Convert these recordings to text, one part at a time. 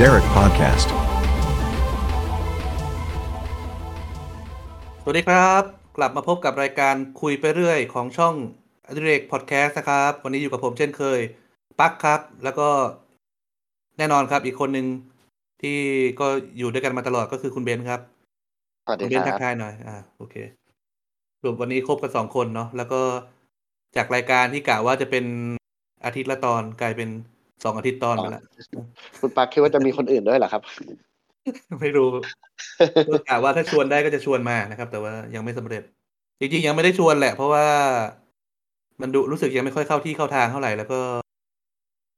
Derek Podcast. สวัสดีครับ กลับมาพบกับรายการคุยไปเรื่อยของช่องอดิเรกพอดแคสต์นะครับ วันนี้อยู่กับผมเช่นเคย ปักครับ แล้วก็แน่นอนครับ อีกคนหนึ่งที่ก็อยู่ด้วยกันมาตลอดก็คือคุณเบนซ์ครับสวัสคุดีณเบนซ์คทัรับกทายหน่อย อ่า โอเครวมวันนี้ครบกันสองคนเนาะ แล้วก็จากรายการที่กะว่าจะเป็นอาทิตย์ละตอนกลายเป็น สองอาทิตย์ตอนไปแล้วคุณปักคิดว่าจะมีคนอื่นด้วยเหรอครับ ไม่รู้ก็กะว่าถ้าชวนได้ก็จะชวนมานะครับ แต่ว่ายังไม่สำเร็จ จริงๆยังไม่ได้ชวนแหละ เพราะว่ามันดูรู้สึกยังไม่ค่อยเข้าที่เข้าทางเท่าไหร่แล้วก็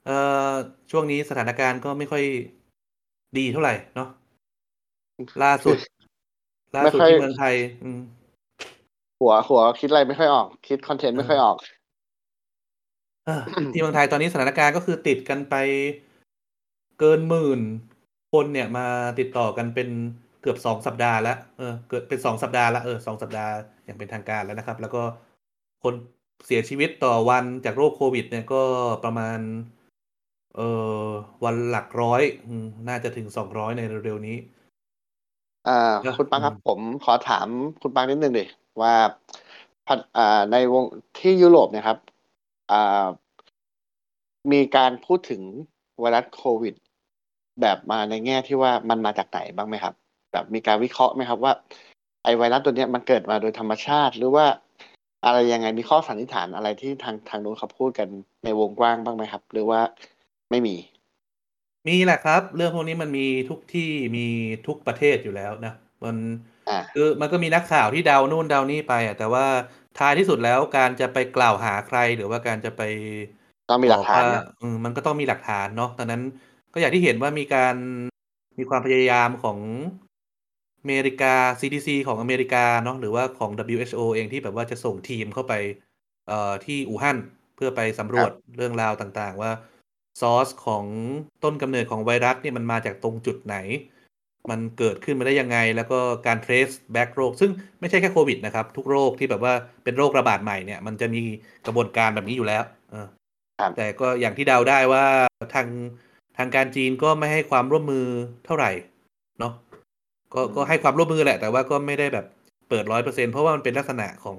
เอ่อช่วงนี้สถานการณ์ก็ไม่ค่อยดีเท่าไหร่เนาะล่าสุดล่าสุดไม่ค่อยที่เมืองไทยอืมหัวหัวคิดอะไรไม่ค่อยออก คิดคอนเทนต์ไม่ค่อยออกเอ่อ ที่เมืองไทยตอนนี้สถานการณ์ก็คือติดกันไปเกินหมื่นคนเนี่ยมาติดต่อกันเป็นเกือบสองสัปดาห์แล้วเออ เกิดเป็นสองสัปดาห์ละเออสองสัปดาห์อย่างเป็นทางการแล้วนะครับ แล้วก็คนเสียชีวิตต่อวันจากโรคโควิด เนี่ยก็ประมาณ เออวันหลักร้อยอืมน่าจะถึงสองร้อยในเร็วๆนี้ อ่าเนอะคุณปังครับอืมผมขอถามคุณปังนิดนึงดิว่าพันอ่าในวงที่ยุโรปเนี่ยครับอ่า มีการพูดถึงไวรัสโควิด แบบมาในแง่ที่ว่ามันมาจากไหนบ้างไหมครับ แบบมีการวิเคราะห์ไหมครับว่าไอไวรัสตัวเนี้ยมันเกิดมาโดยธรรมชาติ หรือว่าอะไรยังไงมีข้อสันนิษฐานอะไรที่ทางทางนู้นเขาพูดกันในวงกว้างบ้างไหมครับ หรือว่าไม่มี มีแหละครับ เรื่องพวกนี้มันมีทุกที่มีทุกประเทศอยู่แล้วนะมันอ่าคือมันก็มีนักข่าวที่เดานู่นเดานี่ไปอะแต่ว่า ท้ายที่สุดแล้วการจะไปกล่าวหาใคร หรือว่าการจะไปต้องมีหลักฐานบอกนะว่าอืมมันก็ต้องมีหลักฐานเนาะดังนั้นก็อย่างที่เห็นว่ามีการมีความพยายามของอเมริกา CDC ของอเมริกาเนาะหรือว่าของ WHO เองที่แบบว่าจะส่งทีมเข้าไปเอ่อที่อู่ฮั่นเพื่อไปสำรวจเรื่องราวต่างๆ ว่าซอสของต้นกำเนิดของไวรัสเนี่ยมันมาจากตรงจุดไหน มันเกิดขึ้นมาได้ยังไง แล้วก็การ trace back โรค ซึ่งไม่ใช่แค่โควิดนะครับ ทุกโรคที่แบบว่าเป็นโรคระบาดใหม่เนี่ย มันจะมีกระบวนการแบบนี้อยู่แล้วเออครับแต่ก็อย่างที่เดาได้ว่าทางทางการจีนก็ไม่ให้ความร่วมมือเท่าไหร่เนาะก็ก็ให้ความร่วมมือแหละ แต่ว่าก็ไม่ได้แบบเปิดร้อยเปอร์เซ็นเพราะว่ามันเป็นลักษณะของ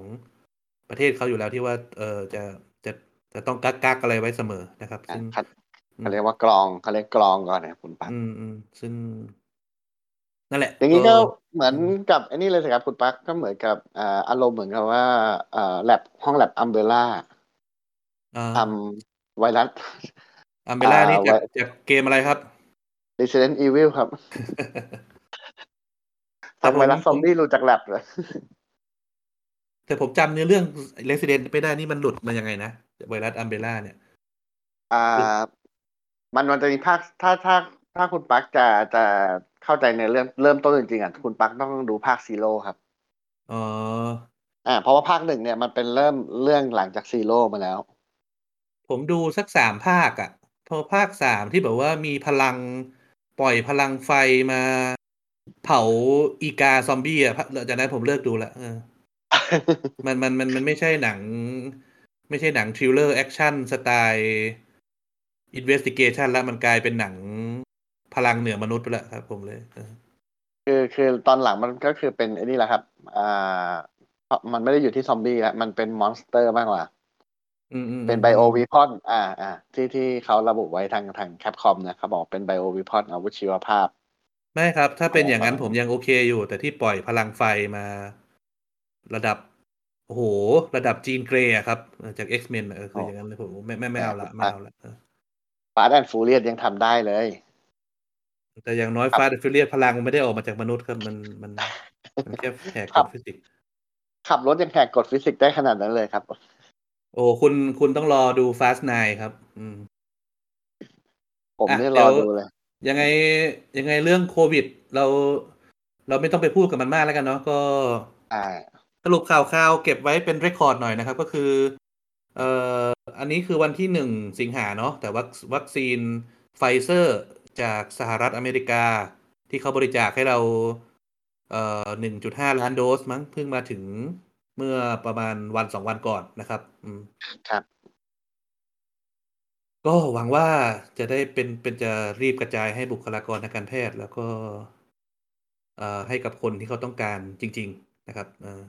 ประเทศเขาอยู่แล้วที่ว่า เออจะจะจะต้องกักกักอะไรไว้เสมอนะครับซึ่งคัดเขาเรียกว่ากรองเขาเรียกกรองก่อนนะคุณปักอืมอืมซึ่ง นั่นแหละ อย่างนี้ก็ก็เหมือนกับไอ้นี่เลยสิครับคุณปักก็เหมือนกับอ่าอารมณ์เหมือนกับว่าอ่าแลบห้องแลบอัมเบล่าอ่าทำไวรัสอัมเบล่านี่อ่าจากไว้จากเกมอะไรครับ Resident Evil ครับแต่ผมทำไวรัสซอมบี้รู้จากแลบเลยแต่ผมจำเนื้อเรื่อง Resident ไม่ได้นี่มันหลุดมายังไงนะไวรัส Umbrella เนี่ย อ่า มันมันจะมีภาคถ้าถ้า ถ้าคุณปักจะจะเข้าใจในเรื่องเริ่มต้นจริงๆอะคุณปักต้องดูภาค Zero ครับอ๋ออ่าเพราะว่าภาคหนึ่งเนี่ยมันเป็นเริ่มเรื่องหลังจาก Zero มาแล้ว ผมดูสักสามภาคอะ่ะ พอภาคสามที่แบบว่ามีพลังปล่อยพลังไฟมาเผาอีกาซอมบี้อะ่ะจากนั้นผมเลิกดูละเออมันมันมันมันไม่ใช่หนัง ไม่ใช่หนัง thriller action style investigation แล้วมันกลายเป็นหนัง พลังเหนือมนุษย์ไปแล้วครับ ผมเลยเออคือคือตอนหลังมันก็คือเป็นไอ้นี่แหละครับ อ่า มันไม่ได้อยู่ที่ซอมบี้แล้วมันเป็น monster มากกว่าอืมอืมเป็น bio weap on อ่าอ่าที่ที่เขาระบุไว้ทางทาง Capcom นะเขาบอกเป็น bio weapon อาวุธชีวภาพ ไม่ครับ ถ้าเป็นอย่างนั้นอ๋อผมยังโอเคอยู่ แต่ที่ปล่อยพลังไฟมา ระดับโอ้โห ระดับ Jean Grey อะครับเออจาก X-Men อะเออคืออย่างนั้นเลยผมไม่ไม่ไม่เอาละไม่เอาละเออ Fast and Furious ยังทำได้เลย แต่อย่างน้อยครับ Fast Furious พลังมันไม่ได้ออกมาจากมนุษย์ครับ มันมันมันแค่แหกกฎครับ ฟิสิกส์ขับรถยังแหกกฎฟิสิกส์ได้ขนาดนั้นเลยครับ โอ้คุณคุณต้องรอดู Fast 9ครับ อืม ผมอะนี่เดี๋รยอดูเลย ยังไงยังไงเรื่องโควิด เรา เราไม่ต้องไปพูดกับมันมากแล้วกันเนาะก็อ่าสรุปข่าวข่าวเก็บไว้เป็น record หน่อยนะครับ ก็คือ เอ่ออันนี้คือวันที่หนึ่งสิงหาเนาะแต่วัควัคซีนไฟเซอร์ จากสหรัฐอเมริกา ที่เขาบริจาคให้เราเอ่อหนึ่งจุดห้าล้านโดสมั้งเพิ่งมาถึงเมื่อประมาณวันสองวันก่อนนะครับ อืมครับ ก็หวังว่าจะได้เป็นเป็นจะรีบกระจายให้บุคลากรทางการแพทย์ แล้วก็เอ่อให้กับคนที่เขาต้องการจริง ๆ นะครับเออ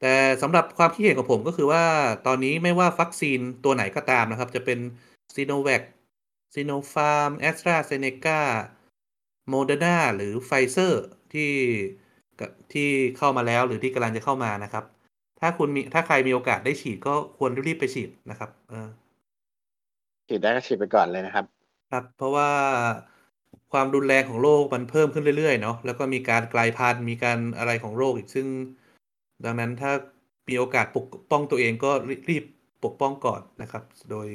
แต่สำหรับความคิดเห็นของผมก็คือว่าตอนนี้ไม่ว่าวัคซีนตัวไหนก็ตามนะครับ จะเป็นซีโนแวค ซีโนฟาร์มแอสตราเซเนกาโมเดอร์นาหรือไฟเซอร์ที่ที่เข้ามาแล้วหรือที่กำลังจะเข้ามานะครับ ถ้าคุณมีถ้าใครมีโอกาสได้ฉีดก็ควรรีบไปฉีดนะครับ เออฉีดได้ก็ฉีดไปก่อนเลยนะครับ ครับ เพราะว่าความรุนแรงของโรคมันเพิ่มขึ้นเรื่อยๆเนาะแล้วก็มีการกลายพันธุ์มีการอะไรของโรคอีกซึ่ง ดังนั้นถ้ามีโอกาสปกป้องตัวเองก็รีบปกป้องก่อนนะครับ โดย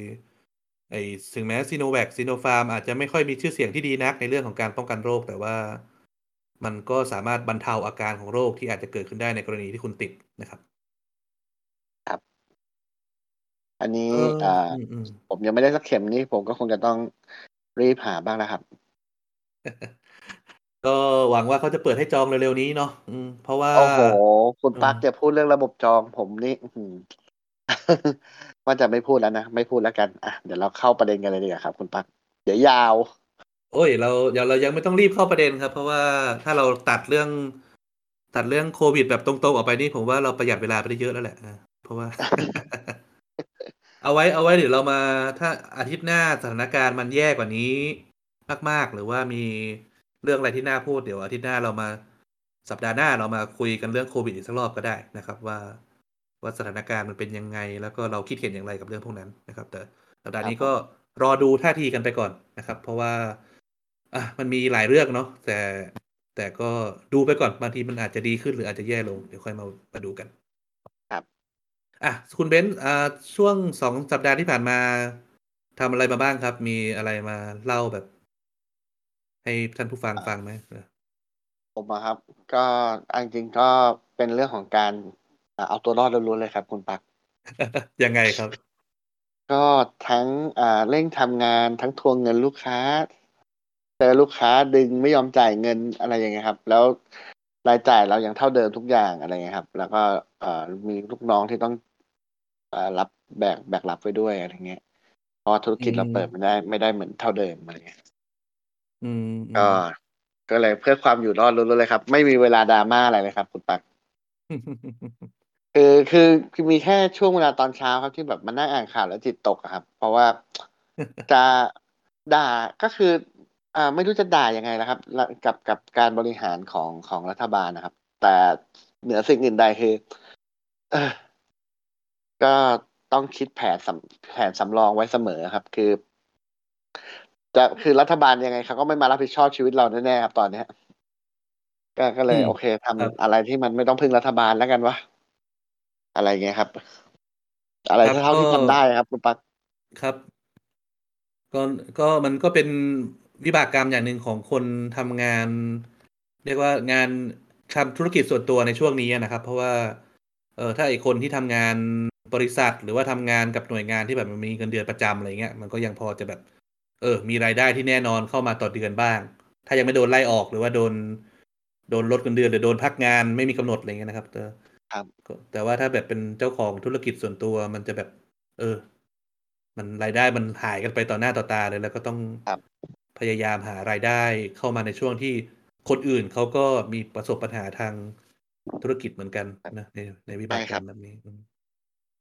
ไอ้ถึงแม้ซีโนแวคซีโนฟาร์มอาจจะไม่ค่อยมีชื่อเสียงที่ดีนักในเรื่องของการป้องกันโรค แต่ว่ามันก็สามารถบรรเทาอาการของโรคที่อาจจะเกิดขึ้นได้ในกรณีที่คุณติดนะครับ ครับ อันนี้เอออ่าอืมอืมผมยังไม่ได้สักเข็มนี้ผมก็คงจะต้องรีบหาบ้างนะครับ ก็หวังว่าเขาจะเปิดให้จองเร็วๆนี้เนาะอืมเพราะว่า โอ้โห คุณอืมปักจะพูดเรื่องระบบจองผมนี่อื้อหือ ว่าจะไม่พูดแล้วนะ ไม่พูดแล้วกันอะเดี๋ยวเราเข้าประเด็นกันเลยดีกว่าครับ คุณปักเดี๋ยวยาว โอ้ย เราเดี๋ยวเรายังไม่ต้องรีบเข้าประเด็นครับ เพราะว่าถ้าเราตัดเรื่อง ตัดเรื่องโควิดแบบตรงๆออกไปนี่ผมว่าเราประหยัดเวลาไปได้เยอะแล้วแหละนะเพราะว่า เอาไว้เอาไว้เดี๋ยวเรามา ถ้าอาทิตย์หน้าสถานการณ์มันแย่กว่านี้มากๆ หรือว่ามีเรื่องอะไรที่น่าพูดเดี๋ยวอาทิตย์หน้าเรามาสัปดาห์หน้าเรามาคุยกันเรื่องโควิดอีกสักรอบก็ได้นะครับ ว่า ว่าสถานการณ์มันเป็นยังไง แล้วก็เราคิดเห็นอย่างไรกับเรื่องพวกนั้นนะครับ แต่สัปดาห์นี้ก็รอดูท่าทีกันไปก่อนนะครับ เพราะว่าอะมันมีหลายเรื่องเนาะแต่แต่ก็ดูไปก่อนบางทีมันอาจจะดีขึ้นหรืออาจจะแย่ลงเดี๋ยวค่อยมามาดูกัน ครับอะคุณเบนซ์อ่าช่วงสองสัปดาห์ที่ผ่านมาทำอะไรมาบ้างครับ มีอะไรมาเล่าแบบ ให้ท่านผู้ฟังฟังไหมเออผมอะครับ ก็อันจริงก็เป็นเรื่องของการ อ่าเอาตัวรอดล้วนๆเลยครับ คุณปัก ยังไงครับ ก็ทั้งอ่าเร่งทำงานทั้งทวงเงินลูกค้าเจอลูกค้าดึงไม่ยอมจ่ายเงินอะไรอย่างเงี้ยครับ แล้วรายจ่ายเรายังเท่าเดิมทุกอย่างอะไรเงี้ยครับ แล้วก็เอ่อมีลูกน้องที่ต้องเอ่อรับแบกแบกรับไว้ด้วยอะไรเงี้ยเพราะว่าธุรกิจเราอืมเปิดไม่ได้ไม่ได้เหมือนเท่าเดิมอะไรเงี้ยอืมอืก็มก็เลยเพื่อความอยู่รอดล้วนๆเลยครับ ไม่มีเวลาดราม่าอะไรเลยครับ คุณปัก คือคือคือมีแค่ช่วงเวลาตอนเช้าครับที่แบบมานั่งอ่านข่าวแล้วจิตตกอะครับ เพราะว่าจะด่าก็คือ อ่าไม่รู้จะด่ายังไงนะครับละกับกับการบริหารของของรัฐบาลนะครับ แต่เหนือสิ่งอื่นใดคือเออก็ต้องคิดแผนสำแผนสำรองไว้เสมอครับ คือ จะคือรัฐบาลยังไงเขาก็ไม่มารับผิดชอบชีวิตเราแน่ๆครับ ตอนเนี้ยก็ก็เลยอืมโอเคทำครับอะไรที่มันไม่ต้องพึ่งรัฐบาลแล้วกันวะ อะไรเงี้ยครับ อะไรเท่าที่ทำได้ครับคุณปักครับก็ก็มันก็เป็นวิบากกรรมอย่างหนึ่งของคนทำงาน เรียกว่างานทำธุรกิจส่วนตัวในช่วงนี้นะครับ เพราะว่า เออถ้าไอคนที่ทำงานบริษัท หรือว่าทำงานกับหน่วยงานที่แบบมันมีเงินเดือนประจำอะไรเงี้ยมันก็ยังพอจะแบบ เออ มีรายได้ที่แน่นอนเข้ามาต่อเดือนบ้าง ถ้ายังไม่โดนไล่ออกหรือว่าโดน โดนลดเงินเดือนหรือโดนพักงานไม่มีกำหนดอะไรเงี้ยนะครับแต่ ครับ ก็แต่ว่าถ้าแบบเป็นเจ้าของธุรกิจส่วนตัวมันจะแบบ เออ มันรายได้มันหายกันไปต่อหน้าต่อตาเลย แล้วก็ต้องครับ พยายามหารายได้เข้ามาในช่วงที่คนอื่นเขาก็มีประสบปัญหาทางธุรกิจเหมือนกันนะในในวิบากกรรมแบบนี้อืม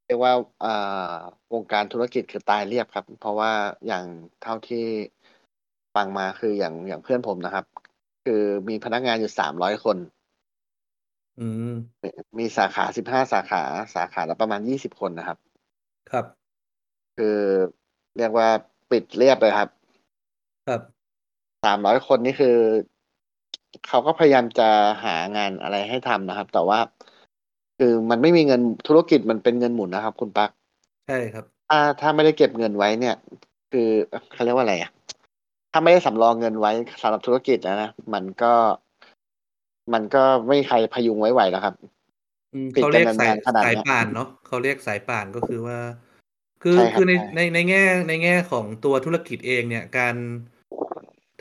เรียกว่าอ่าวงการธุรกิจคือตายเรียบครับ เพราะว่าอย่างเท่าที่ฟังมาคืออย่างอย่างเพื่อนผมนะครับ คือมีพนักงานอยู่สามร้อยคน อืม มีสาขาสิบห้าสาขา สาขาละประมาณยี่สิบคนนะครับ ครับ คือเรียกว่าปิดเรียบเลยครับ ครับสามร้อยคนนี่คือ เขาก็พยายามจะหางานอะไรให้ทำนะครับ แต่ว่า คือมันไม่มีเงินธุรกิจมันเป็นเงินหมุนนะครับ คุณปักใช่ครับ ถ้าถ้าไม่ได้เก็บเงินไว้เนี่ย คือเขาเรียกว่าอะไรอะถ้าไม่ได้สำรองเงินไว้สำหรับธุรกิจนะนะมันก็ มันก็ไม่มีใครพยุงไว้ไหวแล้วครับอืมปิดเขากัเรีนยกสายนานๆขนาดสายเนี้ยป่านเนาะเขาเรียกสายป่านก็คือว่า คือใช่ครับคือในใช่ในในแง่ในแง่ของตัวธุรกิจเองเนี่ยการ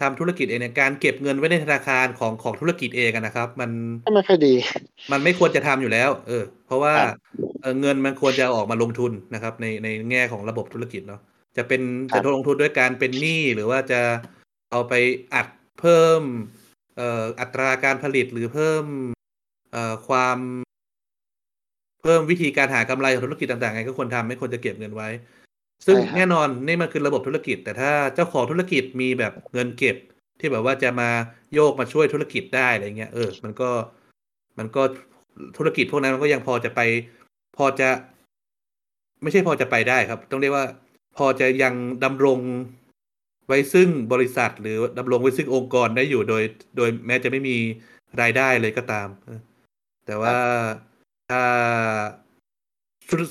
ทำธุรกิจเองเนี่ยการเก็บเงินไว้ในธนาคารของของธุรกิจเองอะนะครับ มันก็ไม่ค่อยดี มันไม่ควรจะทำอยู่แล้ว เออ เพราะว่าครับเออเงินมันควรจะเอาออกมาลงทุนนะครับ ในในแง่ของระบบธุรกิจเนาะจะเป็นครัจะบลงทุนด้วยการเป็นหนี้หรือว่าจะเอาไปอัดเพิ่มเอ่ออัตราการผลิตหรือเพิ่มเอ่อความเพิ่มวิธีการหากำไรของธุรกิจต่างๆไงก็ควรทำไม่ควรจะเก็บเงินไว้ ซึ่งใช่ครับแน่นอนนี่มันคือระบบธุรกิจ แต่ถ้าเจ้าของธุรกิจมีแบบเงินเก็บ ที่แบบว่าจะมาโยกมาช่วยธุรกิจได้อะไรเงี้ยเออ มันก็มันก็ธุรกิจพวกนั้นมันก็ยังพอจะไป พอจะ ไม่ใช่พอจะไปได้ครับ ต้องเรียกว่า พอจะยังดำรง ไว้ซึ่งบริษัทหรือดำรงไว้ซึ่งองค์กรได้อยู่โดย โดยแม้จะไม่มีรายได้เลยก็ตามเออแต่ว่าถ้า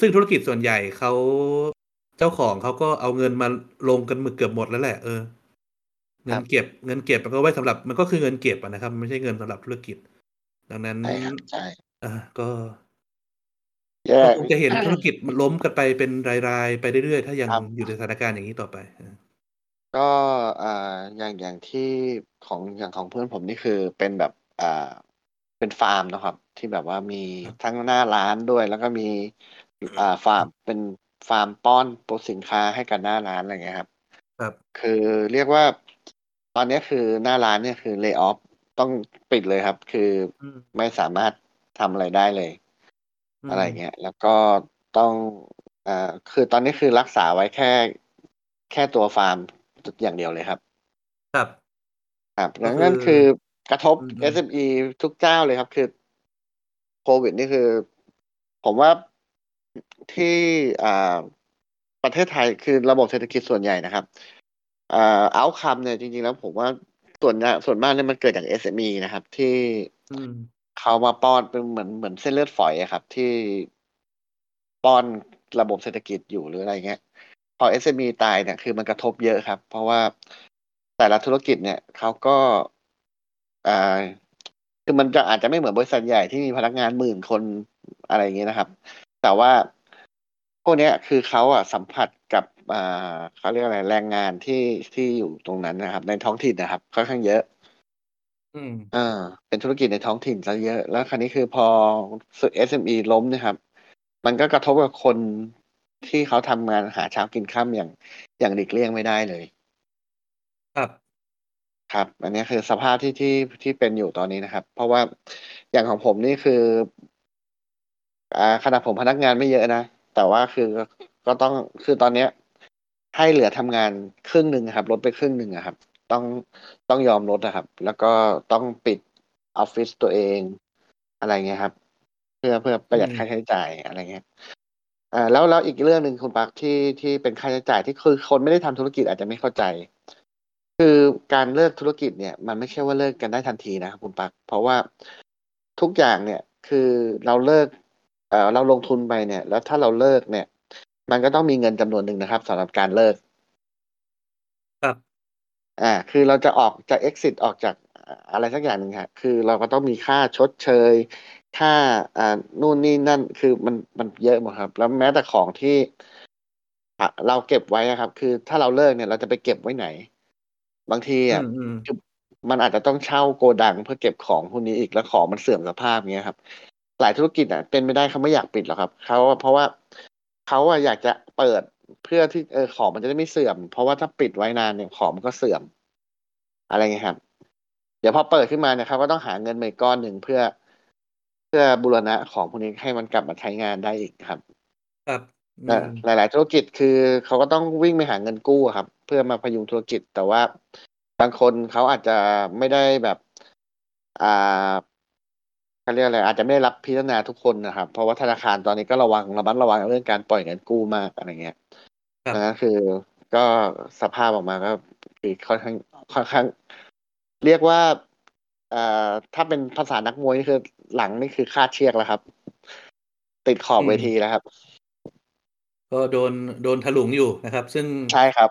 ซึ่งธุรกิจส่วนใหญ่เขาเจ้าของเขาก็เอาเงินมาลงกันหมึกเกือบหมดแล้วแหละเออเงินเก็บเงินเก็บมันก็ไว้สำหรับมันก็คือเงินเก็บอะนะครับมันไม่ใช่เงินสำหรับธุรกิจ ดังนั้นใช่ครับใช่อ่าก็แย่ก็คงจะเห็นธุรกิจมันล้มกันไปเป็นรายๆ ไปเรื่อยๆ ถ้ายังครับอยู่ในสถานการณ์อย่างนี้ต่อไปเออ ก็อ่าอย่างอย่างที่ของอย่างของเพื่อนผมนี่คือเป็นแบบอ่าเป็นฟาร์มเนอะครับ ที่แบบว่ามีครับทั้งหน้าร้านด้วย แล้วก็มีอ่าฟาร์มเป็นฟาร์มป้อนโปรสินค้าให้กับหน้าร้านอะไรเงี้ยครับ ครับคือเรียกว่าตอนนี้คือหน้าร้านเนี่ยคือเล y o อ f ต้องปิดเลยครับ คืออืมไม่สามารถทำอะไรได้เลยมอะไรเงี้ย แล้วก็ต้องอ่าคือตอนนี้คือรักษาไว้แค่ แค่ตัวฟาร์ม อย่างเดียวเลยครับ ครับ ครับก็ดังคือนั้นคือกระทบอืมอืม SME ทุกเจ้าเลยครับ คือโควิดนี่คือ ผมว่าที่อ่าประเทศไทยคือระบบเศรษฐกิจส่วนใหญ่นะครับอ่าเอาคำเนี่ยจริง ๆ แล้วผมว่าส่วนใหญ่ส่วนมากเนี่ยมันเกิดจาก SME นะครับ ที่อืมเขามาป้อนเป็นเหมือนเหมือนเส้นเลือดฝอยอะครับ ที่ป้อนระบบเศรษฐกิจอยู่หรืออะไรเงี้ย พอ SME ตายเนี่ยคือมันกระทบเยอะครับ เพราะว่าแต่ละธุรกิจเนี่ยเขาก็อ่าคือมันจะอาจจะไม่เหมือนบริษัทใหญ่ที่มีพนักงานหมื่นคนอะไรอย่างเงี้ยนะครับ แต่ว่าพวกเนี้ยคือเขาอะสัมผัสกับอ่าเขาเรียกอะไรแรงงานที่ที่อยู่ตรงนั้นนะครับ ในท้องถิ่นนะครับค่อนข้างเยอะ อืมอ่าเป็นธุรกิจในท้องถิ่นซะเยอะ แล้วคราวนี้คือพอ SME ล้มเนะครับ มันก็กระทบกับคน ที่เขาทำงานหาเช้ากินข้ามอย่างอย่างหลีกเลี่ยงไม่ได้เลย ครับครับ อันนี้คือสภาพที่ที่ที่เป็นอยู่ตอนนี้นะครับ เพราะว่าอย่างของผมนี่คือ อ่าขนาดผมพนักงานไม่เยอะนะ แต่ว่าคือก็ต้องคือตอนเนี้ย ให้เหลือทำงานครึ่งหนึ่งครับ ลดไปครึ่งหนึ่งอะครับ ต้องต้องยอมลดนะครับ แล้วก็ต้องปิดออฟฟิศตัวเองอะไรเงี้ยครับ เพื่อเพื่อประหยัดอืมค่าใช้จ่ายอะไรเงี้ย อ่าแล้วแล้วอีกเรื่องหนึ่งคุณปักที่ที่เป็นค่าใช้จ่ายที่คือคนไม่ได้ทำธุรกิจอาจจะไม่เข้าใจ คือการเลิกธุรกิจเนี่ย มันไม่ใช่ว่าเลิกกันได้ทันทีนะครับคุณปักเพราะว่าทุกอย่างเนี่ยคือเราเลิกเอ่อเราลงทุนไปเนี่ย แล้วถ้าเราเลิกเนี่ย มันก็ต้องมีเงินจำนวนหนึ่งนะครับสำหรับการเลิก ครับ อ่า คือเราจะออกจะ exit ออกจากอะไรสักอย่างหนึ่งครับคือเราก็ต้องมีค่าชดเชย ค่าอ่านู่นนี่นั่นคือมันมันเยอะหมดครับ แล้วแม้แต่ของที่อะเราเก็บไว้อะครับ คือถ้าเราเลิกเนี่ยเราจะไปเก็บไว้ไหน บางทีอือะมอืมคือมันอาจจะต้องเช่าโกดังเพื่อเก็บของพวกนี้อีกแล้วของมันเสื่อมสภาพเงี้ยครับ หลายธุรกิจอะเป็นไม่ได้เขาไม่อยากปิดหรอกครับเขาเพราะว่าเขาอะอยากจะเปิดเพื่อที่เออของมันจะได้ไม่เสื่อม เพราะว่าถ้าปิดไว้นานเนี่ยของมันก็เสื่อม อะไรเงี้ยครับ เดี๋ยวพอเปิดขึ้นมาเนี่ยเขาก็ต้องหาเงินมาอีกก้อนหนึ่งเพื่อ เพื่อบูรณะของพวกนี้ให้มันกลับมาใช้งานได้อีกครับครับอืแต่มหลาย ๆ ธุรกิจคือเขาก็ต้องวิ่งไปหาเงินกู้อะครับ เพื่อมาพยุงธุรกิจ แต่ว่าบางคนเขาอาจจะไม่ได้แบบ อ่าเขาเรียกอะไรอาจจะไม่ได้รับพิจารณาทุกคนนะครับ เพราะว่าธนาคารตอนนี้ก็ระวังระมัดระวังเรื่องการปล่อยเงินกู้มากอะไรเงี้ยครับดังนั้นคือก็สภาพออกมาก็คือค่อนข้างค่อนข้าง เรียกว่า อ่าถ้าเป็นภาษานักมวยนี่คือหลังนี่คือคาดเชือกแล้วครับ ติดขอบเวทีแล้วครับ ก็โดนโดนถลุงอยู่นะครับ ซึ่งใช่ครับ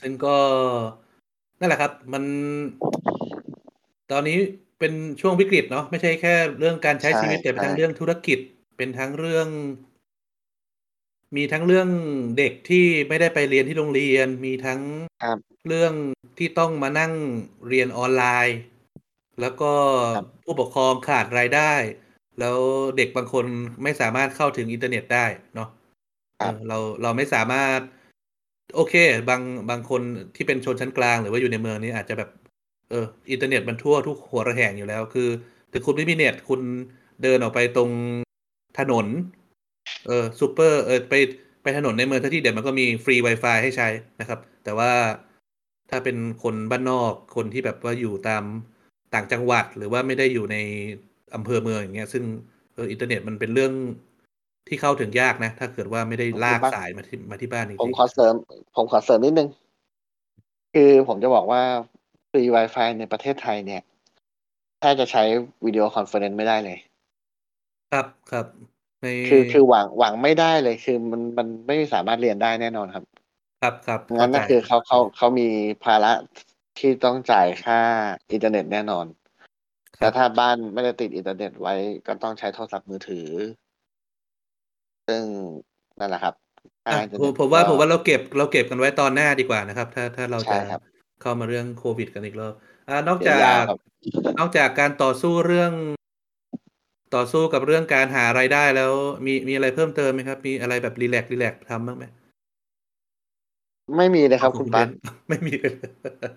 ซึ่งก็นั่นแหละครับ มัน ตอนนี้เป็นช่วงวิกฤตเนาะไม่ใช่แค่เรื่องการใช้ใช่ชีวิตแต่เป็นใช่ทั้งเรื่องธุรกิจ เป็นทั้งเรื่อง มีทั้งเรื่องเด็กที่ไม่ได้ไปเรียนที่โรงเรียน มีทั้งครับเรื่องที่ต้องมานั่งเรียนออนไลน์ แล้วก็ครับผู้ปกครองขาดรายได้ แล้วเด็กบางคนไม่สามารถเข้าถึงอินเทอร์เน็ตได้เนาะครับเออเราเราไม่สามารถ โอเค บางบางคนที่เป็นชนชั้นกลางหรือว่าอยู่ในเมืองนี้อาจจะแบบ เออ อินเทอร์เน็ตมันทั่วทุกหัวระแหงอยู่แล้ว คือถึงคุณไม่มีเน็ตคุณเดินออกไปตรงถนน เออซูเปอร์เออไปไปถนนในเมืองที่เดี๋ยวมันก็มีฟรี Wi-Fi ให้ใช้นะครับ แต่ว่าถ้าเป็นคนบ้านนอกคนที่แบบว่าอยู่ตาม ต่างจังหวัดหรือว่าไม่ได้อยู่ในอำเภอเมืองอย่างเงี้ย ซึ่งเอออินเทอร์เน็ตมันเป็นเรื่องที่เข้าถึงยากนะ ถ้าเกิดว่าไม่ได้ลากสายมาที่มาที่บ้านจริง ผมขอเสริม ผมขอเสริมนิดนึง คือผมจะบอกว่าฟรี Wi-Fi ในประเทศไทยเนี่ยแทบจะใช้ video conference ไม่ได้เลยๆครับครับในคือคือหวังหวังไม่ได้เลยคือมันมันไม่สามารถเรียนได้แน่นอนครับ ครับครับงั้นก็คือเขาเขาเขามีภาระ ที่ต้องจ่ายค่าอินเทอร์เน็ตแน่นอนคแต่ถ้าบ้านไม่ได้ติดอินเทอร์เน็ตไว้ก็ต้องใช้โทรศัพท์มือถือ ซึ่งนั่นแหละครับอะค่าอินเทอร์เน็ตผม ผมว่าก็ผมว่าเราเก็บเราเก็บกันไว้ตอนหน้าดีกว่านะครับ ถ้าถ้าเราใช่จะครับเข้ามาเรื่องโควิดกันอีกรอบอ่านอกเดี๋ยจะยาวครับนอกจากการต่อสู้เรื่อง ต่อสู้กับเรื่องการหารายได้แล้ว มีมีอะไรเพิ่มเติมไหมครับ มีอะไรแบบ relax relax ทำบ้างไหม ไม่มีเลยครับขอคุณณปั๊เบกนไม่มีเลย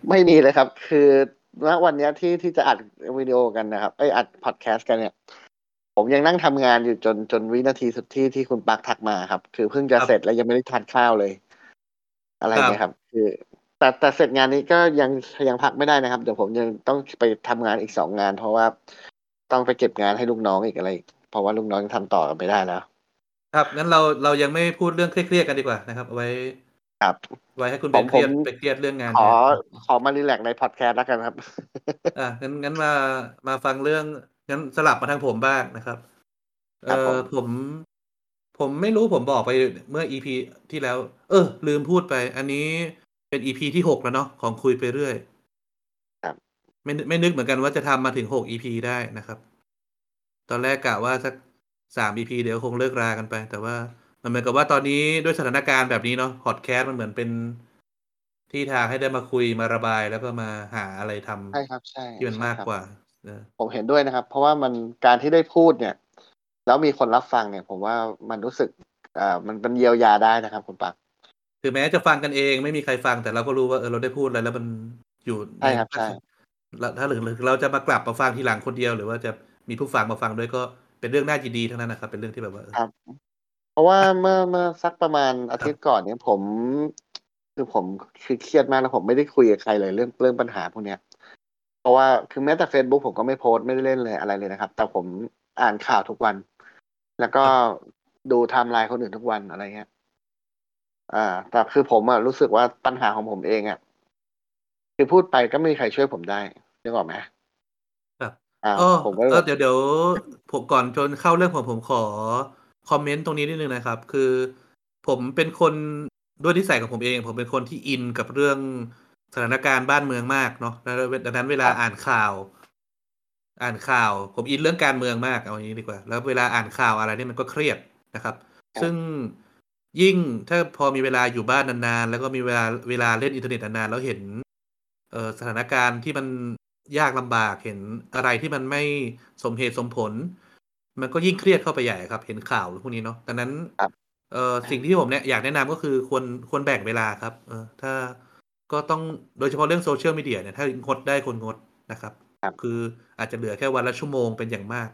ไม่มีเลยครับ คือณวันเนี้ยที่ที่จะอัดวิดีโอกันนะครับไอยอัดพอดแคสต์กันเนี่ย ผมยังนั่งทำงานอยู่จนจนวินาทีสุดที่ที่คุณปั๊กทักมาครับ คือเพิ่งจะครับเสร็จแล้วยังไม่ได้ทานข้าวเลย อะไรครับเงี้ยครับ คือ แต่แต่เสร็จงานนี้ก็ยังยังพักไม่ได้นะครับ เดี๋ยวผมยังต้องไปทำงานอีกสองงาน เพราะว่าต้องไปเก็บงานให้ลูกน้องอีกอะไรอีกเพราะว่าลูกน้องยังทำต่อกันไม่ได้แล้ว ครับงั้นเราเรายังไม่พูดเรื่องเครียดๆกันดีกว่านะครับเอาไว้ ครับไว้ให้คุณผเบมนเครียดผมไปเครียดเรื่องงานขอแทนขอมารีแลกซ์ในพอดแคสต์แล้วกันครับ อะงั้นงั้นมามาฟังเรื่องงั้นสลับมาทางผมบ้างนะครับ เอครับผอมผม ผมไม่รู้ผมบอกไปเมื่ออีพีที่แล้ว เออ ลืมพูดไป อันนี้เป็น EP ที่หกแล้วเนาะของคุยไปเรื่อยครับไม่ไม่นึกเหมือนกันว่าจะทำมาถึงหก EP ได้นะครับ ตอนแรกกะว่าสักสาม EP เดี๋ยวคงเลิกรากันไป แต่ว่า มันเหมือนกับว่าตอนนี้ด้วยสถานการณ์แบบนี้เนาะพอดแคสต์มันเหมือนเป็นที่ทางให้ได้มาคุยมาระบายแล้วก็มาหาอะไรทำใช่ครับใช่ที่มันใช่มากครับกว่าเออผมเห็นด้วยนะครับ เพราะว่ามันการที่ได้พูดเนี่ย แล้วมีคนรับฟังเนี่ย ผมว่ามันรู้สึกอ่ามันเป็นเยียวยาได้นะครับคุณปักถึงแม้จะฟังกันเองไม่มีใครฟังแต่เราก็รู้ว่าเออเราได้พูดอะไรแล้วมันอยู่ใช่ครับใช่แล้วถ้าหรือเราจะมากลับมาฟังทีหลังคนเดียว หรือว่าจะมีผู้ฟังมาฟังด้วยก็เป็นเรื่องน่ายินดีทั้งนั้นนะครับ เป็นเรื่องที่แบบว่า เออครับเพราะว่าเมื่อเมื่อสักประมาณอาทิตย์ก่อนเนี่ยผม คือผมคือเครียดมากแล้วผมไม่ได้คุยกับใครเลยเรื่องเรื่องปัญหาพวกเนี้ยเพราะว่าคือแม้แต่ Facebook ผมก็ไม่โพสต์ไม่ได้เล่นเลยอะไรเลยนะครับ แต่ผมอ่านข่าวทุกวัน แล้วก็ดูไทม์ไลน์คนอื่นทุกวันอะไรเงี้ยอ่า แต่คือผมอะรู้สึกว่าปัญหาของผมเองอะคือพูดไปก็ไม่มีใครช่วยผมได้นึกออกไหมครับอ่าเออผมก็เอแบอบเดี๋ยวเดี๋ยวผมก่อนจนเข้าเรื่องผมผมขอ comment ตรงนี้นิดนึงนะครับ คือผมเป็นคนด้วยนิสัยของผมเอง ผมเป็นคนที่อินกับเรื่องสถานการณ์บ้านเมืองมากเนาะแล้วดังนั้นเวลาอ่านข่าว อ่านข่าว ผมอินเรื่องการเมืองมากเอาอย่างนี้ดีกว่า แล้วเวลาอ่านข่าวอะไรนี่มันก็เครียดนะครับ ซึ่งยิ่งถ้าพอมีเวลาอยู่บ้านนานๆ แล้วก็มีเวลาเวลาเล่นอินเทอร์เน็ตนานๆ แล้วเห็นเอ่อสถานการณ์ที่มันยากลำบากเห็นอะไรที่มันไม่สมเหตุสมผล มันก็ยิ่งเครียดเข้าไปใหญ่ครับ เห็นข่าวพวกนี้เนาะดังนั้นครับเอ่อสิ่งที่ผมเนี่ยอยากแนะนำก็คือควรควรแบ่งเวลาครับ เออ ถ้าก็ต้องโดยเฉพาะเรื่องโซเชียลมีเดียเนี่ยถ้างดได้คนงดนะครับครับคืออาจจะเหลือแค่วันละชั่วโมงเป็นอย่างมาก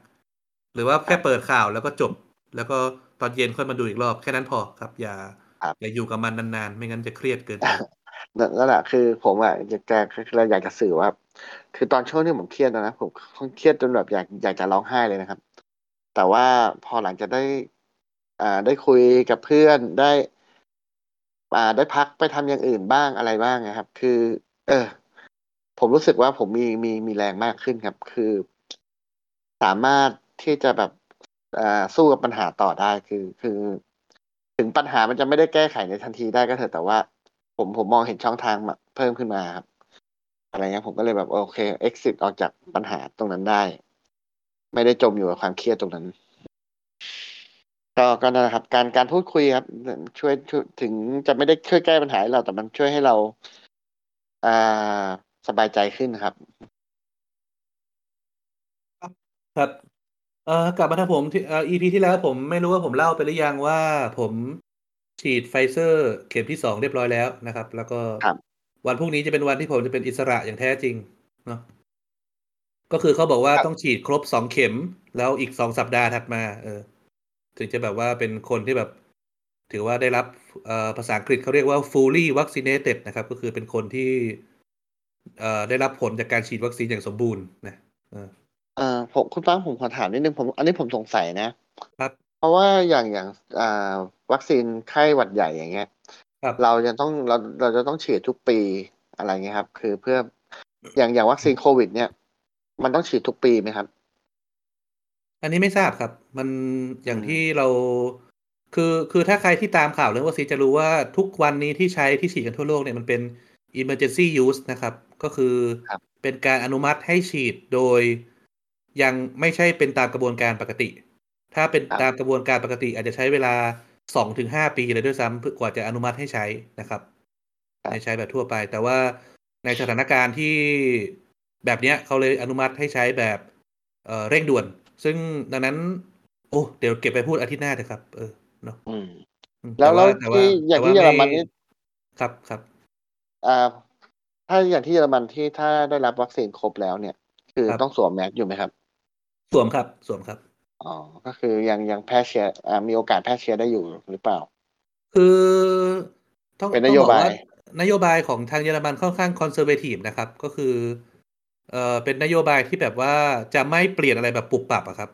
หรือว่าแค่เปิดข่าวแล้วก็จบ แล้วก็ตอนเย็นค่อยมาดูอีกรอบแค่นั้นพอครับ อย่าครับอย่าอยู่กับมันนานๆ ไม่งั้นจะเครียดเกินไปนั่นนั่นแหละคือผมอะอยากจะคือเราอยากจะสื่อว่า คือตอนช่วงที่ผมเครียดนะผมเครียดจนแบบอยากอยากจะร้องไห้เลยนะครับ แต่ว่าพอหลังจากได้ อ่าได้คุยกับเพื่อนได้อ่าได้พักไปทำอย่างอื่นบ้างอะไรบ้างนะครับ คือ เออ ผมรู้สึกว่าผมมีมีมีแรงมากขึ้นครับ คือ สามารถที่จะแบบอ่าสู้กับปัญหาต่อได้คือ คือ ถึงปัญหามันจะไม่ได้แก้ไขในทันทีได้ก็เถอะแต่ว่า ผมผมมองเห็นช่องทางเพิ่มขึ้นมาครับ อะไรเงี้ยผมก็เลยแบบโอเค exit ออกจากปัญหาตรงนั้นได้ ไม่ได้จมอยู่กับความเครียดตรงนั้นก็ก็นั่นแหละครับ การการพูดคุยครับช่วยช่วยถึงจะไม่ได้ช่วยแก้ปัญหาให้เราแต่มันช่วยให้เรา อ่าสบายใจขึ้นครับ ครับเอ่อกลับมาทางผมที่เอ่อ EP ที่แล้วผมไม่รู้ว่าผมเล่าไปหรือยังว่าผมฉีดไฟเซอร์เข็มที่สองเรียบร้อยแล้วนะครับ แล้วก็ครับวันพรุ่งนี้จะเป็นวันที่ผมจะเป็นอิสระอย่างแท้จริงเนาะ ก็คือเขาบอกว่าครับต้องฉีดครบสองเข็ม แล้วอีกสองสัปดาห์ถัดมา เออ ถึงจะแบบว่าเป็นคนที่แบบ ถือว่าได้รับเอ่อภาษาอังกฤษเขาเรียกว่า fully vaccinated นะครับ ก็คือเป็นคนที่เอ่อได้รับผลจากการฉีดวัคซีนอย่างสมบูรณ์นะเออเอ่อผมคุณป้าผมขอถามนิดนึงผม อันนี้ผมสงสัยนะครับเพราะว่าอย่างอย่างอ่าวัคซีนไข้หวัดใหญ่อย่างเงี้ยครับเราจะต้องเราเราจะต้องฉีดทุกปีอะไรเงี้ยครับ คือเพื่ออย่างอย่างวัคซีนโควิด เนี่ย มันต้องฉีดทุกปีไหมครับ อันนี้ไม่ทราบครับ มันอย่างอืมที่เรา คือคือถ้าใครที่ตามข่าวเรื่องวัคซีนจะรู้ว่าทุกวันนี้ที่ใช้ที่ฉีดกันทั่วโลกเนี่ยมันเป็น emergency use นะครับ ก็คือครับเป็นการอนุมัติให้ฉีดโดย ยังไม่ใช่เป็นตามกระบวนการปกติ ถ้าเป็นครับตามกระบวนการปกติ อาจจะใช้เวลาสองถึงห้าปีเลยด้วยซ้ำเพื่อกว่าจะอนุมัติให้ใช้นะครับครับในใช้แบบทั่วไป แต่ว่าในสถานการณ์ที่ แบบเนี้ยเขาเลยอนุมัติให้ใช้แบบเอ่อเร่งด่วน ซึ่งดังนั้น โอ้เดี๋ยวเก็บไปพูดอาทิตย์หน้าเถอะครับ เออเนาะอืมอืมแล้วต่าแล้วต่ที่อย่างที่เยอรมันนี่ครับครับอ่าถ้าอย่างที่เยอรมันที่ถ้าได้รับวัคซีนครบแล้วเนี่ย คือครับต้องสวมแมสอยู่ไหมครับ สวมครับ สวมครับอ๋อก็คือยังยังแพร่เชื้ออ่ามีโอกาสแพร่เชื้อได้อยู่หรือเปล่า คือต้องเป็นต้องนโยบอกบายว่านโยบายของทางเยอรมันค่อนข้างคอนเซอร์เวทีฟนะครับ ก็คือ เอ่อเป็นนโยบายที่แบบว่าจะไม่เปลี่ยนอะไรแบบปรับปรับอะครับ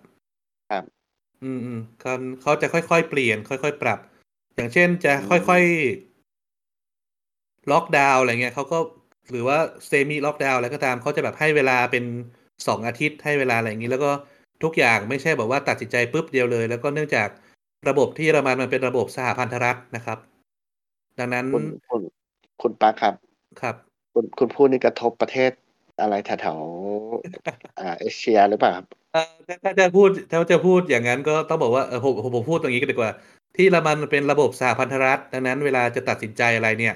ครับ อืมอืมเขาเขาจะค่อยๆเปลี่ยน ค่อยๆปรับ อย่างเช่นจะอืมค่อยๆล็อกดาวน์อะไรเงี้ยเขาก็หรือว่าเซมิล็อกดาวน์อะไรก็ตามเขาจะแบบให้เวลาเป็นสองอาทิตย์ให้เวลาอะไรอย่างนี้ แล้วก็ทุกอย่างไม่ใช่แบบว่าตัดสินใจปุ๊บเดียวเลย แล้วก็เนื่องจากระบบที่เยอรมันมันเป็นระบบสหพันธรัฐนะครับ ดังนั้นคุณคุณคุณปาครับ ครับ คุณคุณพูดนี่กระทบประเทศ อะไรแถวๆอ่าเอเชียหรือเปล่าครับเอ่อถ้าถ้าจะพูดถ้าจะพูดอย่างนั้นก็ต้องบอกว่าเออผมผมผมพูดตรงนี้ก็ดีกว่า ที่เยอรมันมันเป็นระบบสหพันธรัฐดังนั้นเวลาจะตัดสินใจอะไรเนี่ย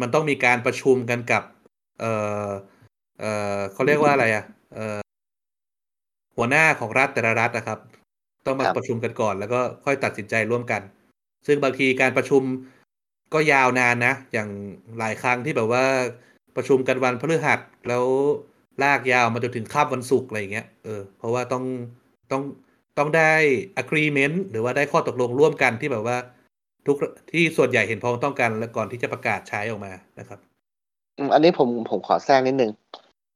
มันต้องมีการประชุมกันกับ เออเออเขาเรียกว่าอะไรอะเออหัวหน้าของรัฐแต่ละรัฐนะครับ ต้องมาครับประชุมกันก่อน แล้วก็ค่อยตัดสินใจร่วมกัน ซึ่งบางทีการประชุมก็ยาวนานนะ อย่างหลายครั้งที่แบบว่า ประชุมกันวันพฤหัสแล้วลากยาวมาจนถึงค่ำวันศุกร์อะไรอย่างเงี้ยเออเพราะว่าต้องต้องต้องได้ agreement หรือว่าได้ข้อตกลงร่วมกันที่แบบว่า ทุกที่ส่วนใหญ่เห็นพ้องต้องกันแล้วก่อนที่จะประกาศใช้ออกมานะครับอันนี้ผมผมขอแทรกนิดนึง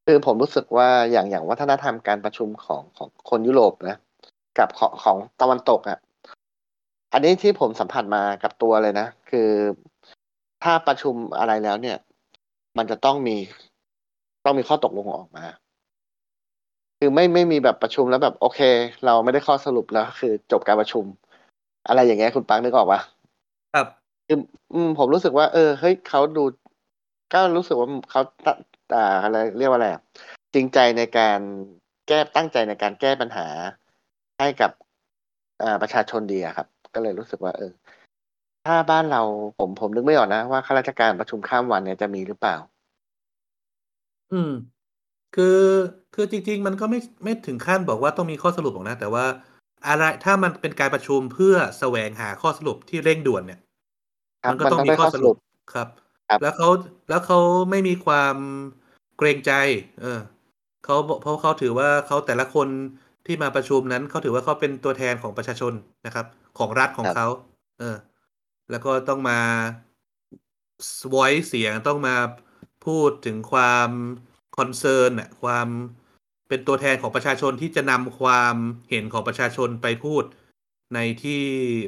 คือผมรู้สึกว่าอย่างอย่างวัฒนธรรมการประชุมของของคนยุโรปนะ กับของของตะวันตกอะ อันนี้ที่ผมสัมผัสมากับตัวเลยนะ คือถ้าประชุมอะไรแล้วเนี่ย มันจะต้องมีต้องมีข้อตกลงออกมา คือไม่ไม่มีแบบประชุมแล้วแบบโอเค เราไม่ได้ข้อสรุปแล้วคือจบการประชุม อะไรอย่างเงี้ยคุณปังนึกออกปะครับคืออืมผมรู้สึกว่า เออเฮ้ยเขาดู ก็รู้สึกว่าเขาตะอ่าอะไรเรียกว่าอะไรอะจริงใจในการแก้ตั้งใจในการแก้ปัญหาให้กับอ่าประชาชนดีอะครับ ก็เลยรู้สึกว่า เออ ถ้าบ้านเราผมผมนึกไม่ออกนะว่าข้าราชการประชุมข้ามวันเนี่ยจะมีหรือเปล่า อืม คือคือจริง ๆ มันก็ไม่ไม่ถึงขั้นบอกว่าต้องมีข้อสรุปหรอกนะ แต่ว่าอะไรถ้ามันเป็นการประชุมเพื่อแสวงหาข้อสรุปที่เร่งด่วนเนี่ย ครับมันก็มันต้องต้องมีได้ข้อข้อสสรุรุปปครับครับ แล้วเขาแล้วเขาไม่มีความเกรงใจ เออเขาบอกเพราะเขาถือว่าเขาแต่ละคนที่มาประชุมนั้นเขาถือว่าเขาเป็นตัวแทนของประชาชนนะครับ ของรัฐของครับเขาเออ แล้วก็ต้องมา voice เสียงต้องมาพูดถึงความคอนเซิร์นอะความเป็นตัวแทนของประชาชนที่จะนำความเห็นของประชาชนไปพูดในที่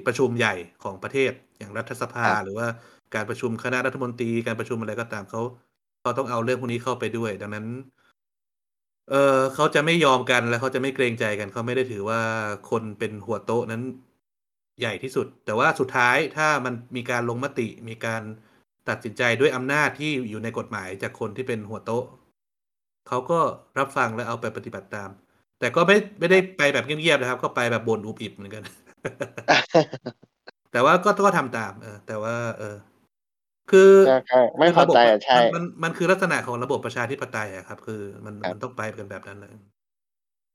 ประชุมใหญ่ของประเทศอย่างรัฐสภาครับหรือว่าการประชุมคณะรัฐมนตรีการประชุมอะไรก็ตามเขาเขาต้องเอาเรื่องพวกนี้เข้าไปด้วย ดังนั้น เออเขาจะไม่ยอมกันและเขาจะไม่เกรงใจกันเขาไม่ได้ถือว่าคนเป็นหัวโต๊ะนั้น ใหญ่ที่สุด แต่ว่าสุดท้ายถ้ามันมีการลงมติมีการตัดสินใจด้วยอำนาจที่อยู่ในกฎหมายจากคนที่เป็นหัวโต๊ะเขาก็รับฟังและเอาไปปฏิบัติตาม แต่ก็ไม่ไม่ได้ไปแบบเงียบๆนะครับ ก็ไปแบบบ่นอุบอิบเหมือนกัน แต่ว่าก็ก็ทำตาม เออ แต่ว่า เออ คือก็ก็ไม่พอใจอะใช่มันมันมันคือลักษณะของระบบประชาธิปไตยอะครับ คือมันครับมันต้องไปกันแบบนั้นเลย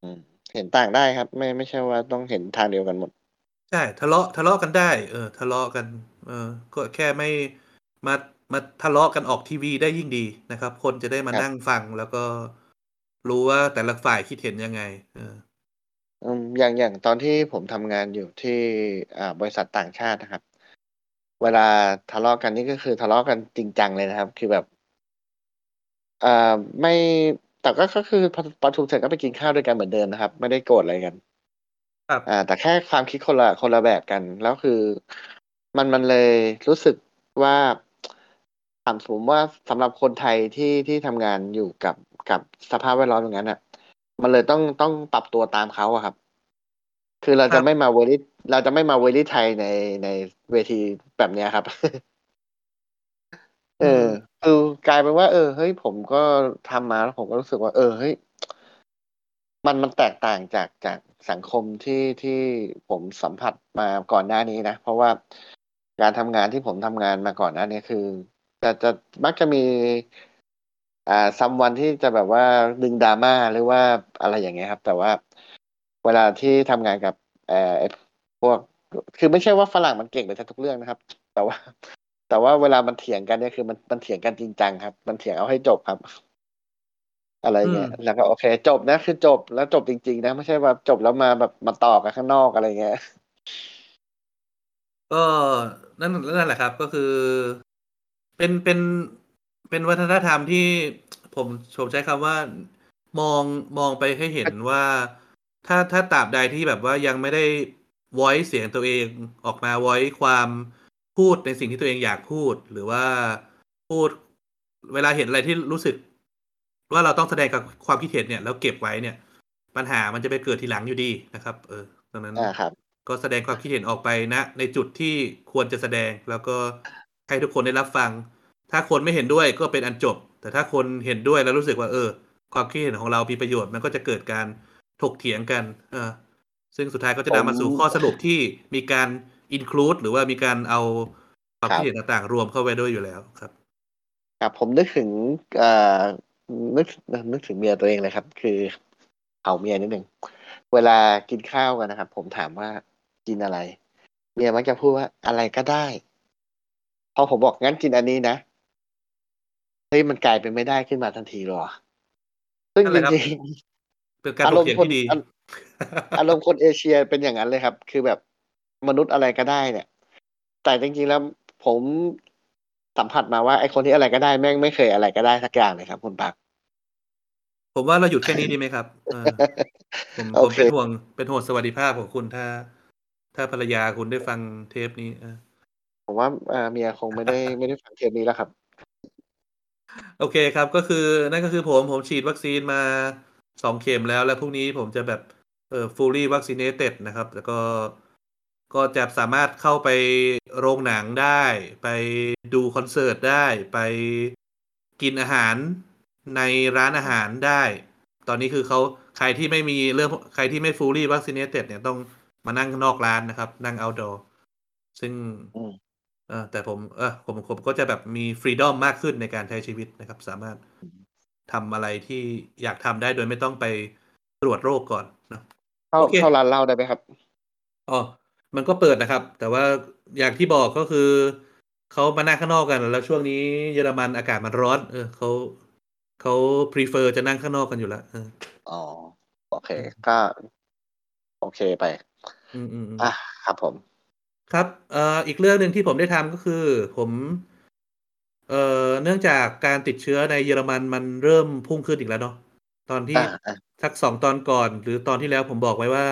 อืมเห็นต่างได้ครับ ไม่ไม่ใช่ว่าต้องเห็นทางเดียวกันหมด ใช่ ทะเลาะ ทะเลาะกันได้ เออ ทะเลาะกัน เออ ก็แค่ไม่มา มาทะเลาะกันออกทีวีได้ยิ่งดีนะครับ คนจะได้มาครับ นั่งฟังแล้วก็รู้ว่าแต่ละฝ่ายคิดเห็นยังไง เออ อืมอย่างอย่างตอนที่ผมทำงานอยู่ที่อ่าบริษัทต่างชาตินะครับ เวลาทะเลาะกันนี่ก็คือทะเลาะกันจริงจังเลยนะครับ คือแบบอ่าไม่แต่ก็ก็คือพอประชุมเสร็จก็ไปกินข้าวด้วยกันเหมือนเดิมนะครับ ไม่ได้โกรธอะไรกัน อ่า แต่แค่ความคิดคนละคนละแบบกันแล้วคือ มันมันเลยรู้สึกว่าถามผมว่าสำหรับคนไทยที่ที่ทำงานอยู่กับกับสภาพแวดล้อมอย่างนั้นอะ มันเลยต้องต้องปรับตัวตามเขาอะครับ คือเราจะครับไม่มา overly เราจะไม่มา overly ไทยในในเวทีแบบเนี้ยครับ เออือมคือกลายเป็นว่า เออเฮ้ยผมก็ทำมาแล้วผมก็รู้สึกว่า เออเฮ้ยมันมันแตกต่างจากจาก สังคมที่ที่ผมสัมผัสมาก่อนหน้านี้นะ เพราะว่าการทำงานที่ผมทำงานมาก่อนหน้านี้คือจะจะมักจะมี อ่าซัมวันที่จะแบบว่าดึงดราม่าหรือว่าอะไรอย่างเงี้ยครับ แต่ว่าเวลาที่ทำงานกับเอ่อพวก คือไม่ใช่ว่าฝรั่งมันเก่งไปทุกเรื่องนะครับ แต่ว่า แต่ว่าเวลามันเถียงกันเนี่ยคือมันมันเถียงกันจริงจังครับ มันเถียงเอาให้จบครับ อะไรอืมเงี้ยแล้วก็โอเค จบนะคือจบแล้วจบจริง ๆ นะไม่ใช่ว่าจบแล้วมาแบบมาต่อกันข้างนอกอะไรเงี้ยก็นั่นนั่นแหละครับ ก็คือ เป็นเป็นเป็นวัฒนธรรมที่ผมผมใช้คำว่า มองมองไปให้เห็นว่า ถ้าถ้าตราบใดที่แบบว่ายังไม่ได้ voice เสียงตัวเองออกมา voice ความพูดในสิ่งที่ตัวเองอยากพูด หรือว่าพูดเวลาเห็นอะไรที่รู้สึก ว่าเราต้องแสดงกับความคิดเห็นเนี่ยแล้วเก็บไว้เนี่ย ปัญหามันจะไปเกิดทีหลังอยู่ดีนะครับ เออดังนั้นอ่าครับก็แสดงความคิดเห็นออกไปนะ ในจุดที่ควรจะแสดงแล้วก็ให้ทุกคนได้รับฟัง ถ้าคนไม่เห็นด้วยก็เป็นอันจบ แต่ถ้าคนเห็นด้วยแล้วรู้สึกว่า เออ ความคิดเห็นของเรามีประโยชน์มันก็จะเกิดการถกเถียงกัน เออ ซึ่งสุดท้ายก็จะนำมาสู่ผมข้อสรุปที่มีการ include หรือว่ามีการเอาความครับคิดเห็นต่างๆ รวมเข้าไว้ด้วยอยู่แล้วครับครับผมนึกถึงเอ่อ นึกนึกถึงเมียตัวเองเลยครับ คือเอาเมียนิดหนึ่งเวลากินข้าวกันนะครับ ผมถามว่ากินอะไร เมียมักจะพูดว่าอะไรก็ได้ พอผมบอกงั้นกินอันนี้นะเฮ้ยมันกลายเป็นไม่ได้ขึ้นมาทันทีเลยว่ะซึ่งนั่นแหจละครับริงเป็นการอาถรกมณ์เถียงคนที่ดีอารๆอารมณ์คนเอเชียเป็นอย่างนั้นเลยครับ คือแบบมนุษย์อะไรก็ได้เนี่ย แต่จริงๆแล้วผมสัมผัสมาว่าไอ้คนที่อะไรก็ได้แม่งไม่เคยอะไรก็ได้สักอย่างเลยครับคุณปัก ผมว่าเราหยุดแค่นี้ดีไหมครับเออผมโอผมเคเป็นห่วงเป็นห่วงสวัสดิภาพของคุณถ้า ถ้าภรรยาคุณได้ฟังเทปนี้เออผมว่าเอ่อเมียคงไม่ได้ไม่ได้ฟังเทปนี้แล้วครับ โอเคครับก็คือนั่นก็คือผมผมฉีดวัคซีนมาสองเข็มแล้ว แล้วพรุ่งนี้ผมจะแบบเอ่อ fully vaccinated นะครับ แล้วก็ก็จะสามารถเข้าไปโรงหนังได้ ไปดูคอนเสิร์ตได้ ไปกินอาหาร ในร้านอาหารได้ ตอนนี้คือเขาใครที่ไม่มีเรื่องใครที่ไม่ fully vaccinated เนี่ยต้องมานั่งนอกร้านนะครับ นั่ง outdoor ซึ่งอืมเออแต่ผมเออผมผมก็จะแบบมีฟรีดอมมากขึ้นในการใช้ชีวิตนะครับ สามารถทำอะไรที่อยากทำได้โดยไม่ต้องไปตรวจโรคก่อนเนอะเข้าโอเคเข้าร้านเหล้าได้ไหมครับอ๋อมันก็เปิดนะครับ แต่ว่าอย่างที่บอกก็คือเขามานั่งข้างนอกกัน แล้วช่วงนี้เยอรมันอากาศมันร้อน เออเขา เขา prefer จะนั่งข้างนอกกันอยู่แล้วเอออ๋อ โอเคอืมก็ โอเคไปอืมอืมอืมอะครับผม ครับ เอ่ออีกเรื่องหนึ่งที่ผมได้ทำก็คือ ผม เอ่อเนื่องจากการติดเชื้อในเยอรมันมันเริ่มพุ่งขึ้นอีกแล้วเนาะตอนที่อ่าอ่าสักสองตอนก่อน หรือตอนที่แล้วผมบอกไว้ว่า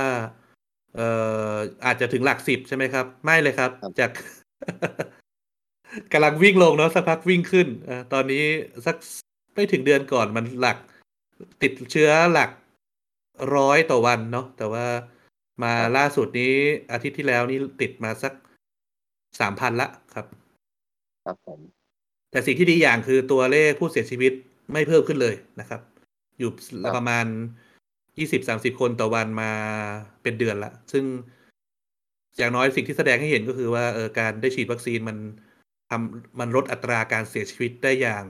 เอ่ออาจจะถึงหลักสิบใช่ไหมครับ ไม่เลยครับ จากกำลังวิ่งลงเนาะสักพักวิ่งขึ้นเอ่อตอนนี้สัก ไม่ถึงเดือนก่อนมันหลัก ติดเชื้อหลักร้อยต่อวันเนาะแต่ว่ามาล่าสุดนี้อาทิตย์ที่แล้วนี่ติดมาสักสามพันละครับ ครับผมแต่สิ่งที่ดีอย่างคือตัวเลขผู้เสียชีวิตไม่เพิ่มขึ้นเลยนะครับ อยู่ประมาณยี่สิบสามสิบคนต่อวันมาเป็นเดือนละ ซึ่งอย่างน้อยสิ่งที่แสดงให้เห็นก็คือว่าเออการได้ฉีดวัคซีนมันทำมันลดอัตราการเสียชีวิตได้อย่าง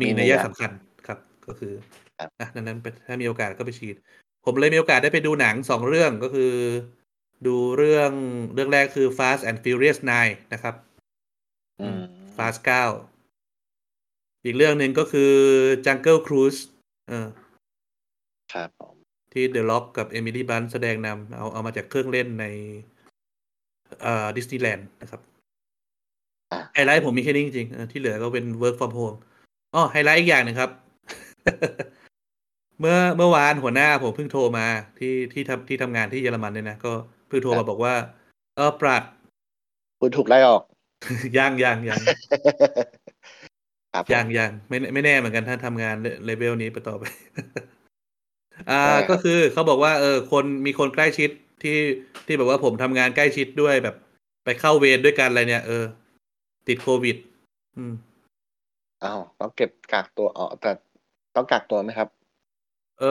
มีนัยสำคัญครับ ก็คือครับอะดังนั้นถ้ามีโอกาสก็ไปฉีด ผมเลยมีโอกาสได้ไปดูหนังสองเรื่องก็คือ ดูเรื่องเรื่องแรกคือ Fast and Furious 9 นะครับอืม Fast 9 อีกเรื่องหนึ่งก็คือ Jungle Cruise เออครับผมที่ The Rock กับ Emily Blunt แสดงนำเอาเอามาจากเครื่องเล่นในเอ่อดิสนีย์แลนด์นะครับอะไฮไลท์ผมมีแค่นี้จริงๆเออที่เหลือก็เป็น work from home อ๋อไฮไลท์อีกอย่างหนึ่งครับ เมื่อเมื่อวานหัวหน้าผมเพิ่งโทรมาที่ที่ทำที่ทำงานที่เยอรมันเนี่ยนะก็เพิ่งโทรมาบอกว่า เออปราดคุณถูกไล่ออกยังยังยังครับผมยังยังไม่ไม่แน่เหมือนกันถ้าทำงานเลเวลนี้ไปต่อไป อ่าได้ครับก็คือเขาบอกว่า เออ คนมีคนใกล้ชิดที่ที่แบบว่าผมทำงานใกล้ชิดด้วยแบบ ไปเข้าเวรด้วยกันอะไรเนี่ย เออ ติดโควิด อืม อ้าวต้องเก็บกักตัวอ๋อแต่ต้องกักตัวไหมครับ เอ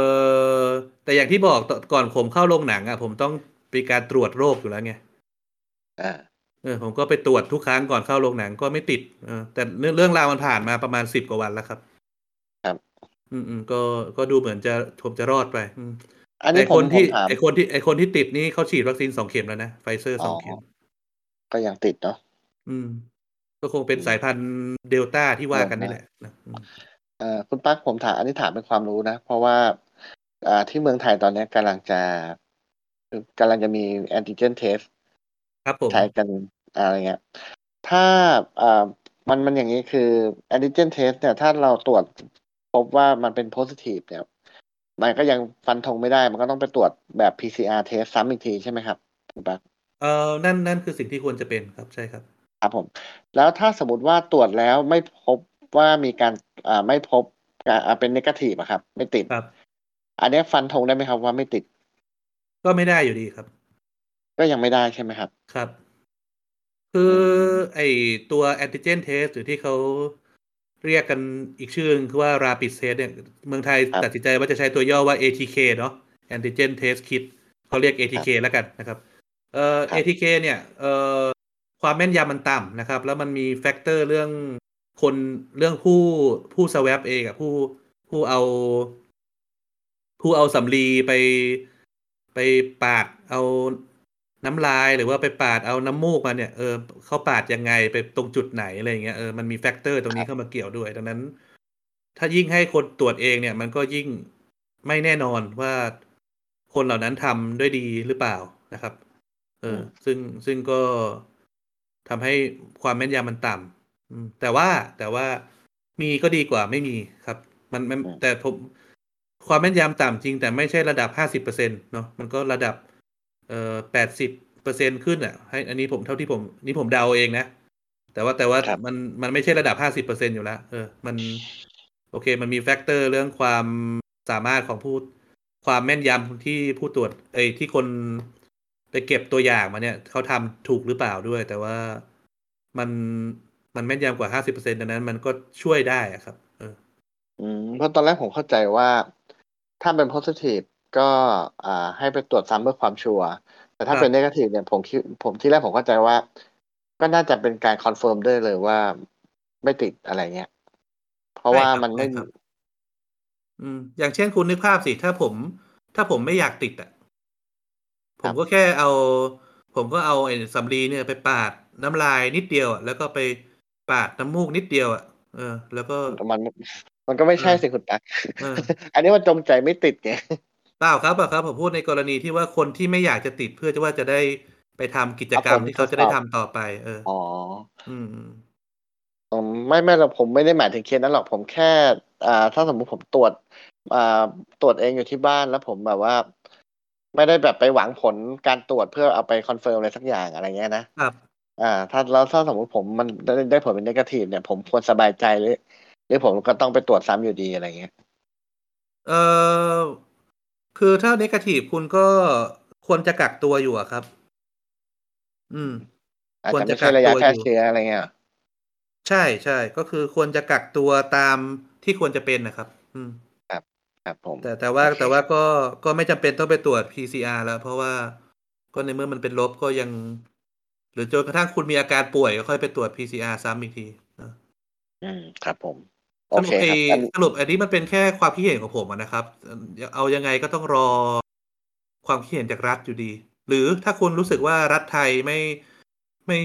อแต่อย่างที่บอกตก่อนผมเข้าโรงหนังอะ ผมต้องมีการตรวจโรคอยู่แล้วไงอ่าเออผมก็ไปตรวจทุกครั้งก่อนเข้าโรงหนังก็ไม่ติดเออแต่เรื่องเรื่องราวมันผ่านมาประมาณสิบกว่าวันแล้วครับ ครับ อืมอืมก็ก็ดูเหมือนจะผมจะรอดไปอืมอันนี้ไอผคมนผที่มถามไอคนที่ไอคนที่ติดนี่เขาฉีดวัคซีนสองเข็มแล้วนะไฟเซอร์สองเข็มอ๋อก็ยังติดเนาะอืม ก็คงเป็นอืมสายพันธุ์เดลต้าที่ว่ากันนี่แหละนะอืมเอ่อคุณปั๊กผมถามอันนี้ถามเป็นความรู้นะ เพราะว่าอ่าที่เมืองไทยตอนนี้กำลังจะกำลังจะมี antigen test ครับผมใช้กันอะไรเงี้ยถ้าอ่ามันมันอย่างนี้คือ antigen test เนี่ย ถ้าเราตรวจพบว่ามันเป็น positive เนี่ย มันก็ยังฟันธงไม่ได้ มันก็ต้องไปตรวจแบบ PCR เทสซ้ำอีกทีใช่ไหมครับคุณปั๊กเออนั่นนั่นคือสิ่งที่ควรจะเป็นครับใช่ครับ ครับผมแล้วถ้าสมมติว่าตรวจแล้วไม่พบว่ามีการอ่าไม่พบการอ่าเป็น negative อะครับ ไม่ติดครับ อันเนี้ยฟันธงได้ไหมครับว่าไม่ติด ก็ไม่ได้อยู่ดีครับ ก็ยังไม่ได้ใช่ไหมครับ ครับ คือไอตัว antigen test หรือที่เขาเรียกกันอีกชื่อนึงคือว่า rapid test เนี่ย เมืองไทยครับตัดสินใจว่าจะใช้ตัวย่อว่า ATK เนาะ antigen test kit เขาเรียก ATK แล้วกันนะครับ เอ่อครับ ATK เนี่ย เอ่อ ความแม่นยำมันต่ำนะครับ แล้วมันมี factor เรื่องคนเรื่องผู้ผู้สว a ปเองอะผู้ผู้เอา ผู้เอาสำลีไปไปปาดเอาน้ำลายหรือว่าไปปาดเอาน้ำมูกมาเนี่ยเออเขาปาดยังไงไปตรงจุดไหนอะไรอย่างเงี้ยเออมันมี factor ตรงนี้เข้ามาเกี่ยวด้วยดังนั้น ถ้ายิ่งให้คนตรวจเองเนี่ย มันก็ยิ่งไม่แน่นอนว่าคนเหล่านั้นทำด้วยดีหรือเปล่านะครับ เออมซึ่งซึ่งก็ ทำให้ความแม่นยำมันต่ำอืมแต่ว่าแต่ว่ามีก็ดีกว่าไม่มีครับ มันมันอืมแต่ผมความแม่นยำต่ำจริง แต่ไม่ใช่ระดับห้าสิบเปอร์เซ็นเนาะมันก็ระดับ เอ่อแปดสิบเปอร์เซ็นขึ้นอะ ให้ อันนี้ผมเท่าที่ผม นี่ผมเดาเองนะ แต่ว่าแต่ว่าครับมันมันไม่ใช่ระดับห้าสิบเปอร์เซ็นอยู่แล้วเออ มัน โอเค มันมี factor เรื่องความสามารถของผู้ความแม่นยำที่ผู้ตรวจ เอ้ยที่คน ไปเก็บตัวอย่างมาเนี่ยเขาทำถูกหรือเปล่าด้วย แต่ว่ามันมันแม่นยำกว่าห้าสิบเปอร์เซ็นดังนั้น มันก็ช่วยได้อะครับ เออ อืมเพราะตอนแรกผมเข้าใจว่า ถ้าเป็น positive ก็อ่า ให้ไปตรวจซ้ำเพื่อความชัวร์แต่ถ้าครับเป็น negative เนี่ยผมคิดผมที่แรกผมเข้าใจว่า ก็น่าจะเป็นการ confirm ได้เลยว่าไม่ติดอะไรเงี้ย เพราะว่าใช่ครับมันไม่ใช่ครับอืม อย่างเช่นคุณนึกภาพสิ ถ้าผม ถ้าผมไม่อยากติดอะ ผมก็แค่เอา ผมก็เอาไอ้สำลีเนี่ยไปปาดน้ำลายนิดเดียวอะแล้วก็ไปปาดน้ำมูกนิดเดียวอะเออ แล้วก็มันมันก็ไม่ใช่เออสิคุณตั๊กเอออันนี้มันจงใจไม่ติดไงเปล่าครับเปล่าครับผมพูดในกรณีที่ว่าคนที่ไม่อยากจะติดเพื่อจะว่าจะได้ไปทำกิจกรรมเอาผลที่เขาจะได้ทดสทำอบต่อไป เอออ๋ออืมอืมอืมไม่ไม่หรอกผมไม่ได้หมายถึงเคสนั้นหรอกผมแค่ อ่า ถ้าสมมุติผมตรวจ อ่า ตรวจเองอยู่ที่บ้านแล้วผมแบบว่า ไม่ได้แบบไปหวังผลการตรวจเพื่อเอาไป confirm อะไรสักอย่างอะไรเงี้ยนะครับ อ่า ถ้าแล้วถ้าสมมติผมมันได้ได้ผลเป็น negative เนี่ยผมควรสบายใจหรือหรือผมก็ต้องไปตรวจซ้ำอยู่ดีอะไรเงี้ย เออคือถ้า negative คุณก็ควรจะกักตัวอยู่อะครับ อืม อาจควรจะจะไม่ใช่ระยะกักตัวแพร่อยู่เชื้ออะไรเงี้ยใช่ใช่ก็คือควรจะกักตัวตามที่ควรจะเป็นนะครับ อืม ครับผม แต่แต่ว่าโอเคแต่ว่าก็ก็ไม่จำเป็นต้องไปตรวจ PCR แล้ว เพราะว่าก็ในเมื่อมันเป็นลบก็ยัง หรือจนกระทั่งคุณมีอาการป่วยก็ค่อยไปตรวจ PCR ซ้ำอีกทีนะอืมครับผมสโอรุเคปไอ้ครับงั้นสรุปอันนี้มันเป็นแค่ความคิดเห็นของผมอะนะครับ เอายังไงก็ต้องรอความคิดเห็นจากรัฐอยู่ดี หรือถ้าคุณรู้สึกว่ารัฐไทยไม่ไม่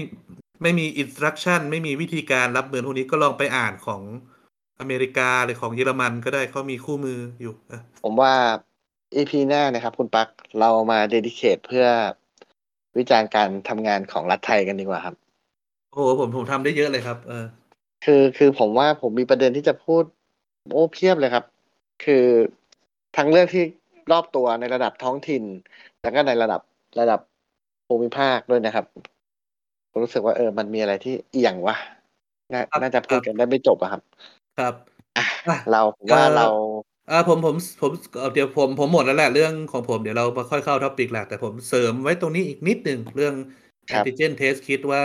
ไม่มีอินสตรักชั่นไม่มีวิธีการรับมือพวกนี้ก็ลองไปอ่านของ อเมริกาหรือของเยอรมันก็ได้เขามีคู่มืออยู่อะผมว่า EP หน้านะครับ คุณปักเรามาเดดิเคทเพื่อวิจารณ์การทำงานของรัฐไทยกันดีกว่าครับ โอ้โหผมผมทำได้เยอะเลยครับ เออ คือคือผมว่าผมมีประเด็นที่จะพูดโอ้เพียบเลยครับ คือทั้งเรื่องที่รอบตัวในระดับท้องถิ่น แล้วก็ในระดับระดับภูมิภาคด้วยนะครับผมรู้สึกว่าเออมันมีอะไรที่เอียงวะนาครับน่าจะพูดกันได้ไม่จบอะครับ ครับอะอะเราผมว่าเอ่อเราอ่าผมผมผมเอ่อเดี๋ยวผมผมหมดแล้วแหละเรื่องของผมเดี๋ยวเรามาค่อยเข้า topic หลักแต่ผมเสริมไว้ตรงนี้อีกนิดหนึ่งเรื่องครับ antigen test kit ว่า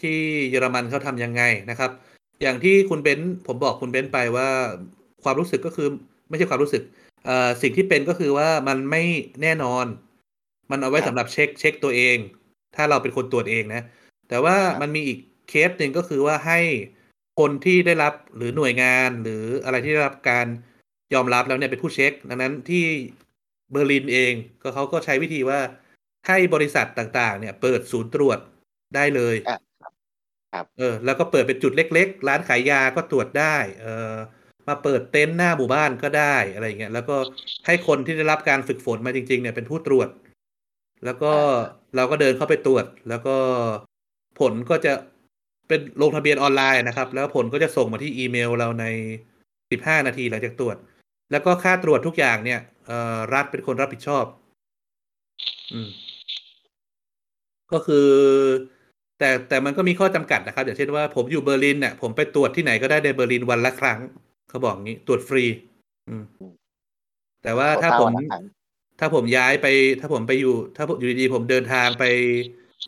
ที่เยอรมันเขาทำยังไงนะครับ อย่างที่คุณเบนซ์ผมบอกคุณเบนซ์ไปว่าความรู้สึกก็คือไม่ใช่ความรู้สึกเอ่อสิ่งที่เป็นก็คือว่ามันไม่แน่นอน มันเอาไว้ครับสำหรับเช็คเช็คตัวเอง ถ้าเราเป็นคนตรวจเองนะ แต่ว่าครับมันมีอีกเคสหนึ่งก็คือว่าให้ คนที่ได้รับหรือหน่วยงานหรืออะไรที่ได้รับการยอมรับแล้วเนี่ยเป็นผู้เช็ค ดังนั้นที่เบอร์ลินเองก็เขาก็ใช้วิธีว่าให้บริษัทต่างๆ เนี่ยเปิดศูนย์ตรวจได้เลยอะครับเออแล้วก็เปิดเป็นจุดเล็ก ๆ ร้านขายยาก็ตรวจได้ เออมาเปิดเต็นท์หน้าหมู่บ้านก็ได้อะไรอย่างเงี้ยแล้วก็ให้คนที่ได้รับการฝึกฝนมาจริง ๆ เนี่ยเป็นผู้ตรวจ แล้วก็เราก็เดินเข้าไปตรวจ แล้วก็ผลก็จะ เป็นลงทะเบียนออนไลน์นะครับ แล้วผลก็จะส่งมาที่อีเมลเราใน 15 นาทีหลังจากตรวจ แล้วก็ค่าตรวจทุกอย่างเนี่ยเอ่อรัฐเป็นคนรับผิดชอบ อืม ก็คือ แต่แต่มันก็มีข้อจำกัดนะครับ อย่างเช่นว่าผมอยู่เบอร์ลินเนี่ยผมไปตรวจที่ไหนก็ได้ในเบอร์ลินวันละครั้ง เขาบอกงี้ตรวจฟรี อืม แต่ว่าถ้าโควผต้ามวันละครั้งถ้าผมย้ายไป ถ้าผมไปอยู่ ถ้าผมอยู่ดีๆผมเดินทางไป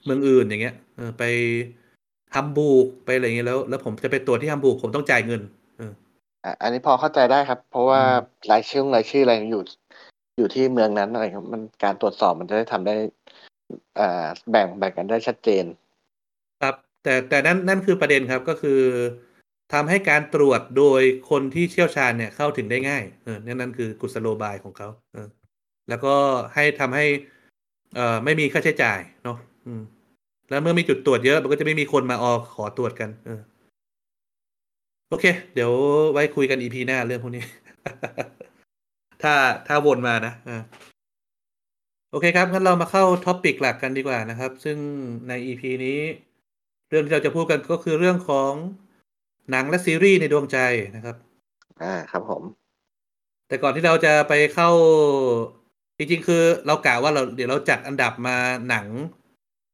เมืองอื่นอย่างเงี้ยเออไป ฮัมบูร์กไปอะไรเงี้ยแล้ว แล้วผมจะไปตรวจที่ฮัมบูร์กผมต้องจ่ายเงินเอออะอันนี้พอเข้าใจได้ครับ เพราะว่าอืมรายชื่อรายชื่ออะไรอยู่ อยู่ที่เมืองนั้นอะไรครับมันการตรวจสอบมันจะได้ทำได้ อ่าแบ่งแบ่งกันได้ชัดเจน ครับ แต่แต่นั่นนั่นคือประเด็นครับก็คือทำให้การตรวจโดยคนที่เชี่ยวชาญเนี่ยเข้าถึงได้ง่ายเออนั่นนั่นคือกุศโลบายของเขาเออแล้วก็ให้ทำให้ เอ่อไม่มีค่าใช้จ่ายเนาะอืม แล้วเมื่อมีจุดตรวจเยอะมันก็จะไม่มีคนมาออขอตรวจกัน เออ โอเค เดี๋ยวไว้คุยกันอีพีหน้าเรื่องพวกนี้ ถ้าถ้าวนมานะอ่าโอเคครับงั้นเรามาเข้าท็อปิกหลักกันดีกว่านะครับ ซึ่งใน EP นี้ เรื่องที่เราจะพูดกันก็คือเรื่องของหนังและซีรีส์ในดวงใจนะครับ อ่าครับผม แต่ก่อนที่เราจะไปเข้า จริงๆ คือเรากะว่าเราเดี๋ยวเราจัดอันดับมาหนัง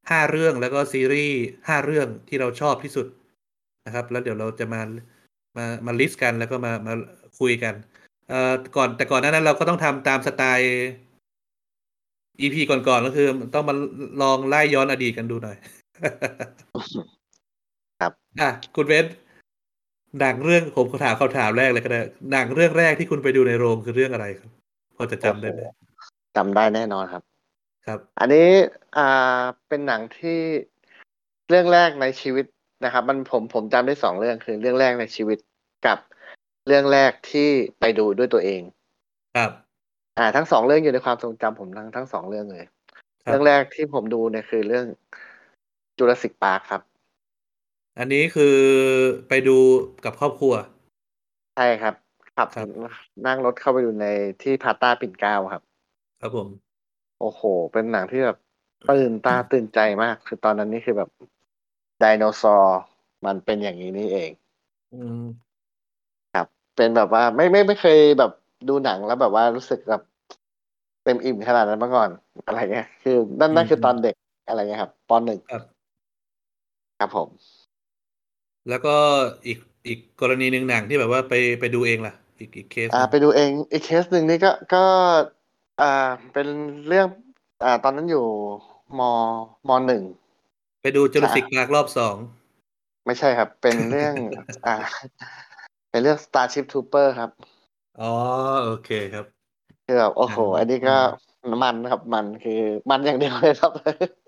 ห้าเรื่องแล้วก็ซีรีส์ห้าเรื่องที่เราชอบที่สุดนะครับ แล้วเดี๋ยวเราจะมามามาลิสต์กันแล้วก็มามาคุยกันเอ่อก่อนแต่ก่อนหนานั้นเราก็ต้องทำตามสไตล์ EP ก่อนๆก็คือต้องมาลองไล่ย้อนอดีตกันดูหน่อย ครับอะคุณเวสหนังเรื่องผมขอถามคำถามแรกเลยก็ได้หนังเรื่องแรกที่คุณไปดูในโรงคือเรื่องอะไรครับ พอจะจำได้ไหมโอ้โหจำได้แน่นอนครับ ครับ อันนี้อ่าเป็นหนังที่เรื่องแรกในชีวิตนะครับ มันผมผมจำได้สองเรื่องคือเรื่องแรกในชีวิตกับเรื่องแรกที่ไปดูด้วยตัวเอง ครับ อ่า ทั้งสองเรื่องอยู่ในความทรงจำผมทั้งทั้งสองเรื่องเลย ครับ เรื่องแรกที่ผมดูเนี่ยคือเรื่องจูราสสิกพาร์คครับ อันนี้คือไปดูกับครอบครัว ใช่ครับขับครับ นั่งรถเข้าไปดูในที่พาต้าปิ่นเกล้าครับ ครับผม โอ้โห เป็นหนังที่แบบตื่นตาตื่นใจมาก คือตอนนั้นนี่คือแบบไดโนเสาร์มันเป็นอย่างนี้นี่เอง อืมครับ เป็นแบบว่าไม่ไม่ไม่เคยแบบดูหนังแล้วแบบว่ารู้สึกแบบเต็มอิ่มขนาดนั้นมาก่อนอะไรเงี้ย คือนั่นนั่นคือตอนเด็กอะไรเงี้ยครับตอนหนึ่งครับครับผม แล้วก็อีกอีกกรณีหนึ่งหนังที่แบบว่าไปไปดูเองล่ะ อีกอีกเคสหนึ่งอ่าไปดูเองอีกเคสหนึ่งนี่ก็ก็ อ่า เป็นเรื่อง อ่า ตอนนั้นอยู่ ม.หนึ่ง ไปดู Jurassic Park รอบสอง ไม่ใช่ครับ เป็นเรื่อง อ่า เป็นเรื่อง Starship Trooper ครับ อ๋อ โอเคครับ คือแบบ โอ้โหอืมอันนี้ก็มันครับ มันคือ มันอย่างเดียวเลยครับ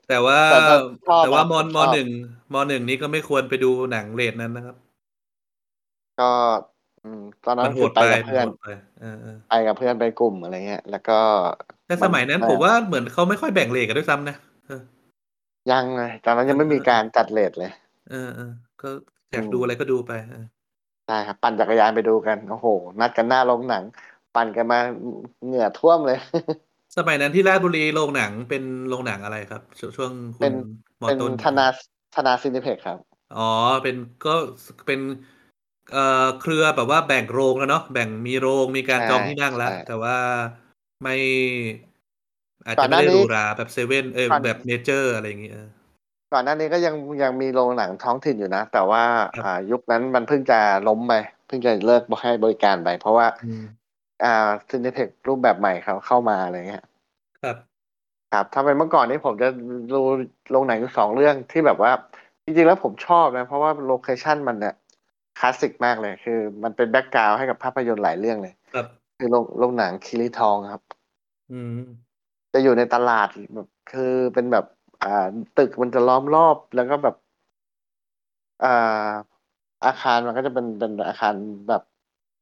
แต่ว่า แต่แต่ชอบแต่ว่านะผมชอบ ม.หนึ่ง ม.หนึ่งนี้ก็ไม่ควรไปดูหนังเรทนั้นนะครับ ก็อืม ตอนนั้มันนโหคือดไปไปกับมันเพื่อโหนดไปเออๆไปกับเพื่อนไปกลุ่มอะไรเงี้ย แล้วก็ แต่สมัยนั้นอาผมว่าเหมือนเขาไม่ค่อยแบ่งเรตกันด้วยซ้ำนะเออยังเลยตอนนั้นยังไม่มีการจัดเรตเลย เออๆก็ออืยากดูอะไรมก็ดูไปเออใช่ครับ ปั่นจักรยานไปดูกันโอ้โฮนัดกันหน้าโรงหนัง ปั่นกันมาอเหงื่อท่วมเลย สมัยนั้นที่ราชบุรีโรงหนังเป็นโรงหนังอะไรครับ?ชช่วงคุเป็ณนมเป็นต้นธนาซธนาซินิเพ็กซ์ครับอ๋อเป็นก็สเป็น เอ่อเครือแบบว่าแบ่งโรงแล้วเนาะแบ่งมีโรงมีกาใชร่จองที่นั่งแล้วใช่แต่ว่าไม่ อาจก่จอะนไมห่ไน้านีด้หรู้หราแบบเซเว่นเอ๊ยก่อนแบบเมเจอร์อะไรอย่างงี้เออก่อนหน้านี้ก็ยังยังมีโรงหนังท้องถิ่นอยู่นะ แต่ว่าครับอ่ายุคนั้นมันเพิ่งจะล้มไป เพิ่งจะเลิกบให้บริการไป เพราะว่าอืมอ่าซินิเพ็กซ์รูปแบบใหม่เขาเข้ามาอะไรเงี้ยครับครับถ้าเป็นเมื่อก่อนนี้ผมจะดูโรงหนังอยู่2เรื่องที่แบบว่า จริงๆแล้วผมชอบนะ เพราะว่า location มันเนี่ย คลาสสิกมากเลย คือ มันเป็น background ให้กับภาพยนตร์หลายเรื่องเลย ครับ คือโรงโรงหนังคีรีทองครับ อืม จะอยู่ในตลาดแบบคือเป็นแบบ อ่า ตึกมันจะล้อมรอบแล้วก็แบบ อ่า อาคารมันก็จะเป็นเป็นอาคารแบบ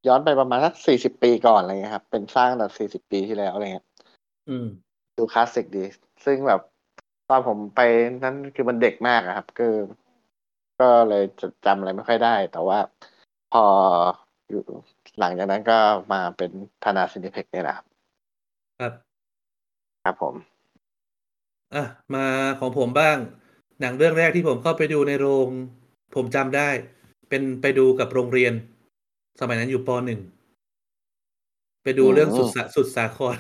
ย้อนไปประมาณสัก40ปีก่อนอะไรเงี้ยครับ เป็นสร้างตั้งแต่40ปีที่แล้วอะไรเงี้ยอืม ดูคลาสสิกดี ซึ่งแบบตอนผมไปนั้นคือมันเด็กมากอะครับ คือ ก็เลยจดจำอะไรไม่ค่อยได้ แต่ว่าพออยู่หลังจากนั้นก็มาเป็นธนาซินิเพ็กซ์เนี่ยแหละครับครับครับผมอะมาของผมบ้าง หนังเรื่องแรกที่ผมเข้าไปดูในโรง ผมจำได้ เป็นไปดูกับโรงเรียน สมัยนั้นอยู่ป.1ไปดูอืเรื่องสุดมสะสุดสาคร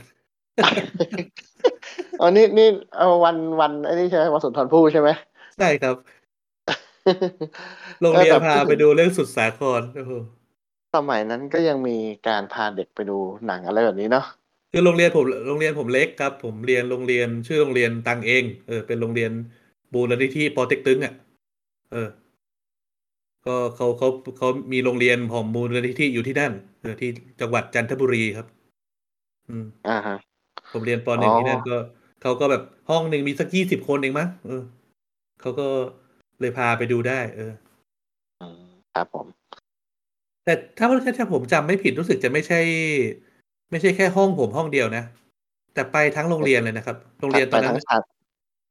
อ๋อนี่นี่เอ่อวันวันไอ้นี่ใช่ไหมวันสุนทรภู่ใช่ไหม?ใช่ครับ โรงเออเรียแตน่พาพูดไถปึงดูเรื่องสุดสาครโอ้โฮสมัยนั้นก็ยังมีการพาเด็กไปดูหนังอะไรแบบนี้เนาะคือโรงเรียนผมโรงเรียนผมเล็กครับ ผมเรียนโรงเรียนชื่อโรงเรียนตังเองเออเป็นโรงเรียนมูลนิธิปอเต็กตึงอะเออ ก็เขาเขาเขามีโรงเรียนของมูลนิธิอยู่ที่นั่นเออที่จังหวัดจันทบุรีครับ อืมอะฮะผมเรียนป.อ๋อ1ที่นั่นก็เขาก็แบบห้องหนึ่งมีสัก20คนเองมั้งเออเขาก็ เลยพาไปดูได้ เอออืมครับผม แต่ถ้าถ้าถ้าผมจำไม่ผิดรู้สึกจะไม่ใช่ ไม่ใช่แค่ห้องผมห้องเดียวนะ แต่ไปทั้งโรงเรียนเลยนะครับ โรงคเรรีัยบนไปตอนนัทั้้นงชั้น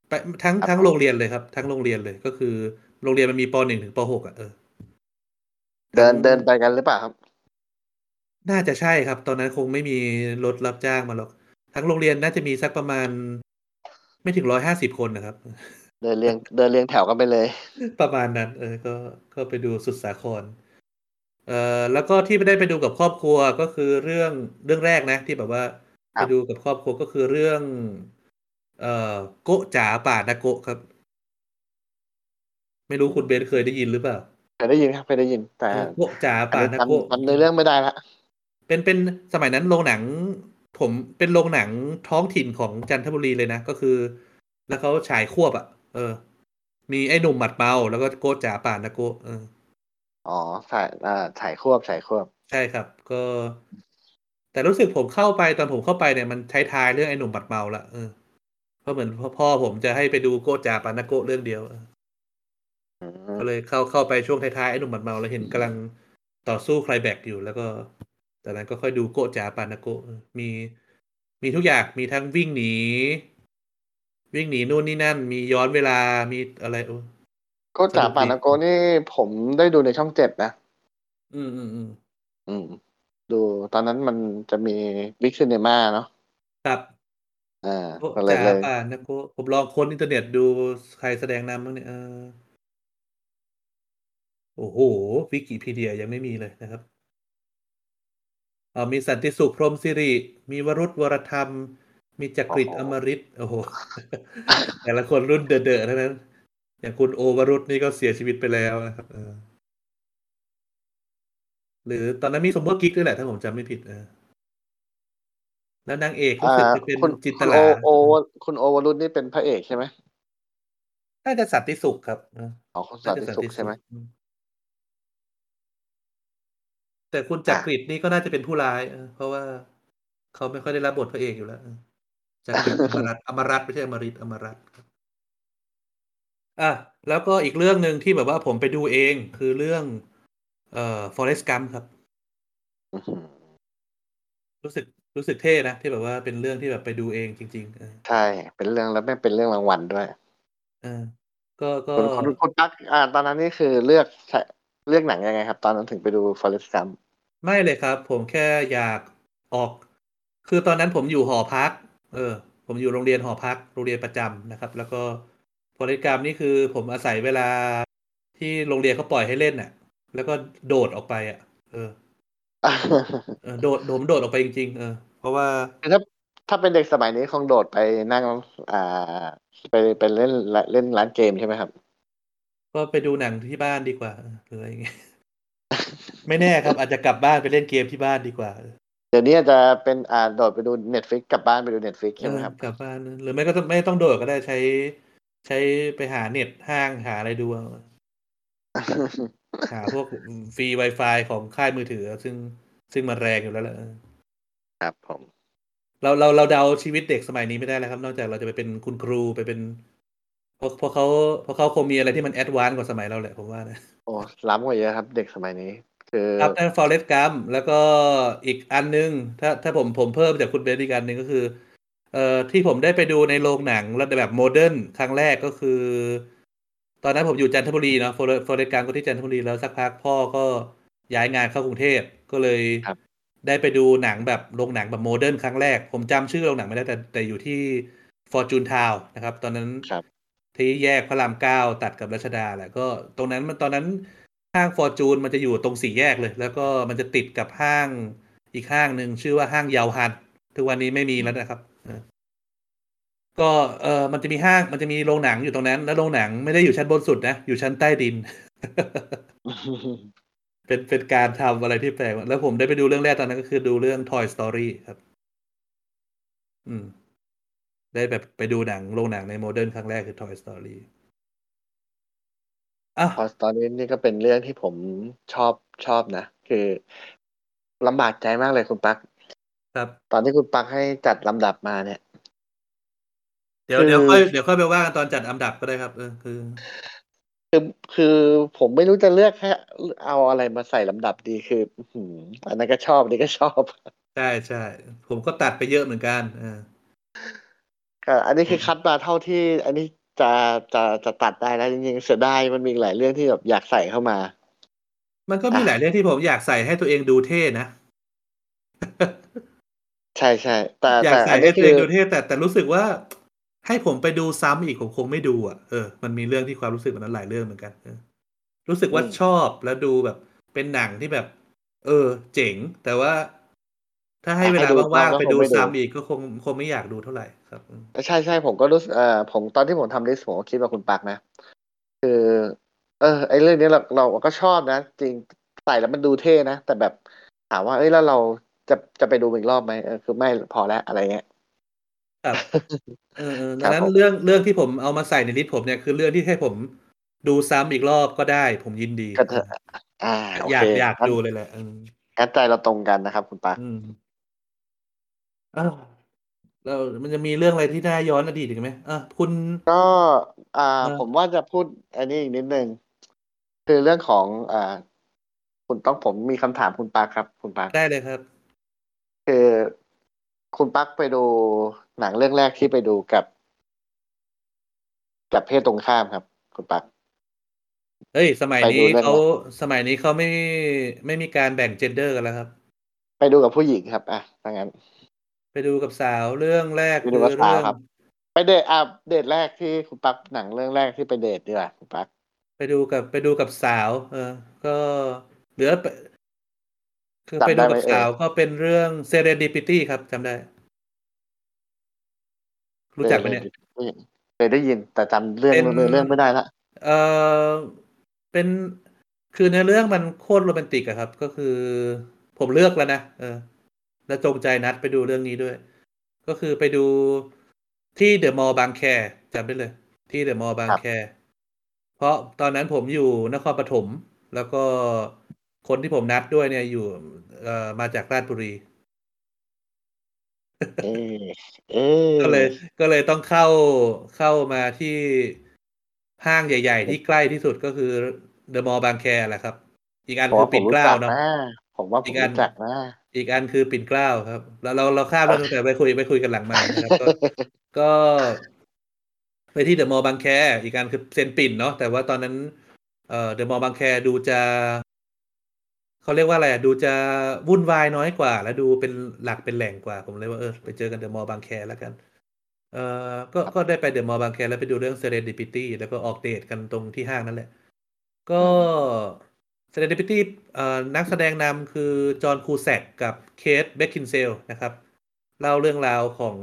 ไปทั้งครับทั้งผมโรงเรียนเลยครับ ทั้งโรงเรียนเลยก็คือ โรงเรียนมันมีป.1ถึงป.6อะเออเดทั้ิงนเดินไปกันหรือเปล่าครับ?น่าจะใช่ครับ ตอนนั้นคงไม่มีรถรับจ้างมาหรอก ทั้งโรงเรียนน่าจะมีสักประมาณ ไม่ถึง150คนน่ะครับ เดินเรียงเดินเรียงแถวกันไปเลย ประมาณนั้น เออ ก็ก็ไปดูสุดสาคร เอ่อแล้วก็ที่ไปได้ไปดูกับครอบครัวก็คือเรื่องเรื่องแรกนะ ที่แบบว่าคไปรับดูกับครอบครัวก็คือเรื่อง เอ่อโก๊ะจ๋าป่านาโกะครับ ไม่รู้อืมคุณเบนซ์เคยได้ยินหรือเปล่า?เคยได้ยินครับเคยได้ยิน แต่เออโก๊ะจ๋าอันป่านี้นาจโกะำจำเนอืื้อมเรื่องไม่ได้แล้วเป็นเป็นสมัยนั้นโรงหนัง ผมเป็นโรงหนังท้องถิ่นของจันทบุรีเลยนะก็คือ แล้วเขาฉายควบอะ เออ มีไอ้หนุ่มหมัดเมาแล้วก็โก๊ะจ๋าป่านาโกะเอออ๋อฉายอ่าฉายควบฉายควบ ใช่ครับ ก็ แต่รู้สึกผมเข้าไปตอนผมเข้าไปเนี่ยมันท้ายๆเรื่องไอ้หนุ่มหมัดเมาแล้วเออเพราะเหมือนพพ่อผมจะให้ไปดูโก๊ะจ๋าป่านาโกะเรื่องเดียวเอออืก็มเลยเข้าเข้าไปช่วงท้ายๆไอ้หนุ่มหมัดเมาแล้วเห็นกำลังต่อสู้ไคลแม็กซ์อยู่แล้วก็จากนั้นก็ค่อยดูโก๊ะจ๋าป่านาโกะเออมีมีทุกอย่างมีทั้งวิ่งหนี วิ่งหนีนู่นนี่นั่น มีย้อนเวลามีอะไรโอ้โก๊ะสจ๋านุกป่าดีนาโกะนี่ผมได้ดูในช่อง7นะ อืมๆๆอืม ดูตอนนั้นมันจะมี Big Cinema เนาะครับอาโก๊ะก็เลจ๋ยาเลยป่านาโกะผมลองค้นอินเทอร์เน็ตดูสใครแสดงนำบ้างเนี่ยเออโอ้โฮ Wikipedia ยังไม่มีเลยนะครับอ่ามีสันติสุขพรหมศิริ มีวรุธวรธรรม มีจัโอ้กริโดฮอมฤตโอ้โฮแต่ละคนรุ่นเดอะๆทั้งนั้น อย่างคุณโอวรุธนี่ก็เสียชีวิตไปแล้วนะครับเออหรือตอนนั้นมีซุปเปอร์กิ๊กด้วยแหละถ้าผมจำไม่ผิดเออแล้วนางเอกอรู่า้สึกจะเป็นคุณจินคตุณลโอาโอเออคุณโอวรุธนี่เป็นพระเอกใช่ไหม?น่าจะสันติสุขครับเอออ๋อคุณน่สัานติสุขใชจะสันติสุ่ไหม?ขอืมแต่คุณจอัากริดนี่ก็น่าจะเป็นผู้ร้ายเออเพราะว่าเขาไม่ค่อยได้รับบทพระเอกอยู่แล้ว เออจักริดอมรัตน์อมรัตน์ไม่ใช่อมฤตอมรัตน์ครับอาแล้วก็อีกเรื่องหนึ่งที่แบบว่าผมไปดูเองคือเรื่อง เอ่อ Forrest Gump ครับอื้อหือรู้สึกรู้สึกเท่นะ ที่แบบว่าเป็นเรื่องที่แบบไปดูเองจริงๆเออใช่ เป็นเรื่องแล้วแม่งเป็นเรื่องรางวัลด้วยเออก็ก็คุณคุณคุณตั๊กอ่า ตอนนั้นนี่คือเลือกใชเลือกหนังยังไงครับ ตอนนั้นถึงไปดู Forrest Gump ไม่เลยครับ ผมแค่อยากออก คือตอนนั้นผมอยู่หอพัก เออ ผมอยู่โรงเรียนหอพักโรงเรียนประจำนะครับ แล้วก็ Forrest Gump นี่คือผมอาศัยเวลาที่โรงเรียนเขาปล่อยให้เล่นน่ะ แล้วก็โดดออกไปอะเออเออโดดผมโดดออกไปจริงๆเออ เพราะว่าคือถ้าถ้าเป็นเด็กสมัยนี้คงโดดไปนั่งอ่า ไปไปเล่นรเล่นร้านเกมใช่ไหมครับ?ก็ไปดูหนังที่บ้านดีกว่าเออหรืออะไรอย่างงี้ไม่แน่ครับอาจจะกลับบ้านไปเล่นเกมที่บ้านดีกว่า เออเดี๋ยวนี้อาจจะเป็นอ่าโดดไปดู Netflix กลับบ้านไปดู Netflix เอใช่ไหมอครับ?กลับบ้านหรือไม่ก็ต้องไม่ต้องโดดก็ได้ใช้ ใช้ไปหาเน็ตห้างหาอะไรดูเอาหาพวกอืมฟรีวายฟายของค่ายมือถือ ซึ่งซึ่งมันแรงอยู่แล้วแหละเออครับผมเราเราเราเดาชีวิตเด็กสมัยนี้ไม่ได้แล้วครับ นอกจากเราจะไปเป็นคุณครูไปเป็นเพราะเพราะเขาเพราะเขาคงมีอะไรที่มัน advance กว่าสมัยเราแหละผมว่านะโอ้ล้ำกว่าเยอะครับ เด็กสมัยนี้ คือครับนั่น Forrest Gump แล้วก็อีกอันหนึ่งถ้าถ้าผมผมเพิ่มจากคุณเบนซ์อีกอันหนึ่งก็คือ เอ่อที่ผมได้ไปดูในโรงหนังแล้วแบบ modern ครั้งแรกก็คือ ตอนนั้นผมอยู่จันทบุรีเนาะ Forre Forrest Gump ก็ที่จันทบุรีแล้วสักพักพ่อก็ย้ายงานเข้ากรุงเทพก็เลยครับได้ไปดูหนังแบบโรงหนังแบบ modern ครั้งแรก ผมจำชื่อโรงหนังไม่ได้แต่แต่อยู่ที่ฟอร์จูนทาวน์นะครับ ตอนนั้นครับที่แยกพระราม9ตัดกับรัชดาแหละก็ตรงนั้นมันตอนนั้น ห้างฟอร์จูนมันจะอยู่ตรงสี่แยกเลย แล้วก็มันจะติดกับห้างอีกห้างหนึ่งชื่อว่าห้างเยาวฮัน ทุกวันนี้ไม่มีแล้วนะครับก็เออมันจะมีห้างมันจะมีโรงหนังอยู่ตรงนั้น แล้วโรงหนังไม่ได้อยู่ชั้นบนสุดนะ อยู่ชั้นใต้ดิน เป็นเป็นการทำอะไรที่แปลก แล้วผมได้ไปดูเรื่องแรกตอนนั้นก็คือดูเรื่อง Toy Story ครับ อืม ได้แบบไปดูหนังโรงหนังในโมเดิร์นครั้งแรกคือ Toy Story อ้าว Toy Story นี่ก็เป็นเรื่องที่ผมชอบชอบนะ คือลำบากใจมากเลยคุณตั๊กครับ ตอนที่คุณตั๊กให้จัดลำดับมาเนี่ย เดี๋ยวคืเดี๋ยวอค่อยเดี๋ยวค่อยไปว่ากันตอนจัดอันดับก็ได้ครับเออคือคือคือผมไม่รู้จะเลือกให้ลเอาอะไรมาใส่ลำดับดีคืออื้อฮืออันนั้นก็ชอบอันนี้ก็ชอบใช่ๆผมก็ตัดไปเยอะเหมือนกันเออก็อันนี้คือคัดมาเท่าที่ อันนี้ จะจะจะตัดได้แล้วจริงๆเสียดายมันมีอีกหลายเรื่องที่แบบอยากใส่เข้ามา มันก็อมีหลาายเรื่องที่ผมอยากใส่ให้ตัวเองดูเท่นะ ใช่ๆแต่อยาแต่กใส่อันใหนี้้ตัคืวเองอดูเท่แต่แต่รู้สึกว่า ให้ผมไปดูซ้ำอีกผมคงไม่ดูอะเออมันมีเรื่องที่ความรู้สึกแบบนั้นหลายเรื่องเหมือนกันเออรู้สึกว่าชอบอืมแล้วดูแบบ เป็นหนังที่แบบ เออ เจ๋ง แต่ว่า ถ้าให้อ่าให้ดูซ้ำว่างๆไปดูดูซ้ำอีกก็คงคงไม่อยากดูเท่าไรครับอืมเออใช่ๆผมก็รู้สึกเอ่อผมตอนที่ผมทำ list ผมก็คิดแบบคุณตั๊กนะ คือ เออไอ้เรื่องนี้เราเราก็ชอบนะ จริงใส่แล้วมันดูเท่นะ แต่แบบถามว่าเฮ้ยแล้วเราจะจะไปดูอีกรอบไหม?เออคือไม่พอแล้วอะไรเงี้ยครับเออๆคดังบนั้นผมเรื่องเรื่องที่ผมเอามาใส่ใน list ผมเนี่ยคือเรื่องที่ให้ผมดูซ้ำอีกรอบก็ได้ ผมยินดีก็เอเถอะออาโออยาเคกอยากงั้นดูเลยแหละอืมงั้นใจเราตรงกันนะครับ คุณตั๊ก อืมอ้าวแล้วมันจะมีเรื่องอะไรที่น่าย้อนอดีตอีกไหม?อาคุณ ก็อ่าเออผมว่าจะพูดอันนี้อีกนิดหนึ่งคือเรื่องของอ่าคุณต้องผมมีคำถามคุณตั๊กครับ คุณตั๊กได้เลยครับ คือคุณตั๊กไปดูหนังเรื่องแรกที่ไปดูกับ กับเพศตรงข้ามครับ คุณตั๊กเฮ้ย สมัยไปนีดู้เรื่อเขงาอะไร?สมัยนี้เขาไม่ไม่มีการแบ่ง gender กันแล้วครับ ไปดูกับผู้หญิงครับอาถ้างั้น ไปดูกับสาวเรื่องแรกคไปดูือกับเรสาื่วองครับ ไปเดตอ่าเดตแรกที่คุณตั๊กหนังเรื่องแรกที่ไปเดตดีกว่าคุณตั๊กไปดูกับไปดูกับสาว เออ ก็เหลือปคือจไปำไดดู้ไหมเอกับส่าย?วก็เป็นเรื่อง Serendipity ครับจำได้ รู้จักไหมเนี่ย? Serendipity เคยได้ยิน แต่จำเรื่อเงป็นเนื้อเรื่องไม่ได้แล้วเอ่อเป็นคือเนื้อเรื่องมันโคตรโรแมนติกอะครับ ก็คือ ผมเลือกแล้วนะเออ แล้วจงใจนัดไปดูเรื่องนี้ด้วย ก็คือไปดูที่เดอะมอลล์บางแคจำได้เลย ที่เดอะมอลล์บาครับงแค เพราะตอนนั้นผมอยู่นครปฐมแล้วก็คนที่ผมนัดด้วยเนี่ยอยู่เอ่อมาจากราชบุรีเอ๊เอ๊ก็เลย ก็เลยต้องเข้าเข้ามาที่ห้างใหญ่ ๆ ที่ใกล้ที่สุดก็คือเดอะมอลล์บางแคแหละครับ อีกอันผมคืวอ่าปผิ่มนรูเก้ล้าเนาะจักนะ ผผมว่าผอีมกอันรู้จักนะอีกอันคือปิ่นเกล้าครับเราเราเราข้ามเรื่องตั้งแต่ไปคุยไปคุยกันหลังไมานะครับก็ก็ไปที่เดอะมอลล์บางแค อีกอันคือเซนปิ่นเนาะแต่ว่าตอนนั้นเอ่อเดอะมอลล์บางแคดูจะเขาเรียกว่าอะไรอะดูจะวุ่นวายน้อยกว่า และดูเป็นหลักเป็นแหล่งกว่า ผมเลยว่าเออไปเจอกันเดอะมอลล์บางแคแล้วกันเอ่อก็ก็ได้ไปเดอะมอลล์บางแคแล้วไปดูเรื่อง Serendipity แล้วก็ออกเดทกันตรงที่ห้างนั่นแหละ ก็ Serendipity เอ่อนักแสดงนำคือ จอห์นคูแซกกับเคทเบคคินเซลนะครับ เล่าเรื่องราวของ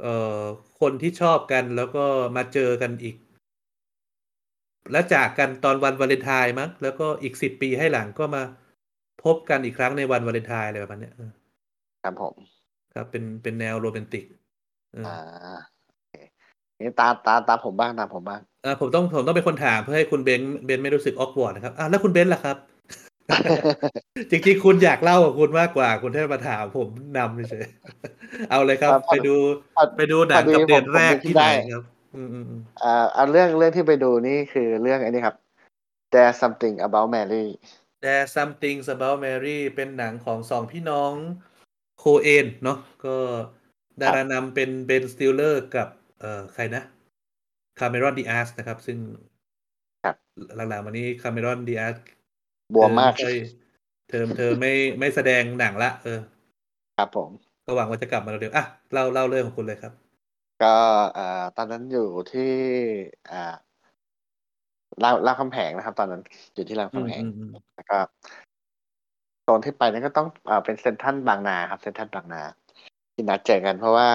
เอ่อคนที่ชอบกันแล้วก็มาเจอกันอีก แล้วจากกันตอนวันวาเลนไทน์มั้งแล้วก็อีกสิบปีให้หลังก็มาพบกันอีกครั้งในวันวาเลนไทน์อะไรประมาณเนี้ยเออครับผม ครับเป็นเป็นแนวโรแมนติกเอออ่าโอเค นี่ตาตาตาผมบ้างตาผมบ้างอ่าผมต้องผมต้องเป็นคนถามเพื่อให้คุณเบนซ์เบนซ์ไม่รู้สึก awkward นะครับอ่าแล้วคุณเบนซ์ล่ะครับ จริงๆ คุณอยากเล่ากับคุณมากกว่า คุณแค่มาถามผมนำเฉยๆเอาเลยครับครับไปดูพอไปดูหนังพอดีกับเดทแรกผมนึกที่ไหนได้ครับอืมอืมอืมอ่าอันเรื่องเรื่องที่ไปดูนี่คือเรื่องไอ้นี่ครับ There's something about Mary There's something about Mary เป็นหนังของสองพี่น้องโคเอนเนาะก็ดารานำเป็นเบนสติลเลอร์กับ เอ่อใครนะคาเมรอนดีอาสนะครับ ซึ่งครับหลังๆมานี้คาเมรอนดีอาสบวมมากเธอไค่อยเธอเธอไม่ไม่แสดงหนังละ เออ ครับผมก็หวังว่าจะกลับมาเร็วๆอะเล่าเล่าเรื่องของคุณเลยครับ ก็อ่าตอนนั้นอยู่ที่อ่ารามรามคำแหงนะครับ ตอนนั้นอยู่ที่รามคำแหงอืมอืมอืมแล้วก็โซนที่ไปนั่นก็ต้องอ่าเป็นเซนทรัลบางนาครับเซนทรัลบางนา ที่นัดเจอกันเพราะว่า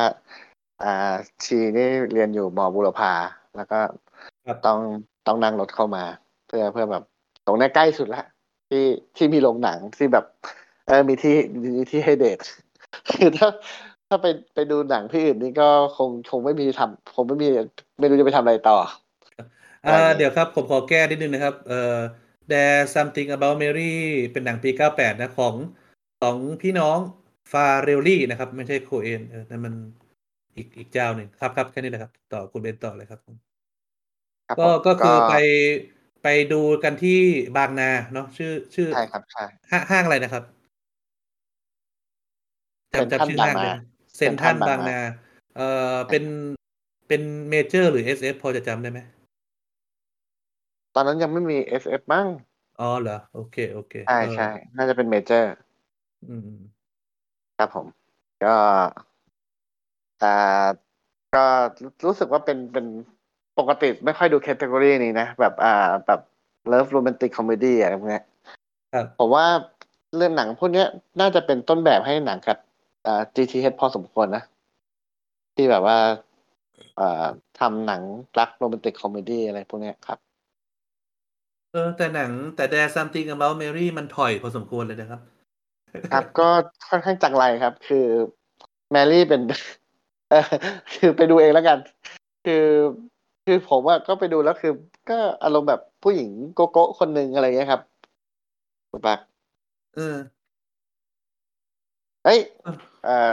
อ่าชีนี่เรียนอยู่มบุรพา แล้วก็ครับต้องต้องนั่งรถเข้ามา เพื่อเพื่อแบบตรงเนี้ยใกล้สุดละที่ที่มีโรงหนังที่แบบ เออมีที่มีที่ให้เดทคือถ้าถ้าไปไปดูหนังที่อื่นนี่ก็คงคงไม่มีทำคงไม่มีไม่รู้จะไปทำอะไรต่ออ่าได้เลยเดี๋ยวครับ ผมขอแก้นิดนึงนะครับ เอ่อ There's something about Mary เป็นหนังปี 98 นะ ของสองพี่น้องฟาเรลลี่นะครับ ไม่ใช่โคเอนเออนั่นมัน อีกอีกเจ้าหนึ่งครับครับแค่นี้แหละครับ ต่อคุณเบนต่อเลยครับผมครับก็ผมก็คือไปไปดูกันที่บางนาเนาะชื่อชื่อใช่ครับใช่ห้าห้างอะไรนะครับจำจำชื่อห้างได้ไหมเซนทันบางนา เอ่อเป็นเป็นเมเจอร์หรือ SF พอจะจำได้ไหมตอนนั้นยังไม่มี SF มั้งอ๋อเหรอ โอเค โอเคใช่เออใช่น่าจะเป็นเมเจอร์ อืมครับผม ก็ อ่าก็รู้สึกว่าเป็นเป็นปกติไม่ค่อยดู category นี้นะ แบบอ่าแบบ love romantic comedy อะไรพวกเนี้ยครับผมว่าเรื่องหนังพวกเนี้ยน่าจะเป็นต้นแบบให้หนังกับอ่า GTH พอสมควรนะ ที่แบบว่าอ่าทำหนังรัก romantic comedy อะไรพวกเนี้ยครับ เออ แต่หนังแต่ There's Something About Mary มันถ่อยพอสมควรเลยนะครับ ครับก็ค่อนข้างจังไรครับ คือแมรี่เป็นเออ คือไปดูเองแล้วกัน คือคือผมว่าก็ไปดูแล้วคือ ก็อารมณ์แบบผู้หญิงโกโก้คนหนึ่งอะไรเงี้ยครับคุณปักเออเอ้ยอะเอ่อ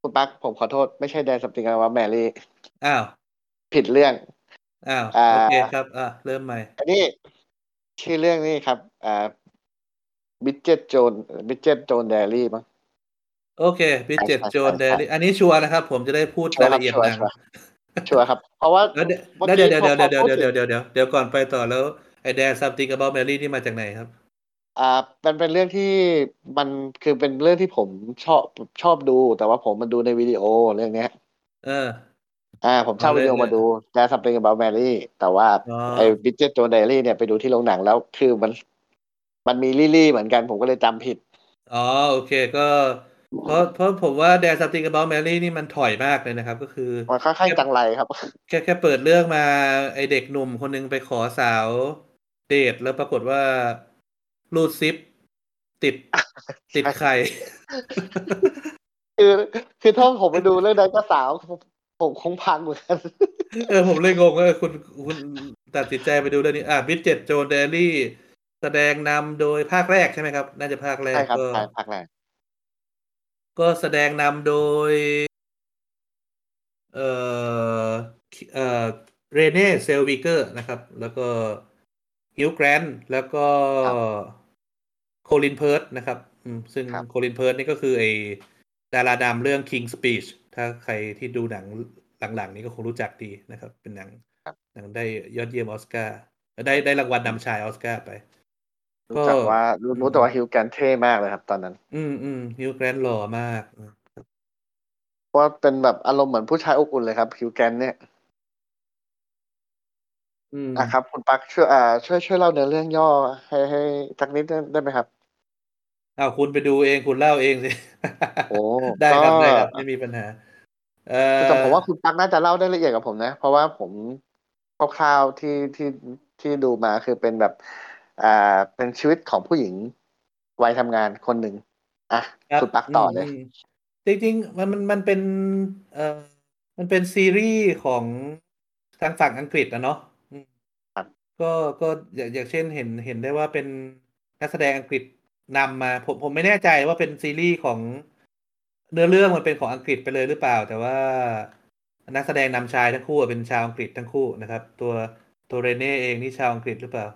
คุณปักผมขอโทษไม่ใช่แดนสปริงว่าแมรี่อ้าว ผิดเรื่อง อ้าวอ่าโอเคครับ อะเริ่มใหม่ อันนี้ ชื่อเรื่องนี้ครับ อ่าบิจเจตโจนบิจ et Jones Diary มั้ง โอเค Bridget ใช่โจนใช่เดลี่อันนี้ชัวร์นะครับ ผมจะได้พูดชัวราร์ยครับละเอียดชัวร์หนังชัวร์ชัวร์ครับ เพราะว่าแล้วเดี๋ยวเมื่อแล้วเดี๋ยวกี้เดี๋ยวพอเดี๋ยวพอเดี๋ยวพูดเดี๋ยวถึงเดี๋ยวเดี๋ยวเดี๋ยวก่อนไปต่อแล้วไอ้ There's Something About Mary นี่มาจากไหนครับอ่ามันเป็นเรื่องที่มันคือเป็นเรื่องที่ผมชอบชอบดู แต่ว่าผมมันดูในวิดีโอเรื่องเนี้ย เออ อ่า ผมเช่าเอาเลยวิดีโอเลยมาดูแต่ something about Mary แต่ว่าอ๋อไอ้ Bridget Jones Diary เนี่ยไปดูที่โรงหนังแล้วคือมัน มันมีลิลี่เหมือนกันผมก็เลยจำผิดอ๋อโอเคก็ เพราะเพราะผมว่า There's Something About Mary นี่มันถอยมากเลยนะครับ ก็คือมันค่อนข้างจังไรครับแค่แค่เปิดเรื่องมาไอเด็กหนุ่มคนนึงไปขอสาวเดทแล้วปรากฏว่ารูดซิป ติดติดไข่คือคือถ้าผมไปดูเรื่องนั้นก็สาวผมผมคงพังเหมือนกันเออผมเลยงงว่าคุณคุณตัดสินใจไปดูเรื่องนี้อะบิ d เจ็ตโจนเดลี่ แสดงนำโดยภาคแรกใช่ไหมครับ น่าจะภาคแรกใช่ครับก็ใช่ภาคแรก ก็แสดงนำโดย เอ่อ เอ่อ เรเน่เซลวิเกอร์นะครับ แล้วก็ฮิวแกรนแล้วก็โคลินเพิร์ดนะครับอืมซึ่งครับโคลินเพิร์ดนี่ก็คือไอดาราดำเรื่อง King Speech ถ้าใครที่ดูหนังหลังๆ นี้ก็คงรู้จักดีนะครับ เป็นหนังครับหนังได้ยอดเยี่ยมออสการ์ได้ได้รางวัลนำชายออสการ์ไป รู้จักว่ารู้อืมรู้แต่ว่าฮิวแกนเท่มากเลยครับ ตอนนั้น อืมอืมฮิวแกรนหล่อมากเพราะว่าเป็นแบบอารมณ์เหมือนผู้ชายอบอุ่นเลยครับฮิวแกนเนี่ย อืมนะครับ คุณปักช่วยอ่าช่วยช่วยเล่าเนื้อเรื่องย่อให้ให้สักนิดได้ได้ไหมครับอ้าวคุณไปดูเองคุณเล่าเองสิโอ้ได้ครับก็ได้ครับไม่มีปัญหา เออแต่ผมว่าคุณปักน่าจะเล่าได้ละเอียดกับผมนะ เพราะว่าผมคร่าวๆที่ที่ที่ดูมาคือเป็นแบบ อ่าเป็นชีวิตของผู้หญิงวัยทำงานคนหนึ่งอะรับคุณปักต่อเลยมจริงๆ มันมันมันเป็นเอ่อมันเป็นซีรีส์ของทางฝั่งอังกฤษนะเนาะอืมครับก็ก็อย่างอย่างเช่นเห็นเห็นได้ว่าเป็นนักแสดงอังกฤษนำมาผมผมไม่แน่ใจว่าเป็นซีรีส์ของเนื้อเรื่องมันเป็นของอังกฤษไปเลยหรือเปล่า แต่ว่านักแสดงนำชายทั้งคู่เป็นชาวอังกฤษทั้งคู่นะครับ ตัวตัวเรเน่เองนี่ชาวอังกฤษหรือเปล่า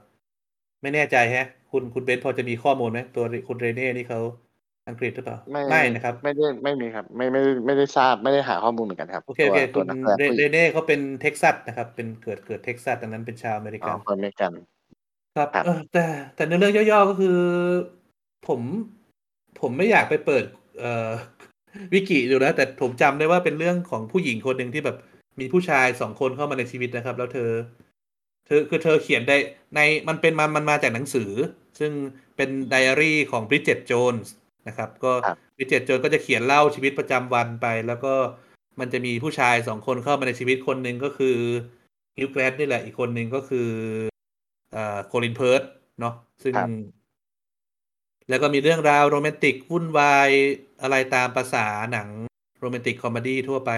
ไม่แน่ใจแฮะ คุณคุณเบนซ์พอจะมีข้อมูลไหมตัวคุณเรเน่นี่เขาอังกฤษหรือเปล่าไม่นะครับ ไม่ได้ไม่มีครับ ไม่ไม่ไม่ได้ทราบไม่ได้หาข้อมูลเหมือนกันครับโอเคโอเคคุณตัวนักแสดงผู้หญิง Renée เขาเป็นเท็กซัสนะครับ เป็นเกิดเกิดเท็กซัสดังนั้นเป็นชาวอเมริกันอ๋อคนอเมริกันครับครับเออแต่แต่ในเรื่องย่อๆก็คือ ผมผมไม่อยากไปเปิด เอ่อวิกิดูนะแต่ผมจำได้ว่าเป็นเรื่องของผู้หญิงคนหนึ่งที่แบบมีผู้ชายสองคนเข้ามาในชีวิตนะครับ แล้วเธอเธอคือเธอเขียนได้ในมันเป็นมามันมาจากหนังสือ ซึ่งเป็นไดอารี่ของบริ d เจตโจนส์นะครับ ก็ครับบริ d เจตโจนส์ก็จะเขียนเล่าชีวิตประจำวันไป แล้วก็มันจะมีผู้ชายสองคนเข้ามาในชีวิตคนหนึ่งก็คือ Hugh Grant นี่แหละ อีกคนหนึ่งก็คือเอ่อ Colin Firth เนาะซึ่งครับแล้วก็มีเรื่องราวโรแมนติกวุ่นวายอะไรตามภาษาหนัง romantic comedy ทั่วไป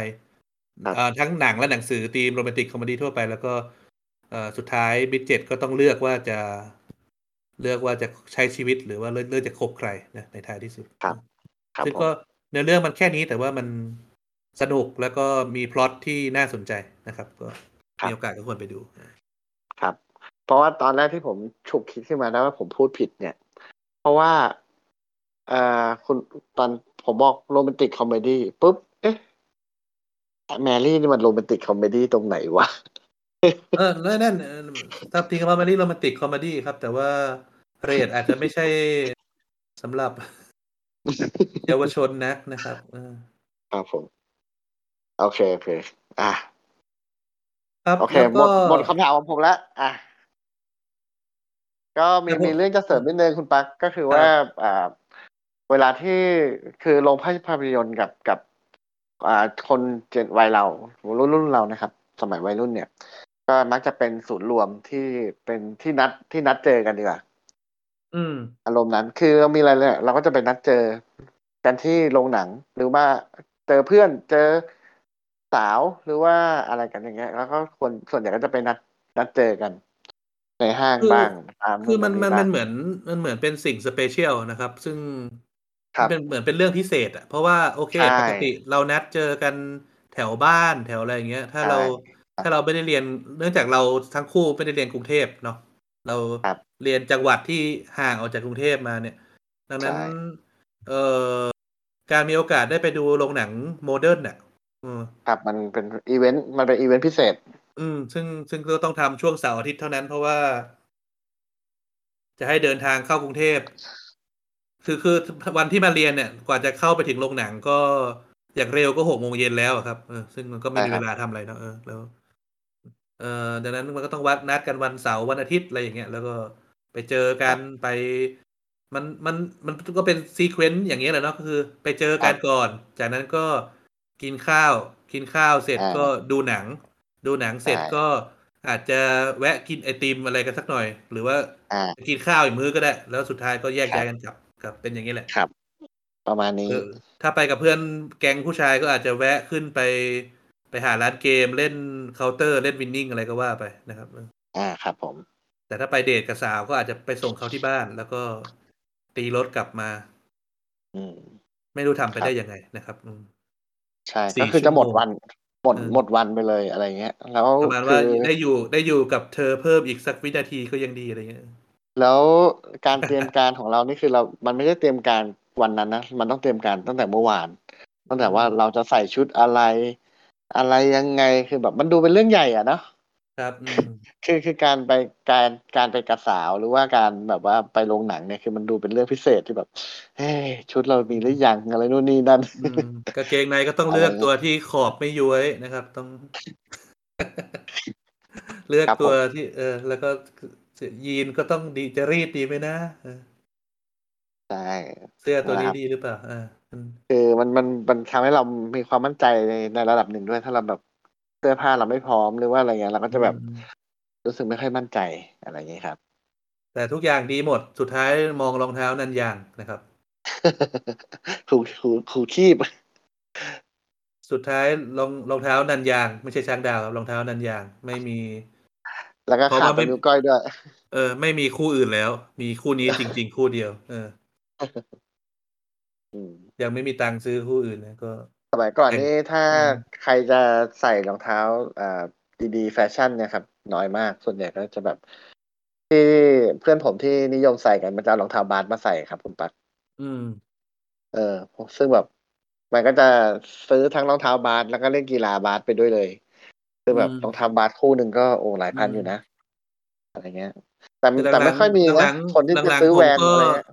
ครับเอ่อทั้งหนังและหนังสือธีม romantic comedy ทั่วไปแล้วก็เอ่อ สุดท้าย Bridget ก็ต้องเลือกว่าจะเลือกว่าจะใช้ชีวิตหรือว่าเลือกเลือกจะคบใครนะในท้ายที่สุดครับครับซึ่งผมก็เนื้อเรื่องมันแค่นี้แต่ว่ามันสนุกแล้วก็มีพล็อตที่น่าสนใจนะครับ ก็มีโอกาสก็ควรไปดูครับ เพราะว่าตอนแรกที่ผมฉุกคิดขึ้นมาได้ว่าผมพูดผิดเนี่ย เพราะว่าเอ่อคุณตอนผมบอก romantic comedy ปุ๊บ เอ๊ะMary นี่มัน romantic comedy ตรงไหนวะ เออนั่นนั่นเออถ้าทีคำว่ามันนี่ romantic comedy ครับ แต่ว่าเรทอาจจะไม่ใช่สำหรับเยาวชนนักนะครับเออครับผม โอเค โอเค อะครับโอเคแล้วหมก็ดหมดคำถามของผมแล้วอะก็มีแต่ผมมีเรื่องจะเสริมนิดนึงคุณปักก็คือว่าอ่า เวลาที่คือโรงภาพยนตร์กับกับ อ่าคนเจนวัยเรารุ่นรุ่นเรานะครับ สมัยวัยรุ่นเนี่ย ก็มักจะเป็นศูนย์รวมที่เป็นที่นัดที่นัดเจอกันดีกว่าอืม อารมณ์นั้น คือเรามีอะไรเนี่ยเราก็จะไปนัดเจอ กันที่โรงหนัง หรือว่าเจอเพื่อนเจอสาวหรือว่าอะไรกันอย่างเงี้ย แล้วก็คนส่วนใหญ่ก็จะไปนัดนัดเจอกัน ในห้างคือบ้างตามคือมันตรงมันบ้างมันเหมือนมันเหมือนเป็นสิ่ง special นะครับ ซึ่งครับเป็นเหมือนเป็นเรื่องพิเศษอะเพราะว่าโอเคใช่ปกติเรานัดเจอกันแถวบ้านแถวอะไรอย่างเงี้ย ถ้าเราใช่ครับ ถ้าเราไม่ได้เรียนเนื่องจากเราทั้งคู่ไม่ได้เรียนกรุงเทพเนาะเราครับเรียนจังหวัดที่ห่างออกจากกรุงเทพมาเนี่ย ดังนั้นใช่เอ่อการมีโอกาสได้ไปดูโรงหนัง modern เนี่ยอืมครับมันเป็นอีเวนต์มันเป็นอีเวนต์พิเศษ อืม ซึ่งซึ่งก็ต้องทำช่วงเสาร์อาทิตย์เท่านั้นเพราะว่า จะให้เดินทางเข้ากรุงเทพคือคือวันที่มาเรียนเนี่ย กว่าจะเข้าไปถึงโรงหนังก็อย่างเร็วก็หกโมงเย็นแล้วอะครับเออซึ่งมันก็ไม่มีใช่ครัเวบลาทำอะไรเนาะเออแล้ว เออดังนั้นมันก็ต้องวัดนัดกันวันเสาร์วันอาทิตย์อะไรอย่างเงี้ยแล้วก็ไปเจอกันไป มันมันมันก็เป็นซีเควนต์อย่างเงี้ยแหละเนาะก็คือ ไปเจอกันก่อน จากนั้นก็กินข้าวกินข้าวเสร็จอ่าก็ดูหนัง ดูหนังเสร็จใช่ก็อาจจะแวะกินไอติมอะไรกันสักหน่อย หรือว่าอ่ากินข้าวอีกมื้อก็ได้ แล้วสุดท้ายก็แยกครับย้ายกันกลับครับเป็นอย่างนี้แหละครับ ประมาณนี้เออถ้าไปกับเพื่อนแก๊งผู้ชายก็อาจจะแวะขึ้นไป ไปหาร้านเกมเล่นเคาน์เตอร์เล่นวินนิ่งอะไรก็ว่าไปนะครับ อ่าครับผม แต่ถ้าไปเดทกับสาวก็อาจจะไปส่งเขาที่บ้าน แล้วก็ตีรถกลับมา อืม ไม่รู้ทำไปครับได้ยังไงนะครับ อืมใช่สี่ก็คือจะหมดชั่วโมงวันหมดเออหมดวันไปเลยอะไรเงี้ย แล้วประมาณคืว่าอได้อยู่ได้อยู่กับเธอเพิ่มอีกสักวินาทีก็ยังดีอะไรเงี้ย แล้วการเตรียมการของเรานี่คือเรา มันไม่ได้เตรียมการวันนั้นนะ มันต้องเตรียมการตั้งแต่เมื่อวาน ตั้งแต่ว่าเราจะใส่ชุดอะไร อะไรยังไงคือแบบมันดูเป็นเรื่องใหญ่อะเนาะครับอืมคือคือการไปการการไปกระสาวหรือว่าการแบบว่าไปโรงหนังเนี่ยคือมันดูเป็นเรื่องพิเศษที่แบบเฮ้ยชุดเรามีหรือยังอะไรนู่นนี่นั่นอืมกางเกงในก็ต้องเลือกตัวที่ขอบไม่ย้วยนะครับ ต้อง เลือกครับผมตัวที่ เออ แล้วก็ยีนก็ต้องดีจะรีดดีไหมนะเออใช่เสื้อตัวนี้นะครับดีหรือเปล่าอ่าอืม คือมันมันมันทำให้เรามีความมั่นใจในในระดับหนึ่งด้วย ถ้าเราแบบเสื้อผ้าเราไม่พร้อมหรือว่าอะไรเงี้ยเราก็จะแบบอืมรู้สึกไม่ค่อยมั่นใจอะไรอย่างเงี้ยครับ แต่ทุกอย่างดีหมดสุดท้ายมองรองเท้านันยางนะครับครูครูครูคีบสุดท้ายรองรองเท้านันยาง ไม่ใช่ช้างดาวครับรองเท้านันยางไม่มี แล้วก็เพราะขาดว่าตรไม่งนิ้วก้อยด้วยเออ ไม่มีคู่อื่นแล้ว มีคู่นี้จริง ๆ คู่เดียว เอออืม ยังไม่มีตังค์ซื้อคู่อื่นนะก็ สมัยก่อนแต่งนี่ถ้าอืมใครจะใส่รองเท้าอ่าดีๆแฟชั่นเนี่ยครับ น้อยมากส่วนใหญ่ก็จะแบบ ที่เพื่อนผมที่นิยมใส่กันมันจะเอารองเท้าบาสมาใส่ครับคุณปักอืม เออซึ่งแบบ มันก็จะซื้อทั้งรองเท้าบาสแล้วก็เล่นกีฬาบาสไปด้วยเลยคือแบบอืมรองเท้าบาสคู่หนึ่งก็โอ้หลายพันอืมอยู่นะอะไรเงี้ย แต่แต่แต่หลัไม่งค่อยมีๆหลันะงๆคนที่จะหลังซื้อๆผแวมนก็อะไรเงี้ย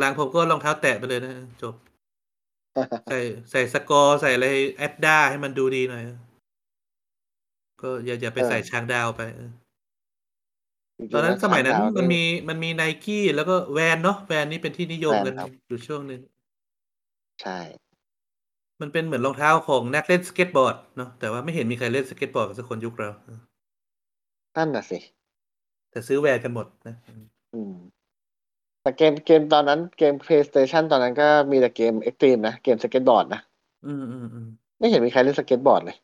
หลังๆผมก็รองเท้าแตะไปเลยนะจบ ใส่ใส่ Scholl ใส่อะไร Adda ให้มันดูดีหน่อย ก็อย่าอย่าไปเออใส่ช้างดาวไปเออจริงๆตอนนั้นแล้วสมัยนั้นช้างดาวมันมีมันมีไนกี้แล้วก็แวนเนาะแวนนี่เป็นที่นิยมแวนกันครับอยู่ช่วงหนึ่งใช่ มันเป็นเหมือนรองเท้าของนักเล่นสเก็ตบอร์ดเนาะแต่ว่าไม่เห็นมีใครเล่นสเก็ตบอร์ดกับสักคนยุคเราเออนั่นน่ะสิ แต่ซื้อแวนกันหมดนะ อืม แต่เกมเกมตอนนั้นเกม PlayStation ตอนนั้นก็มีแต่เกม extreme นะ เกมสเก็ตบอร์ดนะ อืมอืมอืมไม่เห็นมีใครเล่นสเก็ตบอร์ดเลย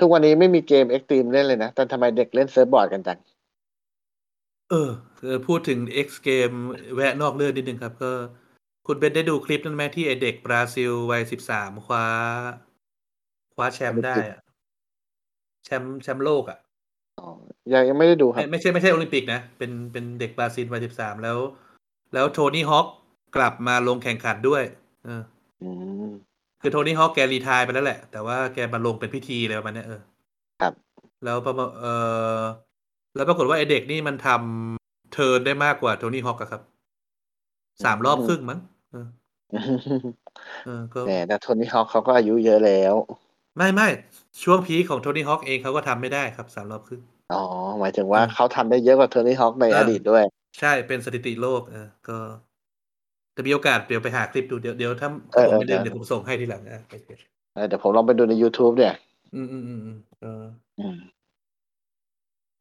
ทุกวันนี้ไม่มีเกม extreme เล่นเลยนะ แต่ทำไมเด็กเล่น surfboard กันจัง เออเออพูดถึง X เกมแวะนอกเรื่องนิดนึงครับ ก็คุณเบนได้ดูคลิปนั้นไหมที่ไอเด็กบราซิลวัยสิบสามคว้า คว้าแชมป์ได้อะแชมป์แชมป์โลกอะอ๋อยังยังไม่ได้ดูครัไม่บไม่ใช่ไม่ใช่โอลิมปิกนะ เป็นเป็นเด็กบราซิลวัยสิบสามแล้ว แล้ว Tony Hawk กลับมาลงแข่งขันด้วยเอออืมคือ Tony Hawk แก retire ไปแล้วแหละ แต่ว่าแกมาลงเป็นพิธีอะไรประมาณเนี้ยเออครับ แล้วประมาณเออแล้วปรากฏว่าไอเด็กนี่มันทำ turn ได้มากกว่า Tony Hawk อะครับสามรอบครึ่งมั้งเออเออก็แหมแต่ Tony Hawk เขาก็อายุเยอะแล้ว ไม่ไม่ช่วง peak ของ Tony Hawk เองเขาก็ทำไม่ได้ครับสามรอบครึ่งอ๋อหมายถึงว่าอืมเขาทำได้เยอะกว่า Tony Hawk ในเอออดีตด้วย ใช่เป็นสถิติโลกเออก็จะมีโอกาสเดี๋ยวไปหาคลิปดูเดี๋ยวเดี๋ยวถ้าเออผมไม่ลืมเดี๋เดี๋ยยวผมส่งให้ทีหลังนะโอเคเออเดี๋ยวผมลองไปดูใน YouTube เนี่ย อืมอืมอืมอืมก็อืม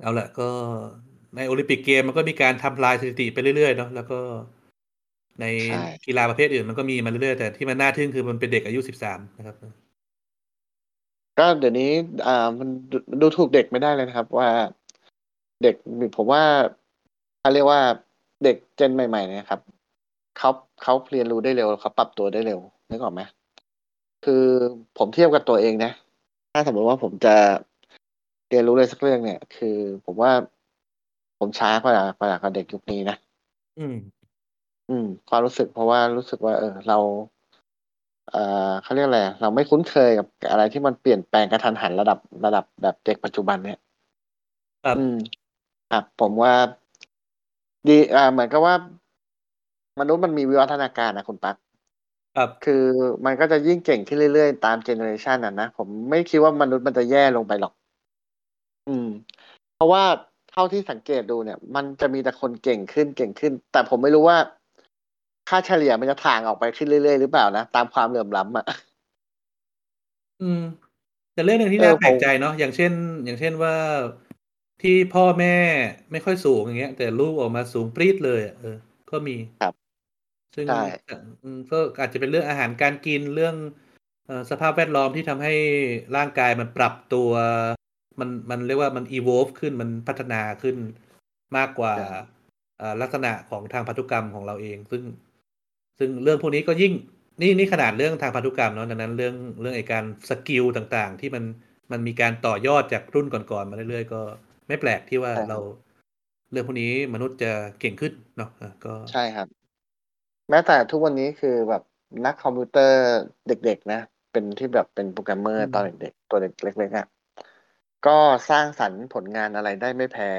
เอาละก็ในโอลิมปิกเกมมันก็มีการทำลายสถิติไปเรื่อยๆเนาะแล้วก็ในใช่กีฬาประเภทอื่นมันก็มีมาเรื่อยๆแต่ที่มันน่าทึ่งคือมันเป็นเด็กอายุสิบสามนะครับ ก็เดี๋ยวนี้ อ่ามันดูดูถูกเด็กไม่ได้เลยนะครับ ว่าเด็กผมว่าเขาเรียกว่าเด็กเจนใหม่ ๆ เนี่ยครับเขาเขาเรียนรู้ได้เร็วเขาปรับตัวได้เร็วนึกออกไหมคือผมเทียบกับตัวเองนะ ถ้าสมมติว่าผมจะเรียนรู้อะไรสักเรื่องเนี่ย คือผมว่าผมช้ากว่ากว่ากว่าเด็กยุคนี้นะอืม อืม ความรู้สึกเพราะว่ารู้สึกว่า เออ เรา เอ่อเขาเรียกอะไรเราไม่คุ้นเคยกับอะไรที่มันเปลี่ยนแปลงกระทันหันระดับระดับแบบเด็กปัจจุบันเนี่ย ครับ อืมครับผมว่า ดีอ่าเหมือนกับว่า มนุษย์มันมีวิวัฒนาการนะคุณปั๊กครับคือมันก็จะยิ่งเก่งขึ้นเรื่อยๆ ตามเจเนอเรชันน่ะนะ ผมไม่คิดว่ามนุษย์มันจะแย่ลงไปหรอก อืม เพราะว่าเท่าที่สังเกตดูเนี่ย มันจะมีแต่คนเก่งขึ้นเก่งขึ้น แต่ผมไม่รู้ว่า ค่าเฉลี่ยมันจะถ่างออกไปขึ้นเรื่อยๆ หรือเปล่านะ ตามความเหลื่อมล้ำอะอืม แต่เรื่องหนึ่งที่เออน่าแปลกผมใจเนาะอย่างเช่น อย่างเช่นว่า ที่พ่อแม่ไม่ค่อยสูงอย่างเงี้ย แต่ลูกออกมาสูงปรี๊ดเลยอะเออ ก็มีครับ ซึ่งใช่ อืมก็อาจจะเป็นเรื่องอาหารการกินเรื่องเอ่อสภาพแวดล้อมที่ทำให้ร่างกายมันปรับตัว มันมันเรียกว่ามัน evolve ขึ้นมันพัฒนาขึ้นมากกว่าใช่เอ่อลักษณะของทางพันธุกรรมของเราเอง ซึ่ง ซึ่งเรื่องพวกนี้ก็ยิ่ง นี่นี่ขนาดเรื่องทางพันธุกรรมเนาะดังนั้นเรื่องเรื่องไอการสกิลต่างๆ ที่มันมันมีการต่อยอดจากรุ่นก่อนๆมาเรื่อยๆก็ ไม่แปลกที่ว่าเราเรื่องพวกนี้มนุษย์จะเก่งขึ้นเนาะอะก็ใช่ครับ แม้แต่ทุกวันนี้คือแบบนักคอมพิวเตอร์เด็ก ๆ นะ เป็นที่แบบเป็นโปรแกรมเมออืร์มตอนเด็กๆตัวเล็กๆอะก็สร้างสรรค์ผลงานอะไรได้ไม่แพ้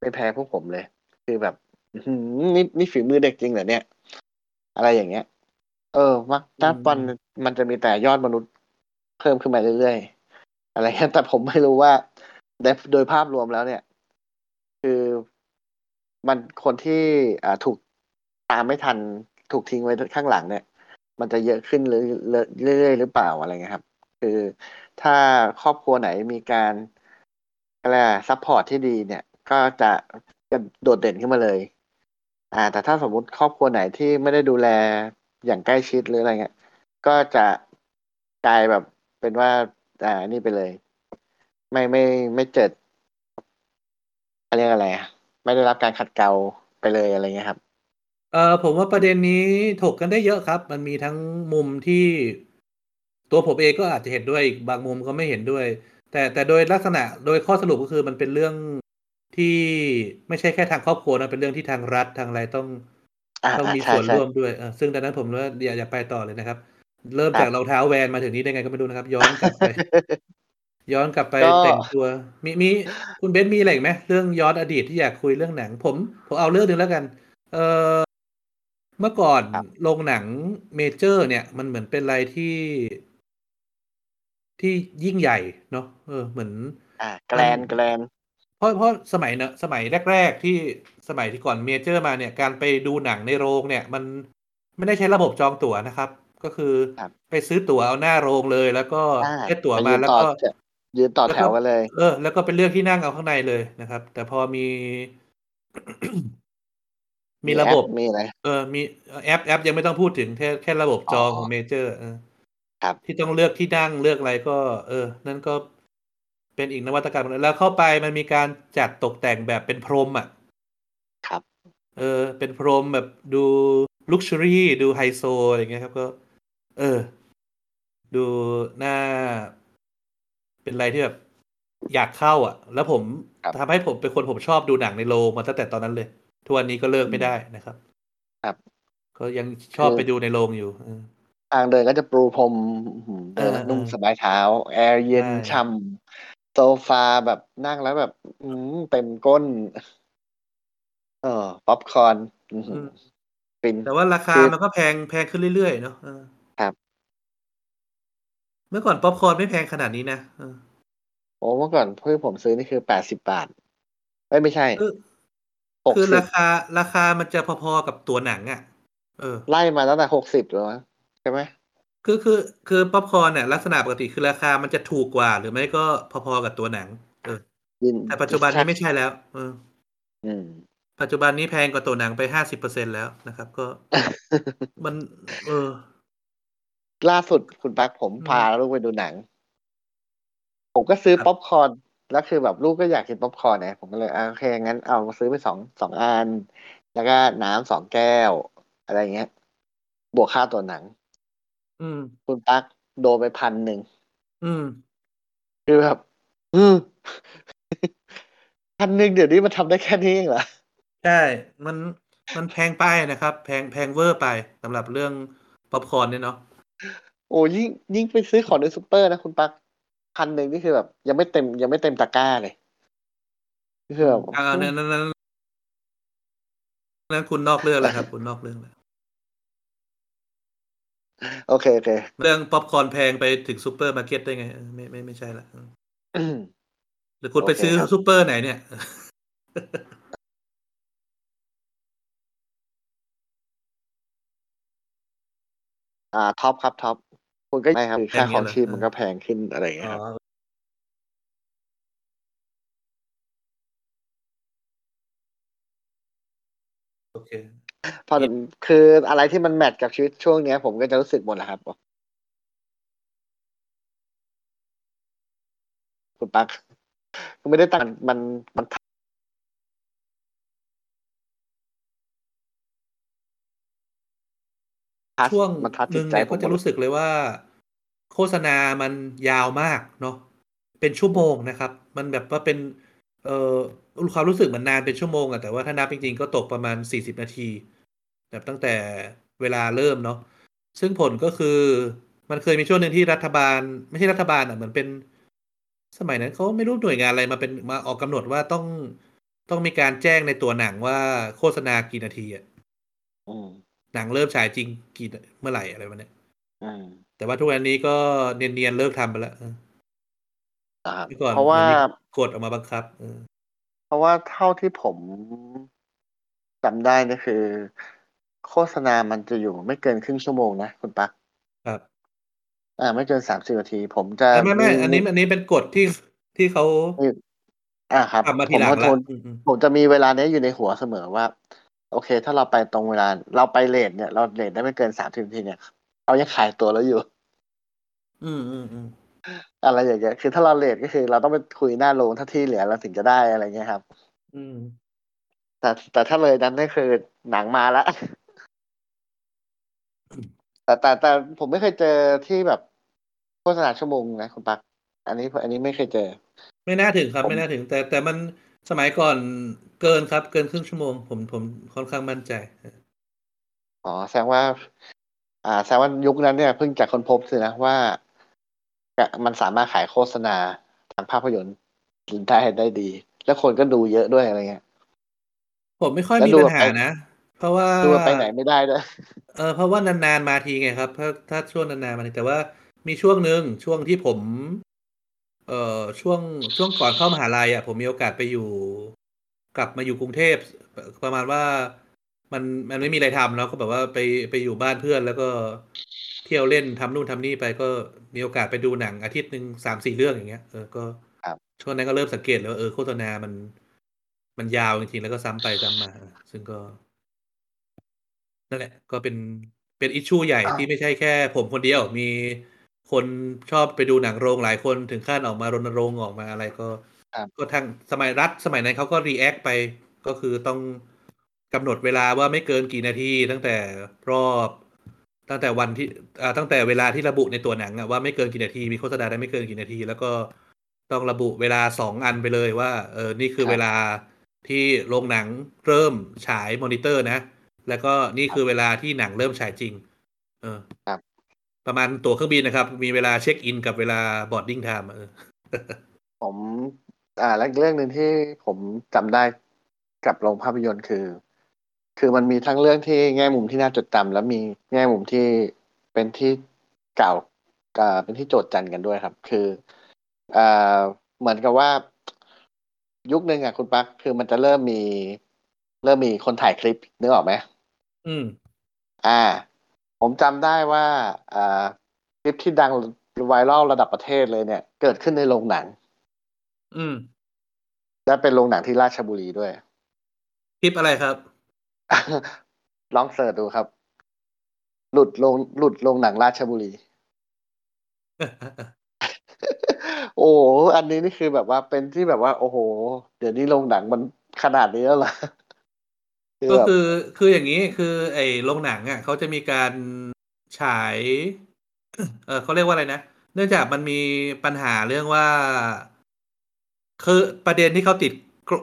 ไม่แพ้พวกผมเลย คือแบบอื้อหือนี่นี่ฝีมือเด็กจริงเหรอเนี่ย อะไรอย่างเงี้ย เออมักอืนับวันมมันจะมีแต่ยอดมนุษย์เพิ่มขึ้นมาเรื่อยๆอะไรเงี้ยแต่ผมไม่รู้ว่า โดยโดยภาพรวมแล้วเนี่ย คือมันคนที่อ่าถูกตามไม่ทันถูกทิ้งไว้ข้างหลังเนี่ย มันจะเยอะขึ้นหรือเรื่อยๆหรือเปล่าอะไรเงี้ยครับ คือถ้าครอบครัวไหนมีการอะไร support ที่ดีเนี่ย ก็จะจะโดดเด่นขึ้นมาเลย อ่า แต่ถ้าสมมุติครอบครัวไหนที่ไม่ได้ดูแลอย่างใกล้ชิดหรืออะไรเงี้ย ก็จะกลายแบบเป็นว่า อ่านี่ไปเลย ไม่ไม่ไม่เจิดเขาเรียกอะไรอะไม่ได้รับการขัดเกลาไปเลยอะไรเงี้ยครับ เออผมว่าประเด็นนี้ถกกันได้เยอะครับ มันมีทั้งมุมที่ตัวผมเองก็อาจจะเห็นด้วยอีกบางมุมก็ไม่เห็นด้วย แต่แต่โดยลักษณะโดยข้อสรุปก็คือมันเป็นเรื่องที่ไม่ใช่แค่ทางครอบครัวนะเป็นเรื่องที่ทางรัฐทางอะไรต้องอ่าต้องอ่ามีใช่ส่วนใช่ร่วมด้วยเออซึ่งดังนั้นผมว่าอย่าอย่าไปต่อเลยนะครับ ครับเริ่มจากรองเท้า Vans มาถึงนี้ได้ไงก็ไม่รู้นะครับ ย้อนกลับไป ย้อนกลับไปก็แต่งตัว มีมีคุณเบนซ์มีอะไรอีกไหมเรื่องย้อนอดีตที่อยากคุยเรื่องหนัง ผมผมเอาเรื่องหนึ่งแล้วกัน เออเมื่อก่อนครับโรงหนังเมเจอร์ เนี่ย มันเหมือนเป็นอะไรที่ที่ยิ่งใหญ่เนาะเออเหมือน อ่า grand grand เพราะเพราะสมัยเนอะสมัยแรก ๆ ที่สมัยที่ก่อนเมเจอร์มาเนี่ย การไปดูหนังในโรงเนี่ย มันไม่ได้ใช้ระบบจองตั๋วนะครับ ก็คือครับไปซื้อตั๋วเอาหน้าโรงเลย แล้วก็อ่าได้ตั๋วไปมายืนแล้วก็ต่อแถว แล้วก็ยืนต่อแถวกันเลย เออ แล้วก็เป็นเรื่องที่นั่งเอาข้างในเลยนะครับ แต่พอมี มีมีระแอบปบมีอะไรเออ มีแอปแอปยังไม่ต้องพูดถึงแค่แค่ระบบจองอ๋อของเมเจอร์เออครับ ที่ต้องเลือกที่นั่งเลือกอะไรก็ เออ นั่นก็เป็นอีกนวัตกรรมหนึ่งแล้วเข้าไปมันมีการจัดตกแต่งแบบเป็นพรมอะ ครับ เออ เป็นพรมแบบดูลุกชัวรี่ดูไฮโซอะไรเงี้ยครับ ก็ เออ ดูน่า เป็นอะไรที่แบบอยากเข้าอะ แล้วผมครับ ทำให้ผมเป็นคนผมชอบดูหนังในโรงมาตั้งแต่ตอนนั้นเลย ทุกวันนี้ก็เลิกไม่ได้นะครับ ครับ ก็ยังชอบคือไปดูในโรงอยู่เออทางเดินก็จะปูพรมอื้อหือเดินแล้วเออนุ่มเออสบายเท้า แอร์เย็นใช่ ช่ำโซฟาแบบนั่งแล้วแบบ อืมเต็มก้น เออ ป๊อปคอร์นอื้อหือือมฟิน แต่ว่าราคาคือ มันก็แพงแพงขึ้นเรื่อยๆเนาะเออครับเมื่อก่อนป๊อปคอร์นไม่แพงขนาดนี้นะเออโอ้เมื่อก่อนเพื่อผมซื้อนี่คือแปดสิบบาทเอ้ยไม่ใช่ คือหกคือสิราบคาราคามันจะพอๆกับตัวหนังอะ เออ ไล่มาตั้งแต่หกสิบแล้วมั้งใช่ไหมคือคือคือป๊อปคอร์นเนี่ยลักษณะปกติคือราคามันจะถูกกว่า หรือไม่ก็พอๆกับตัวหนัง เออยินแต่ปัจจุบันนี้ไม่ใช่แล้ว เอออืมปัจจุบันนี้แพงกว่าตัวหนังไปห้าสิบเปอร์เซ็นแล้วนะครับ ก็ มัน เออ ล่าสุดคุณปักผมอืมพาลูกไปดูหนัง ผมก็ซื้อครับป๊อปคอร์นแล้วคือแบบลูกก็อยากกินป๊อปคอร์นเนี่ยผมก็เลยอะโอเคงั้นเอามาซื้อไปสองสองอัน แล้วก็น้ำสองแก้ว อะไรเงี้ย บวกค่าตัวหนัง อืม คุณปักโดนไปพันหนึ่งอืม คือแบบ อืมพันหนึ่งเดี๋ยวนี้มันทำได้แค่นี้เองเหรอใช่มันมันแพงไปนะครับ แพงแพงเวอร์ไปสำหรับเรื่องป๊อปคอร์นเนี่ยเนาะโอ้ยิ่งยิ่งไปซื้อของในซูเปอร์นะคุณปักพันหนึ่งนี่คือแบบ ยังไม่เต็ม ยังไม่เต็มตะกร้าเลยคือแบบอ่านั้นนั้นนั้นนั้นคุณนอกเรื่องแล้วครับ คุณนอกเรื่องแล้วโอเคโอเค เรื่องป๊อปคอร์นแพงไปถึงซูเปอร์มาร์เก็ตได้ไงเออไม่ไม่ไม่ใช่ละอืมอืมหรือคุณไปโอเคซื้อครับซูเปอร์ไหนเนี่ยอ่าท็อปครับท็อป คุณก็ไม่ครับคือค่าแพงขเงี้อยงเหรอชีพเออมันก็แพงขึ้นอะไรอย่างเงี้ยอ๋อครับโอเคพอคืออะไรที่มันแมทกับชีวิตช่วงเนี้ย ผมก็จะรู้สึกหมดแหละครับคุณปักคือไม่ได้ตั้งมันมัน ชช่วงมันทัชหจินึ่ตงใจเนี่ยผก็มหมจะดเลยรู้สึกเลยว่า โฆษณามันยาวมากเนาะเป็นชั่วโมงนะครับ มันแบบว่าเป็นเออความรู้สึกมันนานเป็นชั่วโมงอะแต่ว่าถ้านับจริงๆ ก็ตกประมาณสี่สิบนาที แบบตั้งแต่เวลาเริ่มเนาะซึ่งผลก็คือมันเคยมีช่วงหนึ่งที่รัฐบาล ไม่ใช่รัฐบาลอะเหมือนเป็นสมัยนั้นเขาไม่รู้หน่วยงานอะไรมาเป็นมาออกกำหนดว่าต้องต้องมีการแจ้งในตัวหนังว่าโฆษณากี่นาทีอะอืม หนังเริ่มฉายจริงกี่เมื่อไหร่อะไรวะเนี่ยอืมแต่ว่าทุกวันนี้ก็เนียนๆเลิกทำไปแล้วเออนะครับเมื่อก่อนเพราะว่ามันมีกฎออกมาบังคับเออเพราะว่าเท่าที่ผมจำได้นี่คือ โฆษณามันจะอยู่ไม่เกินครึ่งชั่วโมงนะคุณปักครับ อ่า ไม่เกินสามสิบนาที ผมจะไม่ไม่ไม่อันนี้อันนี้เป็นกฎที่ที่เขาอ่าครับทำมาผทีมหลังก็แล้ทวนอืมอืมผมจะมีเวลาเนี้ยอยู่ในหัวเสมอว่า โอเค ถ้าเราไปตรงเวลา เราไปเลทเนี่ย เราเลทได้ไม่เกินสามสิบนาทีเนี่ยเรายังขายตัวแล้วอยู่ อืมอืมอืมอะไรอย่างเงี้ยคือถ้าเราเลทก็คือ เราต้องไปคุยหน้าโรงถ้าที่เหลือเราถึงจะได้อะไรเงี้ยครับ อืม แต่แต่ถ้าเลยนั้นนี่คือหนังมาแล้วแต่แต่แต่ผมไม่เคยเจอที่แบบโฆษณาชั่วโมงนะคุณปัก อันนี้อันนี้ไม่เคยเจอ ไม่น่าถึงครับผมไม่น่าถึง แต่แต่มัน สมัยก่อนเกินครับ เกินครึ่งชั่วโมง ผมผมค่อนข้างมั่นใจ อ๋อแสดงว่า อ่าแสดงว่ายุคนั้นเนี่ยเพิ่งจะค้นพบสินะว่ามันสามารถขายโฆษณาทางภาพยนตร์ได้ได้ดี แล้วคนก็ดูเยอะด้วยอะไรเงี้ย ผมไม่ค่อยแล้วมีดูปัญหาไปนะ เพราะว่าดูไปไหนไม่ได้ด้วยเออเพราะว่านานๆมาทีไงครับ ถ้าถ้าช่วงนานๆมาทีแต่ว่ามีช่วงหนึ่งช่วงที่ผม เอ่อช่วงช่วงก่อนเข้ามหาลัยอะ ผมมีโอกาสไปอยู่ กลับมาอยู่กรุงเทพประมาณว่ามันมันไม่มีอะไรทำแล้วก็แบบว่าไปไปอยู่บ้านเพื่อนแล้วก็เที่ยวเล่นทำนู่นทำนี่ไปก็มีโอกาสไปดูหนังอาทิตย์หนึ่งสามสี่เรื่องอย่างเงี้ยเออก็ครับช่วงนั้นก็เริ่มสังเกตแล้วว่าเออโฆษณามัน มันยาวจริงๆแล้วก็ซ้ำไปซ้ำมา ซึ่งก็นั่นแหละ ก็เป็นเป็นอิชชูใหญ่อ่าที่ไม่ใช่แค่ ผมคนเดียวมี คนชอบไปดูหนังโรงหลายคนถึงขั้นออกมารณรงค์ออกมาอะไรก็ครับก็ทางสมัยรัฐสมัยนั้นเขาก็ react ไปก็คือต้องกำหนดเวลาว่าไม่เกินกี่นาทีตั้งแต่รอบตั้งแต่วันที่อ่าตั้งแต่เวลาที่ระบุในตัวหนังอะว่าไม่เกินกี่นาทีมีโฆษณาได้ไม่เกินกี่นาที แล้วก็ต้องระบุเวลาสองอันไปเลยว่า เออนี่คือเวลาที่โรงหนังเริ่มฉายมอนิเตอร์นะ แล้วก็นี่คือเวลาที่หนังเริ่มฉายจริง เออครับ ประมาณตั๋วเครื่องบินนะครับ มีเวลาเช็คอินกับเวลาบอร์ดดิ้งไทม์เออผม อ่าและอีกเรื่องหนึ่งที่ผมจำได้กับโรงภาพยนตร์คือ คือมันมีทั้งเรื่องที่แง่มุมที่น่าจดจำแล้วมีแง่มุมที่เป็นที่กล่าวอ่าเป็นที่โจทย์จันกันด้วยครับ คืออ่าเหมือนกับว่ายุคหนึ่งอะคุณปักคือมันจะเริ่มมี เริ่มมีคนถ่ายคลิปนึกออกไหมอืม อ่า ผมจำได้ว่าอ่าคลิปที่ดังไวรัลระดับประเทศเลยเนี่ย เกิดขึ้นในโรงหนัง อืม และเป็นโรงหนังที่ราชบุรีด้วย คลิปอะไรครับ ลองเสิร์ชดูครับ หลุดลงหลุดลงหนังราชบุรี โอ้โหอันนี้นี่คือแบบว่าเป็นที่แบบว่า โอ้โห เดี๋ยวนี้โรงหนังมันขนาดนี้แล้วเหรอคือ ก็แบบคือคืออย่างนี้คือไอ้โรงหนังอะเขาจะมีการฉายเออเขาเรียกว่าอะไรนะ เนื่องจากมันมีปัญหาเรื่องว่า คือประเด็นที่เขาติด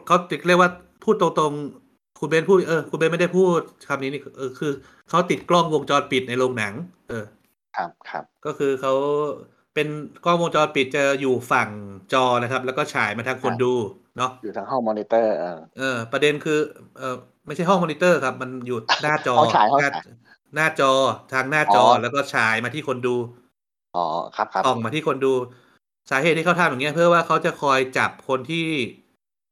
เขาติดเรียกว่าพูดตรงๆ คุณเบนพูดเออคุณเบนไม่ได้พูดคำนี้นี่เออคือเขาติดกล้องวงจรปิดในโรงหนัง เออ ครับครับก็คือเขาเป็นกล้องวงจรปิดจะอยู่ฝั่งจอนะครับ แล้วก็ฉายมาทางคนดูเนาะอยู่ทางห้องมอนิเตอร์เออเออประเด็นคือ เออ ไม่ใช่ห้องมอนิเตอร์ครับ มันอยู่หน้าจอห้องฉายห้องหน้าฉายหน้าจอทางหน้าจออ๋อแล้วก็ฉายมาที่คนดู อ๋อครับครับส่องมาที่คนดูสาเหตุที่เขาทำอย่างเงี้ยเพื่อว่าเขาจะคอยจับคนที่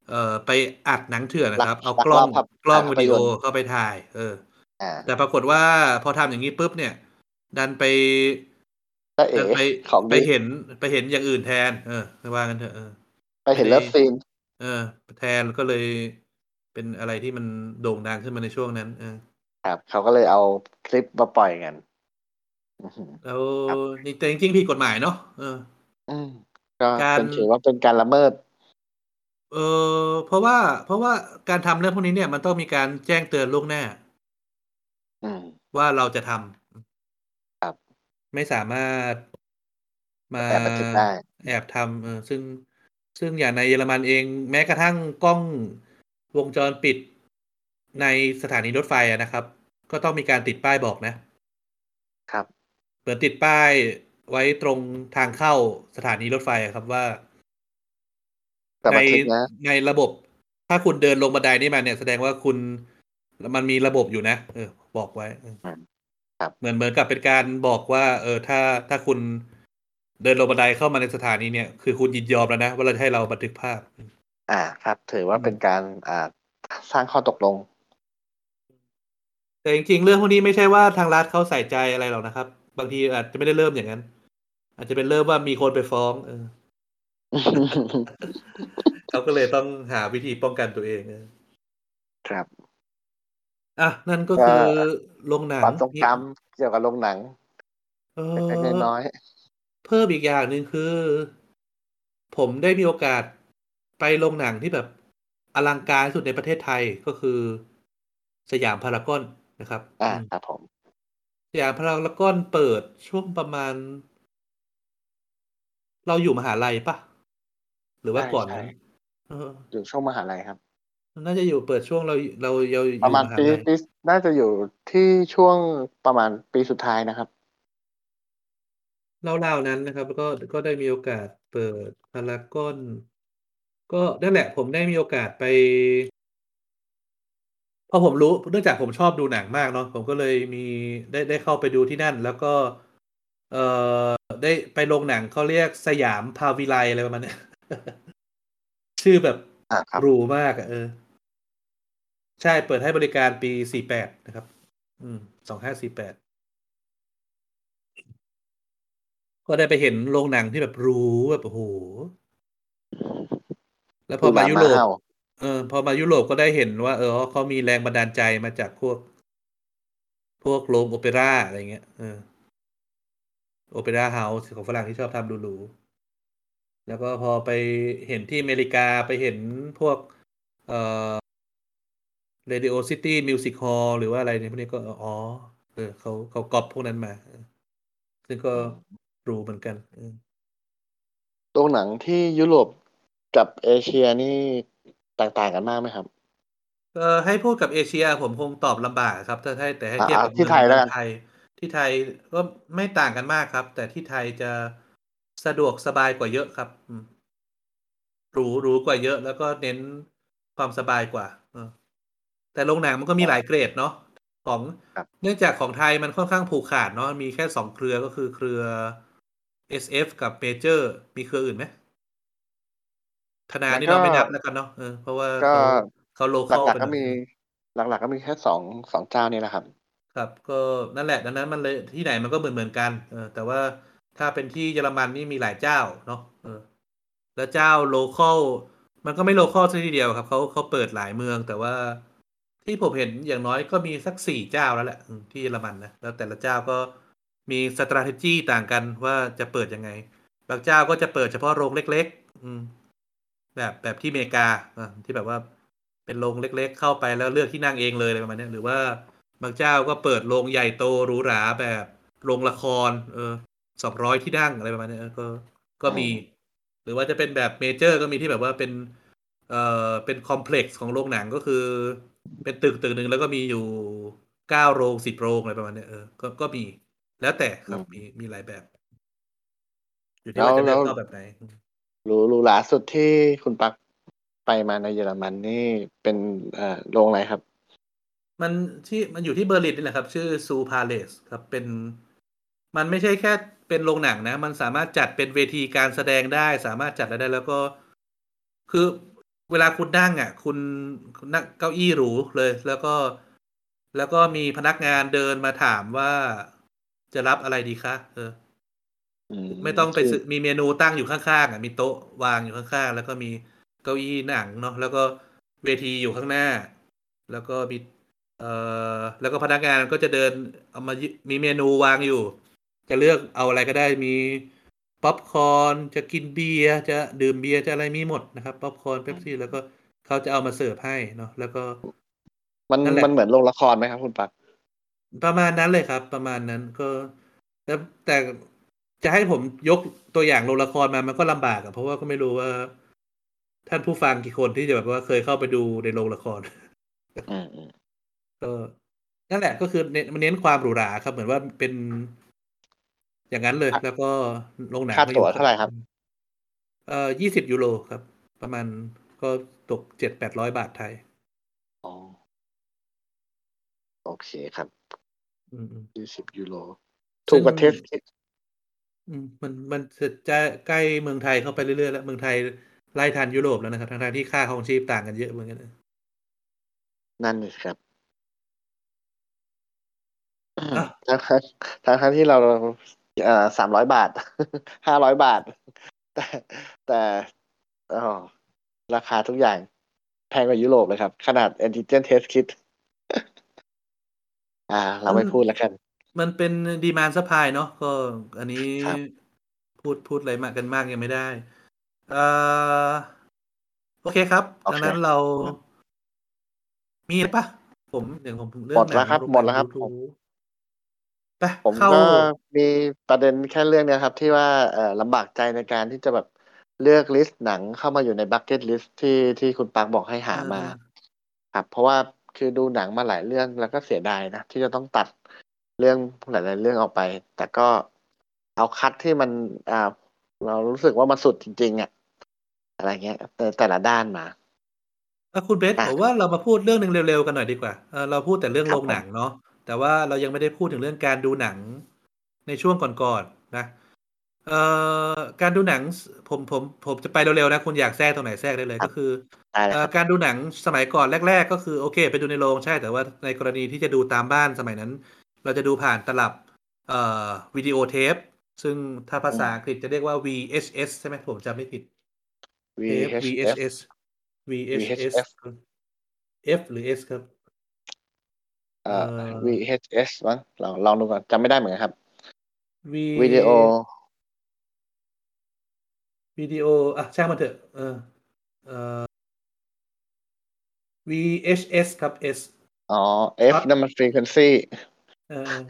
เอ่อไปอัดหนังเถื่อนนะครับ เอากล้องลักลอบครับกล้องถ่ายวิภาพดียนตร์วิดีโอเข้าไปถ่าย เอออ่าแต่ปรากฏว่าพอทำอย่างนี้ปุ๊บเนี่ย ดันไปก็เอ๋ดันไปของไปดีเห็นไปเห็นอย่างอื่นแทน เออว่ากันเถอะเออไปเห็น love scene เออ แทนก็เลย เป็นอะไรที่มันโด่งดังขึ้นมาในช่วงนั้นเออครับ เขาก็เลยเอาคลิปมาปล่อยกันอือหือแล้วครับนี่แต่จริงๆผิดกฎหมายเนาะเอออืมก็การเป็นถือว่าเป็นการละเมิด เออเพราะว่า เพราะว่าการทำเรื่องพวกนี้เนี่ยมันต้องมีการแจ้งเตือนล่วงหน้าอืมว่าเราจะทำครับ ไม่สามารถมาแอบบันทึกได้ แอบทำเออซึ่งซึ่งอย่างในเยอรมันเอง แม้กระทั่งกล้อง วงจรปิดในสถานีรถไฟอะนะครับ ก็ต้องมีการติดป้ายบอกนะ ครับเปิดติดป้ายไว้ตรงทางเข้าสถานีรถไฟอะครับว่าแต่ในบันทึกนะในระบบ ถ้าคุณเดินลงบันไดนี่มาเนี่ยแสดงว่าคุณมันมีระบบอยู่นะเออ บอกไว้เออครับเหมือนเหมือนกับเป็นการบอกว่า เออ ถ้าถ้าคุณเดินลงบันไดเข้ามาในสถานีเนี่ย คือคุณยินยอมแล้วนะว่าเราจะให้เราบันทึกภาพ อ่า ครับ ถือว่าเป็นการอ่าสร้างข้อตกลง แต่จริงๆ เรื่องพวกนี้ไม่ใช่ว่าทางรัฐเขาใส่ใจอะไรหรอกนะครับ บางทีอาจจะไม่ได้เริ่มอย่างนั้น อาจจะเป็นเริ่มว่ามีคนไปฟ้องเออเขาก็เลยต้องหาวิธีป้องกันตัวเองเออครับอะนั่นก็คือโรงหนังความทรงจำเกี่ยวกับโรงหนังเอเล็กอๆน้อย เพิ่มอีกอย่างหนึ่งคือ ผมได้มีโอกาส ไปโรงหนังที่แบบอลังการที่สุดในประเทศไทยก็คือสยามพารากอนนะครับๆอ่าอืมครับผม สยามพารากอนเปิดช่วงประมาณ เราอยู่มหาลัยปะหรือว่าก่อนนั้นเอออยู่ช่วงมหาลัยครับ น่าจะอยู่เปิดช่วงเราเราเราอยู่ประมาณมหาปีลัยปีน่าจะอยู่ที่ช่วงประมาณปีสุดท้ายนะครับเล่าๆนั้นนะครับแล้วก็ก็ได้มีโอกาสเปิดพารากอน ก็นั่นแหละผมได้มีโอกาสไป พอผมรู้เนื่องจากผมชอบดูหนังมากเนาะผมก็เลยมีได้ได้เข้าไปดูที่นั่น แล้วก็ เอ่อได้ไปโรงหนังเขาเรียกสยามพาวิไลอะไรประมาณเนี้ยชื่อแบบอ่าครับหรูมากอะเออ ใช่เปิดให้บริการปีสี่แปดนะครับ อืมสองห้าสี่แปดก็ได้ไปเห็นโรงหนังที่แบบหรูแบบโอ้โห แล้วพอมายุโรปห้าวเออ พอมายุโรปก็ได้เห็นว่า เออเขามีแรงบันดาลใจมาจากพวก พวกโรงโอเปร่าอะไรเงี้ยเออโอเปร่าเฮาส์ของฝรั่งที่ชอบทำหรูๆแล้วก็พอไปเห็นที่อเมริกาไปเห็นพวก เอ่อ Radio City Music Hall หรือว่าอะไรเนี่ยพวกนี้ก็อ๋อเออเขาเขาก๊อปพวกนั้นมาเออซึ่งก็หรูเหมือนกันเออโรงหนังที่ยุโรป กับเอเชียนี่แตกต่างกันมากไหมครับ เออให้พูดกับเอเชียผมคงตอบลำบากครับถ้าให้แต่ให้อะเทียบอะกับที่ไทยแล้วกันไทยที่ไทยก็ไม่ต่างกันมากครับ แต่ที่ไทยจะสะดวกสบายกว่าเยอะครับอืมหรูหรูกว่าเยอะ แล้วก็เน้นความสบายกว่าเออแต่โรงหนังมันก็มีหลายเกรดเนาะของครับเนื่องจากของไทยมันค่อนข้างผูกขาดเนาะมีแค่สองเครือก็คือเครือ SF กับ Major มีเครืออื่นไหม ธนานี่เราไม่นับแล้วกันเนาะเออเพราะว่าก็เขาเขาโลหคอลลักไปๆก็หน่อยหลักๆก็มีหลักๆก็มีแค่สองสองเจ้านี่แหละครับ ครับก็นั่นแหละดังนั้นมันเลยที่ไหนมันก็เหมือนเหมือนกันเออแต่ว่าถ้าเป็นที่เยอรมันนี่มีหลายเจ้าเนาะเออ แล้วเจ้า local มันก็ไม่ local ซะทีเดียวครับเขาเขาเปิดหลายเมืองแต่ว่าที่ผมเห็นอย่างน้อยก็มีสักสี่เจ้าแล้วแหละอืมที่เยอรมันนะแล้วแต่ละเจ้าก็มี strategy ต่างกันว่าจะเปิดยังไง บางเจ้าก็จะเปิดเฉพาะโรงเล็ก ๆ อืม แบบแบบที่อเมริกาอะที่แบบว่าเป็นโรงเล็ก ๆ เข้าไปแล้วเลือกที่นั่งเองเลยอะไรประมาณเนี้ยหรือว่าบางเจ้าก็เปิดโรงใหญ่โตหรูหราแบบโรงละคร เออสองร้อยที่นั่งอะไรประมาณเนี้ยเออก็ก็มี หรือว่าจะเป็นแบบเมเจอร์ก็มีที่แบบว่าเป็นเอ่อเป็นคอมเพล็กซ์ของโรงหนังก็คือ เป็นตึกตึกหนึ่งแล้วก็มีอยู่เก้าโรงสิบโรงอะไรประมาณเนี้ยเออก็ก็มีแล้วแต่ครับอืมมีมีหลายแบบ อยู่ที่ว่าจะแล้เลือวกเข้าแบบไหน หรูหรูหราสุดที่คุณปักไปมาในเยอรมันนี่เป็นเอ่อโรงอะไรครับ มันที่มันอยู่ที่เบอร์ลินนี่แหละครับ ชื่อซูพาเลสครับเป็น มันไม่ใช่แค่เป็นโรงหนังนะ มันสามารถจัดเป็นเวทีการแสดงได้ สามารถจัดอะไรได้ แล้วก็ คือเวลาคุณนั่งอะ คุณคุณนั่งเก้าอี้หรูเลย แล้วก็ แล้วก็มีพนักงานเดินมาถามว่าจะรับอะไรดีคะเออ ไม่ต้องไปคือซื้อมีเมนูตั้งอยู่ข้างๆอะมีโต๊ะวางอยู่ข้างๆ แล้วก็มีเก้าอี้หนังเนาะแล้วก็เวทีอยู่ข้างหน้า แล้วก็มีเอ่อแล้วก็พนักงานก็จะเดินเอามายึมีเมนูวางอยู่ จะเลือกเอาอะไรก็ได้มีป๊อปคอร์นจะกินเบียร์จะดื่มเบียร์จะอะไรมีหมดนะครับป๊อปคอร์นเป๊ปซี่แล้วก็เขาจะเอามาเสิร์ฟให้เนาะแล้วก็ มันนั่นแหละมันเหมือนโรงละครไหมครับ คุณปักประมาณนั้นเลยครับ ประมาณนั้นก็แต่แต่ จะให้ผมยกตัวอย่างโรงละครมามันก็ลำบากอะเพราะว่าก็ไม่รู้ว่า ท่านผู้ฟังกี่คนที่จะแบบว่าเคยเข้าไปดูในโรงละครอืมอืมก็นั่นแหละก็คือเน้นมันเน้นความหรูหราครับ เหมือนว่าเป็นอย่างนั้นเลย แล้วก็โรงหนังค่าก็อตั๋ยู่วเท่าไหร่ครับ เอ่อยี่สิบยูโรครับ ประมาณก็ตกเจ็ดแปดร้อยบาทไทยอ๋อโอเคครับอืมอืมยี่สิบยูโรซึ่ถูงกกว่าเทสคิด อืมมันมันจะใกล้เมืองไทยเข้าไปเรื่อยๆแล้ว เมืองไทยไล่ทันยุโรปแล้วนะครับทั้งๆที่ค่าครองชีพต่างกันเยอะเหมือนกันนะนั่นเลยครับอะทั้งทั้งทั้งทั้งที่เราเอ่อสามร้อยบาทห้าร้อยบาท แต่แต่อ๋อราคาทุกอย่างแพงกว่ายุโรปเลยครับ ขนาด antigen test kit อ่า เราไม่พูดแล้วกัน มันเป็นดีมานสปายเนาะก็อันนี้ครับพูดพูดอะไรมากกันมากยังไม่ได้เอ่อโอเคครับโอเคดังนั้นเรา มีอะไรปะผมเดี๋ยวผมเรื่หมดแล้วครับนังหมดแล้วครับดูผมไปผมเข้าก็มีประเด็นแค่เรื่องเนี้ยครับ ที่ว่าเอ่อลำบากใจในการที่จะแบบเลือก list หนังเข้ามาอยู่ในบั c เก็ตลิสต์ที่ที่คุณปักบอกให้หามา ครับ เพราะว่าคือดูหนังมาหลายเรื่องแล้วก็เสียดายนะ ที่จะต้องตัด เรื่องหลายๆเรื่องออกไป แต่ก็เอาคัดที่มันอ่าเรารู้สึกว่ามันสุดจริงๆอะอะไรเงี้ยแต่แต่ละด้านมาเอ่อคุณเบสอะผมว่าเรามาพูดเรื่องหนังเร็วๆกันหน่อยดีกว่าเออเราพูดแต่เรื่องครับโรงหนังเนาะแต่ว่าเรายังไม่ได้พูดถึงเรื่องการดูหนังในช่วงก่อนๆนะเอ่อการดูหนังผมผมผมจะไปเร็วๆนะคุณอยากแทรกตรงไหนแทรกได้เลยก็คือได้เลยเอ่คอรับการดูหนังสมัยก่อนแรก ๆ ก็คือโอเค ไปดูในโรงใช่แต่ว่าในกรณีที่จะดูตามบ้านสมัยนั้น เราจะดูผ่านตลับเอ่อวิดีโอเทป ซึ่งถ้าภาษาอังกฤษจะเรียกว่า VHS ใช่ไหมผมจำไม่ผิดเทป VHS VHS VHS F หรือ S ครับเอ่อเอ่อ VHS มั้งลองลองดูก่อนจำไม่ได้เหมือนกันครับ V วิดีโอวิดีโออะช่างมันเถอะเออเอ่อ VHS ครับ S อ๋อ F ครับนั่นมัน frequency เอ่อ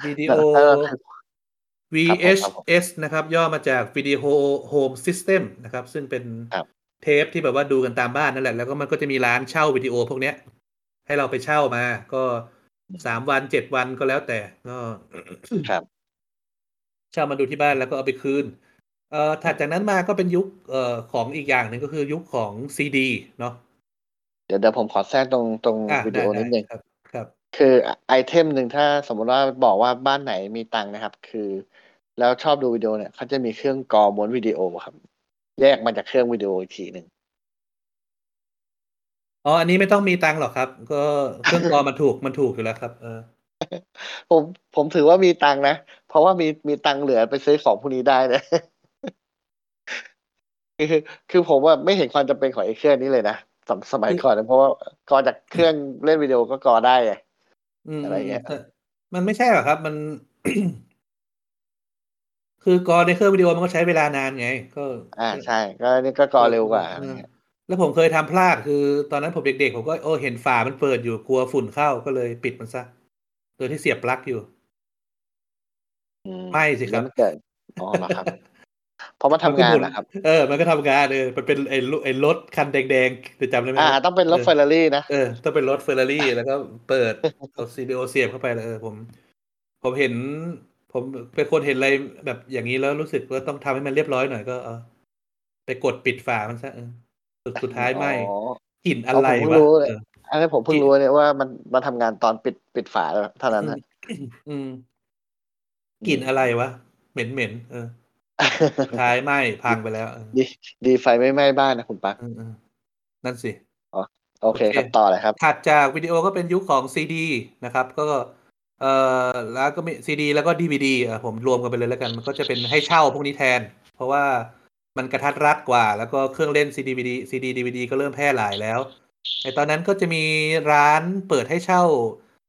วิดีโอนั่นก็คือ VHS นะครับ ย่อมาจาก Video Home System นะครับ ซึ่งเป็นครับเทปที่แบบว่าดูกันตามบ้านนั่นแหละ แล้วก็มันก็จะมีร้านเช่าวิดีโอพวกเนี้ย ให้เราไปเช่ามา ก็สามวันเจ็ดวันก็แล้วแต่ก็ครับเช่ามาดูที่บ้านแล้วก็เอาไปคืน เอ่อถัดจากนั้นมาก็เป็นยุคเอ่อของอีกอย่างหนึ่งก็คือยุคของซีดี เนาะเดี๋ยวเดี๋ยวผมขอแทรกตรงตรงอะวิดีโอได้นิดนึง ครับครับคือไอเทมหนึ่งถ้าสมมติว่าบอกว่าบ้านไหนมีตังค์นะครับ คือ แล้วชอบดูวิดีโอเนี่ยเขาจะมีเครื่องกรอม้วนวิดีโอครับ แยกมาจากเครื่องวิดีโออีกทีหนึ่งอ๋ออันนี้ไม่ต้องมีตังค์หรอกครับ ก็เครื่องกรองมันถูกมันถูกอยู่แล้วครับ เออ ผมผมถือว่ามีตังค์นะ เพราะว่ามีมีตังค์เหลือไปซื้อของพวกนี้ได้นะคือคือผมว่าไม่เห็นความจำเป็นของไอ้เครื่องนี้เลยนะสมสมัยก่อนนะเพราะว่ากอจากเครื่องเล่นวิดีโอก็กอได้ไง อืมอะไรเงี้ยแต่มันไม่ใช่หรอกครับ มัน คือกรอในเครื่องวิดีโอมันก็ใช้เวลานานไง ก็ อ่าใช่ ก็นี่ก็กอเร็วกว่าอะไรเออเงี้ยแล้วผมเคยทำพลาดคือ ตอนนั้นผมเด็กๆ ผมก็โอ้เห็นฝามันเปิดอยู่กลัวฝุ่นเข้าก็เลยปิดมันซะโดยที่เสียบปลั๊กอยู่อืมไม่สิครับแล้วมันเกิดอ๋อเหรอครับ เพราะมันทำงานนะครับ เออ มันก็ทำงานเออมันเป็นไอ้รถไอ้รถคันแดงๆจะจำได้ไหมอ่า ต้องเป็นรถเฟอร์รารี่นะเออต้องเป็นรถเฟอร์รารี่แล้วก็เปิดเอาซีดีโอเสียบเข้าไปเลยเออผม ผมเห็น ผมเป็นคนเห็นอะไรแบบอย่างนี้แล้วรู้สึกว่าต้องทำให้มันเรียบร้อยหน่อยก็เออไปกดปิดฝามันซะเออสุดสุดท้ายไหมอ๋อกลิ่นอะไรผมเพิ่งวะรู้เลยเอออันนี้ผมเพิ่งรู้เนี่ยว่ามันมันทำงานตอนปิดปิดฝาแล้วเท่านั้นนะอืมกลิ่นอะไรวะเหม็นเหม็นๆเออสุด ท้ายไหมพังไปแล้วเออดีดีไฟไม่ไหม้บ้านนะคุณปักเออเออนั่นสิโอเคครับต่อเลยครับ ถัดจากวิดีโอก็เป็นยุคของซีดีนะครับ ก็เอ่อแล้วก็มีซีดีแล้วก็ดีวดีอะผมรวมกันไปเลยแล้วกัน มันก็จะเป็นให้เช่าพวกนี้แทน เพราะว่ามันกระทัดรัดกว่า แล้วก็เครื่องเล่นซีดีวีดีซีดีดีวดีก็เริ่มแพร่หลายแล้วในตอนนั้นก็จะมีร้านเปิดให้เช่า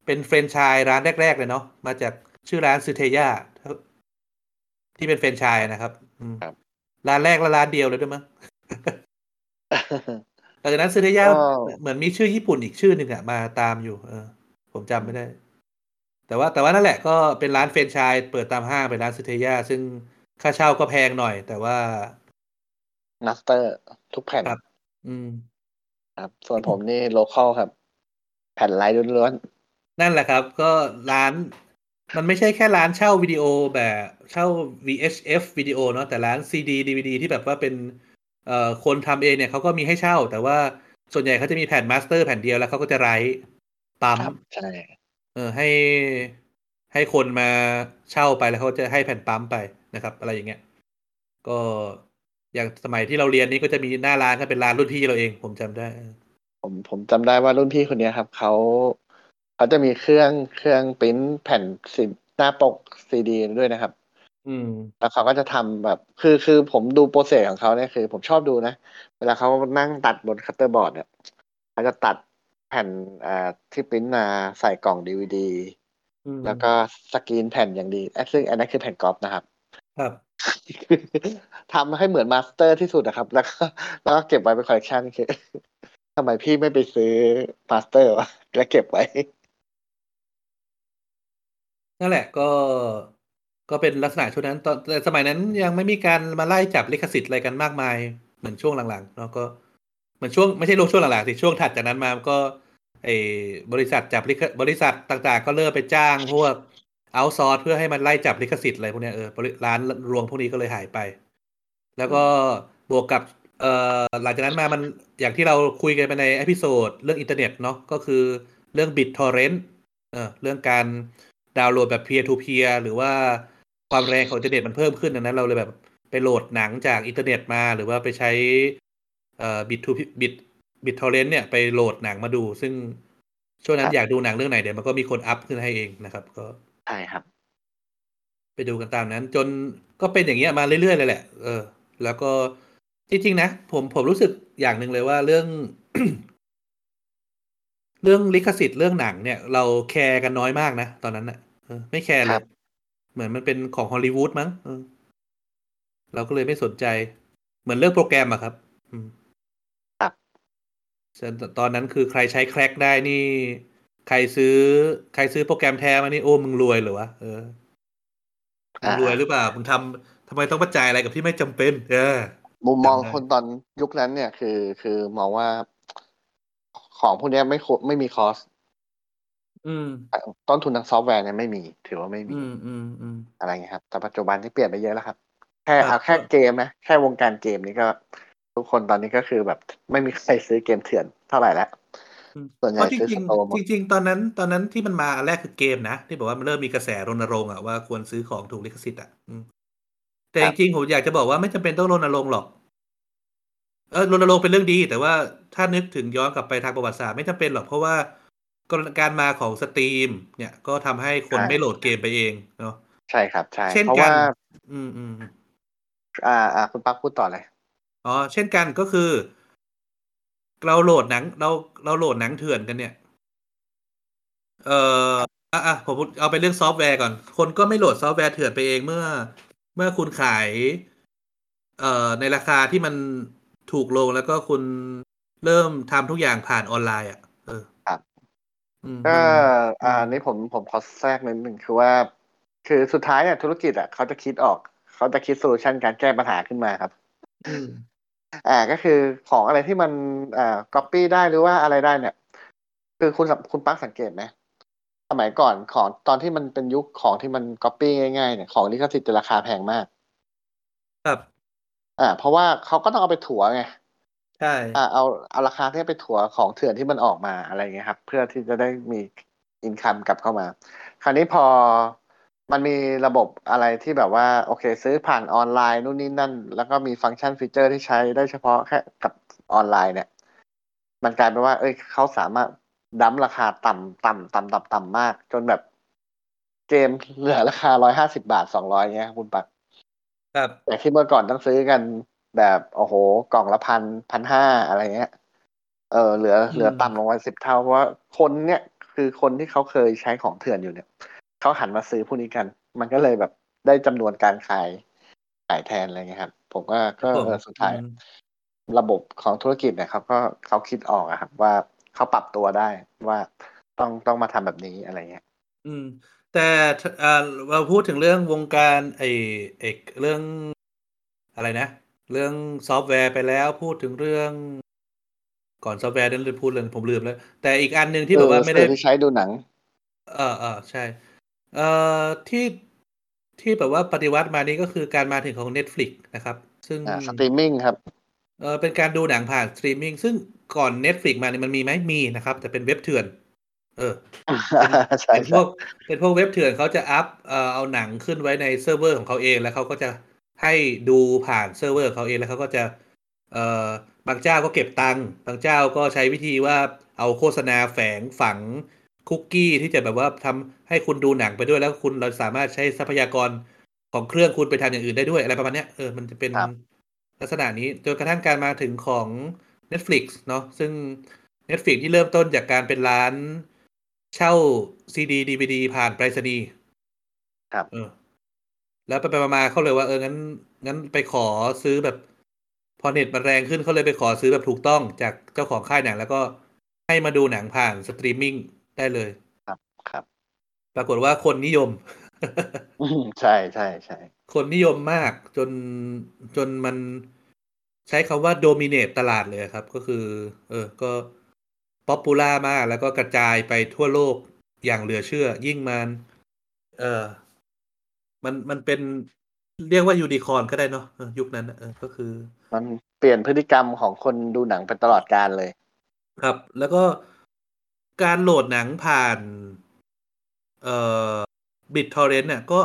เป็นแฟรนไชส์ร้านแรก ๆ เลยเนาะมาจากชื่อร้านซึทาย่า ที่เป็นแฟรนไชส์นะครับอืมครับ ร้านแรกและร้านเดียวเลยด้วยมั้งหลังจากนั้นซึทาย่าก็เหมือนมีชื่อญี่ปุ่นอีกชื่อหนึ่งอะมาตามอยู่ เออ ผมจำไม่ได้ แต่ว่าแต่ว่านั่นแหละก็เป็นร้านแฟรนไชส์เปิดตามห้างเป็นร้านซึทาย่าซึ่งค่าเช่าก็แพงหน่อย แต่ว่า master ทุกแผ่นครับ อืม ครับ ส่วนผมนี่ local ครับ แผ่น write ล้วนนั่นแหละครับ ก็ร้าน มันไม่ใช่แค่ร้านเช่าวิดีโอแบบเช่า VHS วิดีโอเนาะแต่ร้าน CD DVD ที่แบบว่าเป็นเอ่อคนทำเองเนี่ยเขาก็มีให้เช่า แต่ว่าส่วนใหญ่เขาจะมีแผ่น master แผ่นเดียวแล้วเขาก็จะ write ปั๊มๆครับใช่เออให้ให้คนมาเช่าไปแล้วเขาจะให้แผ่นปั๊มไปนะครับ อะไรอย่างเงี้ย ก็อย่างสมัยที่เราเรียนนี่ก็จะมีหน้าร้านก็เป็นร้านรุ่นพี่เราเอง ผมจำได้ ผมผมจำได้ว่ารุ่นพี่คนเนี้ยครับเขา เขาจะมีเครื่องเครื่องปริ้นแผ่นสิหน้าปกซีดีด้วยนะครับ อืม แล้วเขาก็จะทำแบบ คือคือผมดู process ของเขาเนี่ยคือ ผมชอบดูนะ เวลาเขานั่งตัดบน cutter board เนี่ยเขาจะตัดแผ่นอ่าที่ปริ้นมาใส่กล่องดีวีดีอืมแล้วก็สกรีนแผ่นอย่างดีอะซึ่งอันนั้นคือแผ่นก๊อบนะครับ ครับทำให้เหมือน master ที่สุดนะครับ แล้วก็แล้วก็เก็บไว้เป็นคอลเลกชันคือทำไมพี่ไม่ไปซื้อ master วะแล้วเก็บไว้ นั่นแหละก็ก็เป็นลักษณะช่วงนั้นตอนแต่สมัยนั้นยังไม่มีการมาไล่จับลิขสิทธิ์อะไรกันมากมาย เหมือนช่วงหลังๆเนาะก็เหมือนช่วงไม่ใช่ช่วงหลังๆสิช่วงถัดจากนั้นมาก็ไอ้บริษัทจับลิขบริษัทต่างๆ ก็เริ่มไปจ้างพวก outsource เพื่อให้มันไล่จับลิขสิทธิ์อะไรพวกเนี้ยเออร้านรวงพวกนี้ก็เลยหายไป แล้วก็บวกกับเอ่อหลังจากนั้นมามันอย่างที่เราคุยกันไปใน episode เรื่องอินเทอร์เน็ตเนาะก็คือเรื่อง BitTorrent เออเรื่องการ ดาวน์โหลดแบบ peer to peer หรือว่าความแรงของอินเทอร์เน็ตมันเพิ่มขึ้นดังนั้นเราเลยแบบไปโหลดหนังจากอินเทอร์เน็ตมา หรือว่าไปใช้เอ่อ bit to bit BitTorrent เนี่ยไปโหลดหนังมาดู ซึ่งช่วงนั้ครับอยากดูหนังเรื่องไหนเดี๋ยวมันก็มีคนอัพขึ้นให้เองนะครับ ก็ใช่ครับ ไปดูกันตามนั้น จนก็เป็นอย่างเงี้ยมาเรื่อยๆเลยแหละ เออ แล้วก็จริงๆนะผมผมรู้สึกอย่างหนึ่งเลยว่าเรื่อง เรื่องลิขสิทธิ์เรื่องหนังเนี่ย เราแคร์กันน้อยมากนะ ตอนนั้นนะเออไม่แคร์เลครัยบเหมือนมันเป็นของฮอลลีวูดมั้งเออเราก็เลยไม่สนใจ เหมือนเรื่องโปรแกรมอะครับอืมครับส่วนตอนนั้นคือใครใช้แคร็กได้นี่ ใครซื้อ ใครซื้อโปรแกรมแท้มานี่โอ้มึงรวยเหรอวะเออมึงรวยหรือเปล่ามึงทำทำไมต้องมาจ่ายอะไรกับที่ไม่จำเป็น เออ มุมมองจำได้คนตอนยุคนั้นเนี่ยคือ คือมองว่า ของพวกเนี้ยไม่โคไม่มีคอสอืมต้นทุนทางซอฟต์แวร์เนี่ยไม่มี ถือว่าไม่มีอืมอืมอืมอะไรเงี้ยครับ แต่ปัจจุบันที่เปลี่ยนไปเยอะแล้วครับ แค่ครัเอาบแค่เกมนะแค่วงการเกมนี้ก็ ทุกคนตอนนี้ก็คือแบบ ไม่มีใครซื้อเกมเถื่อนเท่าไหร่แล้วอืมส่วนใหเพญ่ราะจซื้อริสงโตร์หมๆดจริงๆ ตอนนั้น ตอนนั้นที่มันมาอันแรกคือเกมนะ ที่บอกว่ามันเริ่มมีกระแสรณรงค์อะว่าควรซื้อของถูกลิขสิทธิ์อะอืมแต่คจรับริงๆผมอยากจะบอกว่าไม่จำเป็นต้องรณรงค์หรอก เออรณรงค์เป็นเรื่องดี แต่ว่าถ้านึกถึงย้อนกลับไปทางประวัติศาสตร์ไม่จำเป็นหรอกเพราะว่าการมาของสตรีม เนี่ยก็ทำให้คนใช่ไม่โหลดเกมไปเองเนาะใช่ครับ ใช่เช่นเพราะกันว่าอืมอืมอ่าอ่าคุณปักพูดต่อเลยอ๋อเช่นกันก็คือ เราโหลดหนัง เราเราโหลดหนังเถื่อนกันเนี่ย เอ่ออะอะผมเอาไปเรื่องซอฟต์แวร์ก่อน คนก็ไม่โหลดซอฟต์แวร์เถื่อนไปเองเมื่อ เมื่อคุณขาย เอ่อในราคาที่มัน ถูกลงแล้วก็คุณเริ่มทำทุกอย่างผ่านออนไลน์อะเออครับอืมก็มันอ่าอืมนี่ผมผมขอแทรกนิดหนึ่งคือว่า คือสุดท้ายเนี่ยธุรกิจอะเขาจะคิดออก เขาจะคิด solution การแก้ปัญหาขึ้นมาครับอืมอ่าก็คือของอะไรที่มันอ่าก๊อปปี้ได้หรือว่าอะไรได้เนี่ย คือคุณสังคุณปักสังเกตไหมสมัยก่อนของตอนที่มันเป็นยุคของที่มันก๊อปปี้ง่ายๆเนี่ยของลิขสิทธิ์จะราคาแพงมาก ครับ อ่าเพราะว่าเขาก็ต้องเอาไปถัวไงใช่อ่าเอาเอาราคาที่ไปถัวของเถื่อนที่มันออกมาอะไรเงี้ยครับ เพื่อที่จะได้มีอินคัมกลับเข้ามา คราวนี้พอมันมีระบบอะไรที่แบบว่า โอเค ซื้อผ่านออนไลน์นู่นนี่นั่น แล้วก็มีฟังก์ชันฟีเจอร์ที่ใช้ได้เฉพาะแค่กับออนไลน์เนี่ย มันกลายเป็นว่า เอ้ยเขาสามารถดั้มราคาต่ำต่ำต่ำต่ำต่ำมาก จนแบบเกมเหลือราคาร้อยห้าสิบาทสองร้อยเงี้ยครับคุณปัก ครับแต่ที่เมื่อก่อนต้องซื้อกันแบบโอ้โห กล่องละพันพันห้าอะไรเงี้ย เออเหลืออืมเหลือต่ำลงมาสิบเท่าเพราะว่าคนเนี่ยคือคนที่เขาเคยใช้ของเถื่อนอยู่เนี่ยเขาหันมาซื้อพวกนี้กัน มันก็เลยแบบได้จำนวนการขายขายแทนอะไรเงี้ยครับ ผมว่าครัก็บผมเออสุดท้ายอืมระบบของธุรกิจเนี่ยเขาก็เขาคิดออกอะครับ ว่าเขาปรับตัวได้ว่าต้องต้องมาทำแบบนี้อะไรเงี้ย อืม แต่อ่าเราพูดถึงเรื่องวงการไอ้ไอ้เรื่องอะไรนะ เรื่องซอฟต์แวร์ไปแล้วพูดถึงเรื่องก่อนซอฟต์แวร์นั้นพูดเลยผมลืมแล้ว แต่อีกอันหนึ่งที่แบบว่าไม่ได้สื่อที่ใช้ดูหนัง เออเออใช่ เอ่อที่ที่แบบว่าปฏิวัติมานี้ก็คือการมาถึงของ Netflix นะครับ ซึ่งอ่าสตรีมมิ่งครับเออเป็นการดูหนังผ่านสตรีมมิ่งซึ่งก่อน Netflix มาเนี่ยมันมีไหมมีนะครับ แต่เป็นเว็บเถื่อน เออใช่เป็นพวกใช่เป็นพวกเว็บเถื่อนเขาจะอัพเอ่อเอาหนังขึ้นไว้ในเซิร์ฟเวอร์ของเขาเองแล้วเขาก็จะให้ดูผ่านเซิร์ฟเวอร์ของเขาเองแล้วเขาก็จะเอ่อบางเจ้าก็เก็บตังค์บางเจ้าก็ใช้วิธีว่าเอาโฆษณาแฝงฝังคุกกี้ที่จะแบบว่าทำให้คุณดูหนังไปด้วยแล้วคุณเราสามารถใช้ทรัพยากรของเครื่องคุณไปทำอย่างอื่นได้ด้วยอะไรประมาณเนี้ยเออมันจะเป็นลักษณะนี้จนกระทั่งการมาถึงของ Netflix เนาะซึ่ง Netflix ที่เริ่มต้นจากการเป็นร้าน เช่าซีดีดีวดีผ่านไปรษณีย์ครับ เออ แล้วไปไปมาๆเขาเลยว่าเอองั้น งั้นไปขอซื้อแบบ พอเน็ตมันแรงขึ้นเขาเลยไปขอซื้อแบบถูกต้องจากเจ้าของค่ายหนัง แล้วก็ให้มาดูหนังผ่านสตรีมมิ่งได้เลย ครับครับ ปรากฏว่าคนนิยมอืมใช่ใช่ใช่คนนิยมมากจนจนมันใช้คำว่า dominate ตลาดเลยครับ ก็คือ เออ ก็ popular มาก แล้วก็กระจายไปทั่วโลกอย่างเหลือเชื่อ ยิ่งมัน เออมันมันเป็นเรียกว่ายูนิคอร์นก็ได้เนาะเออยุคนั้นน่ะเออก็คือ มันเปลี่ยนพฤติกรรมของคนดูหนังไปตลอดกาลเลย ครับ แล้วก็การโหลดหนังผ่าน เอ่อบิตทอร์เรนต์เนี่ยก็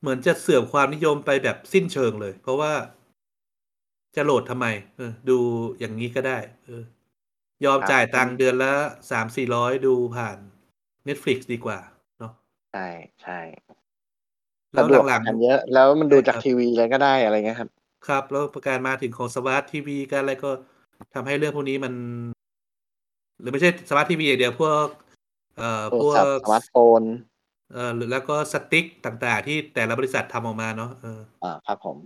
เหมือนจะเสื่อมความนิยมไปแบบสิ้นเชิงเลย เพราะว่าจะโหลดทำไม เออ ดูอย่างนี้ก็ได้ เออ ยอมครับจ่ายตังค์เดือนละสามสี่ร้อยดูผ่าน Netflix ดีกว่าเนาะใช่ใช่แล้วสะดวกหนังก็เยอะ แล้วมันดูจากใช่ครับทีวีอะไรก็ได้อะไรเงี้ยครับๆครับ แล้วพอการมาถึงของสมาร์ททีวีการอะไรก็ทำให้เรื่องพวกนี้มัน หรือไม่ใช่สมาร์ททีวีอย่างเดียวพวก เอ่อพวกโทรศัพท์สมาร์ทโฟนเอ่อหรือแล้วก็ stick ต่างๆ ที่แต่ละบริษัททำออกมาเนาะเอออ่าครับผม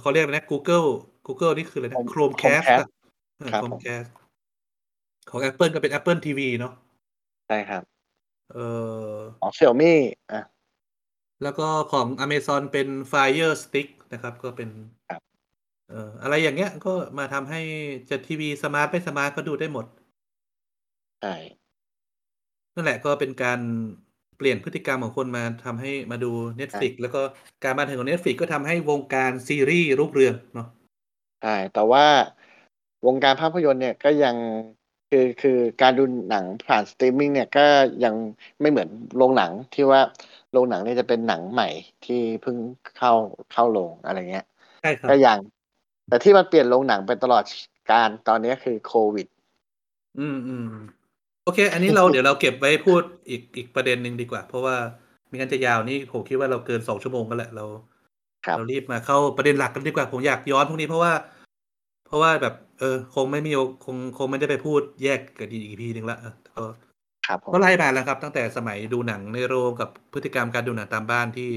เขาเรียกอะไรนะ Google Google นี่คืออะไรนะ Home- Chromecast Chromecast อะ เออครับผม Chromecast ของ Apple ก็เป็น Apple TV เนาะใช่ครับเออของ Xiaomi อะ แล้วก็ของ Amazon เป็น Fire Stick นะครับ ก็เป็นครับ เอ่ออะไรอย่างเงี้ยก็มาทำให้จะทีวี smart ไม่ smart ก็ดูได้หมด ใช่นั่นแหละก็เป็นการเปลี่ยนพฤติกรรมของคนมาทำให้มาดู Netflix แล้วก็การมาถึงของ Netflix ก็ทำให้วงการซีรีส์รุ่งเรืองเนาะ ใช่แต่ว่า วงการภาพยนตร์เนี่ยก็ยังคือคือการดูหนังผ่านสตรีมมิ่งเนี่ยก็ยังไม่เหมือนโรงหนังที่ว่าโรงหนังเนี่ยจะเป็นหนังใหม่ที่เพิ่งเข้าเข้าโรงอะไรเงี้ยใช่ครับก็ยัง แต่ที่มันเปลี่ยนโรงหนังไปตลอดกาลตอนนี้คือโควิด อืมอืมโอเค อันนี้เราเดี๋ยวเราเก็บไว้พูดอีกอีกประเด็นหนึ่งดีกว่า เพราะว่าไม่งั้นจะยาวนี่ผมคิดว่าเราเกินสองชั่วโมงกันแหละเราครับเรารีบมาเข้าประเด็นหลักกันดีกว่าผมอยากย้อนพวกนี้เพราะว่า เพราะว่าแบบ เออ คงไม่มีโอคงคงไม่ได้ไปพูดแยกกันอีก EP หนึ่งละเออก็ครับผมก็ไล่มาแล้วครับ ตั้งแต่สมัยดูหนังในโรงกับพฤติกรรมการดูหนังตามบ้านที่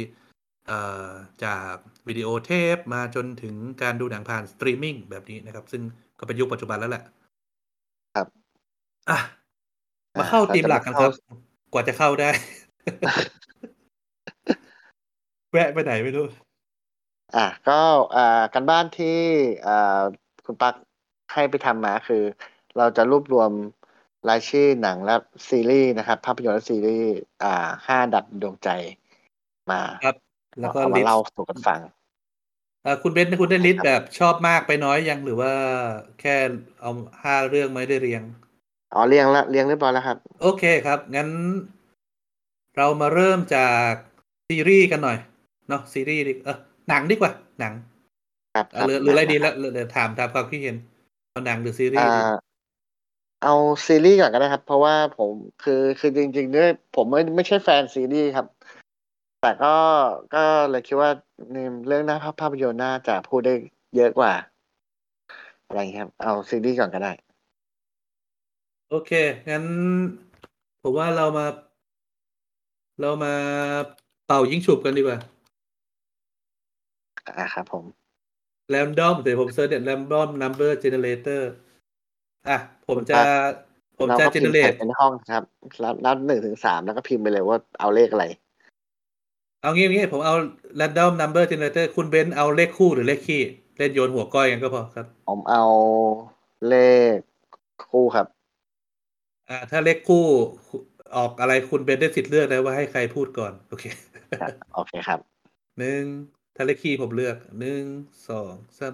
เอ่อจากวิดีโอเทปมาจนถึงการดูหนังผ่านสตรีมมิ่งแบบนี้นะครับ ซึ่งก็เป็นยุคปัจจุบันแล้วแหละ ครับอะมาเข้าอะธีมหลักกันครับ กว่าจะเข้าได้ แวะไปไหนไม่รู้อะก็อ่าการบ้านที่อ่า คุณปักให้ไปทำมาคือ เราจะรวบรวมรายชื่อหนังและซีรีส์นะครับ ภาพยนตร์และซีรีส์อ่าห้าอันดับดวงใจมาครับ แล้วก็เอามา list เล่าสู่กันฟังเอ่อคุณเบนซ์คุณได้ list แบบชอบมากไปน้อยยังหรือว่าแค่เอาห้าเรื่องไม่ได้เรียงอ๋อเรียงละเรียงเรียบร้อยแล้วครับ โอเคครับ งั้น เรามาเริ่มจากซีรีส์กันหน่อยเนาะซีรีส์ดิเออหนังดีกว่า หนัง ครับเอ่อหรือหรืออะไรดีแล้วเดี๋ยวถามตามความคิดเห็นเอาหนังหรือซีรีอ่ส์ดีาเอาซีรีส์ก่อนก็ได้ครับ เพราะว่าผมคือคือจริงๆด้วยผมไม่ไม่ใช่แฟนซีรีส์ครับ แต่ก็ก็เลยคิดว่าในเรื่องหน้าภาพภาพยนตร์น่าจะพูดได้เยอะกว่า อะไรอย่างเงี้ยครับ เอาซีรีส์ก่อนก็ได้ โอเค งั้น ผมว่าเรามา เรามาเป่ายิงฉุบกันดีกว่าอ่าครับผม random เดี๋ยวผม search เนี่ย random number generator อะผมจะผมเราจะก็เจพิเนมพ์เรใส่ไปในห้องครับแล้วนับหนึ่งถึงสามแล้วก็พิมพ์ไปเลยว่าเอาเลขอะไร เอางี้งี้ผมเอา random number generator คุณเบนซ์เอาเลขคู่หรือเลขคี่ เล่นโยนหัวก้อยกันก็พอครับ ผมเอาเลขคู่ครับ อ่า ถ้าเลขคู่ออกอะไรคุณเบนได้สิทธิ์เลือกเลยว่าให้ใครพูดก่อน โอเคครับโอเคครับหนึ่ง ถ้าเลขคี่ผมเลือกหนึ่งสองสาม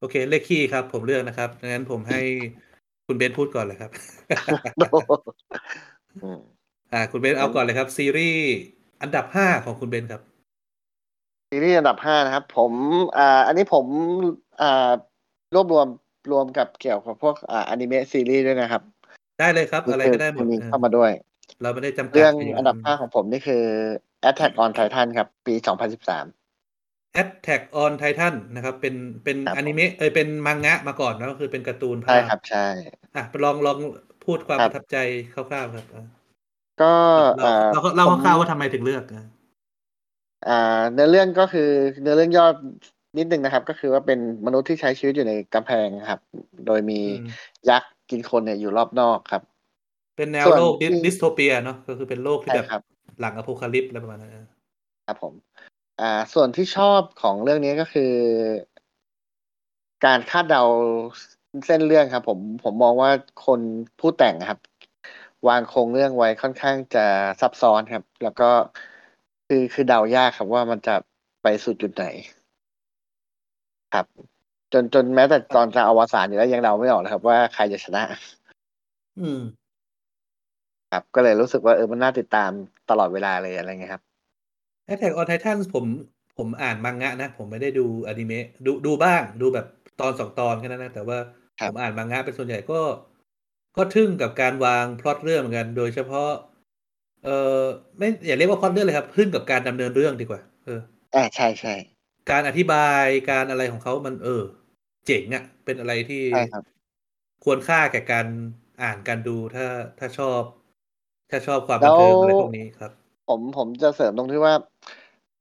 โอเค เลขคี่ครับ ผมเลือกนะครับดังนั้นผมให้คุณเบนพูดก่อนเลยครับอืมอ่า คุณเบนเอาก่อนเลยครับ ซีรีส์อันดับห้าของคุณเบนครับ ซีรีส์อันดับห้านะครับ ผมอ่าอันนี้ผมอ่ารวบรวมรวมกับเกี่ยวกับพวกอ่าอนิเมะซีรีส์ด้วยนะครับ ได้เลยครับ อะไรก็ได้หมดมีเออเข้ามาด้วย เราไม่ได้จำกัดเรื่องยู่อันดับห้าของผมนี่คือ Attack on Titan ครับ ปี 2013 Attack on Titan นะครับ เป็นเป็นครับอนิเมะเอยเป็นมังงะมาก่อนนะก็คือเป็นการ์ตูนภาใช่ครับใช่อะลองลองพูดความครัปบระทับใจคร่าวๆครับอะก็เราอ่าเราเราผมคร่าวๆว่าทำไมถึงเลือกอะอ่าเนื้อเรื่องก็คือเนื้อเรื่องย่อนิดนึงนะครับ ก็คือว่าเป็นมนุษย์ที่ใช้ชีวิตอยู่ในกำแพงครับ โดยมีอืมยักษ์กินคนเนี่ยอยู่รอบนอกครับ เป็นแนวส่วนโลกดิที่ดิสโทเปียเนาะก็คือเป็นโลกที่ใช่แบบครับหลังอโพคาลิปส์อะไรประมาณนั้นเออครับผม อ่า ส่วนที่ชอบของเรื่องนี้ก็คือ การคาดเดาเส้นเรื่องครับ ผมผมมองว่าคนผู้แต่งครับ วางโครงเรื่องไว้ค่อนข้างจะซับซ้อนครับ แล้วก็คือคือเดายากครับว่ามันจะไปสู่จุดไหน ครับ จนจนแม้แต่ตอนจะอวสานอยู่แล้วยังเดาไม่ออกเลยครับ ว่าใครจะชนะ อืม ครับ ก็เลยรู้สึกว่าเออมันน่าติดตามตลอดเวลาเลยอะไรเงี้ยครับ Attack on Titan ผมผมอ่านมังงะนะ ผมไม่ได้ดูอนิเมะดูดูบ้างดูแบบตอนสองตอนแค่นั้นนะ แต่ว่าครัผบมอ่านมังงะเป็นส่วนใหญ่ก็ ก็ทึ่งกับการวางพล็อตเรื่องเหมือนกัน โดยเฉพาะ เออไม่อย่าเรียกว่าพล็อตเรื่องเลยครับทึ่งกับการดำเนินเรื่องดีกว่า เออ อ่าใช่ใช่การอธิบายการอะไรของเขามัน เออ เจ๋งอะ่ะ เป็นอะไรที่ใช่ครับ ควรค่าแก่การอ่านการดูถ้าถ้าชอบ ถ้าชอบความแล้บันวเทิงอะไรพวกนี้ครับ ผมผมจะเสริมตรงที่ว่า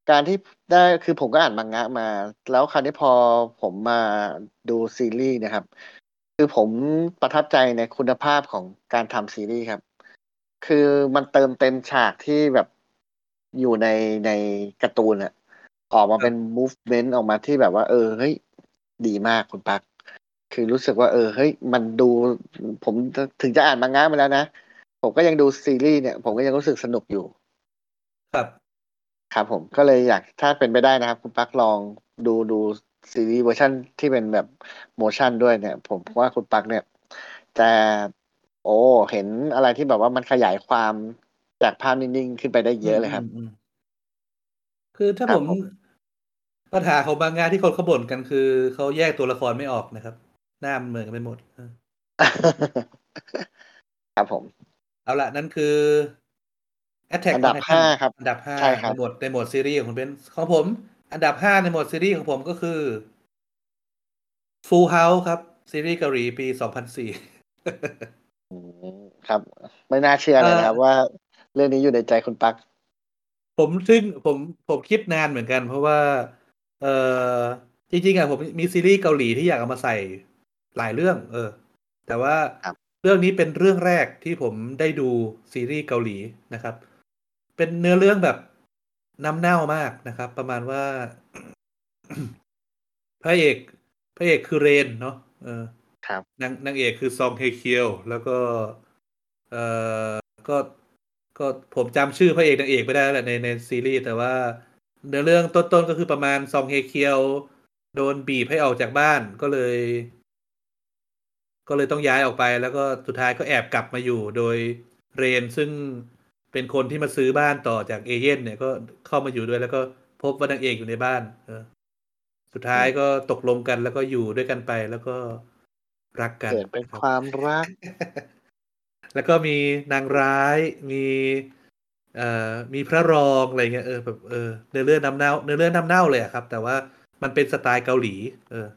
การที่ได้คือผมก็อ่านมังงะมา แล้วคราวนี้พอผมมาดูซีรีส์เนะครับ คือผมประทับใจในคุณภาพของการทำซีรีส์ครับ คือมันเติมเต็มฉากที่แบบอยู่ในในการ์ตูนอะออกมาเป็น movement ออกมาที่แบบว่า เออเฮ้ยดีมากคุณปัก คือรู้สึกว่า เออเฮ้ยมันดู ผมถึงจะอ่านมังงะมาแล้วนะ ผมก็ยังดูซีรีส์เนี่ย ผมก็ยังรู้สึกสนุกอยู่ ครับ ครับผมก็เลยอยากถ้าเป็นไปได้นะครับ คุณปักลองดูดูซีรีส์เวอร์ชันที่เป็นแบบ motion ด้วยเนี่ย ผมว่าคุณปักเนี่ยจะโอ้เห็นอะไรที่แบบว่ามันขยายความจากภาพนิ่งๆ ขึ้นไปได้เยอะเลยครับมมคือถ้าครับผมผมปัญหาของบางงานที่คนเขาบ่นกันคือเขาแยกตัวละครไม่ออกนะครับ หน้ามันเหมือนกันไปหมดเออครับผม เอาละนั่นคือ Attack อันดับ on Titan ห้าครับ อันดับห้าใช่ครับในหมวดในหมวดซีรีส์ของคุณเป็นของผม อันดับห้าในหมวดซีรีส์ของผมก็คือ Full House ครับ ซีรีส์เกาหลีปีสองพันสี่อืมครับ ไม่น่าเชื่อเลยนะครับเอ่อว่าเรื่องนี้อยู่ในใจคุณปัก ผมซึ่งผมผมคิดนานเหมือนกัน เพราะว่า เออจริงๆอะผมมีซีรีส์เกาหลีที่อยากเอามาใส่หลายเรื่อง เออ แต่ว่าครับเรื่องนี้เป็นเรื่องแรกที่ผมได้ดูซีรีส์เกาหลีนะครับ เป็นเนื้อเรื่องแบบน้ำเน่ามากนะครับ ประมาณว่า พระเอกพระเอกคือเรนเนาะเออครับนางนางเอกคือซองเฮเคียวแล้วก็ เอ่อก็ก็ผมจำชื่อพระเอกนางเอกไม่ได้แล้วแหละในในซีรีส์แต่ว่าเนื้อเรื่องต้นๆก็คือประมาณซองเฮเคียว โดนบีบให้ออกจากบ้านก็เลย ก็เลยต้องย้ายออกไป แล้วก็สุดท้ายก็แอบกลับมาอยู่โดยเรนซึ่ง เป็นคนที่มาซื้อบ้านต่อจากเอเย่นเนี่ยก็เข้ามาอยู่ด้วยแล้วก็พบว่านางเอกอยู่ในบ้าน เออ สุดท้ายก็ตกลงกันแล้วก็อยู่ด้วยกันไปแล้วก็รักกันเกิดเป็นนะครับความรัก แล้วก็มีนางร้ายมีเอ่อมีพระรองอะไรเงี้ยเออแบบเออเนื้อเรื่องน้ำเน่าเนื้อเรื่องน้ำเน่าเลยอะครับ แต่ว่ามันเป็นสไตล์เกาหลี เออ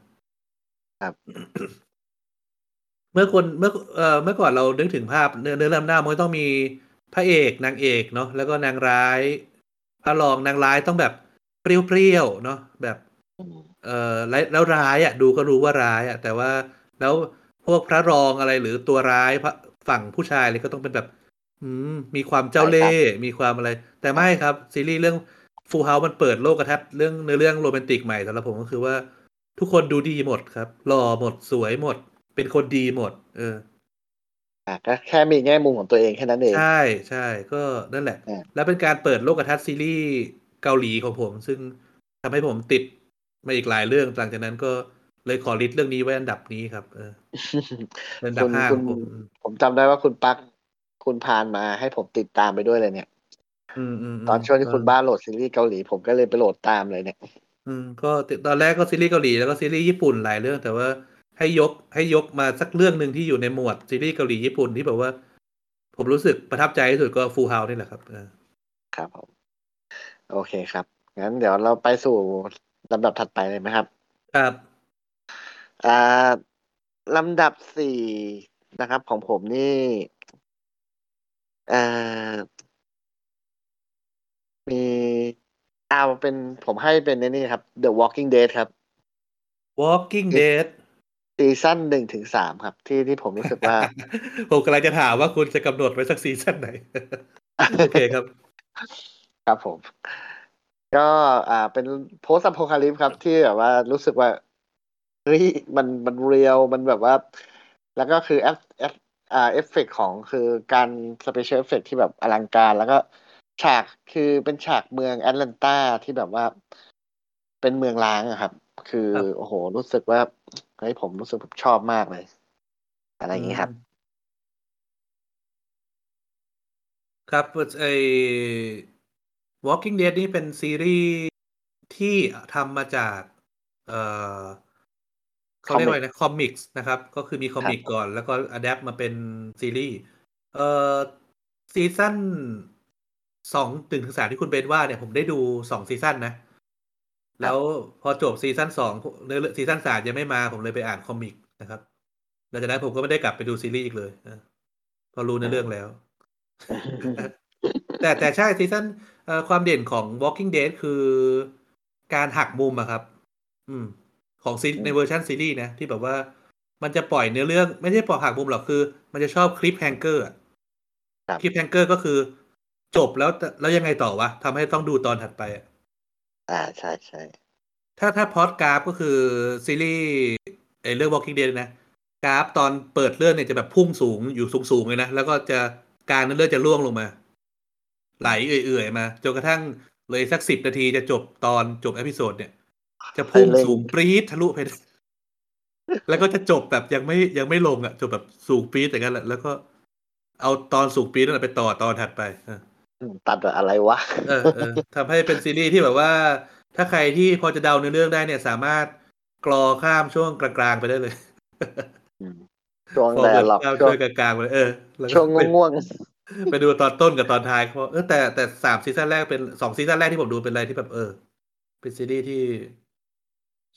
ครับ เมื่อคนเมื่อเอ่อเมื่อก่อนเรานึกถึงภาพเนื้อเนื้อเรื่องน้ำเน่ามันก็ต้องมี พระเอกนางเอกเนาะแล้วก็นางร้ายพระรองนางร้ายต้องแบบเปรี้ยวๆเนาะแบบเอ่อแล้วแล้วร้ายอะ ดูก็รู้ว่าร้ายอะ แต่ว่าแล้วพวกพระรองอะไรหรือตัวร้ายพระฝั่งผู้ชายเลยก็ต้องเป็นแบบ อืม มีความเจ้าเล่ห์มีความอะไร แต่ไม่ครับ ซีรีส์เรื่องฟูเฮามันเปิดโลกทัศน์เรื่องเนื้อเรื่องโรแมนติกใหม่สำหรับผมก็คือว่าทุกคนดูดีหมดครับหล่อหมดสวยหมด เป็นคนดีหมด เออ อะก็แค่มีแง่มุมของตัวเองแค่นั้นเอง ใช่ใช่ก็นั่นแหละ อ่าแล้วเป็นการเปิดโลกทัศน์ซีรีส์เกาหลีของผม ซึ่งทำให้ผมติดมาอีกหลายเรื่อง หลังจากนั้นก็เลยขอ list เรื่องนี้ไว้อันดับนี้ครับ เออเป็นอันดับห้าของผม คุณคุณผมจำได้ว่าคุณปักคุณพานมาให้ผมติดตามไปด้วยเลยเนี่ย อืมอืมมตอนช่วงที่คุณก็บ้าโหลดซีรีส์เกาหลีผมก็เลยไปโหลดตามเลยเนี่ย อืมก็ตอนแรกก็ซีรีส์เกาหลีแล้วก็ซีรีส์ญี่ปุ่นหลายเรื่อง แต่ว่า ให้ยกให้ยกมาสักเรื่องหนึ่งที่อยู่ในหมวดซีรีส์เกาหลีญี่ปุ่นที่แบบว่า ผมรู้สึกประทับใจที่สุดก็ฟูเฮานี่แหละครับเออครับผมโอเคครับ งั้นเดี๋ยวเราไปสู่ลำดับถัดไปเลยไหมครับ ครับอ่าลำดับสี่นะครับ ของผมนี่อ่ามีเอาเป็นผมให้เป็นในนี่ครับ The Walking Dead ครับ Walking Dead ซีซั่นหนึ่งถึงสามครับ ที่ที่ผมรู้สึกว่า ผมกำลังจะถามว่าคุณจะกำหนดไว้สักซีซั่นไหน โอเคครับ ครับผม ก็อ่าเป็นโพส t อ p โ c คาลิปครับ ที่แบบว่ารู้สึกว่าเฮ้ยมันมัน real มันแบบว่า แล้วก็คือเอฟเอฟอ่าเอฟเฟกของคือการ special effect ที่แบบอลังการแล้วก็ฉากคือเป็นฉากเมืองแอตแลนตาที่แบบว่า เป็นเมืองร้างอะครับ คือครับโอ้โหรู้สึกว่า เฮ้ยผมรู้สึกผมชอบมากเลย อะไรอย่างนี้ครับ ครับไอ้ Walking Dead นี่เป็นซีรีส์ที่ทำมาจาก เอ่อเขาเรียกว่าอะไรนะ comics นะครับ ก็คือมี comic ครับก่อน แล้วก็ adapt มาเป็นซีรีส์เอ่อซีซั่นสองถึงสามที่คุณเบนว่าเนี่ยผมได้ดูสองซีซั่นนะ แล้วพอจบซีซั่นสองเนื้อซีซั่นสามยังไม่มาผมเลยไปอ่าน comic นะครับหลังจากนั้นผมก็ไม่ได้กลับไปดูซีรีส์อีกเลยนะเพราะรู้เนื้อเรื่องแล้ว แต่แต่ใช่ซีซั่นเอ่อความเด่นของ Walking Dead คือการหักมุมอะครับ อืม ของซีอืมในเวอร์ชันซีรีส์นะ ที่แบบว่ามันจะปล่อยเนื้อเรื่อง ไม่ใช่ปล่อยหักมุมหรอกคือ มันจะชอบ cliffhanger ครับ cliffhanger ก็คือ จบแล้วแต่แล้วยังไงต่อวะทำให้ต้องดูตอนถัดไปอะ อ่าใช่ใช่ถ้าถ้าพอดกราฟก็คือซีรีส์ไอเรื่อง Walking Dead นะกราฟตอนเปิดเรื่องเนี่ยจะแบบพุ่งสูงอยู่สูงสูงๆเลยนะ แล้วก็จะกลารนั้นเรื่องจะร่วงลงมา ไหลเอื่อยๆมาจนกระทั่งเลยสักสิบนาทีจะจบตอนจบ episode เนี่ย จะพุ่งสูงปรี๊ดทะลุไปแล้วก็จะจบแบบยังไม่ยังไม่ลงอะจบแบบสูงปรี๊ดอย่างนั้นแหละแล้วก็เอาตอนสูงปรี๊ดนั่นนะไปต่อตอนถัดไปเอออืม ตัดอะไรวะเออเออทำให้เป็นซีรีส์ที่แบบว่า ถ้าใครที่พอจะเดาเนื้อเรื่องได้เนี่ย สามารถกรอข้ามช่วงกลางๆไปได้เลยอืมช่วงพอแดแบดบหลอกข้ามช่ช่ววงงกลางๆไปเลยเออแล้วก็ช่วงไปง่วงไปดูตอนต้นกับตอนท้ายเพราะเออแต่แต่สามซีซั่นแรกเป็นสองซีซั่นแรกที่ผมดูเป็นอะไรที่แบบเออ เป็นซีรีส์ที่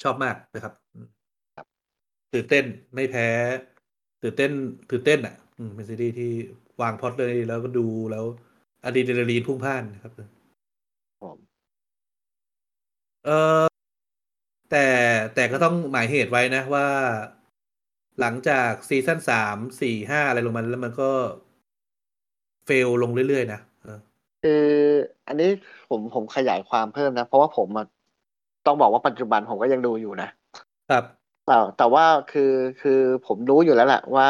ชอบมากนะครับอืมตื่นเต้นไม่แพ้ ตื่นเต้นตื่นเต้นอะ อืมเป็นซีรีส์ที่วางพล็อตเลยแล้วก็ดูแล้ว อะดรีนาลีนพุ่งพล่านนะครับๆผมเออแต่แต่ก็ต้องหมายเหตุไว้นะว่า หลังจากซีซั่นสามสี่ห้าอะไรลงมาแล้วมันก็เฟลลงเรื่อยๆนะเออคืออันนี้ผมผมขยายความเพิ่มนะ เพราะว่าผมอะต้องบอกว่าปัจจุบันผมก็ยังดูอยู่นะ ครับแต่แต่ว่าคือคือผมรู้อยู่แล้วแหละว่า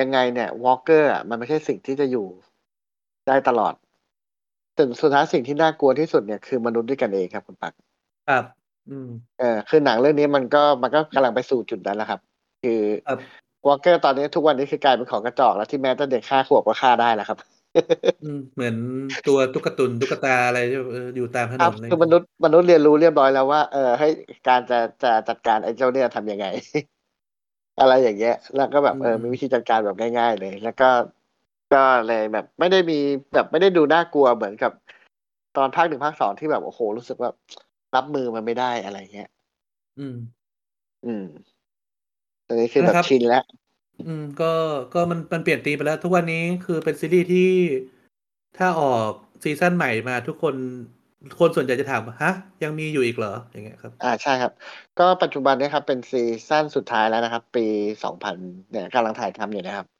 ยังไงเนี่ย walker อะมันไม่ใช่สิ่งที่จะอยู่ ได้ตลอด แต่สุดท้ายสิ่งที่น่ากลัวที่สุดเนี่ยคือมนุษย์ด้วยกันเองครับคุณปักครับ อืมเออคือหนังเรื่องนี้มันก็มันก็กำลังไปสู่จุดนั้นแล้วครับ คือครับ walker ตอนนี้ทุกวันนี้คือกลายเป็นของกระจอกแล้วที่แม้แต่เด็กฆ่าขวบก็ฆ่าได้แล้วครับอืมเหมือนตัวตุ๊กตุนตุ๊กตาอะไรที่เอออยู่ตามถนครับนอะไรคือมนุษย์มนุษย์เรียนรู้เรียบร้อยแล้วว่าเออให้การจะจะจัดการไอ้เจ้าเนี่ยทำยังไง อะไรอย่างเงี้ย แล้วก็แบบเออมีวิธีจัดการแบบง่าย ๆ เลย แล้วก็ ก็เลยแบบไม่ได้มีแบบไม่ได้ดูน่ากลัวเหมือนกับ ตอนภาคหนึ่งภาคสองที่แบบโอ้โหรู้สึกว่ารับมือมันไม่ได้อะไรเงี้ย อืม อืมตอนนี้คือแบบนะครับชินแล้ว อืม ก็ก็มันมันเปลี่ยนธีมไปแล้ว ทุกวันนี้คือเป็นซีรีส์ที่ถ้าออกซีซั่นใหม่มาทุกคนคนส่วนใหญ่จะถามว่าฮะ ยังมีอยู่อีกเหรอ อย่างเงี้ยครับ อ่าใช่ครับ ก็ปัจจุบันเนี้ครับ เป็นซีซั่นสุดท้ายแล้วนะครับ ปีสองพันเนี่ยกำลังถ่ายทำอยู่นะครับ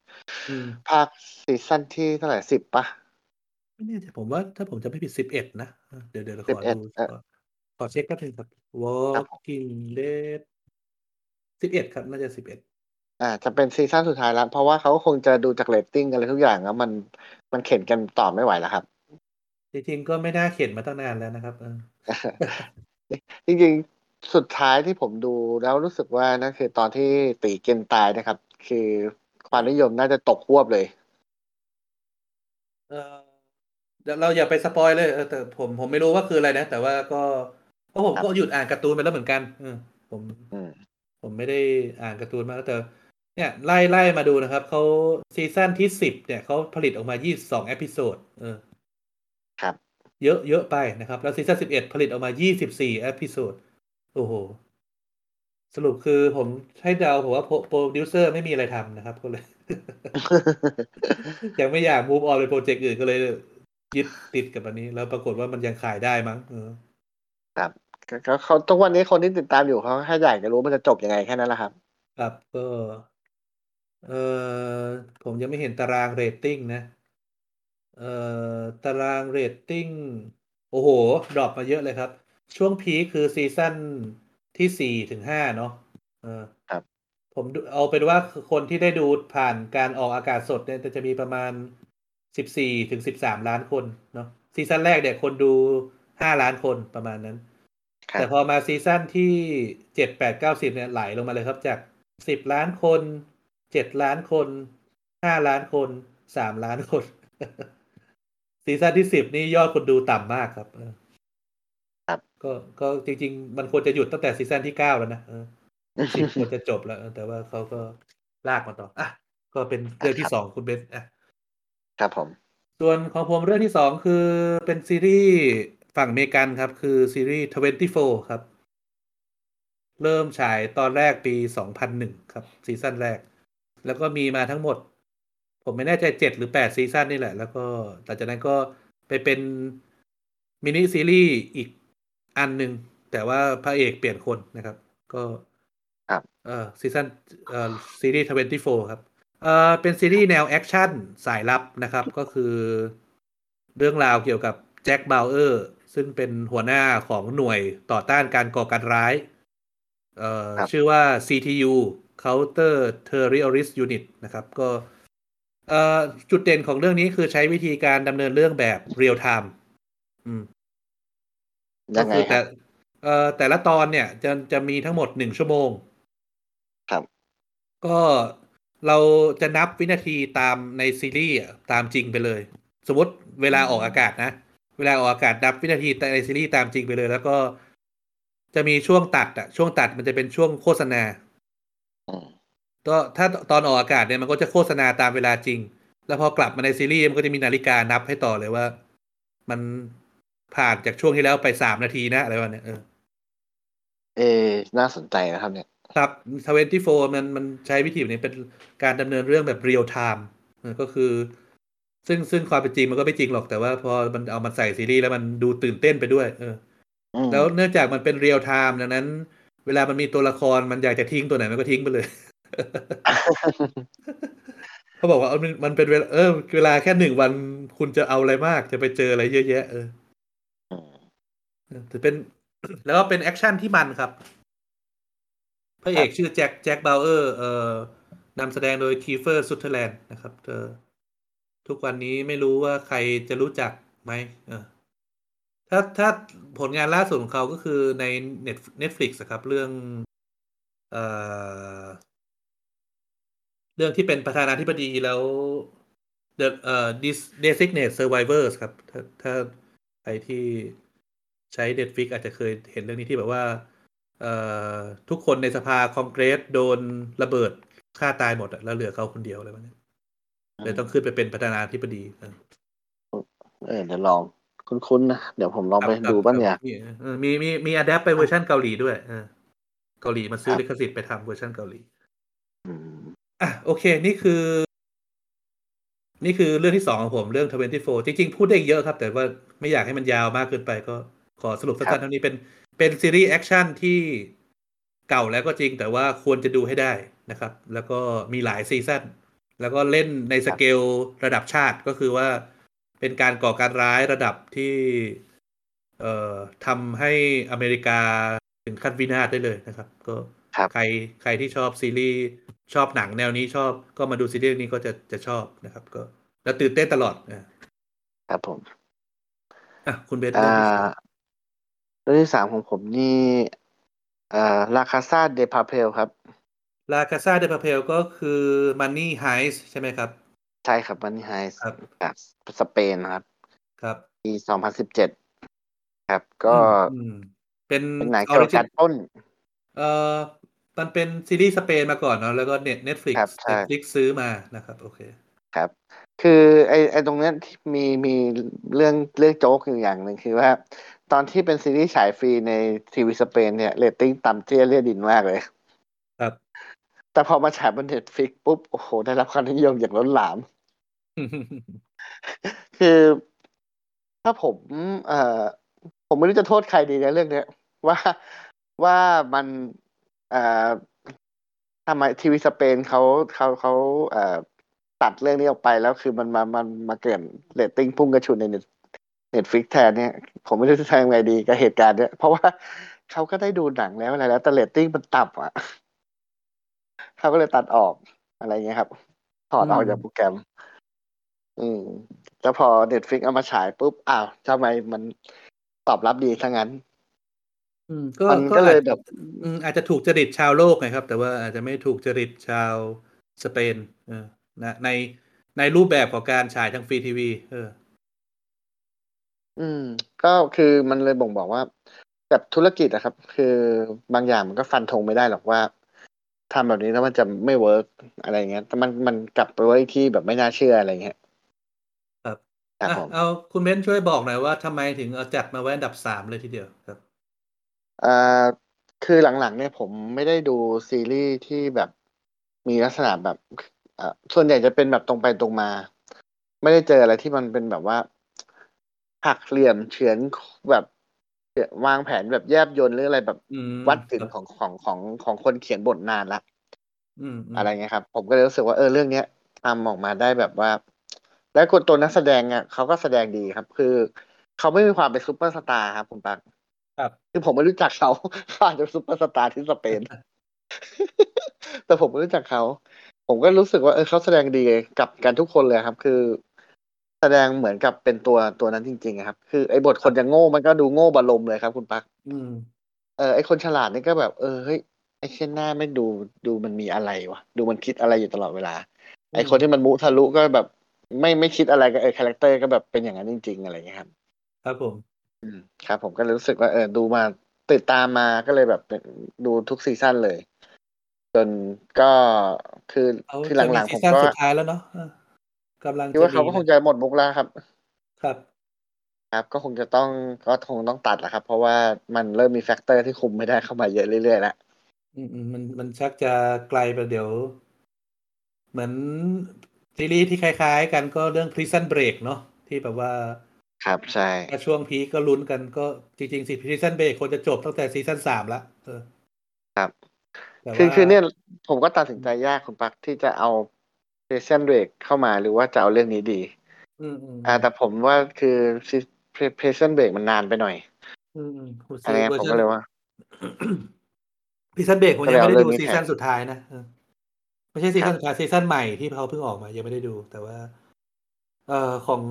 อืม ภาคซีซั่นที่เท่าไหร่สิบปะไม่แน่ใจผมว่าถ้าผมจะไม่ผิดสิบเอ็ดนะเออเดี๋ยวเดี๋ยวเราขอ11ดูเอ่อขอขอเช็คแป๊บนึงครับครับผม Walking Dead สิบเอ็ดครับ น่าจะสิบเอ็ดอ่าจะเป็นซีซั่นสุดท้ายแล้ว เพราะว่าเขาก็คงจะดูจากเรตติ้งอะไรทุกอย่างแล้วมันมันเข็นกันต่อไม่ไหวแล้วครับ จริงๆก็ไม่น่าเข็นมาตั้งนานแล้วนะครับเออจริงๆสุดท้ายที่ผมดูแล้วรู้สึกว่านั่นคือตอนที่ตีเกลนตายนะครับ คือ ความนิยมน่าจะตกฮวบเลย เออเดี๋ยวเราอย่าไป spoil เลยเออแต่ผมผมไม่รู้ว่าคืออะไรนะ แต่ว่าก็เพราะผมครับก็หยุดอ่านการ์ตูนไปแล้วเหมือนกันเออผมอืมผมไม่ได้อ่านการ์ตูนมากแต่เนี่ยไล่ไล่มาดูนะครับเขาซีซั่นที่สิบเนี่ยเขาผลิตออกมายี่สิบสอง episode เออ ครับ เยอะเยอะไปนะครับ แล้วซีซั่นสิบเอ็ดผลิตออกมายี่สิบสี่ episode โอ้โห สรุปคือผมให้เดาผมว่าโปรดิวเซอร์ไม่มีอะไรทำนะครับก็เลย ยังไม่อยาก move on ไปโปรเจกต์อื่นก็เลยยึดติดกับอันนี้ แล้วปรากฏว่ามันยังขายได้มั้งเออครับก็ก็เขาทุกวันนี้คนที่ติดตามอยู่เขาแค่อยากจะรู้มันจะจบยังไงแค่นั้นแหละครับ ครับก็เออผมยังไม่เห็นตารางเรตติ้งนะเอ่อตารางเรตติ้ง โอ้โห drop มาเยอะเลยครับ ช่วง peak คือซีซั่น ที่สี่ถึงห้าเนาะเออครับ ผมดูเอาเป็นว่าคนที่ได้ดูผ่านการออกอากาศสดเนี่ยจะมีประมาณสิบสี่ถึงสิบสามล้านคนเนาะซีซั่นแรกเนี่ยคนดูห้าล้านคนประมาณนั้นครับแต่พอมาซีซั่นที่เจ็ดแปดเก้าสิบเนี่ยไหลลงมาเลยครับจากสิบล้านคนเจ็ดล้านคนห้าล้านคนสามล้านคนซีซั่นที่สิบนี่ยอดคนดูต่ำมากครับเออครับ ก็ก็จริง ๆ มันควรจะหยุดตั้งแต่ซีซั่นที่เก้าแล้วนะเออสิบควรจะจบแล้วเออแต่ว่าเขาก็ลากมาต่ออะก็เป็นเรื่องที่สองคุณเบนซ์อะครับผม ส่วนของผมเรื่องที่สองคือเป็นซีรีส์ฝั่งอเมริกันครับ คือซีรีส์24ครับ เริ่มฉายตอนแรกปี2001ครับ ซีซั่นแรก แล้วก็มีมาทั้งหมด ผมไม่แน่ใจ7หรือ8ซีซั่นนี่แหละ แล้วก็หลังจากนั้นก็ไปเป็นมินิซีรีส์อีก อันหนึ่งแต่ว่าพระเอกเปลี่ยนคนนะครับ ก็ครับเอ่อซีซั่นเอ่อซีรีส์24ครับเอ่อเป็นซีรีส์แนวแอคชั่นสายลับนะครับ ก็คือเรื่องราวเกี่ยวกับแจ็คบาวเออร์ซึ่งเป็นหัวหน้าของหน่วยต่อต้านการก่อการร้ายเอ่อครับชื่อว่า CTU Counter Terrorist Unit นะครับ ก็เอ่อจุดเด่นของเรื่องนี้คือใช้วิธีการดำเนินเรื่องแบบเรียลไทม์อืมยังไง ก็คือคแต่รับเอ่อแต่ละตอนเนี่ยจะจะมีทั้งหมดหนึ่งชั่วโมง ครับ ก็เราจะนับวินาทีตามในซีรีส์อะตามจริงไปเลย สมมติเวลาออกอากาศนะ เวลาออกอากาศนับวินาทีในซีรีส์ตามจริงไปเลย แล้วก็จะมีช่วงตัดอะช่วงตัดมันจะเป็นช่วงโฆษณาอืมก็ถ้าตอนออกอากาศเนี่ยมันก็จะโฆษณาตามเวลาจริง แล้วพอกลับมาในซีรีส์มันก็จะมีนาฬิกานับให้ต่อเลยว่า มัน ผ่านจากช่วงที่แล้วไปสามนาทีนะอะไรวะเนี่ยเออเออน่าสนใจนะครับเนี่ย ครับ Twenty Four มันมันใช้วิธีแบบนี้เป็นการดำเนินเรื่องแบบเรียลไทม์ก็คือ ซึ่งซึ่งความเป็นจริงมันก็ไม่จริงหรอกแต่ว่าพอมันเอามาใส่ซีรีส์แล้วมันดูตื่นเต้นไปด้วย เอออืมแล้วเนื่องจากมันเป็นเรียลไทม์ดังนั้น เวลามันมีตัวละครมันอยากจะทิ้งตัวไหนมันก็ทิ้งไปเลยเขาบอกว่าเอามันมันเป็นเวลาเออเวลาแค่หนึ่งวันคุณจะเอาอะไรมาก จะไปเจออะไรเยอะแยะเอออืม เออแต่เป็น แล้วก็เป็นแอคชั่นที่มันครับ พระเอกชื่อแจ็คแจ็คบาวเออร์เอ่อนำแสดงโดยคีเฟอร์ซุทเทอร์แลนด์นะครับเธอทุกวันนี้ไม่รู้ว่าใครจะรู้จักไหมเออถ้าถ้าผลงานล่าสุดของเขาก็คือใน Net Netflix อะครับ เรื่องเอ่อเรื่องที่เป็นประธานาธิบดีแล้ว The เอ่อ Dis- Designated Survivors ครับ ถ้าถ้าใครที่ ใช้ Netflix อาจจะเคยเห็นเรื่องนี้ที่แบบว่าเอ่อทุกคนในสภาคองเกรสโดนระเบิดฆ่าตายหมดอะแล้วเหลือเขาคนเดียวอะไรแบบนี้เลยต้องขึ้นไปเป็นประธานาธิบดีเออเออเดี๋ยวลองคุ้นๆนะ เดี๋ยวผมลองไปครับดูบ้างเนี่ยครับมีเออมีมีมี adapt ไปเวอร์ชันเกาหลีด้วยเออเกาหลีมาซื้อครับลิขสิทธิ์ไปทำเวอร์ชันเกาหลีอืมอะโอเค นี่คือ นี่คือเรื่องที่สองของผมเรื่อง24จริง ๆ พูดได้อีกเยอะครับ แต่ว่าไม่อยากให้มันยาวมากเกินไปก็ ขอสรุปสั้นๆเท่านี้เป็นเป็นซีรีส์แอคชั่นที่เก่าแล้วก็จริง แต่ว่าควรจะดูให้ได้นะครับ แล้วก็มีหลายซีซั่นแล้วก็เล่นในสเกลระดับชาติก็คือว่าเป็นการก่อการร้ายระดับที่เอ่อทำให้อเมริกาถึงขั้นวินาศได้เลยนะครับ ก็ครับใครใครที่ชอบซีรีส์ชอบหนังแนวนี้ชอบก็มาดูซีรีส์นี้ก็จะจะชอบนะครับ ก็แล้วตื่นเต้นตลอดอะครับผมอะคุณเบสอ่เรื่องที่สามา เรื่องที่สามของผมนี่อ่า La Casa de Papel ครับ La Casa de Papel ก็คือ Money Heist ใช่ไหมครับ ใช่ครับ Money Heist ครับจากสเปนครับ ครับปีสองพันสิบเจ็ดครับก็อืมเป็นเป็นหนังออเกี่ยวริกับจิการปล้น เอ่อมันเป็นซีรีส์สเปนมาก่อนเนาะแล้วก็ Net Netflix ครับใช่ Netflix ซื้อมานะครับ โอเคครับ คือไอไอตรงเนี้ยที่มีมีเรื่องเรื่องโจ๊กอยู่อย่างหนึ่งคือว่า ตอนที่เป็นซีรีส์ฉายฟรีในทีวีสเปนเนี่ยเรตติ้งต่ำเตี้ยเลียดินมากเลย ครับ แต่พอมาฉายบน Netflix ปุ๊บ โอ้โห ได้รับความนิยมอย่างล้นหลาม คือถ้าผม เอ่อ ผมไม่รู้จะโทษใครดีในเรื่องเนี้ย ว่าว่ามัน เอ่อทำไมทีวีสเปนเขาเขาเขาเอ่อตัดเรื่องนี้ออกไปแล้วคือมันมามันมาเกิดเรตติ้งพุ่งกระฉูดใน Net Netflix แทนเนี่ย ผมไม่รู้จะทำยังไงดีกับเหตุการณ์เนี้ยเพราะว่าเขาก็ได้ดูหนังแล้วอะไรแล้ว แต่เรตติ้งมันต่ำอะเขาก็เลยตัดออกอะไรเงี้ยครับ ถอดออกอืมจากโปรแกรม อืมแล้วพอ Netflix เอามาฉายปุ๊บ อ้าวทำไมมันตอบรับดีซะงั้น อืม ก็มันก็ก็เลยอาจแบบอืมอาจจะถูกจริตชาวโลกไงครับ แต่ว่าอาจจะไม่ถูกจริตชาวสเปน เออ นะในในรูปแบบของการฉายทางฟรีทีวี เออ อืม ก็คือมันเลยบ่งบอกว่าแบบธุรกิจอะครับ คือบางอย่างมันก็ฟันธงไม่ได้หรอกว่าทำแบบนี้แล้วมันจะไม่ work อะไรเงี้ยแต่มันมันกลับไปไว้ที่แบบไม่น่าเชื่ออะไรเงี้ยครับครับอะผม เอาคุณเบนซ์ช่วยบอกหน่อยว่าทำไมถึงเอาจัดมาไว้อันดับสามเลยทีเดียวครับ อ่าคือหลังๆเนี่ยผมไม่ได้ดูซีรีส์ที่แบบมีลักษณะแบบอ่าส่วนใหญ่จะเป็นแบบตรงไปตรงมา ไม่ได้เจออะไรที่มันเป็นแบบว่า หักเหลี่ยมเฉือนแบบวางแผนแบบแยบยลหรืออะไรแบบอืมวัดถึงครับของของของของคนเขียนบทนานละอืมอืมอะไรเงี้ยครับ ผมก็เลยรู้สึกว่าเออเรื่องเนี้ยทำออกมาได้แบบว่า และคนตัวนักแสดงอะเขาก็แสดงดีครับ คือเขาไม่มีความเป็นซูเปอร์สตาร์ครับคุณปักครับคือผมไม่รู้จักเขาเขาอาจจะซูเปอร์สตาร์ที่สเปนแต่ผมไม่รู้จักเขา ผมก็รู้สึกว่าเออเขาแสดงดีกับกันทุกคนเลยครับ คือ แสดงเหมือนกับเป็นตัวตัวนั้นจริงๆอะครับ คือไอ้บทคนจะโง่มันก็ดูโง่บรมเลยครับคุณปักอืมเออไอ้คนฉลาดนี่ก็แบบ เออเฮ้ยไอ้เช่นหน้าไม่ดูดูมันมีอะไรวะดูมันคิดอะไรอยู่ตลอดเวลา ไอ้คนที่มันมุทะลุก็แบบ ไม่ไม่คิดอะไรก็เออ character ก็แบบเป็นอย่างนั้นจริง ๆ อะไรอย่างเงี้ยครับ ครับผม อืมครับ ผมก็เลยรู้สึกว่าเออดูมาติดตามมาก็เลยแบบเป็นดูทุก season เลย จนก็คือเขาคือจะหมีลังๆซีผมซั่นก็สุดท้ายแล้วเนาะเออ กำลังคิดว่าเขาก็มีคงจะหมดมุกแล้วครับ ครับ ครับ ก็คงจะต้องก็คงต้องตัดแหละครับ เพราะว่ามันเริ่มมี factor ที่คุมไม่ได้เข้ามาเยอะเรื่อยๆแล้วอืมอืมมันมันชักจะไกลไปเดี๋ยว เหมือนซีรีส์ที่คล้าย ๆ กันก็เรื่อง Prison Break เนาะที่แบบว่า ครับใช่ถ้าช่วงพีคก็ลุ้นกันก็จริงๆสิ Prison Break ควรจะจบตั้งแต่ซีซั่นสามละเออครับแต่คือว่าคือเนี่ยผมก็ตัดสินใจยากคุณปักที่จะเอา เ r เซนเบรกเข้ามาหรือว่าจะเอาเรื่องนี้ดีอืมอืมอ่า แต่ผมว่าคือเพเซนเบรกมันนานไปหน่อยอืมอืมคุณอะไรเงี้ยผมก็เลยว่าPrison Break ผมยังไม่ได้ดูก็เลยเอาเรื่องนี้ season แทนสุดท้ายนะเออไม่ใช่ season ครับสุดท้าย season ใหม่ที่เขาเพิ่งออกมา ยังไม่ได้ดู แต่ว่า เอ่อของ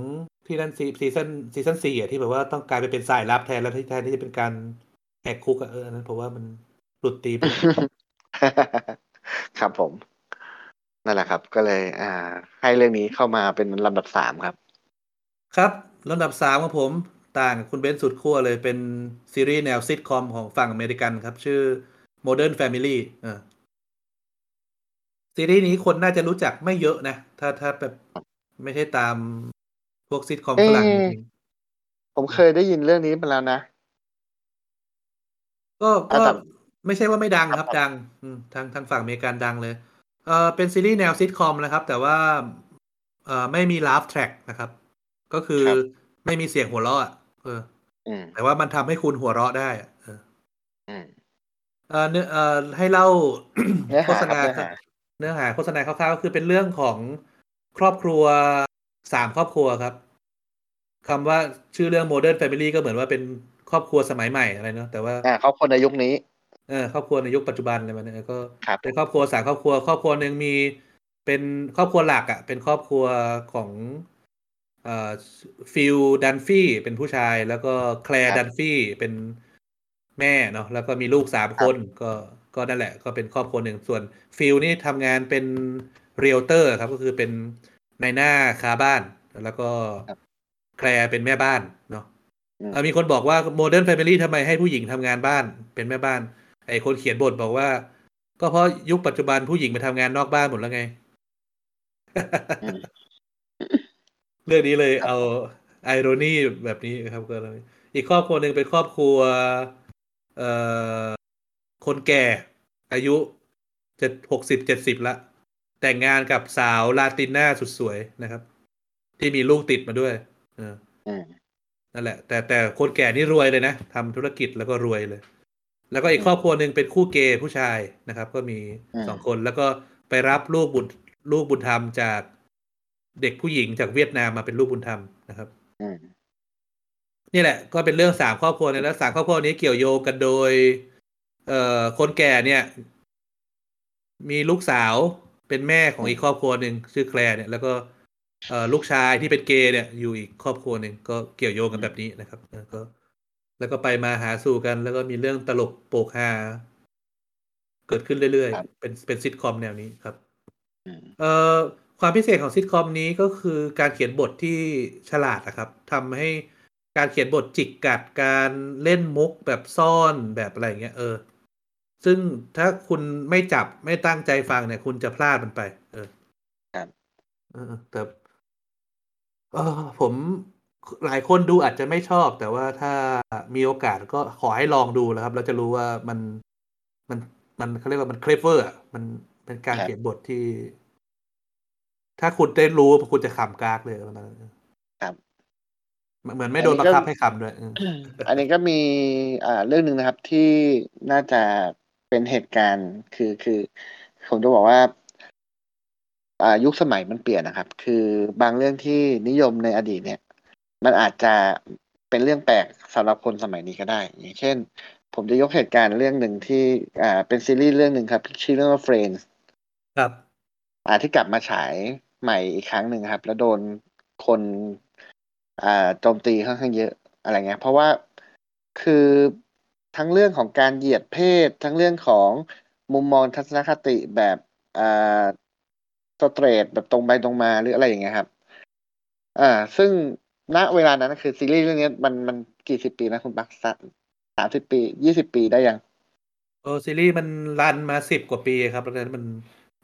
ที่นั่นซี season season สี่อะที่แบบว่าต้องกลายไปเป็นสายลับแทนแล้วที่แทนที่จะเป็นการแหกคุกอะเอออันนั้นผมว่ามันหลุดตีมไปหน่อยครับผม นั่นแหละครับ ก็เลย อ่า ให้เรื่องนี้เข้ามาเป็นลำดับสามครับ ครับลำดับสามของผมต่างกับคุณเบนซ์สุดขั้วเลยเป็นซีรีส์แนวซิทคอมของฝั่งอเมริกันครับ ชื่อ Modern Family เออซีรีส์นี้คนน่าจะรู้จักไม่เยอะนะ ถ้าถ้าแบบไม่ใช่ตามพวกซิทคอมฝรั่งจเอ๊ะริงผมเคยได้ยินเรื่องนี้มาแล้วนะๆก็อะก็แต่ไม่ใช่ว่าไม่ดังครับครับดังอืมทางทางฝั่งอเมริกันดังเลย เออเป็นซีรีส์แนวซิทคอมนะครับ แต่ว่าเออไม่มี laugh track นะครับ ก็คือครับ ไม่มีเสียงหัวเราะอะเออ อืมแต่ว่ามันทำให้คุณหัวเราะได้อะเอออืมเออเนื้อเออให้เล่า เนื้อโฆหาษครับณา เนื้อหา เนื้อหาโฆษณาคร่าวๆก็คือเป็นเรื่องของครอบครัวสามครอบครัวครับคำว่าชื่อเรื่อง Modern Family ก็เหมือนว่าเป็นครอบครัวสมัยใหม่อะไรเนาะแต่ว่า อ่าครอบครัวในยุคนี้ เออครอบครัวในยุคปัจจุบันอะไรแบบนี้ก็ครับเป็นครอบครัวสามครอบครัว ครอบครัวหนึ่งมีเป็นครอบครัวหลักอะ่ะ เป็นครอบครัวของเอ่อ Phil Dunphy เป็นผู้ชายแล้วก็ Claire Dunphy เป็นแม่เนาะแล้วก็มีลูกสามคนก็ก็นั่นแหละ ก็เป็นครอบครัวหนึ่งส่วน Phil นี่ทำงานเป็น realtor ครับ ก็คือเป็นนายหน้าค้าบ้าน แล้วก็ Claire เป็นแม่บ้านเนาะอืมเอ่อมีคนบอกว่า Modern Family ทำไมให้ผู้หญิงทำงานบ้านเป็นแม่บ้าน ไอคนเขียนบทบอกว่า ก็เพราะยุคปัจจุบันผู้หญิงไปทำงานนอกบ้านหมดแล้วไงอืมเรื่องนี้เลยเอาไอโรนีแบบนี้ครับก็เลยอีกครอบครัวหนึ่งเป็นครอบครัว เอ่อคนแก่ อายุเจ็ดหกสิบเจ็ดสิบละ แต่งงานกับสาวลาติน่าสุดสวยนะครับ ที่มีลูกติดมาด้วยเอออืมนั่นแหละ แต่แต่คนแก่นี่รวยเลยนะทำธุรกิจแล้วก็รวยเลย แล้วก็อีกครอบครัวหนึ่งเป็นคู่เกย์ผู้ชายนะครับ ก็มีอืมสองคนแล้วก็ไปรับลูกบุตรลูกบุญธรรมจากเด็กผู้หญิงจากเวียดนามมาเป็นลูกบุญธรรมนะครับอืมนี่แหละ ก็เป็นเรื่องสามครอบครัวเนี่ยแล้วสามครอบครัวนี้เกี่ยวโยงกันโดย เอ่อคนแก่เนี่ย มีลูกสาวเป็นแม่ของอีกครอบครัวหนึ่งชื่อแคลร์เนี่ยแล้วก็เอ่อลูกชายที่เป็นเกย์เนี่ยอยู่อีกครอบครัวหนึ่งก็เกี่ยวโยงกันแบบนี้นะครับแล้วก็ แล้วก็ไปมาหาสู่กัน แล้วก็มีเรื่องตลกโปกฮาเกิดขึ้นเรื่อยครับๆเป็นเป็นซิทคอมแนวนี้ครับอืมเอ่อความพิเศษของซิทคอมนี้ก็คือการเขียนบทที่ฉลาดนะครับทำให้การเขียนบทจิกกัดการเล่นมุกแบบซ่อนแบบอะไรอย่างเงี้ยเออ ซึ่งถ้าคุณไม่จับไม่ตั้งใจฟังเนี่ย คุณจะพลาดมันไป เออ ครับ เออแต่เออผม หลายคนดูอาจจะไม่ชอบ แต่ว่าถ้ามีโอกาสก็ขอให้ลองดูแล้วครับ เราจะรู้ว่ามันมันมันเขาเรียกว่ามันเคลเวอร์มันเป็นการครับเขียนบทที่ ถ้าคุณได้รู้คุณจะขำกากเลยวันนั้นครับเหมือนไม่โดนบังคับให้ขำด้วยเอออันนี้ก็มีอ่าเรื่องหนึ่งนะครับที่น่าจะเป็นเหตุการณ์คือคือ ผมจะบอกว่า อ่ายุคสมัยมันเปลี่ยนนะครับ คือบางเรื่องที่นิยมในอดีตเนี่ย มันอาจจะเป็นเรื่องแปลกสำหรับคนสมัยนี้ก็ได้ อย่างเช่น ผมจะยกเหตุการณ์เรื่องหนึ่งที่อ่าเป็นซีรีส์เรื่องหนึ่งครับชื่อเรื่องว่า Friends ครับอ่าที่กลับมาฉายใหม่อีกครั้งหนึ่งครับ แล้วโดนคนอ่าโจมตีค่อนข้างเยอะอะไรเงี้ยเพราะว่าคือทั้งเรื่องของการเหยียดเพศ ทั้งเรื่องของมุมมองทัศนคติแบบอ่าสเตรทแบบตรงไปตรงมาหรืออะไรอย่างเงี้ยครับ อ่า ซึ่ง ณเวลานั้นคือซีรีส์เรื่องนี้มันมันกี่สิบปีนะคุณปักสามสิบปียี่สิบปีได้ยังโอ้ซีรีส์มันรันมาสิบกว่าปีครับแล้วนั้นมัน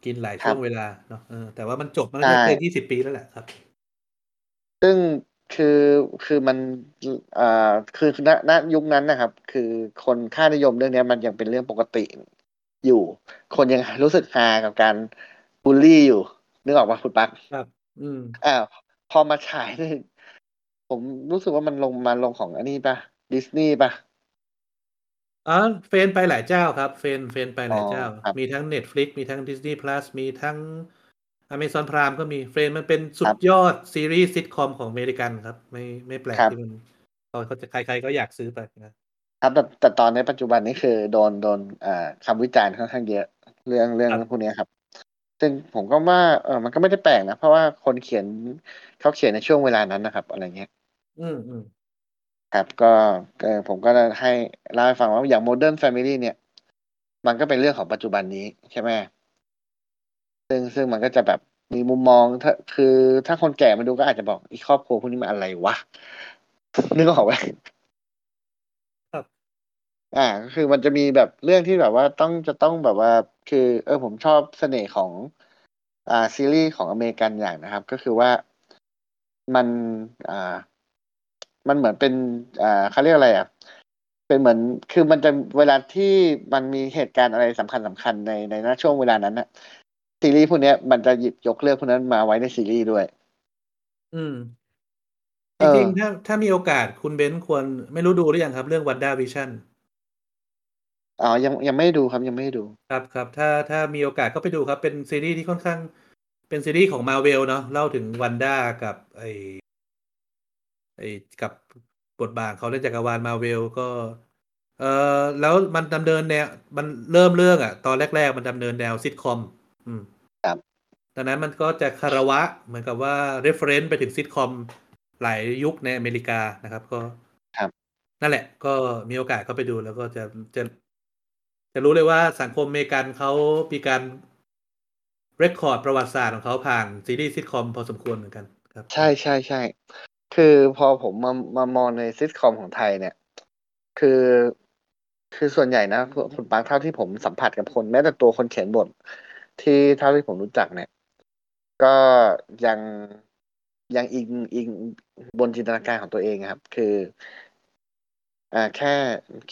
กินหลายครัช่บวงเวลาเนาะเออแต่ว่ามันจบมันใช่ก็เกินยี่สิบปีแล้วแหละครับ ซึ่งคือคือมันเอ่อคือณณยุคนั้นนะครับ คือคนค่านิยมเรื่องเนี้ยมันยังเป็นเรื่องปกติอยู่ คนยังรู้สึกฮากับการบูลลี่อยู่นึกออกปะคุณปักครับ อืมอ่าวพอมาฉายนี่ ผมรู้สึกว่ามันลงมาลงของอันนี้ปะดิสนีย์ปะอ๋อเฟนไปหลายเจ้าครับ เฟนเฟนไปหลายเจ้าอ๋อครับมีทั้ง Netflix มีทั้ง Disney Plus มีทั้ง Amazon Prime ก็มีเฟนมันเป็นสุครัดบยอดซีรีส์ซิทคอมของอเมริกันครับ ไม่ไม่แปลกครับที่มันเขาเขาจะใครๆก็อยากซื้อไปนะครับแต่แต่ตอนในปัจจุบันนี้คือโดนโดนอ่าคำวิจารณ์ค่อนข้างเยอะเรื่องเรื่องครับพวกเนี้ยครับ ซึ่งผมก็ว่าเออมันก็ไม่ได้แปลกนะ เพราะว่าคนเขียนเขาเขียนในช่วงเวลานั้นนะครับ อะไรเงี้ย อืมอืมครับก็ก็ผมก็ให้เล่าให้ฟังว่าอย่าง Modern Family เนี่ย มันก็เป็นเรื่องของปัจจุบันนี้ใช่ไหมซึ่งซึ่งมันก็จะแบบมีมุมมองถ้าคือถ้าคนแก่มาดูก็อาจจะบอกอีครอบครัวพวกนี้มันอะไรวะนึกออกไหมครับ อ่าก็คือมันจะมีแบบเรื่องที่แบบว่าต้องจะต้องแบบว่า คือ เออผมชอบเสน่ห์ของ อ่าซีรีส์ของอเมริกันอย่างนะครับ ก็คือว่ามันอ่า มันเหมือนเป็นอ่าเขาเรียกอะไรอะเป็นเหมือนคือมันจะเวลาที่มันมีเหตุการณ์อะไรสำคัญสำคัญในในณช่วงเวลานั้นนะซีรีส์พวกเนี้ยมันจะหยิบยกเรื่องพวกนั้นมาไว้ในซีรีส์ด้วย อืมเอจอริงๆถ้าถ้ามีโอกาสคุณเบนซ์ควรไม่รู้ดูหรือยังครับเรื่อง WandaVisionอ๋อยังยังไม่ได้ดูครับยังไม่ได้ดู ครับครับถ้าถ้ามีโอกาสก็ไปดูครับ เป็นซีรีส์ที่ค่อนข้าง เป็นซีรีส์ของมาเวลเนาะเล่าถึง Wandaกับไอ ไอกับบทบาทเขาในจักรวาลมาเวลก็ เออแล้วมันดำเนินแนว มันเริ่มเรื่องอะ ตอนแรก ๆ มันดำเนินแนวซิทคอม อืมครับดังนั้นมันก็จะคารวะเหมือนกับว่า reference ไปถึงซิทคอมหลายยุคในอเมริกานะครับ ก็ครับ นั่นแหละ ก็มีโอกาสเข้าไปดูแล้วก็จะจะ จะรู้เลยว่าสังคมอเมริกันเขามีการrecord ประวัติศาสตร์ของเขาผ่านซีรีส์ซิทคอมพอสมควรเหมือนกัน ครับ ใช่ใช่ใช่ คือพอผมมามามองในซิทคอมของไทยเนี่ย คือ คือส่วนใหญ่นะคุณปาร์คเท่าที่ผมสัมผัสกับคน แม้แต่ตัวคนเขียนบทที่เท่าที่ผมรู้จักเนี่ย ก็ยังยังอิงอิงบนจินตนาการของตัวเองครับ คืออ่าแค่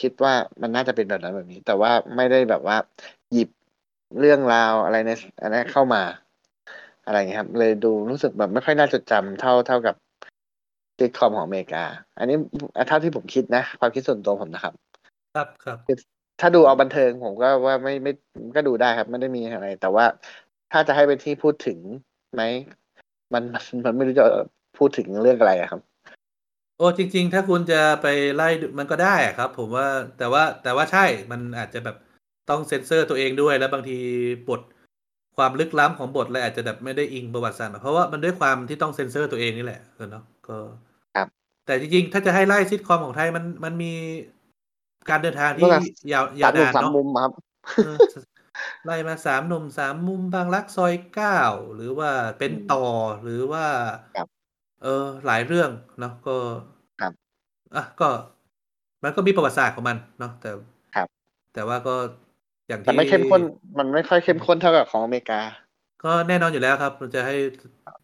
คิดว่ามันน่าจะเป็นแบบนั้นแบบนี้ แต่ว่าไม่ได้แบบว่า หยิบเรื่องราวอะไรในอันนั้นเข้ามา อะไรอย่างเงี้ยครับ เลยดูรู้สึกแบบไม่ค่อยน่าจดจำเท่าเท่ากับ ซิทคอมของอเมริกา อันนี้เท่าที่ผมคิดนะ ความคิดส่วนตัวผมนะครับ ครับครับถ้าดูเอาบันเทิงผมก็ว่าไม่ไม่ก็ดูได้ครับ ไม่ได้มีอะไร แต่ว่าถ้าจะให้เป็นที่พูดถึงไหมมันมันมันไม่รู้จะพูดถึงเรื่องอะไรอะครับ โอ้จริง ๆ ถ้าคุณจะไปไล่ดูมันก็ได้อะครับ ผมว่าแต่ว่าแต่ว่าใช่มันอาจจะแบบต้องเซ็นเซอร์ตัวเองด้วย แล้วบางทีบทความลึกล้ำของบทเลยอาจจะแบบไม่ได้อิงประวัติศาสตร์เพราะว่ามันด้วยความที่ต้องเซ็นเซอร์ตัวเองนี่แหละเออเนาะ ก็ครับ แต่จริงๆ ถ้าจะให้ไล่ซิทคอมของไทยมันมันมีการเดินทางที่เมื่อยาวสายามวหนุ่มนานสามเนาะมุมครับเออไล่มาสามหนุ่มสามมุมบางรักซอยเก้าหรือว่าเป็นอืมต่อหรือว่าครับเออหลายเรื่องเนาะก็ครับอะก็ มันก็มีประวัติศาสตร์ของมันเนาะแต่ครับ แต่ว่าก็อย่างแต่ที่ไม่เข้มข้นมันไม่ค่อยเข้มข้นเท่ากับของอเมริกา ก็แน่นอนอยู่แล้วครับมันจะให้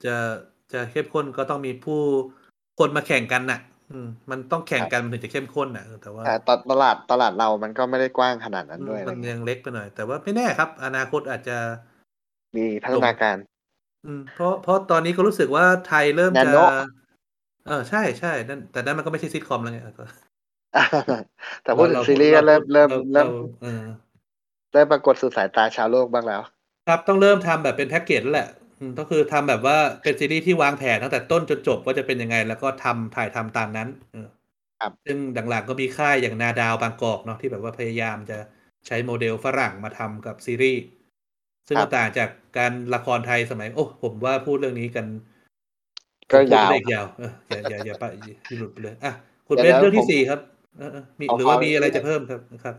จะ จะเข้มข้นก็ต้องมีผู้คนมาแข่งกันน่ะ อืม มันต้องแข่งกันมันถึงจะเข้มข้นน่ะเออแต่ว่าแต่ตตลาดตลาดเรามันก็ไม่ได้กว้างขนาดนั้นด้วยอะไรมันเงี้ยยังเล็กไปหน่อย แต่ว่าไม่แน่ครับ อนาคตอาจจะ มีพัฒนาการ อืม เพราะเพราะตอนนี้ก็รู้สึกว่าไทยเริ่มจะ Nano เออใช่ใช่นั่นแต่นั่นมันก็ไม่ใช่ซิทคอมแล้วไงก็แต่พูดถึงซีรีส์ก็เริ่มเริ่มเริ่มเออเริ่มปรากฏสู่สายตาชาวโลกบ้างแล้ว ครับต้องเริ่มทำแบบเป็นแพ็กเกจแล้วแหละอืม ก็คือทำแบบว่าเป็นซีรีส์ที่วางแผนตั้งแต่ต้นจนจบว่าจะเป็นยังไง แล้วก็ทำถ่ายทำตามนั้นเออครับซึ่งหลังๆก็มีค่ายอย่างนาดาวบางกอกเนาะที่แบบว่าพยายามจะใช้โมเดลฝรั่งมาทำกับซีรีส์ซึ่งมันต่างจากการละครไทยสมัย โอ้ผมว่าพูดเรื่องนี้กัน ก็ผมพูดยาวได้อีกยาวเอออย่าอย่าอย่าไปอย่าหลุดไปเลยอะคุณเดี๋เป็ยวนเรื่องที่ผมสี่ครับเออเออมีเอาหรือว่าเอามีอะไรเรื่จะองเพิ่มครับครับ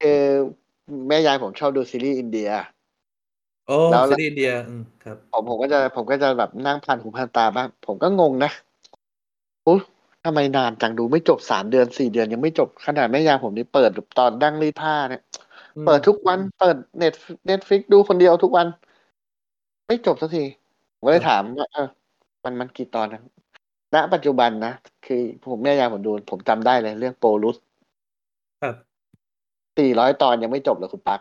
คือแม่ยายผมชอบดูซีรีส์อินเดีย โอ้แล้วซีรีส์อินเดียอืมครับ ผมผมก็จะผมก็จะแบบนั่งผ่านหูผ่านตาบ้าง ผมก็งงนะโอ้ทำไมนานจังดูไม่จบสามเดือนสี่เดือนยังไม่จบขนาดแม่ยายผมนี่เปิดตอนนั่งรีดผ้าเนี่ยอืมเปิดทุกวันเปิด Net Netflix ดูคนเดียวทุกวัน ไม่จบสักทีผมก็เลยถามว่าเออมันมันกี่ตอนนะณปัจจุบันนะคือผมแม่ยายผมดู ผมจำได้เลยเรื่อง Porus ครับสี่ร้อยตอนยังไม่จบเลยคุณปัก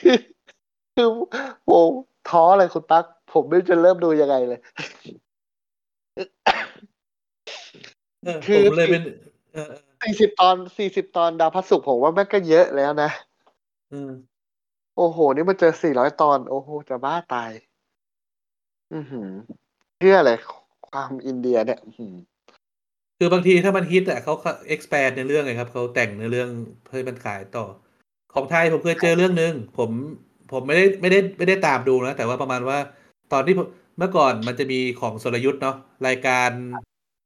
คือคือโอ้ท้อเลยคุณปักผมไม่รู้จะเริ่มดูยังไงเลยเออคือผมเลยเป็นเออเออสี่สิบตอนสี่สิบตอนดาวพระศุกร์ผมว่าแม่งก็เยอะแล้วนะอืมโอ้โห นี่มาเจอสี่ร้อยตอน โอ้โห จะบ้าตาย อือหือเชื่อเลยความอินเดียเนี่ยอื้อหือคือบางทีถ้ามันฮิตอะเขา expand ในเรื่องไงครับ เขาแต่งในเรื่องเพื่อให้มันขายต่อ ของไทยผมเคยเจอเรื่องหนึ่งผมผมไม่ได้ไม่ได้ไม่ได้ตามดูนะแต่ว่าประมาณว่า ตอนที่เมื่อก่อนมันจะมีของสรยุทธ์เนาะรายการ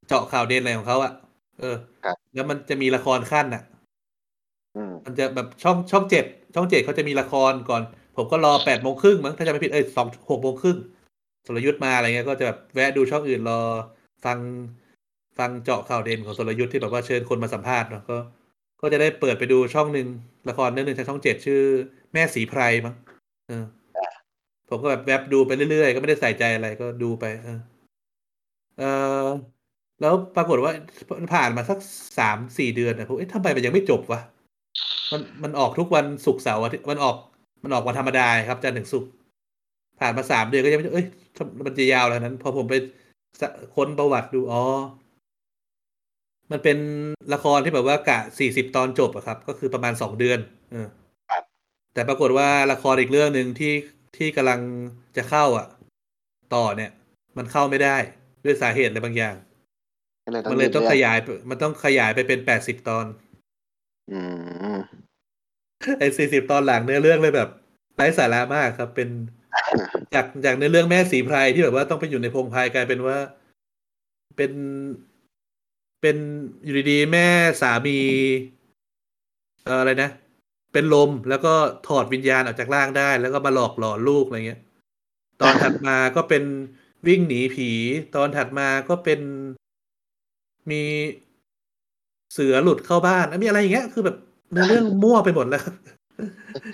เจาะข่าวเด่นอะไรของเขาอะเออแล้วมันจะมีละครขั้นอะอืมมันจะแบบช่องช่องเจ็ดช่องเจ็ดเขาจะมีละครก่อน ผมก็รอแปดโมงครึ่งมั้งถ้าจะไม่ผิดเอ้ยสองหกโมงครึ่งสรยุทธ์มาอะไรเงี้ยก็จะแบบแวะดูช่องอื่นรอฟังฟังเจาะข่าวเด่นของสรยุทธ์ที่แบบว่าเชิญคนมาสัมภาษณ์เนาะก็ ก็จะได้เปิดไปดูช่องหนึ่งละครเรื่องหนึ่งทางช่องเจ็ดชื่อ แม่สีไพรมั้งเออผมก็แบบแวบดูไปเรื่อยๆ ก็ไม่ได้ใส่ใจอะไรก็ดูไป เออเออแล้วปรากฏว่าผ่านมาสักสามสี่เดือนนะผมเอ๊ะทำไมมันยังไม่จบวะมันมันออกทุกวันศุกร์เสาร์อาทิตย์มันออกมันออกวันธรรมดาครับจันทร์ถึงศุกร์ผ่านมาสามเดือนก็ยังไม่จบเอ้ยมันจะยาวแล้วนั้น พอผมไปค้นประวัติดูอ๋อ มันเป็นละครที่แบบว่ากะสี่สิบตอนจบอะครับ ก็คือประมาณสองเดือน เออครับแต่ปรากฏว่าละครอีกเรื่องหนึ่งที่ที่กำลังจะเข้าอะ ต่อเนี่ย มันเข้าไม่ได้ด้วยสาเหตุอะไรบางอย่างก็เลยต้อมังนเลยต้องดขรื่ยาย มันต้องขยายไปเป็นแปดสิบตอนอืมไอ้สี่สิบตอนหลังเนื้อเรื่องเลยแบบไร้สาระมากครับ เป็นจากจากเนื้อเรื่องแม่สีไพรที่แบบว่าต้องไปอยู่ในพงไพรกลายเป็นว่า เป็น เป็นอยู่ดีๆแม่สามีเอ่ออะไรนะ เป็นลมแล้วก็ถอดวิญญาณออกจากร่างได้ แล้วก็มาหลอกหลอนลูกอะไรเงี้ย ตอนถัดมาก็เป็นวิ่งหนีผี ตอนถัดมาก็เป็นมีเสือหลุดเข้าบ้านอะมีอะไรอย่างเงี้ย คือแบบเนื้อเรื่องมั่วไปหมดแล้วครับ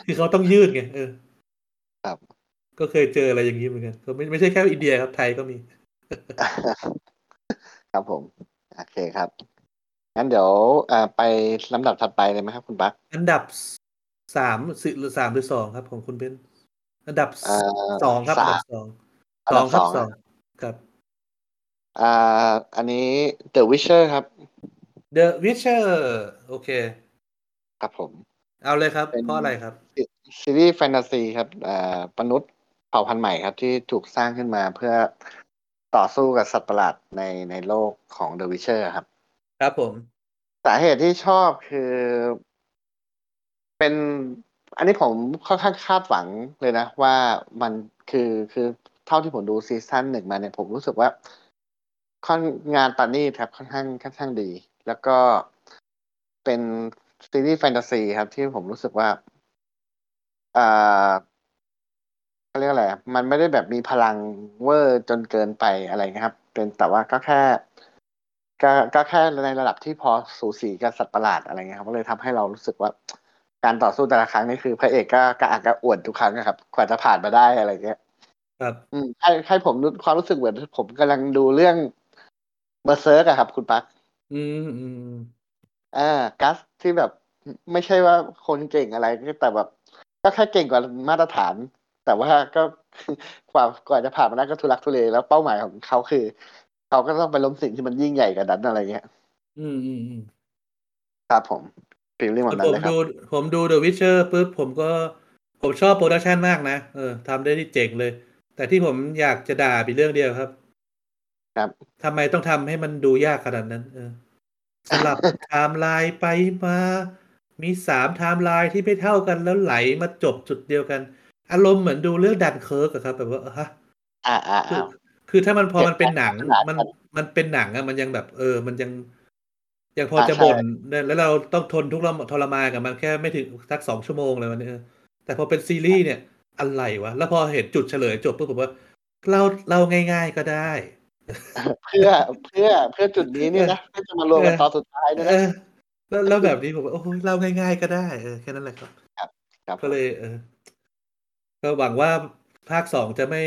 คือเขาต้องยืดไงเออ ครับ ก็เคยเจออะไรอย่างนี้เหมือนกัน ก็ไม่ไม่ใช่แค่อินเดียครับไทยก็มี ครับผม โอเคครับ งั้นเดี๋ยวอ่าไปลำดับถัดไปเลยไหมครับ คุณปั๊กอันดับสามสิหรือสามหรือสองครับ ของคุณเบนอันดับอ่าสองครับอันดับสองอันสดัองบครับสองสองครับ อ่า อันนี้ The Witcher ครับ The Witcher โอเค ครับผม เอาเลยครับเป็นเพราะอะไรครับ ซีรีส์แฟนตาซีครับ อ่ามนุษย์เผ่าพันธุ์ใหม่ครับ ที่ถูกสร้างขึ้นมาเพื่อ ต่อสู้กับสัตว์ประหลาดในในโลกของ The Witcher ครับ ครับผม สาเหตุที่ชอบคือ เป็น อันนี้ผมค่อนข้างคาดหวังเลยนะ ว่ามันคือคือเท่าที่ผมดูซีซั่นหนึ่งมาเนี่ยผมรู้สึกว่าค่อนงานปานี่ครับค่อนข้างค่อนข้างดี แล้วก็เป็นซีรีส์แฟนตาซีครับที่ผมรู้สึกว่าอ่า เขาเรียกอะไรอะมันไม่ได้แบบมีพลังเวอร์จนเกินไปอะไรเงี้ยครับ เป็นแต่ว่าก็แค่ก็ก็แค่ในระดับที่พอสูสีกับสัตว์ประหลาดอะไรเงี้ยครับก็เลยทำให้เรารู้สึกว่า การต่อสู้แต่ละครั้งนี่คือพระเอกก็กระอักกระอ่วนทุกครั้งนะครับกว่าจะผ่านมาได้อะไรเงี้ยครับอืมให้ให้ผมรู้ความรู้สึกเหมือนผมกำลังดูเรื่องBerserk อะครับ คุณปั๊กอืมอืมอ่า Guts ที่แบบไม่ใช่ว่าคนเก่งอะไรแต่แบบ ก็แค่เก่งกว่ามาตรฐาน แต่ว่าก็กว่ากว่าจะผ่านมาได้ก็ทุลักทุเลแล้วเป้าหมายของเขาคือ เขาก็ต้องไปล้มสิ่งที่มันยิ่งใหญ่กว่านั้นอะไรเงี้ย อืมอืมอืมครับผม feeling แบบนั้นเลยครับผมดูผมดู The Witcher ปุ๊บผมก็ผมชอบ production มากนะเออทำได้ที่เจ๋งเลย แต่ที่ผมอยากจะด่าเป็นเรื่องเดียวครับ ครับทำไมต้องทำให้มันดูยากขนาดนั้น เออสลับไทม์ไลน์ไปมา มีสามไทม์ไลน์ที่ไม่เท่ากันแล้วไหลมาจบจุดเดียวกัน อารมณ์เหมือนดูเรื่องดันเคิร์กอะครับ แบบว่าฮะอ่าอ่าคืออ่าคือถ้ามันพอมันเป็นหนังขนาดนั้นมันมันเป็นหนังอะมันยังแบบ เออ มันยังยังพออ่าจะใช่บ่นเนี่ยแล้วเราต้องทนทุกข์ทรมานกับมันแค่ไม่ถึงสักสองชั่วโมงเลยวันนี้เออแต่พอเป็นซีรีส์เนี่ย อะไรวะ แล้วพอเห็นจุดเฉลยจบปุ๊บผมว่าเล่าเล่าง่าย ๆก็ได้ เพื่อเพื่อเพื่อจุดนี้นี่นะเพื่อจะมารวมกันตอนสุดท้ายด้วยเอนะอแล้วแล้วแบบนี้ผมว่าโอ้ยเล่าง่าย ๆก็ได้ เออแค่นั้นแหละครับ ครับก็เลยเออ ก็หวังว่าภาคสองจะไม่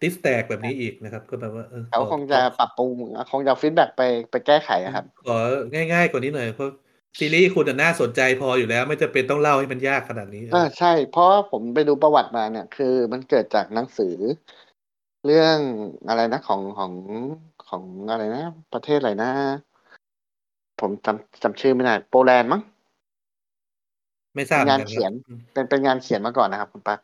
ติสแตกแบบนี้อีกนะครับ ก็แบบว่าเออเขาขอคงจะปรับปรุงคงจะ feedback ไปไปแก้ไขอะครับของ่าย ๆ กว่านี้หน่อยเพราะซีรีส์คุณน่ะน่าสนใจพออยู่แล้ว ไม่จำเป็นต้องเล่าให้มันยากขนาดนี้อ่าใช่ เพราะว่าผมไปดูประวัติมาเนี่ย คือมันเกิดจากหนังสือ เรื่องอะไรนะของของของอะไรนะ ประเทศอะไรนะ ผมจำจำชื่อไม่ได้โปแลนด์มั้ง ไม่ทราบเป็นงานหมือกัเขียนครับเป็นเป็นงานเขียนมาก่อนนะครับคุณปั๊ก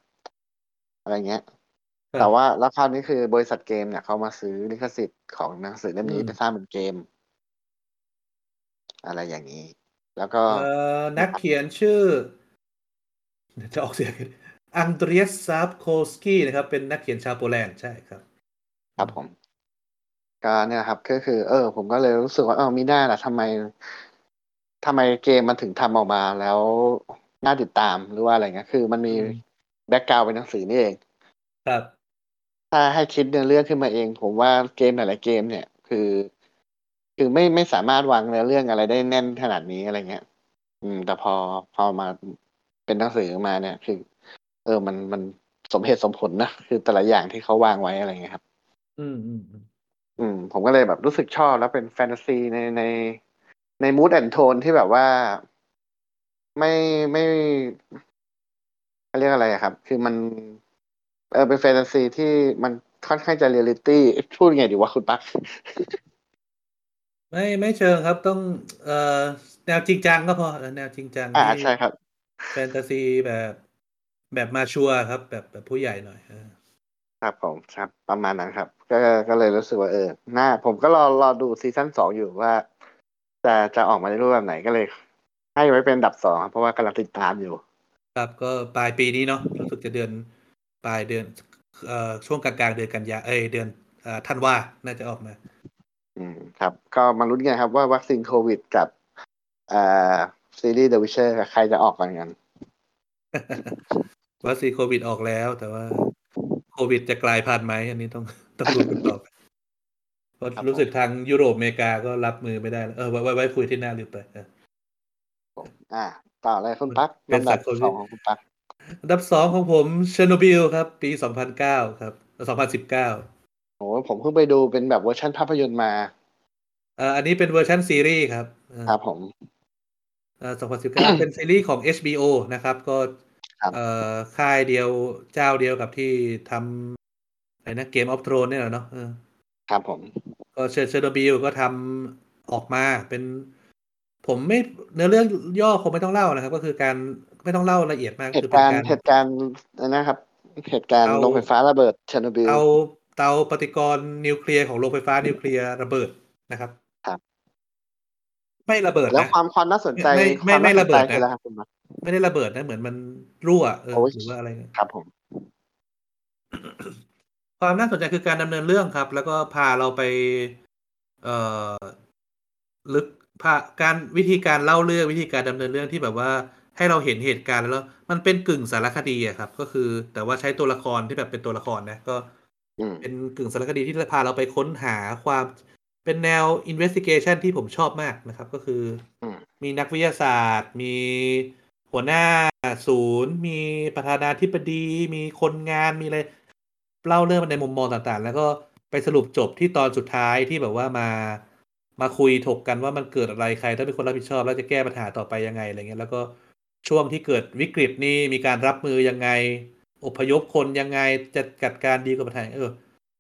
อะไรเงี้ยครับแต่ว่าแล้วคราวนี้คือบริษัทเกมเนี่ยเขามาซื้อลิขสิทธิ์ของหนังสือเล่มนี้อืมไปสร้างเป็นเกม อะไรอย่างนี้ แล้วก็เอ่อนักเขียนชื่อเดี๋ยวจะออกเสียง Andrzej Sapkowski นะครับ เป็นนักเขียนชาวโปแลนด์ใช่ครับ ครับผมก็เนี่ยครับก็คือ เออ ผมก็เลยรู้สึกว่าเออมิน่าล่ะทำไม ทำไมเกมมันถึงทำออกมาแล้วน่าติดตามหรือว่าอะไรเงี้ยคือมันมีอืม background เป็นหนังสือนี่เอง ครับ ถ้าให้คิดเนื้อเรื่องขึ้นมาเอง ผมว่าเกมหลายๆเกมเนี่ยคือ คือไม่ไม่สามารถวางเนื้อเรื่องอะไรได้แน่นขนาดนี้อะไรเงี้ย อืม แต่พอพอมาเป็นหนังสือมาเนี่ย คือ เออมันมันสมเหตุสมผลนะคือแต่ละอย่างที่เขาวางไว้อะไรเงี้ยครับ อืมอืมอืมอืมผมก็เลยแบบรู้สึกชอบแล้วเป็นแฟนตาซีในใน ในมูดแอนโทนที่แบบว่าไม่ไม่เขาเรียกอะไรอะครับ คือมัน เออเป็นแฟนตาซีที่มันค่อนข้างจะเรียลลิตี้พูดไงดีวะคุณปักไม่ไม่เชิงครับต้อง เอ่อแนวจริงจังก็พอเออแนวจริงจังอ่าที่ใช่ครับ แฟนตาซีแบบแบบ mature ครับ แบบแบบผู้ใหญ่หน่อยเออครับผมครับ ประมาณนั้นครับ ก็ก็เลยรู้สึกว่าเออน่าผมก็รอรอดู season สองอยู่ว่า จะจะออกมาในรูปแบบไหนก็เลย ให้ไว้เป็นอันดับสองครับเพราะว่ากำลังติดตามอยู่ ครับก็ปลายปีนี้เนาะรู้สึกจะเดือนปลายเดือนเอ่อช่วงกลางๆเดือนกันยาเอ้ยเดือนเอ่อธันวาน่าจะออกมา อืมครับ ก็มาลุ้นกันครับว่าวัคซีนโควิดกับอ่าซีรีส์ The Witcher ใครจะออกก่อนกันวัคซีนโควิดออกแล้ว แต่ว่าโควิดจะกลายพันธุ์ไหมอันนี้ต้องต้องดูกันต่อไป เพราะครับรู้สึกทางยุโรปอเมริกาก็รับมือไม่ได้แล้วเออไว้ไว้ไว้คุยที่หน้าลืมไปเอออ่าต่อเลยคุณปักเป็นลำดับสังคมสองของคุณปักอันดับสองของผมเชอร์โนบิลครับ ปีสองพันเก้าครับสองพันสิบเก้าโอ้ผมเพิ่งไปดูเป็นแบบเวอร์ชันภาพยนตร์มาเอ่ออันนี้เป็นเวอร์ชันซีรีส์ครับเออครับผมเอ่อ2019เป็นซีรีส์ของ HBO นะครับ ก็ครับเอ่อค่ายเดียวเจ้าเดียวกับที่ทำอะไรนะ Game of Thrones เนี่ยเหรอเนาะเออ ครับผม ก็เชอร์เชอร์โนบิลก็ทำออกมาเป็น ผมไม่เนื้อเรื่องย่อคงไม่ต้องเล่านะครับ ก็คือการไม่ต้องเล่าละเอียดมากเหคือตุเป็นการณ์การเหตุการณ์นะครับ เหตุการณ์เอาโรงไฟฟ้าระเบิดเชอร์โนบิลเอาเตาปฏิกรณ์นิวเคลียร์ของโรงไฟฟ้านิวเคลียร์ระเบิดนะครับครับ ไม่ระเบิดแล้วนะความความน่าสนใจไม่ไม่ความไม่น่าสระนเบิใจดนะคืออะไรครับคุณปักไม่ได้ระเบิดนะเหมือนมันรั่วเออโอ้ยหรือว่าอะไรเงี้ยครับผม ความน่าสนใจคือการดำเนินเรื่องครับ แล้วก็พาเราไป เอ่อลึกพาการวิธีการเล่าเรื่องวิธีการดำเนินเรื่องที่แบบว่าให้เราเห็นเหตุการณ์แล้ว มันเป็นกึ่งสารคดีอะครับ ก็คือ แต่ว่าใช้ตัวละครที่แบบเป็นตัวละครนะก็เป็นกึ่งสารคดีที่จะพาเราไปค้นหาความเป็นแนว investigation ที่ผมชอบมากนะครับ ก็คือมีนักวิทยาศาสตร์ มีหัวหน้าศูนย์ มีประธานาธิบดี มีคนงานมีอะไร เล่าเรื่องในมุมมองต่างๆ แล้วก็ไปสรุปจบที่ตอนสุดท้ายที่แบบว่ามามาคุยถกกันว่ามันเกิดอะไรใครต้องเป็นคนรับผิดชอบ แล้วจะแก้ปัญหาต่อไปยังไงอะไรเงี้ยแล้วก็ช่วงที่เกิดวิกฤตนี่มีการรับมือยังไง อพยพคนยังไงจะจัดการดีกับปัญหาเออ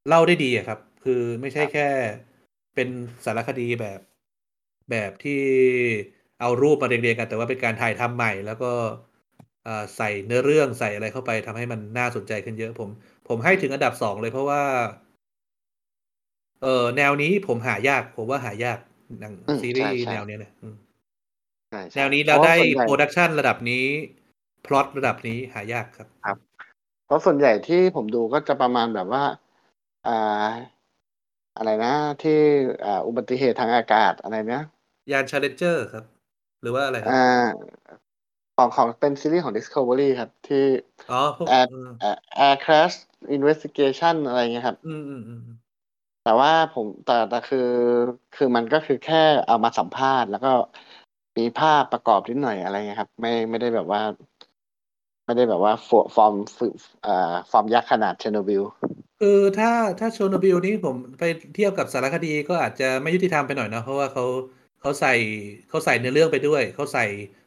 เล่าได้ดีอะครับ คือไม่ใช่แค่เป็นสารคดีแบบแบบที่เอารูปมาเรียงๆกัน แต่ว่าเป็นการถ่ายทำใหม่ แล้วก็ใส่เนื้อเรื่องใส่อะไรเข้าไปทำให้มันน่าสนใจขึ้นเยอะผม ผมให้ถึงอันดับสองเลยเพราะว่า เออแนวนี้ผมหายาก ผมว่าหายากหนังอืมซีรีส์ใช่ใช่แนวเนี้ยเนี่ยอืมใช่แนวนี้เพแล้วราะได้ส่วนใหญ่ production ระดับนี้พล็อตระดับนี้หายากครับ เพราะส่วนใหญ่ที่ผมดูก็จะประมาณแบบว่าอ่าอะไรนะ ที่อ่าอุบัติเหตุทางอากาศอะไรนะยาน Challenger ครับ หรือว่าอะไรครับอ่า ของของเป็นซีรีส์ของ Discovery ครับ ที่อ๋อพวก Air อืมอ่า Air Crash Investigation อะไรเงี้ยครับ อืมอืมอืมแต่ว่าผมแต่แต่คือคือมันก็คือแค่เอามาสัมภาษณ์ แล้วก็มีภาพประกอบนิดหน่อยอะไรเงี้ยครับ ไม่ไม่ได้แบบว่า ไม่ได้แบบว่าฟอร์ฟอร์มฝึกอ่าฟอร์มยักษ์ขนาดเชอร์โนบิลคือถ้าถ้าเชอร์โนบิลนี่ผมไปเทียบกับสารคดีก็อาจจะไม่ยุติธรรมไปหน่อยเนาะเพราะว่าเขาเขาใส่เขาใส่เนื้อเรื่องไปด้วย เขาใส่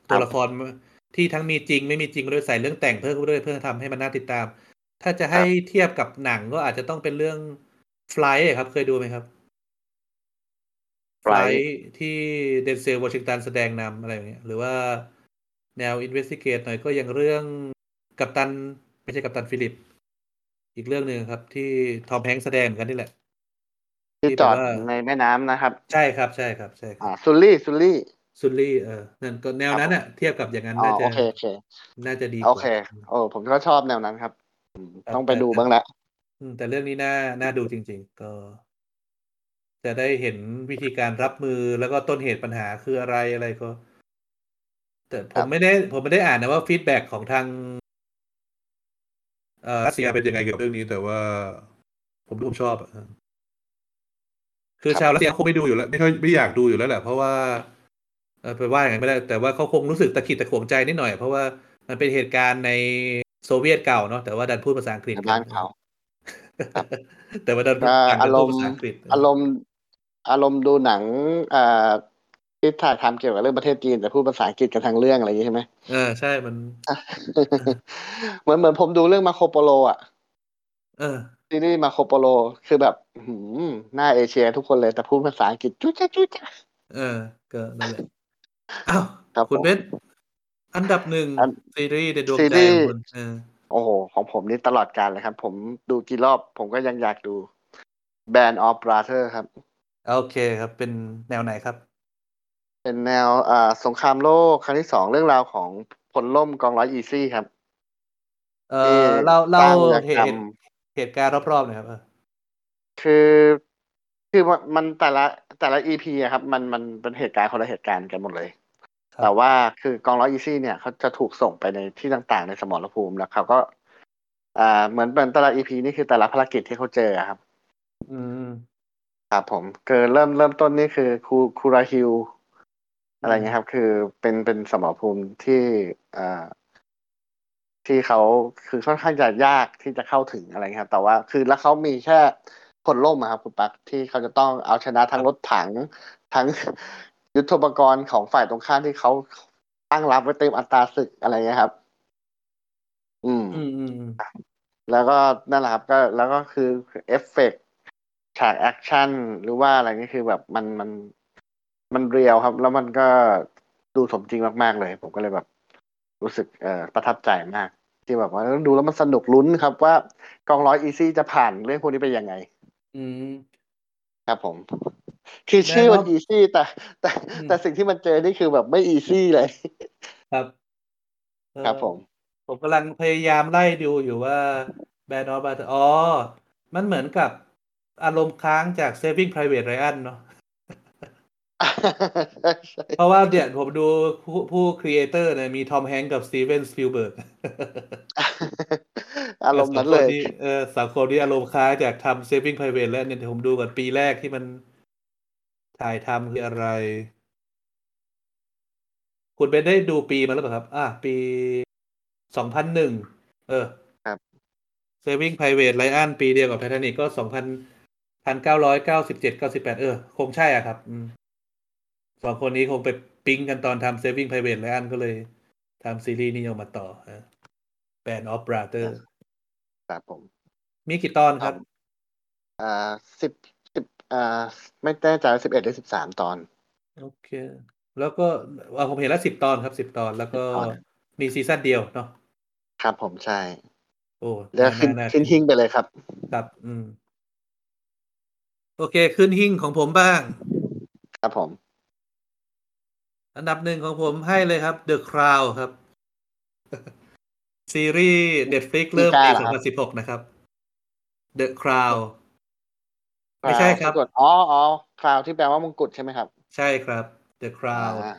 ตัวละคร ที่ทั้งมีจริงไม่มีจริงด้วยใส่เรื่องแต่งเพิ่มไปด้วยเพื่อทำให้มันน่าติดตาม ถ้าจะให้เทียบกับหนังก็อาจจะต้องเป็นเรื่อง Flight ครับ เคยดูไหมครับฟลาย Flight ที่ Denzel Washington แสดงนำอะไรอย่างเงี้ยหรือว่าแนว investigate หน่อยก็อย่างเรื่องกัปตัน ไม่ใช่ Captain Phillips อีกเรื่องหนึ่งครับ ที่ Tom Hanks แสดงเหมือนกันนี่แหละที่ที่จอดแบบว่าในแม่น้ำนะครับ ใช่ครับใช่ครับใช่ครัอ่า Sully Sully Sully เออนั่นก็แนวนั้นอะ เทียบกับอย่างนั้นอ๋อน่าจะโอเคโอเคน่าจะดีกโอว่าเคโอ้ผมก็ชอบแนวนั้นครับอืมครับต้องไปแต่ดูบ้างละอืมแต่เรื่องนี้น่าน่าดูจริง ๆ ก็ จะได้เห็นวิธีการรับมือแล้วก็ต้นเหตุปัญหาคืออะไรอะไรก็ แต่ผมไม่ได้ ผมไม่ได้อ่านนะว่า feedback ของทางเอ่อรัสเซียเป็นยังไงเกี่ยวกับเรื่องนี้ แต่ว่า ผมผมชอบอะคือชาวรัสเซียคงไม่ดูอยู่แล้ว ไม่ค่อยไม่อยากดูอยู่แล้วแหละเพราะว่าเออ ไปว่าอย่างนั้นไม่ได้ แต่ว่าเขาคงรู้สึกตะขิดตะขวงใจนิดหน่อย เพราะว่ามันเป็นเหตุการณ์ในโซเวียตเก่าเนาะแต่ว่าดันพูดภาษาอังกฤษในบ้านเขาแต่ว่าดันก็ดันอารพูดมภาณ์ษาอังกฤษอารมณ์อารมณ์ดูหนังอ่าที่ถ่ายทำเกี่ยวกับเรื่องประเทศจีนแต่พูดภาษาอังกฤษกันทางเรื่องอะไรอย่างนี้ใช่ไหมเออใช่มัน เหมือนเหมือนผมดูเรื่องมาโคโปโล อะ เออซีรีส์มาโคโปโลคือแบบอื้อหือหน้าเอเชียทุกคนเลยแต่พูดภาษาอังกฤษจุ๊จ๊ะจุ๊จ๊ะเออ ก็นั่นแหละ อ้าวครับคุณผมเบสอันดับหนึ่งอันซีรีส์ในดวงซีใจรีส์ของคุณเออโอ้โห ของผมนี่ตลอดการเลยครับ ผมดูกี่รอบผมก็ยังอยากดู Band of Brothers ครับ โอเคครับ เป็นแนวไหนครับ เป็นแนวอ่าสงครามโลกครั้งที่สองเรื่องราวของพลล่มกองร้อย Easy ครับ เอ่ที่อเล่าสเล่าร้างวีรเหกรรตุมเหตุการณ์รอบๆหน่อยครับเออคือคือมันมันแต่ละ แต่ละ EP อะครับ มันมันเป็นเหตุการณ์คนละเหตุการณ์กันหมดเลย ครับ แต่ว่าคือกองร้อย Easy เนี่ยเขาจะถูกส่งไปในที่ต่างๆ ในสมรภูมิแล้วเขาก็ อ่าเหมือนเป็นแต่ละอีพีนี่คือแต่ละภารกิจที่เขาเจออะครับ อืม ครับผมคือเริ่มเริ่มต้นนี่คือคูคูราฮิลอะไรอืมเงี้ยครับ คือเป็นเป็นสมรภูมิที่อ่าที่เขาคือค่อนข้างจะยากที่จะเข้าถึงอะไรเงี้ยครับ แต่ว่าคือแล้วเขามีแค่ ผลล่มอะครับคุณปักที่เขาจะต้องเอาชนะทั้งรถถัง ทั้งยุทโธปกรณ์ของฝ่ายตรงข้ามที่เขาตั้งรับไว้เต็มอัตราศึกอะไรเงี้ยครับ อืม อืมอืมอืมแล้วก็นั่นแหละครับ ก็แล้วก็คือเอฟเฟกต์ฉาก action หรือว่าอะไรนี่คือแบบมันมันมัน real ครับ แล้วมันก็ดูสมจริงมาก ๆ เลย ผมก็เลยแบบ รู้สึกเอ่อประทับใจมาก ที่แบบว่าดูแล้วมันสนุกลุ้นครับ ว่ากองร้อย Easy จะผ่านเรื่องพวกนี้ไปยังไง อืม ครับผม คือชื่อมันแน่นอน Easy แต่ แต่อืมแต่สิ่งที่มันเจอนี่คือแบบไม่ easy เลย ครับเออครับผม ผมกำลังพยายามไล่ดูอยู่ว่า Band of Brothers อ๋อ มันเหมือนกับอารมณ์ค้างจาก Saving Private Ryan เนาะใช่ใช่เพราะว่าเนี่ยผมดูผู้ผู้ creator เนี่ยมี Tom Hanks กับ Steven Spielberg อารมณ์นั้นเลยเออสองคนที่อารมณ์ค้างจากทำ Saving Private แล้วเนี่ยผมดูก่อนปีแรกที่มันถ่ายทำคืออะไร คุณเบนได้ดูปีมาแล้วเปล่าครับ อะ ปีสองพันหนึ่งเออ ครับ Saving Private Ryan ปีเดียวกับ Titanic ก็สองพันพันเก้าร้อยเก้าสิบเจ็ดเก้าสิบแปดเออ คงใช่อะครับสองคนนี้คงไปปิ๊งกันตอนทำ Saving Private Ryan ก็เลยทำซีรีส์นี้ออกมาต่อฮะ Band of Brothers ครับผม มีกี่ตอนครับ อ่าสิบสิบอ่าไม่แน่ใจสิบเอ็ดหรือสิบสามตอน โอเค แล้วก็อ่าผมเห็นแล้วสิบตอนครับสิบตอนแล้วก็10ตอนมีซีซั่นเดียวเนาะครับผมใช่ โอ้แล้วขึ้นน่าขึ้นหิ้งไปเลยครับ ครับ อืม โอเค ขึ้นหิ้งของผมบ้าง ครับผม อันดับหนึ่งของผมให้เลยครับ The Crown ครับ ซีรีส์ Netflix เริ่มปีมีการเหรอครับ2016 นะครับ The Crown ไม่ใช่ครับสะกดอ๋ออ๋อคราวที่แปลว่ามงกุฎใช่ไหมครับ ใช่ครับ The Crown อ่า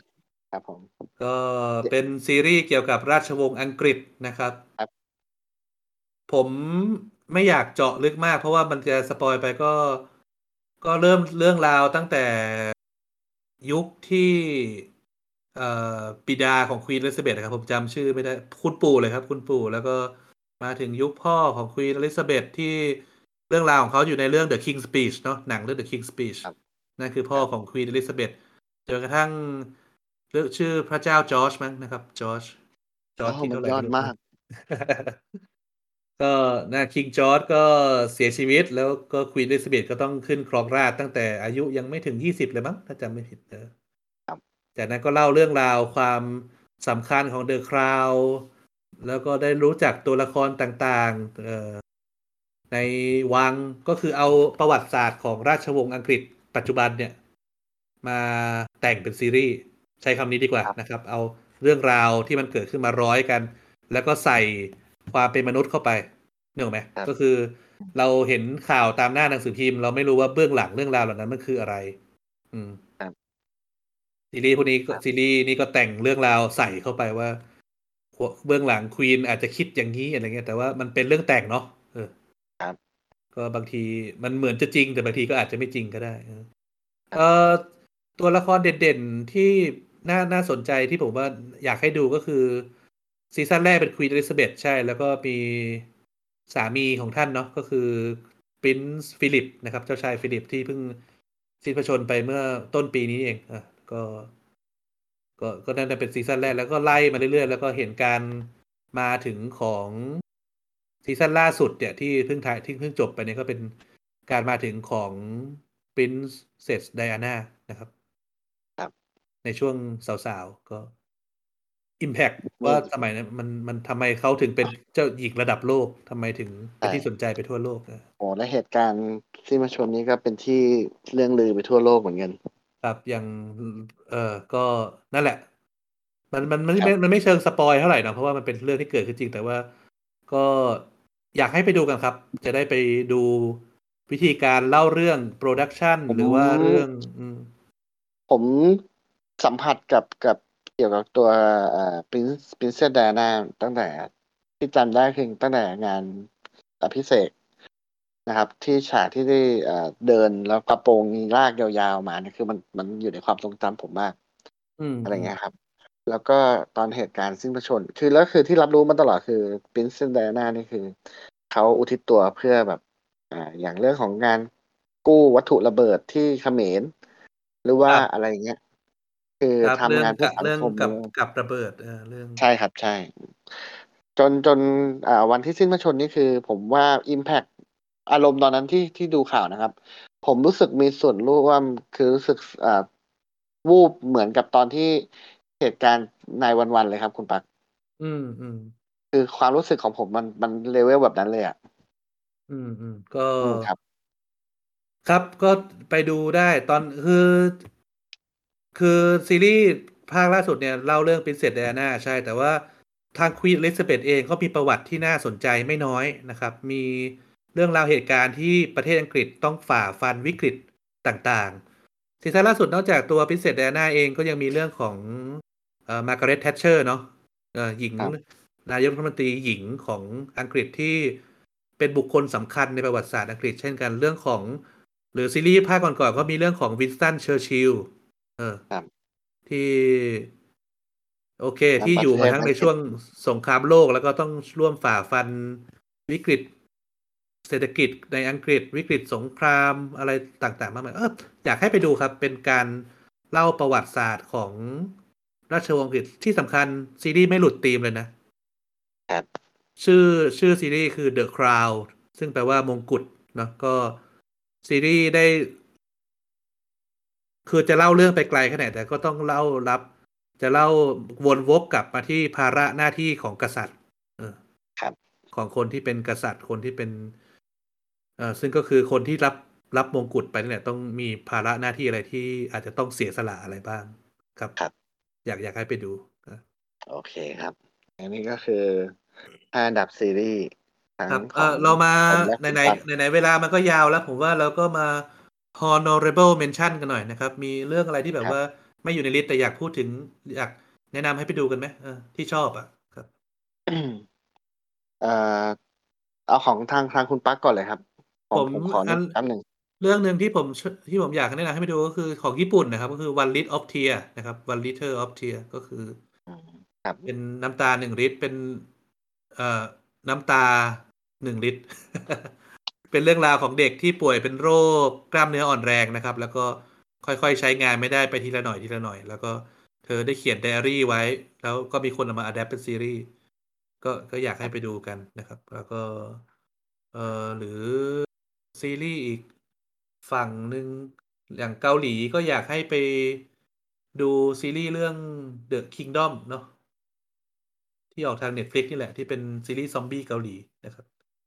ครับผม ก็เป็นซีรีส์เกี่ยวกับราชวงศ์อังกฤษนะครับครับ ผมไม่อยากเจาะลึกมาก เพราะว่ามันจะสปอยไปก็ ก็เริ่มเรื่องราวตั้งแต่ยุคที่ เอ่อบิดาของ Queen Elizabeth นะครับผมจำชื่อไม่ได้คุณปู่เลยครับ คุณปู่แล้วก็มาถึงยุคพ่อของ Queen Elizabeth ที่เรื่องราวของเขาอยู่ในเรื่อง The King's Speech เนาะหนังเรื่อง The King's Speech ครับนั่นคือพ่อของ Queen Elizabeth จนกระทั่งเรื่องชื่อพระเจ้าจอร์จมั้งนะครับจอร์จจอร์จโอ้ที่มันเท่าไหร่ยอดไรู้มาก ก็นะ King George ก็เสียชีวิต แล้วก็ Queen Elizabeth ก็ต้องขึ้นครองราชย์ตั้งแต่อายุยังไม่ถึงยี่สิบเลยมั้งถ้าจำไม่ผิดเออครับ จากนั้นก็เล่าเรื่องราวความสำคัญของเดอะคราวแล้วก็ได้รู้จักตัวละครต่างๆเอ่อในวังก็คือเอาประวัติศาสตร์ของราชวงศ์อังกฤษ ปัจจุบันเนี่ย มาแต่งเป็นซีรีส์ใช้คำนี้ดีกว่าครับนะครับ เอาเรื่องราวที่มันเกิดขึ้นมาร้อยกัน แล้วก็ใส่ความเป็นมนุษย์เข้าไปเนกอะไหมครับก็คือเราเห็นข่าวตามหน้าหนังสือพิมพ์ เราไม่รู้ว่าเบื้องหลังเรื่องราวเหล่านั้นมันคืออะไร อืมครับ ซีรีส์พวกนี้ก็ครับซีรีส์นี้ก็แต่งเรื่องราวใส่เข้าไปว่าเบื้องหลัง queen อาจจะคิดอย่างนี้อะไรเงี้ยแต่ว่ามันเป็นเรื่องแต่งเนาะเออครับ ก็บางทีมันเหมือนจะจริง แต่บางทีก็อาจจะไม่จริงก็ได้เออเออตัวละครเด่นๆที่น่าน่าสนใจที่ผมว่าอยากให้ดูก็คือซีซั่นแรกเป็น Queen Elizabeth ใช่ แล้วก็มีสามีของท่านเนาะก็คือPrince Philip นะครับ เจ้าชายฟิลิปที่เพิ่งสิ้นพระชนม์ไปเมื่อต้นปีนี้เองอะ ก็ ก็ก็นั่นนะเป็นซีซั่นแรกแล้วก็ไล่มาเรื่อยๆ แล้วก็เห็นการมาถึงของซีซั่นล่าสุดเนี่ยที่เพิ่งถ่ายที่เพิ่งจบไปเนี่ยก็เป็นการมาถึงของ Princess Diana นะครับครับในช่วงสาวๆ ก็ Impact มีว่าสมัยนั้นมันมันทำไมเขาถึงเป็นเจ้าหญิงระดับโลกทำไมถึงเป็นใช่ที่สนใจไปทั่วโลกเออโอ้และเหตุการณ์ที่มาชนนี้ก็เป็นที่เลื่องลือไปทั่วโลกเหมือนกัน ครับอย่าง เออก็นั่นแหละ มันมันมันครับไม่มันไม่เชิง spoil เท่าไหร่นะเพราะว่ามันเป็นเรื่องที่เกิดขึ้นจริง แต่ว่าก็อยากให้ไปดูกันครับ จะได้ไปดูวิธีการเล่าเรื่อง production หรือว่าเรื่องอืมผมสัมผัสกับกับเกี่ยวกับตัวเอ่อ Prince Princess Diana ตั้งแต่ที่จำได้คือตั้งแต่งานอภิเษก นะครับ ที่ฉากที่ได้เอ่อเดินแล้วกระโปรงลากยาวๆมาเนี่ยคือมันมันอยู่ในความทรงจำผมมากอืมอะไรเงี้ยครับ แล้วก็ตอนเหตุการณ์สิ้นพระชนม์คือแล้วคือที่รับรู้มาตลอดคือ Princess Diana นี่คือเขาอุทิศตัวเพื่อแบบอ่าอย่างเรื่องของงานกู้วัตถุระเบิดที่เขมรหรือว่าครับอะไรเงี้ยคือครับทำเรื่องงานเพื่กัอบสังเรื่องคมกับเลยกับระเบิดเออเรื่องใช่ครับใช่ จนจนอ่าวันที่สิ้นพระชนม์นี่คือ ผมว่า Impact อารมณ์ตอนนั้นที่ที่ดูข่าวนะครับ ผมรู้สึกมีส่วนร่วมคือรู้สึกอ่าวูบเหมือนกับตอนที่เหตุการณ์ในวันวันๆเลยครับ คุณปัก อืมอืมคือความรู้สึกของผมมันมันเลเวลแบบนั้นเลยอะอืมอืมก็อืมครับ ครับก็ไปดูได้ตอนคือ คือซีรีส์ภาคล่าสุดเนี่ยเล่าเรื่อง Princess Diana ใช่ แต่ว่าทางควีน e ลิซาเบธเองก็มีประวัติที่น่าสนใจไม่น้อยนะครับ มีเรื่องราวเหตุการณ์ที่ประเทศอังกฤษต้องฝ่าฟันวิกฤตต่างๆซีซั่นล่าสุดนอกจากตัว Princess Diana เองก็ยังมีเรื่องของเอ่อมาร์กาเร็ตแทชเชอร์เนาะเอ่อหญิงครับนายกรัฐมนตรีหญิงของอังกฤษที่เป็นบุคคลสำคัญในประวัติศาสตร์อังกฤษเช่นกันเรื่องของ หรือซีรีส์ภาคก่อนๆก็มีเรื่องของวินสตันเชอร์ชิลเออครับที่ โอเคครับที่อยู่มาทั้งในประเทศอังในกฤษช่วงสงครามโลกแล้วก็ต้องร่วมฝ่าฟันวิกฤต เศรษฐกิจในอังกฤษวิกฤตสงครามอะไรต่างๆ มากมายเอออยากให้ไปดูครับ เป็นการเล่าประวัติศาสตร์ของราชวงศ์อังกฤษที่สำคัญซีรีส์ไม่หลุดธีมเลยนะครับชื่อชื่อซีรีส์คือ The Crown ซึ่งแปลว่ามงกุฎเนาะก็ซีรีส์ได้ คือจะเล่าเรื่องไปไกลแค่ไหนแต่ก็ต้องเล่ารับ จะเล่าวนวกกลับมาที่ภาระหน้าที่ของกษัตริย์ เออครับ ของคนที่เป็นกษัตริย์คนที่เป็น เออซึ่งก็คือคนที่รับรับมงกุฎไปนี่แหละต้องมีภาระหน้าที่อะไรที่อาจจะต้องเสียสละอะไรบ้างครับ ครับ อยากอยากให้ไปดูนะโอเคครับ อันนี้ก็คือห้าอันดับซีรีส์ทั้งครับขเอองอเรามาผมและในคุณไหนปั๊บในไหนๆเวลามันก็ยาวแล้ว ผมว่าเราก็มา honorable mention กันหน่อยนะครับ มีเรื่องอะไรที่แบบครับ ว่าไม่อยู่ในลิสต์แต่อยากพูดถึง อยากแนะนำให้ไปดูกันไหมเออที่ชอบอะครับ เอ่อเอาของทางทางคุณปั๊กก่อนเลยครับ ผมผมผมขออันิดนึงแป๊บหนึ่งเรื่องหนึ่งที่ผมชที่ผมอยากแนะนำให้ไปดูก็คือของญี่ปุ่นนะครับ ก็คือ one liter of tear นะครับ one liter of tear ก็คืออืมครับเป็นน้ำตาหนึ่งลิตรเป็น เอ่อน้ำตาหนึ่งลิตร เป็นเรื่องราวของเด็กที่ป่วยเป็นโรคกล้ามเนื้ออ่อนแรงนะครับ แล้วก็ค่อยๆใช้งานไม่ได้ไปทีละหน่อยทีละหน่อย แล้วก็เธอได้เขียนไดอารี่ไว้ แล้วก็มีคนเอามา adapt เป็นซีรีส์ก็ก็อยากให้ไปดูกันนะครับ แล้วก็ เอ่อหรือ ซีรีส์อีกฝั่งหนึ่งอย่างเกาหลีก็อยากให้ไปดูซีรีส์เรื่อง The Kingdom เนาะที่ออกทาง Netflix นี่แหละที่เป็นซีรีส์ซอมบี้เกาหลีนะครับ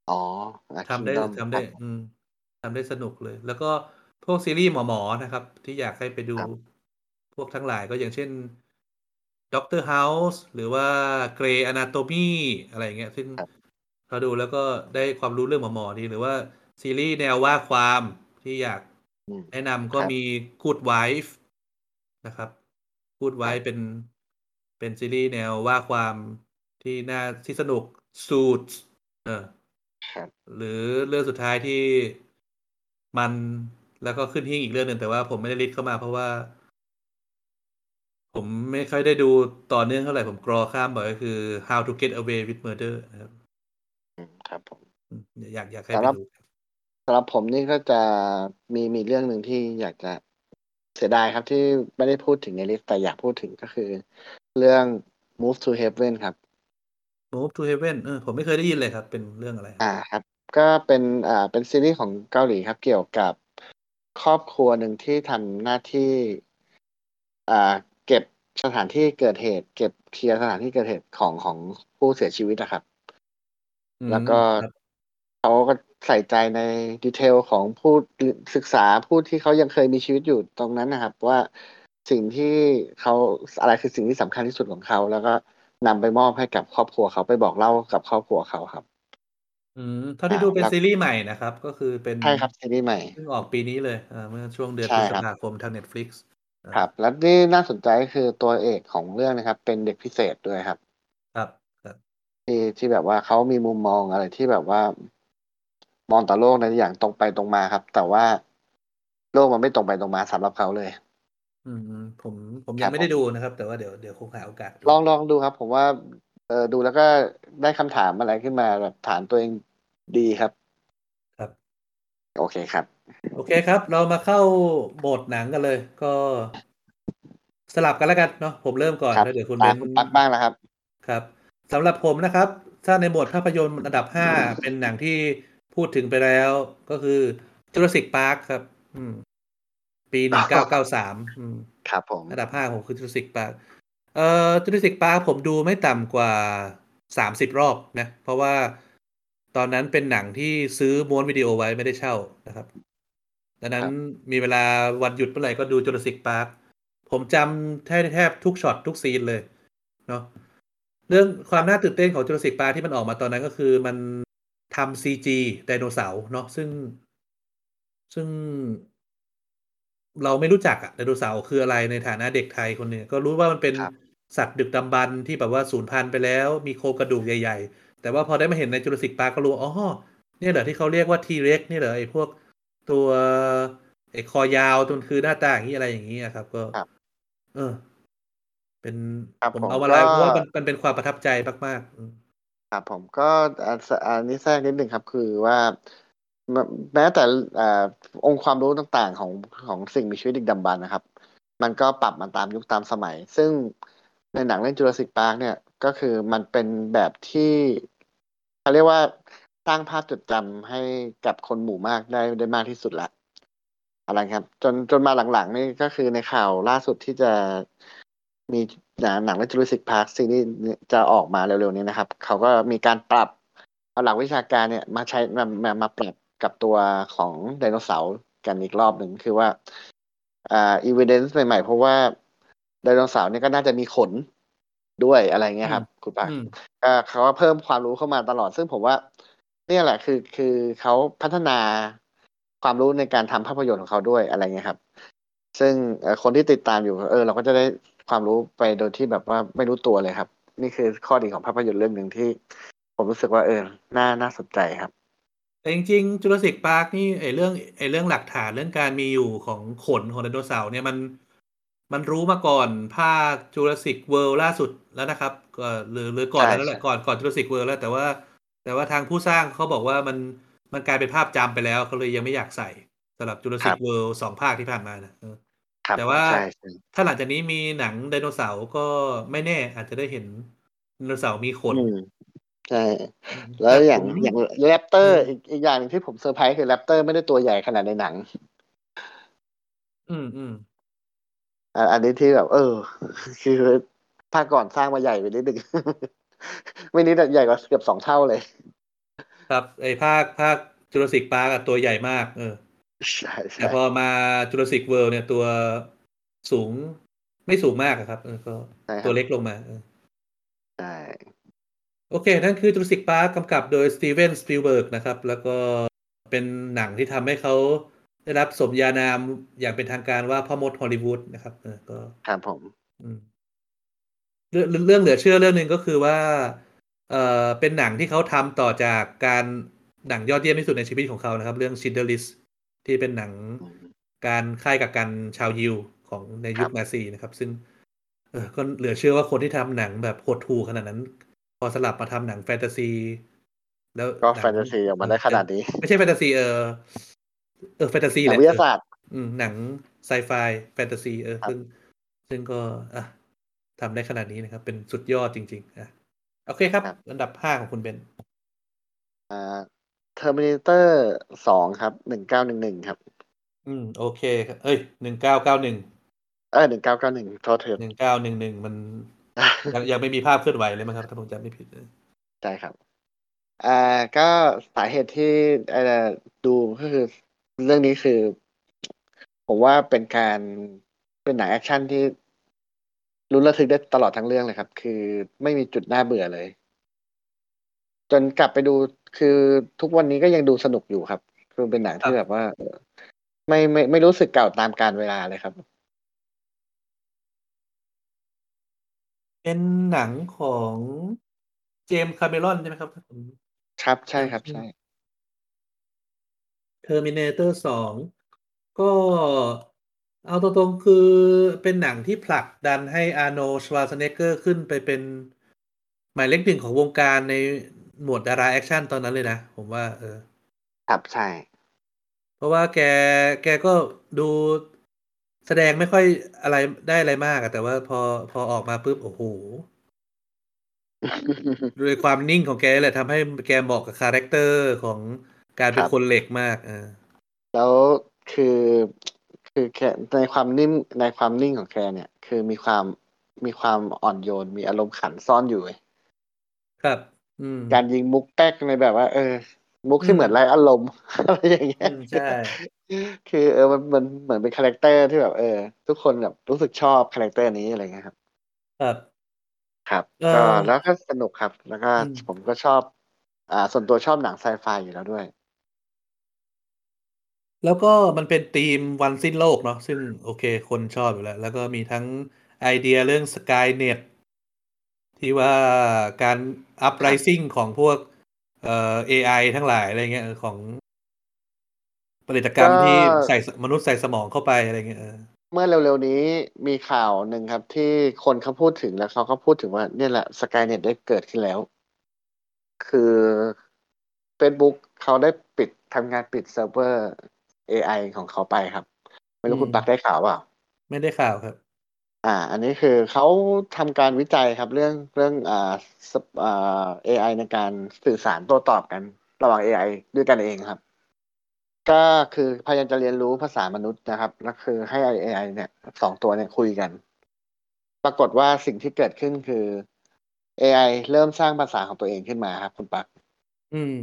อ๋ออะทำได้ Kingdom ทำได้ครับอืมทำได้สนุกเลย แล้วก็พวกซีรีส์หมอๆนะครับ ที่อยากให้ไปดูครับพวกทั้งหลายก็อย่างเช่น Doctor House หรือว่า Grey Anatomy อะไรอย่างเงี้ย ซึ่งครับเราดูแล้วก็ได้ความรู้เรื่องหมอๆดีหรือว่า ซีรีส์แนวว่าความที่อยากอืมแนะนำก็ครับมี Good Wife นะครับ Good Wife เป็นเป็นซีรีส์แนวว่าความที่น่าที่สนุก Suits เออครับหรือเรื่องสุดท้ายที่มันแล้วก็ขึ้นหิ้งอีกเรื่องหนึ่งแต่ว่าผมไม่ได้ลิสต์เข้ามาเพราะว่า ผมไม่ค่อยได้ดูต่อเนื่องเท่าไหร่ผมกรอข้ามบ่อยก็คือ How to Get Away with Murder นะครับอืมครับผมอืมอยากอยากให้สำไปหรับดู สำหรับผมนี่ก็จะมีมีเรื่องหนึ่งที่อยากจะเสียดายครับที่ไม่ได้พูดถึงในลิสต์แต่อยากพูดถึงก็คือ เรื่อง Move to Heaven ครับ Move to Heaven เออผมไม่เคยได้ยินเลยครับ เป็นเรื่องอะไร อ่าครับ ก็เป็นอ่าเป็นซีรีส์ของเกาหลีครับ เกี่ยวกับครอบครัวหนึ่งที่ทำหน้าที่อ่าเก็บสถานที่เกิดเหตุ เก็บเคลียร์สถานที่เกิดเหตุของของผู้เสียชีวิตนะครับอืมแล้วก็ครับเขาก็ ใส่ใจในดีเทลของผู้ศึกษาผู้ที่เขายังเคยมีชีวิตอยู่ตรงนั้นนะครับ ว่าสิ่งที่เขาอะไรคือสิ่งที่สำคัญที่สุดของเขา แล้วก็นำไปมอบให้กับครอบครัวเขาไปบอกเล่ากับครอบครัวเขาครับ อืมเท่าที่ดูเป็นแล้วซีรีส์ใหม่นะครับ ก็คือเป็นใช่ครับซีรีส์ใหม่เพิ่งออกปีนี้เลยอ่าเมื่อช่วงเดือนใช่พฤษครับภาคมทาง Netflix อ่าครับ แล้วนี่น่าสนใจก็คือตัวเอกของเรื่องนะครับ เป็นเด็กพิเศษด้วยครับ ครับครับที่ที่แบบว่าเขามีมุมมองอะไรที่แบบว่า มองต่อโลกในอย่างตรงไปตรงมาครับ แต่ว่าโลกมันไม่ตรงไปตรงมาสำหรับเขาเลย อืมอืมผมผมคยัรังบไม่ผได้มดูนะครับ แต่ว่าเดี๋ยวเดี๋ยวคงหาโอกาสดูลองลองดูครับ ผมว่า เออดูแล้วก็ได้คำถามอะไรขึ้นมาแบบถามตัวเองดีครับ ครับ โอเคครับ โอเคครับ เรามาเข้าโหมดหนังกันเลย ก็สลับกันแล้วกันเนาะผมเริ่มก่อนครับแล้วเดี๋ยวคุณตาเบมนคุณปักบ้างนะครับ ครับสำหรับผมนะครับ ถ้าในโหมดภาพยนตร์อันดับห้าเป็นหนังที่ พูดถึงไปแล้วก็คือ Jurassic Park ครับ อืม ปีหนึ่งเก้าเก้าสามอืมครับผมอันดับห้าผมคือ Jurassic Park เอ่อ Jurassic Park ผมดูไม่ต่ำกว่าสามสิบรอบนะ เพราะว่าตอนนั้นเป็นหนังที่ซื้อม้วนวิดีโอไว้ไม่ได้เช่านะครับดังนั้นมีเวลาวันหยุดเมื่อไหร่ก็ดู Jurassic Park ผมจำแทบแทบทุกช็อตทุกซีนเลย เนาะเรื่องความน่าตื่นเต้นของ Jurassic Park ที่มันออกมาตอนนั้นก็คือมัน ทำ CG ไดโนเสาร์เนาะซึ่งซึ่งเราไม่รู้จักอะไดโนเสาร์คืออะไรในฐานะเด็กไทยคนหนึ่งก็รู้ว่ามันเป็นครับสัตว์ดึกดำบรรพ์ที่แบบว่าสูญพันธุ์ไปแล้วมีโครงกระดูกใหญ่ ๆ แต่ว่าพอได้มาเห็นในจุลศิกปาก็รู้ว่าอ๋อเนี่ยเหรอที่เขาเรียกว่าทีเร็กนี่เหรอไอ้พวกตัวไอ้คอยาวตัวมันคือหน้าตาอย่างนี้อะไรอย่างนี้อะครับ ก็ครับเออ เป็นครับผมผมเอามาไลฟ์ก็เพราะว่ามันมันเป็นความประทับใจมากๆอืม ครับผมก็อันนนี้แทรกนิดหนึ่งครับ คือว่าแม้แต่อองค์ความรู้ต่างๆของของสิ่งมีชีวิตดึกดำบรรนะครับ มันก็ปรับมาตามยุคตามสมัย ซึ่งในหนังเรื่อง Jurassic Park เนี่ยก็คือมันเป็นแบบที่เขาเรียกว่าสร้างภาพจดจำให้กับคนหมู่มากได้ได้มากที่สุดละอะไรครับ จนจนมาหลังๆนี่ก็คือในข่าวล่าสุดที่จะมี หนังหนังเรื่อง Jurassic Park ซีรีส์จะออกมาเร็วๆนี้นะครับ เขาก็มีการปรับเอาหลักวิชาการเนี่ยมาใช้มามามาปรับกับตัวของไดโนเสาร์กันอีกรอบหนึ่งคือว่าอ่า evidence ใหม่ๆเพราะว่าไดโนเสาร์เนี่ยก็น่าจะมีขนด้วยอะไรเงี้ยครับ คุณปาอืมก็เขาก็เพิ่มความรู้เข้ามาตลอด ซึ่งผมว่า เนี่ยแหละคือคือเขาพัฒนาความรู้ในการทำภาพยนตร์ของเขาด้วยอะไรเงี้ยครับ ซึ่งเอ่อคนที่ติดตามอยู่ เออ เราก็จะได้ ความรู้ไปโดยที่แบบว่าไม่รู้ตัวเลยครับ นี่คือข้อดีของภาพยนตร์เรื่องหนึ่งที่ ผมรู้สึกว่าเออน่าน่าสนใจครับ แต่จริงๆ Jurassic Park นี่ไอเรื่องไอเรื่องหลักฐานเรื่องการมีอยู่ของขนของไดโนเสาร์เนี่ยมันมันรู้มาก่อนภาค Jurassic World ล่าสุดแล้วนะครับก็หรือหรือก่อนใช่แล้วแหละใช่ก่อนก่อน Jurassic World แล้วแต่ว่า แต่ว่าทางผู้สร้างเขาบอกว่ามันมันกลายเป็นภาพจำไปแล้วเขาเลยยังไม่อยากใส่สำหรับ Jurassic World สองภาคที่ผ่านมานะเออครับ แต่ว่าใช่ใช่ถ้าหลังจากนี้มีหนังไดโนเสาร์ก็ไม่แน่อาจจะได้เห็นไดโนเสาร์มีขนอืมใช่ แล้วอย่างต่ผมอย่าง raptor อืมอีกอีกอย่างหนึ่งที่ผมเซอร์ไพรส์คือ raptor ไม่ได้ตัวใหญ่ขนาดในหนัง อืมอืมอะอันนี้ที่แบบ เออ คือภาคก่อนสร้างมาใหญ่ไปนิดนึงไม่นิดอะใหญ่กว่าเกือบสองเท่าเลย ครับไอภาคภาค Jurassic Park ตัวใหญ่มาก เออ ใช่แต่ใช่พอมา Jurassic World เนี่ยตัวสูงไม่สูงมากอะครับเออก็ใช่ครับตัวเล็กลงมาเออใช่โอเค นั่นคือจูราสสิกปาร์กำกับโดยสตีเวนสปิลเบิร์กนะครับ แล้วก็เป็นหนังที่ทำให้เขาได้รับสมญานามอย่างเป็นทางการว่าพ่อมดฮอลลีวูดนะครับเออก็ครับผมอืมเรื่องเรื่องเหลือเชื่อเรื่องหนึ่งก็คือว่า เอ่อเป็นหนังที่เขาทำต่อจากการหนังยอดเยี่ยมที่สุดในชีวิตของเขานะครับ เรื่อง Schindler List ที่เป็นหนังอืมการค่ายกักกันชาวยิวของในยุคครับนาซีนะครับ ซึ่ง เออก็เหลือเชื่อว่าคนที่ทำหนังแบบโหดหูขนาดนั้น พอสลับมาทำหนังแฟนตาซี แล้วก็หนังแฟนตาซีออกมาได้ขนาดนี้ ไม่ใช่แฟนตาซีเออเออแฟนตาซีและหนังวิทยาศาสตร์อืมหนังไซไฟแฟนตาซีเออครับซึ่งซึ่งก็อะทำได้ขนาดนี้นะครับ เป็นสุดยอดจริง ๆอะโอเคครับ อันดับห้าของคุณเบนอ่า Terminator สองครับหนึ่งเก้าหนึ่งหนึ่งครับ อืม โอเคครับเอ้ยหนึ่งเก้าเก้าหนึ่งเออหนึ่งเก้าเก้าหนึ่งโทษทีหนึ่งเก้าหนึ่งหนึ่งมันยังยังไม่มีภาพเคลื่อนไหวเลยมั้งครับถ้าผมจำไม่ผิดนะใช่ครับอ่าก็สาเหตุที่เอ่อดูก็คือเรื่องนี้คือ ผมว่าเป็นการเป็นหนังแอคชั่นที่รุนระทึกได้ตลอดทั้งเรื่องเลยครับ คือไม่มีจุดน่าเบื่อเลย จนกลับไปดู คือทุกวันนี้ก็ยังดูสนุกอยู่ครับ คือเป็นหนังที่แบบว่าเออไม่ไม่ไม่รู้สึกเก่าตามการเวลาเลยครับ เป็นหนังของ James Cameron ใช่ไหมครับถ้าผมครับใช่ครับใช่ Terminator สองก็เอาตรงๆคือเป็นหนังที่ผลักดันให้ Arnold Schwarzenegger ขึ้นไปเป็นหมายเลขหนึ่งของวงการใน หมวดดารา action ตอนนั้นเลยนะ ผมว่า เออ ครับใช่ เพราะว่าแกแกก็ดูแสดงไม่ค่อยอะไรได้อะไรมากอะแต่ว่าพอพอออกมาปุ๊บโอ้โหด้วยความนิ่งของแกแหละทำให้แกเหมาะกับ character ของการเป็นครับคนเหล็กมากเออแล้วคือคือแกในความนิ่มในความนิ่งของแกเนี่ย คือมีความมีความอ่อนโยนมีอารมณ์ขันซ่อนอยู่เว้ยครับ อืมการยิงมุกแป๊กในแบบว่า เออ มุกที่อืมเหมือนไร้อารมณ์อะไรอย่างเงี้ยอืมใช่คือเออมันมันเหมือนเป็น character ที่แบบเออ ทุกคนแบบรู้สึกชอบ character นี้อะไรเงี้ยครับครับครับเอ่อก็แล้วก็สนุกครับ แล้วก็อืมผมก็ชอบ อ่า ส่วนตัวชอบหนังไซไฟอยู่แล้วด้วย แล้วก็มันเป็นธีมวันสิ้นโลกเนาะซึ่งโอเค คนชอบอยู่แล้ว แล้วก็มีทั้งไอเดียเรื่อง Skynet ที่ว่าการ uprising ของพวกเอ่อ AI ทั้งหลายอะไรเงี้ยเออของผลิตกรรมก็ที่ใส่มนุษย์ใส่สมองเข้าไปอะไรเงี้ยเออเมื่อเร็วๆนี้มีข่าวหนึ่งครับ ที่คนเขาพูดถึงแล้วเขาก็พูดถึงว่า เนี่ยแหละสกายเน็ตได้เกิดขึ้นแล้ว คือ Facebook เขาได้ปิดทำงานปิดเซิร์ฟเวอร์ AI ของเขาไปครับ ไม่รู้อืมคุณปักได้ข่าวเปล่า ไม่ได้ข่าวครับ อ่า อันนี้คือเขาทำการวิจัยครับเรื่องเรื่องอ่าสปอ่า AI ในการสื่อสารโต้ตอบกันระหว่าง AI ด้วยกันเองครับ ก็คือพยายามจะเรียนรู้ภาษามนุษย์นะครับแล้วคือให้ AI เนี่ยสองตัวเนี่ยคุยกัน ปรากฏว่าสิ่งที่เกิดขึ้นคือ AI เริ่มสร้างภาษาของตัวเองขึ้นมาครับ คุณปัก อืม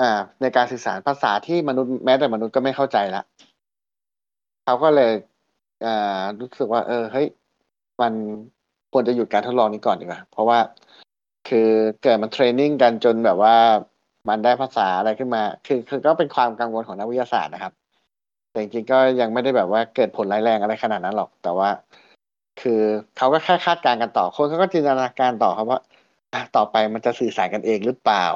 อ่า ในการสื่อสารภาษาที่มนุษย์แม้แต่มนุษย์ก็ไม่เข้าใจละเขาก็เลย อ่ารู้สึกว่า เออเฮ้ยมันควรจะหยุดการทดลองนี้ก่อนดีกว่าเพราะว่าคือเกิดมัน training กันจนแบบว่ามันได้ภาษาอะไรขึ้นมา คือคือก็เป็นความกังวลของนักวิทยาศาสตร์นะครับ แต่จริงๆก็ยังไม่ได้แบบว่าเกิดผลร้ายแรงอะไรขนาดนั้นหรอก แต่ว่า คือเขาก็แค่คาดการณ์กันต่อ คนเขาก็จินตนาการต่อครับว่าต่อไปมันจะสื่อสารกันเองหรือเปล่า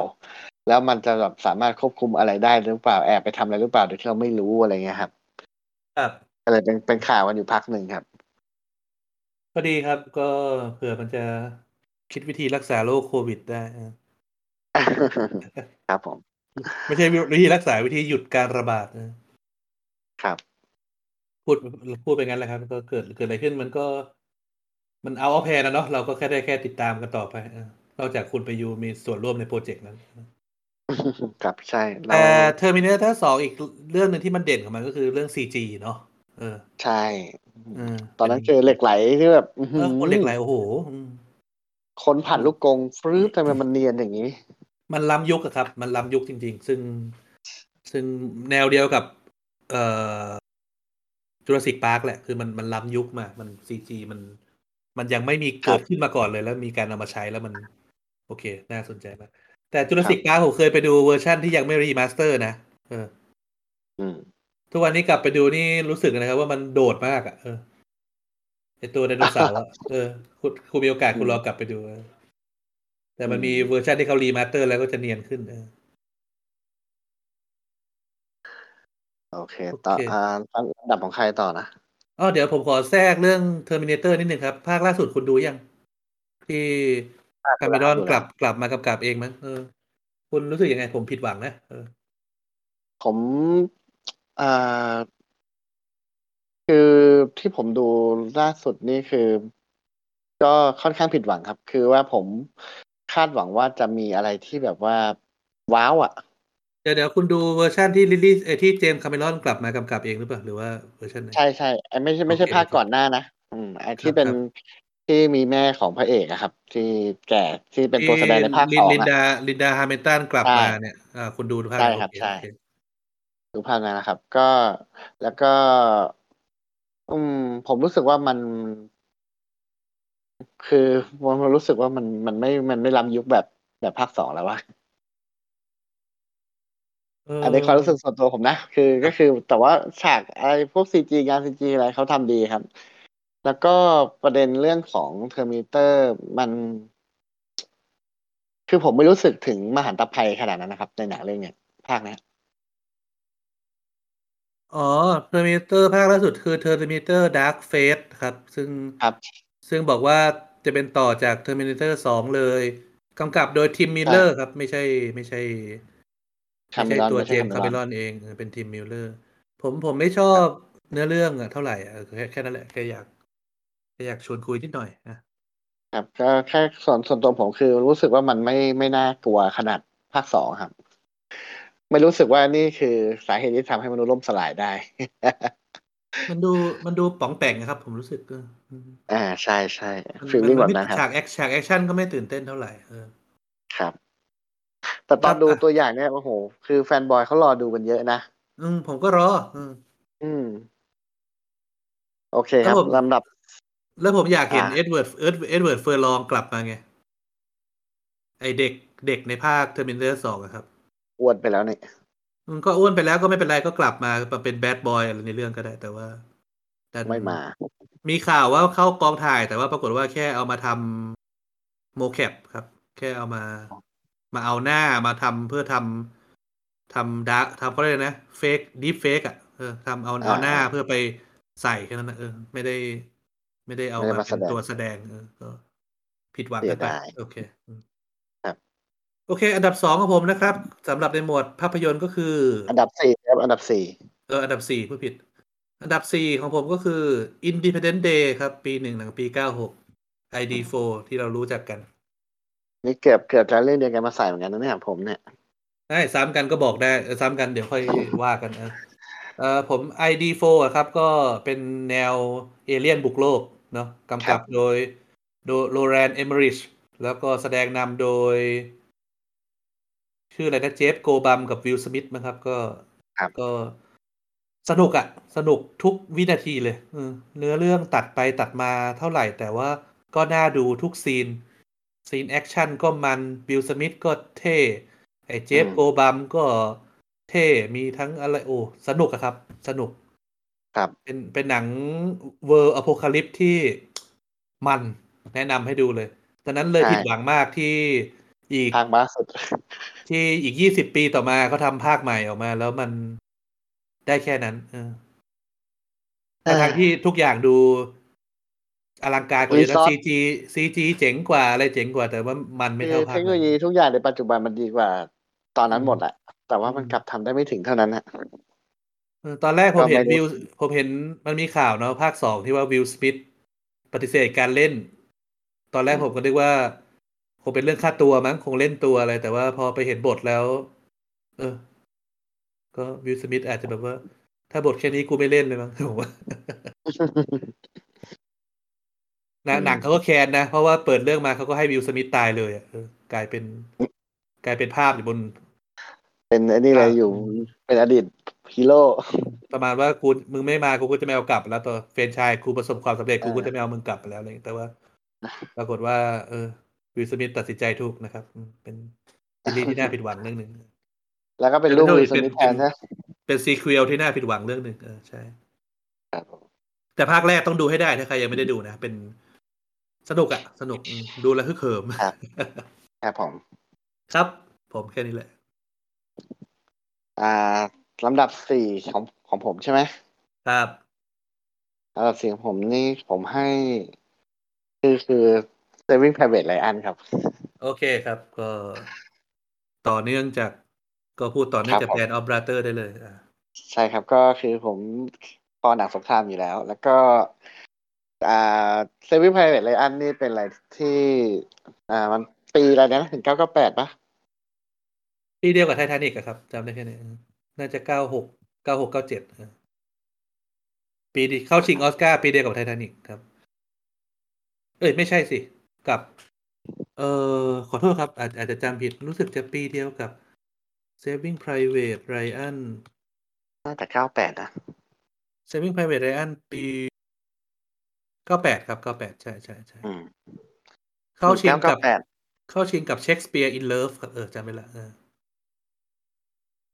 แล้วมันจะแบบสามารถควบคุมอะไรได้หรือเปล่า แอบไปทำอะไรหรือเปล่าโดยที่เราไม่รู้อะไรเงี้ยครับ ครับ ก็เลยเป็นเป็นข่าวกันอยู่พักหนึ่งครับ ก็ดีครับ ก็เผื่อมันจะคิดวิธีรักษาโรคโควิดได้เออครับผม ไม่ใช่วิธีรักษาวิธีหยุดการระบาดนะครับ พูดพูดไปงั้นแหละครับ ก็เกิดเกิดอะไรขึ้นมันก็ มันเอาเอาแพนะเนาะเราก็แค่ได้แค่ติดตามกันต่อไปเออนอกจากคุณไปยูมีส่วนร่วมในโปรเจกต์นั้นครับใช่เราแต่ Terminator สองอีกเรื่องหนึ่งที่มันเด่นของมันก็คือเรื่อง CG เนาะ เออ ใช่เออตอนนั้นคือเหล็กไหลที่แบบอื้อเอหืออคนเหล็กไหลโอ้โหอืมคนผ่านลูกกรงฟรื้ทำไมมันเนียนอย่างนี้ มันล้ำยุคอะครับ มันล้ำยุคจริง ๆ ซึ่งซึ่งแนวเดียวกับ เอ่อ Jurassic Park แหละ คือมันมันล้ำยุคมากมัน CG มัน มันยังไม่มีครับเกิดขึ้นมาก่อนเลย แล้วมีการเอามาใช้แล้วมัน โอเค น่าสนใจมากแต่ Jurassic Park ผมเคยไปดูเวอร์ชั่นที่ยังไม่ remaster นะเอออืม ทุกวันนี้กลับไปดูนี่รู้สึกนะครับ ว่ามันโดดมากอะเออไอตัวไดโนเสาร์อะเออคุณคุณมีโอกาสคุณลองกลับไปดูเออแต่มันมีเวอร์ชันที่เขา remaster แล้วก็จะเนียนขึ้นเออโอเค ต่อโอเคอ่าอันดับของใครต่อนะอ๋อเดี๋ยวผมขอแทรกเรื่อง Terminator นิดนึงครับ ภาคล่าสุดคุณดูยัง ที่คาเมรอนดูกแล้ลัวบกลับมากำกับเองมั้งเออ คุณรู้สึกยังไงผมผิดหวังนะเออผม อ่าคือที่ผมดูล่าสุดนี่คือ ก็ค่อนข้างผิดหวังครับ คือว่าผมคาดหวังว่าจะมีอะไรที่แบบว่า ว้าวอะ เดี๋ยวเดี๋ยวคุณดูเวอร์ชันที่ลิลลี่เออที่เจมส์คาเมรอนกลับมากำกับเองหรือเปล่าหรือว่าเวอร์ชันไหนใช่ใช่ไอ้ไม่ใช่ไม่ใช่โอเคภาคโอเคก่อนหน้านะอืมไอ้ครัที่บเป็นครับที่มีแม่ของพระเอกอะครับ ที่แก่ที่เป็นตัวแสดงในภาคลิสนองลินอะดาลินดาฮาร์เมนตันกลับใช่มาเนี่ยอ่าคุณดูภาคใช่นั้นครับโอเคใช่ โอเคดูภาคนั้นนะครับ ก็แล้วก็ อืม ผมรู้สึกว่ามัน คือผมรู้สึกว่ามันมันไม่มันไม่ล้ำยุคแบบแบบภาคสองแล้วว่าเอออันนี้ความรู้สึกส่วนตัวผมนะ คือครัก็คือแต่ว่าฉากอะไรพวกซีจีงานซีจีอะไรเขาทำดีครับ แล้วก็ประเด็นเรื่องของ Terminator มัน คือผมไม่รู้สึกถึงมหันตภัยขนาดนั้นนะครับ ในหนังเรื่องเนี้ยภาคเนี้ย อ๋อ Terminator ภาคล่าสุดคือ Terminator Dark Fate ครับ ซึ่งครับ ซึ่งบอกว่าจะเป็นต่อจาก Terminator สองเลยกำกับโดยทิมมิลเลอร์ครับ ไม่ใช่ไม่ใช่คาไม่เมใช่รอนตัวไม่เจใช่มส์คาคาเมเมรรออนนเองเออเป็นทิมมิลเลอร์ผมผมไม่ชอบเนื้อเรื่องอะเท่าไหร่อะแค่แค่นั้นแหละแค่อยากแค่อยากชวนคุยนิดหน่อยนะครับก็แค่ส่วนส่วนตัวผมคือรู้สึกว่ามันไม่ไม่น่ากลัวขนาดภาคสองครับ ไม่รู้สึกว่านี่คือสาเหตุที่ทำให้มนุษย์ล่มสลายได้ มันดูมันดูป๋องแป๋งนะครับ ผมรู้สึกเอออืมอ่าใช่ใช่มัน feeling มันมัแบบนั้นครับฉาก actionฉาก action ก็ไม่ตื่นเต้นเท่าไหร่เออครับ แต่ตอนครับดูอะตัวอย่างเนี่ยโอ้โห คือ fanboy เขารอดูกันเยอะนะอืมผมก็รอ อืมอืม โอเคแล้ควรับผมลำดับ แล้วผมอยากเห็นอ่าเอ็ดเวิร์ดเอ็ดเอ็ดเวิร์ดเฟอร์ลองกลับมาไง ไอเด็กเด็กในภาค Terminator สองครับ อ้วนไปแล้วเนี่ยมันก็อ้วนไปแล้วก็ไม่เป็นไรก็กลับมามาเป็น bad boy อะไรในเรื่องก็ได้ แต่ว่าดันไม่มา มีข่าวว่าเข้ากองถ่ายแต่ว่าปรากฏว่าแค่เอามาทำ mocap ครับ แค่เอามา มาเอาหน้ามาทำเพื่อทำทำ dark ทำเขาเรียกอะไรนะ fake deepfake อะเออทำเอาเอาหน้าอ่าเพื่อไปใส่แค่นั้นนะเออ ไม่ได้ ไม่ได้เอาไม่ได้มามาเป็นแสดงตัวแสดงเออก็ผิดหวังเสียดายกันไปโอเคอืมครับ โอเค อันดับสองของผมนะครับสำหรับในหมวดภาพยนตร์ก็คือ อันดับสี่ครับอันดับสี่เอออันดับสี่ผู้ผิด อันดับสี่ของผมก็คือ Independent Day ครับ ปีหนึ่งหนังปีเก้าหก ID4 ที่เรารู้จักกัน นี่เกือบเกือบจะเรื่องเดียวกันมาใส่เหมือนกันนะเนี่ยผมเนี่ยได้ซ้ำกันก็บอกได้เออซ้ำกันเดี๋ยวค่อยว่ากันเออเออผม ID4 อะครับ ก็เป็นแนวเอเลี่ยนบุกโลกเนาะกำกับโดยโดโลแรนเอมริชแล้วก็แสดงนำโดย ชื่ออะไรนะเจฟโกบัมกับวิลสมิธมั้งครับ ก็ครับก็สนุกอะสนุกทุกวินาทีเลยเออเนื้อเรื่องตัดไปตัดมาเท่าไหร่ แต่ว่าก็น่าดูทุก scene scene action ก็มันวิลสมิธก็เท่ ไอ้เจฟอืมโกบัมก็เท่มีทั้งอะไรโอ้สนุกอะครับ สนุก ครับ เป็นเป็นหนัง world apocalypse ที่มันแนะนำให้ดูเลยตอนนั้นเลยใช่ผิดหวังมากที่ อีกภาคบ้าสุด ที่อีกยี่สิบปีต่อมาเขาทำภาคใหม่ออกมา แล้วมันได้แค่นั้น เออแต่ทางที่ทุกอย่างดู อลังการกว่าเยอะนะ Resort ซีจีซีจีเจ๋งกว่าอะไรเจ๋งกว่า แต่ว่ามันไม่คือเท่าภาเทคคโนโลนั้นยีทุกอย่างในปัจจุบันมันดีกว่า ตอนนั้นอืมหมดอะแต่ว่ามันอืมกลับทำได้ไม่ถึงเท่านั้นอะเออตอนแรกผมเห็นก็ไม่วิรู้วผมเห็นมันมีข่าวเนาะภาคสองที่ว่าวิลสมิธปฏิเสธการเล่น ตอนแรกผมก็นึกว่า คงเป็นเรื่องค่าตัวมั้งคงเล่นตัวอะไร แต่ว่าพอไปเห็นบทแล้ว เออ ก็วิลสมิธอาจจะแบบว่า ถ้าบทแค่นี้กูไม่เล่นเลยมั้งผมว่านะอืมหนังเขาก็แคนนะ เพราะว่าเปิดเรื่องมาเขาก็ให้วิลสมิธตายเลยอะเออกลายเป็น กลายเป็นภาพอยู่บน เป็นไอ้นี่เลยอ่าอยู่อืมเป็นอดีตฮีโร่ประมาณว่ากูมึงไม่มากูก็จะไม่เอากลับ แล้วตัวเฟรนไชายกูประสบความสำเร็จกูอ่าก็จะไม่เอามึงกลับไปแล้วอะไรอย่างเงี้ยแต่ว่า ปรากฏว่า เออ วิลสมิธตัดสินใจถูกนะครับอืมเป็นซีรีส์ที่น่าผิดหวังเรื่องหนึ่งแล้วก็เป็นลูกวิลสมิธแทนนะเป็นซีควลที่น่าผิดหวังเรื่องหนึ่งเออใช่ครับผมแต่ภาคแรกต้องดูให้ได้ถ้าใครยังไม่ได้ดูนะ เป็นสนุกอะสนุกอืมดูแล้วฮึกเหิมครับครับผม ครับ ผมแค่นี้แหละอ่าลำดับสี่ของของผมใช่ไหมครับลำดับสี่ของผมนี่ผมให้ คือคือ Saving Private Ryan ครับ โอเคครับ ก็ต่อเนื่องจาก ก็พูดต่อเนื่องจากครับผมแบนออฟบราเตอร์ได้เลยอ่าใช่ครับก็คือผมพอหนังสงครามอยู่แล้ว แล้วก็อ่า Saving Private Ryan นี่เป็นอะไรที่ อ่า มันปีอะไรนะถึงเก้าเก้าแปดปะปีเดียวกับไททานิกครับจำได้แค่นี้น่าจะเก้าหกเก้าหกเก้าเจ็ดปีที่เข้าชิงออสการ์ปีเดียวกับไททานิกครับ เอ้ยไม่ใช่สิ กับ เออขอโทษครับ อาจอาจจะจำผิดรู้สึกจะปีเดียวกับ Saving Private Ryan น่าจะเก้าแปดนะ Saving Private Ryan ปีเก้าแปดครับเก้าแปดใช่ใช่ใช่อืมเข้าชิงกับแปดเข้าชิงกับ Shakespeare in Love ครับเออจำไม่ละเออ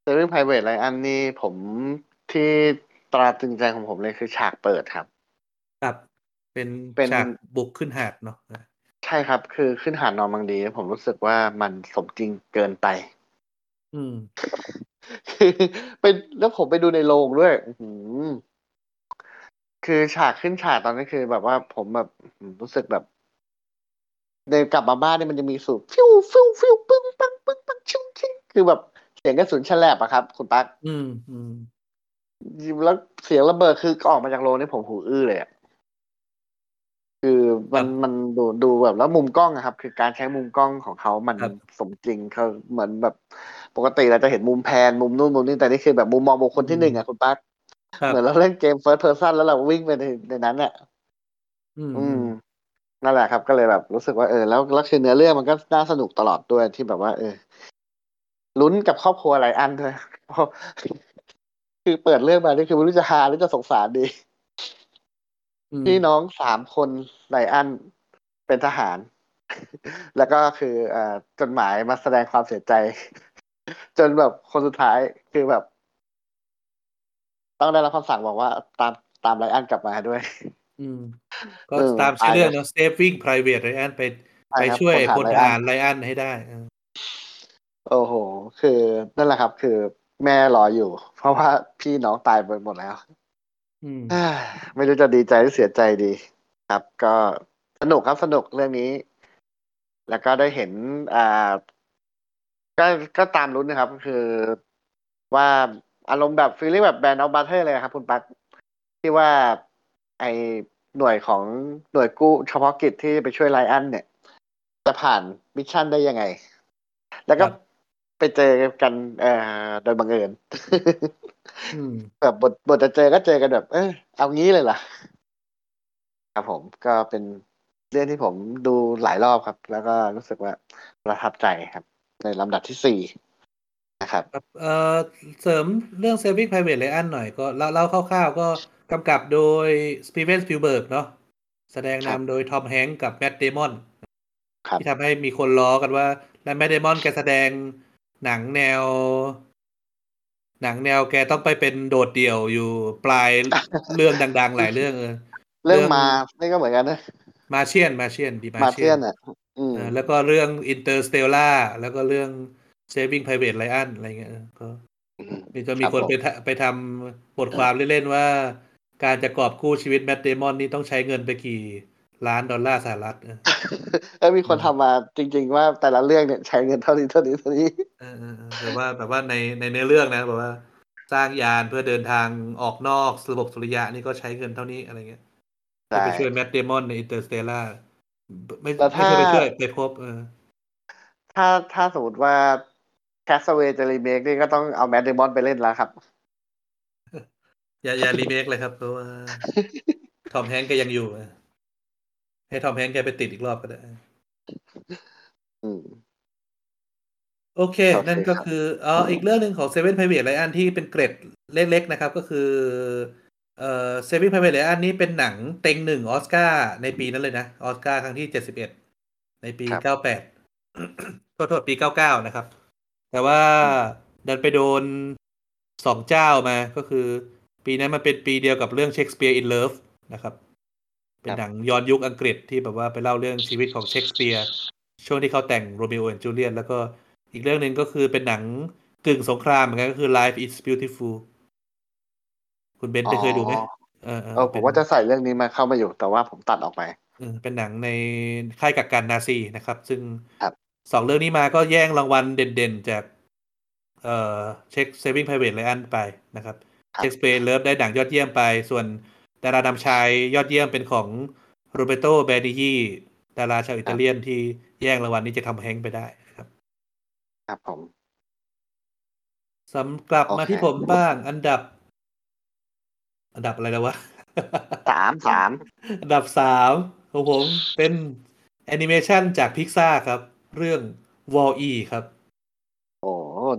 Saving Private Ryan นี่ผมที่ตราตรึงใจของผมเลยคือฉากเปิดครับ ครับ เป็นเป็นฉากบุกขึ้นหาดเนาะเออ ใช่ครับ คือขึ้นหาดนอร์มังดี ผมรู้สึกว่ามันสมจริงเกินไป อืมคือเป็นแล้วผมไปดูในโรงด้วยอื้อหือคือฉากขึ้นฉากตอนนั้นคือ แบบว่าผมแบบอื้อหือรู้สึกแบบเดินกลับมาบ้านเนี่ยมันจะมีสูบฟิวฟิวฟิวปึ้งปังปึ้งปังชิงชิงคือแบบเสียงกระสุนแฉลบอะครับ คุณปักอืมอืมแล้วเสียงระเบิดคือออกมาจากโรงนี่ผมหูอื้อเลยอะ คือมันมันดูดูแบบแล้วมุมกล้องอะครับ คือการใช้มุมกล้องของเขามันสมจริงเขาเหมือนแบบปกติเราจะเห็นมุมแพนมุมนู่นมุมนี้แต่นี่คือแบบมุมมองบุคคลที่หนึ่งอะคุณปักครับเหมือนเราเล่นเกม first person แล้วเราวิ่งไปในในนั้นอะอืมอืมนั่นแหละครับ ก็เลยแบบรู้สึกว่าเออแล้วแล้วคือเนื้อเรื่องมันก็น่าสนุกตลอดด้วยที่แบบว่า เออลุ้นกับครอบครัวอะไรอันด้วยเพราะคือเปิดเรื่องมานี่คือไม่รู้จะฮาหรือจะสงสารดีอืม พี่น้องสามคนไลอันเป็นทหาร แล้วก็คือเอ่อจดหมายมาแสดงความเสียใจ จนแบบคนสุดท้ายคือแบบ ต้องได้รับคำสั่งบอกว่าตามตามไลอันกลับมาด้วยอืมก็เออตามชื่อเรื่องตายแล้วเนาะ Saving Private Ryan ไปใช่ไปครับช่วยพพลลทหารทหารไลอันให้ได้เออโอ้โห คือนั่นแหละครับ คือแม่รออยู่ เพราะว่าพี่น้องตายไปหมดแล้วอืมเอ้ย ไม่รู้จะดีใจหรือเสียใจดี ครับ ก็สนุกครับสนุกเรื่องนี้ แล้วก็ได้เห็นอ่าก็ก็ตามลุ้นนะครับ คือว่าอารมณ์แบบ feeling แบบ Band of Brothers เลยครับ คุณปักที่ว่าไอหน่วยของหน่วยกู้เฉพาะกิจที่ไปช่วยไรอันเนี่ย จะผ่าน mission ได้ยังไง แล้วก็ครับ ไปเจอกันเอ่อโดยบังเอิญอืมแบบบทบทจะเจอก็เจอกันแบบ เออเอางี้เลยเหรอครับผมก็เป็นเรื่องที่ผมดูหลายรอบครับ แล้วก็รู้สึกว่าประทับใจครับ ในลำดับที่สี่นะครับครับเอ่อเสริมเรื่อง Saving Private Ryan หน่อยก็เล่าเล่าคร่าวๆก็กำกับโดยสตีเวนสปิลเบิร์กเนาะแสดงครับนำโดยทอมแฮงค์กับแมตต์เดมอนครับที่ทำให้มีคนล้อกันว่า แล้วแมตต์เดมอนแกแสดง หนังแนว หนังแนวแกต้องไปเป็นโดดเดี่ยวอยู่ปลายเรื่องดัง ๆ หลายเรื่องเออเรื่องเรื่องมานี่ก็เหมือนกันนะมาเชียนมาเชียนดีมามาเทียนอะอืมเออแล้วก็เรื่อง Interstellar แล้วก็เรื่อง Saving Private Ryan อะไรเงี้ยเออก็มีก็มีรับคนผมไปทะไปทำบทความเล่น ๆ ว่า การจะกอบกู้ชีวิตแมตต์เดมอนนี่ต้องใช้เงินไปกี่ ล้านดอลลาร์สหรัฐเออเออมีคนทำมาจริง ๆ ว่าแต่ละเรื่องเนี่ยใช้เงินเท่านี้เท่านี้เท่านี้เออเออเออแบบว่าแบบว่าในในเนื้อเรื่องนะแบบว่า สร้างยานเพื่อเดินทางออกนอกระบบสุริยะนี่ก็ใช้เงินเท่านี้อะไรเงี้ยใช่ไปช่วยแมตต์เดมอนใน Interstellar ไม่แล้วไม่ใช่ถ้าไปช่วยไปพบเออถ้าถ้าสมมติว่า Cast Away จะรีเมคนี่ก็ต้องเอาแมตต์เดมอนไปเล่นแล้วครับ อย่าอย่ารีเมคเลยครับเพราะว่าทอมแฮงก์แกยังอยู่เออ ให้ทอมแฮงก์แกไปติดอีกรอบก็ได้อืมโอเคโอเค นั่นก็ครับคืออ๋ออีกเรื่องหนึ่งของ Saving Private Ryan ที่เป็นเกร็ดเล็กๆนะครับ ก็คือเอ่อ Saving Private Ryan นี้เป็นหนังเต็งหนึ่งออสการ์ในปีนั้นเลยนะออสการ์ครั้งที่เจ็ดสิบเอ็ดในปีเก้าแปดโทษโทษปีเก้าเก้านะครับ แต่ว่าดันไปโดนสองเจ้ามาก็คือ ปีนั้นมันเป็นปีเดียวกับเรื่อง Shakespeare in Love นะครับ เป็นหนังย้อนยุคอังกฤษที่แบบว่าไปเล่าเรื่องชีวิตของเชคสเปียร์ช่วงที่เขาแต่งโรมิโอ and จูเลียตแล้วก็อีกเรื่องหนึ่งก็คือเป็นหนังกึ่งสงครามเหมือนกันก็คือ Life is Beautiful คุณเบนซ์ไปเคยดูไหมเออเออเออผมว่าจะใส่เรื่องนี้มาเข้ามาอยู่แต่ว่าผมตัดออกไปเออเป็นหนังในค่ายกักกันนาซีนะครับ ซึ่งครับสองเรื่องนี้มาก็แย่งรางวัลเด่นๆ จาก เอ่อเช็ค Saving Private Ryan ไปนะครับ Shakespeare in Love ได้หนังยอดเยี่ยมไป ส่วน ดารานำชายยอดเยี่ยมเป็นของโรแบร์โตเบนิญีดาราชาวอิตาเลียนที่แย่งรางวัลนี้จากทอมแฮงค์ไปได้นะครับ ครับผมสำกลับโอมาเคที่ผมบ้าง อันดับ อันดับอะไรแล้ววะสามสามอันดับสามของผมเป็นแอนิเมชันจากพิกซาครับ เรื่อง Wall E ครับ โอ้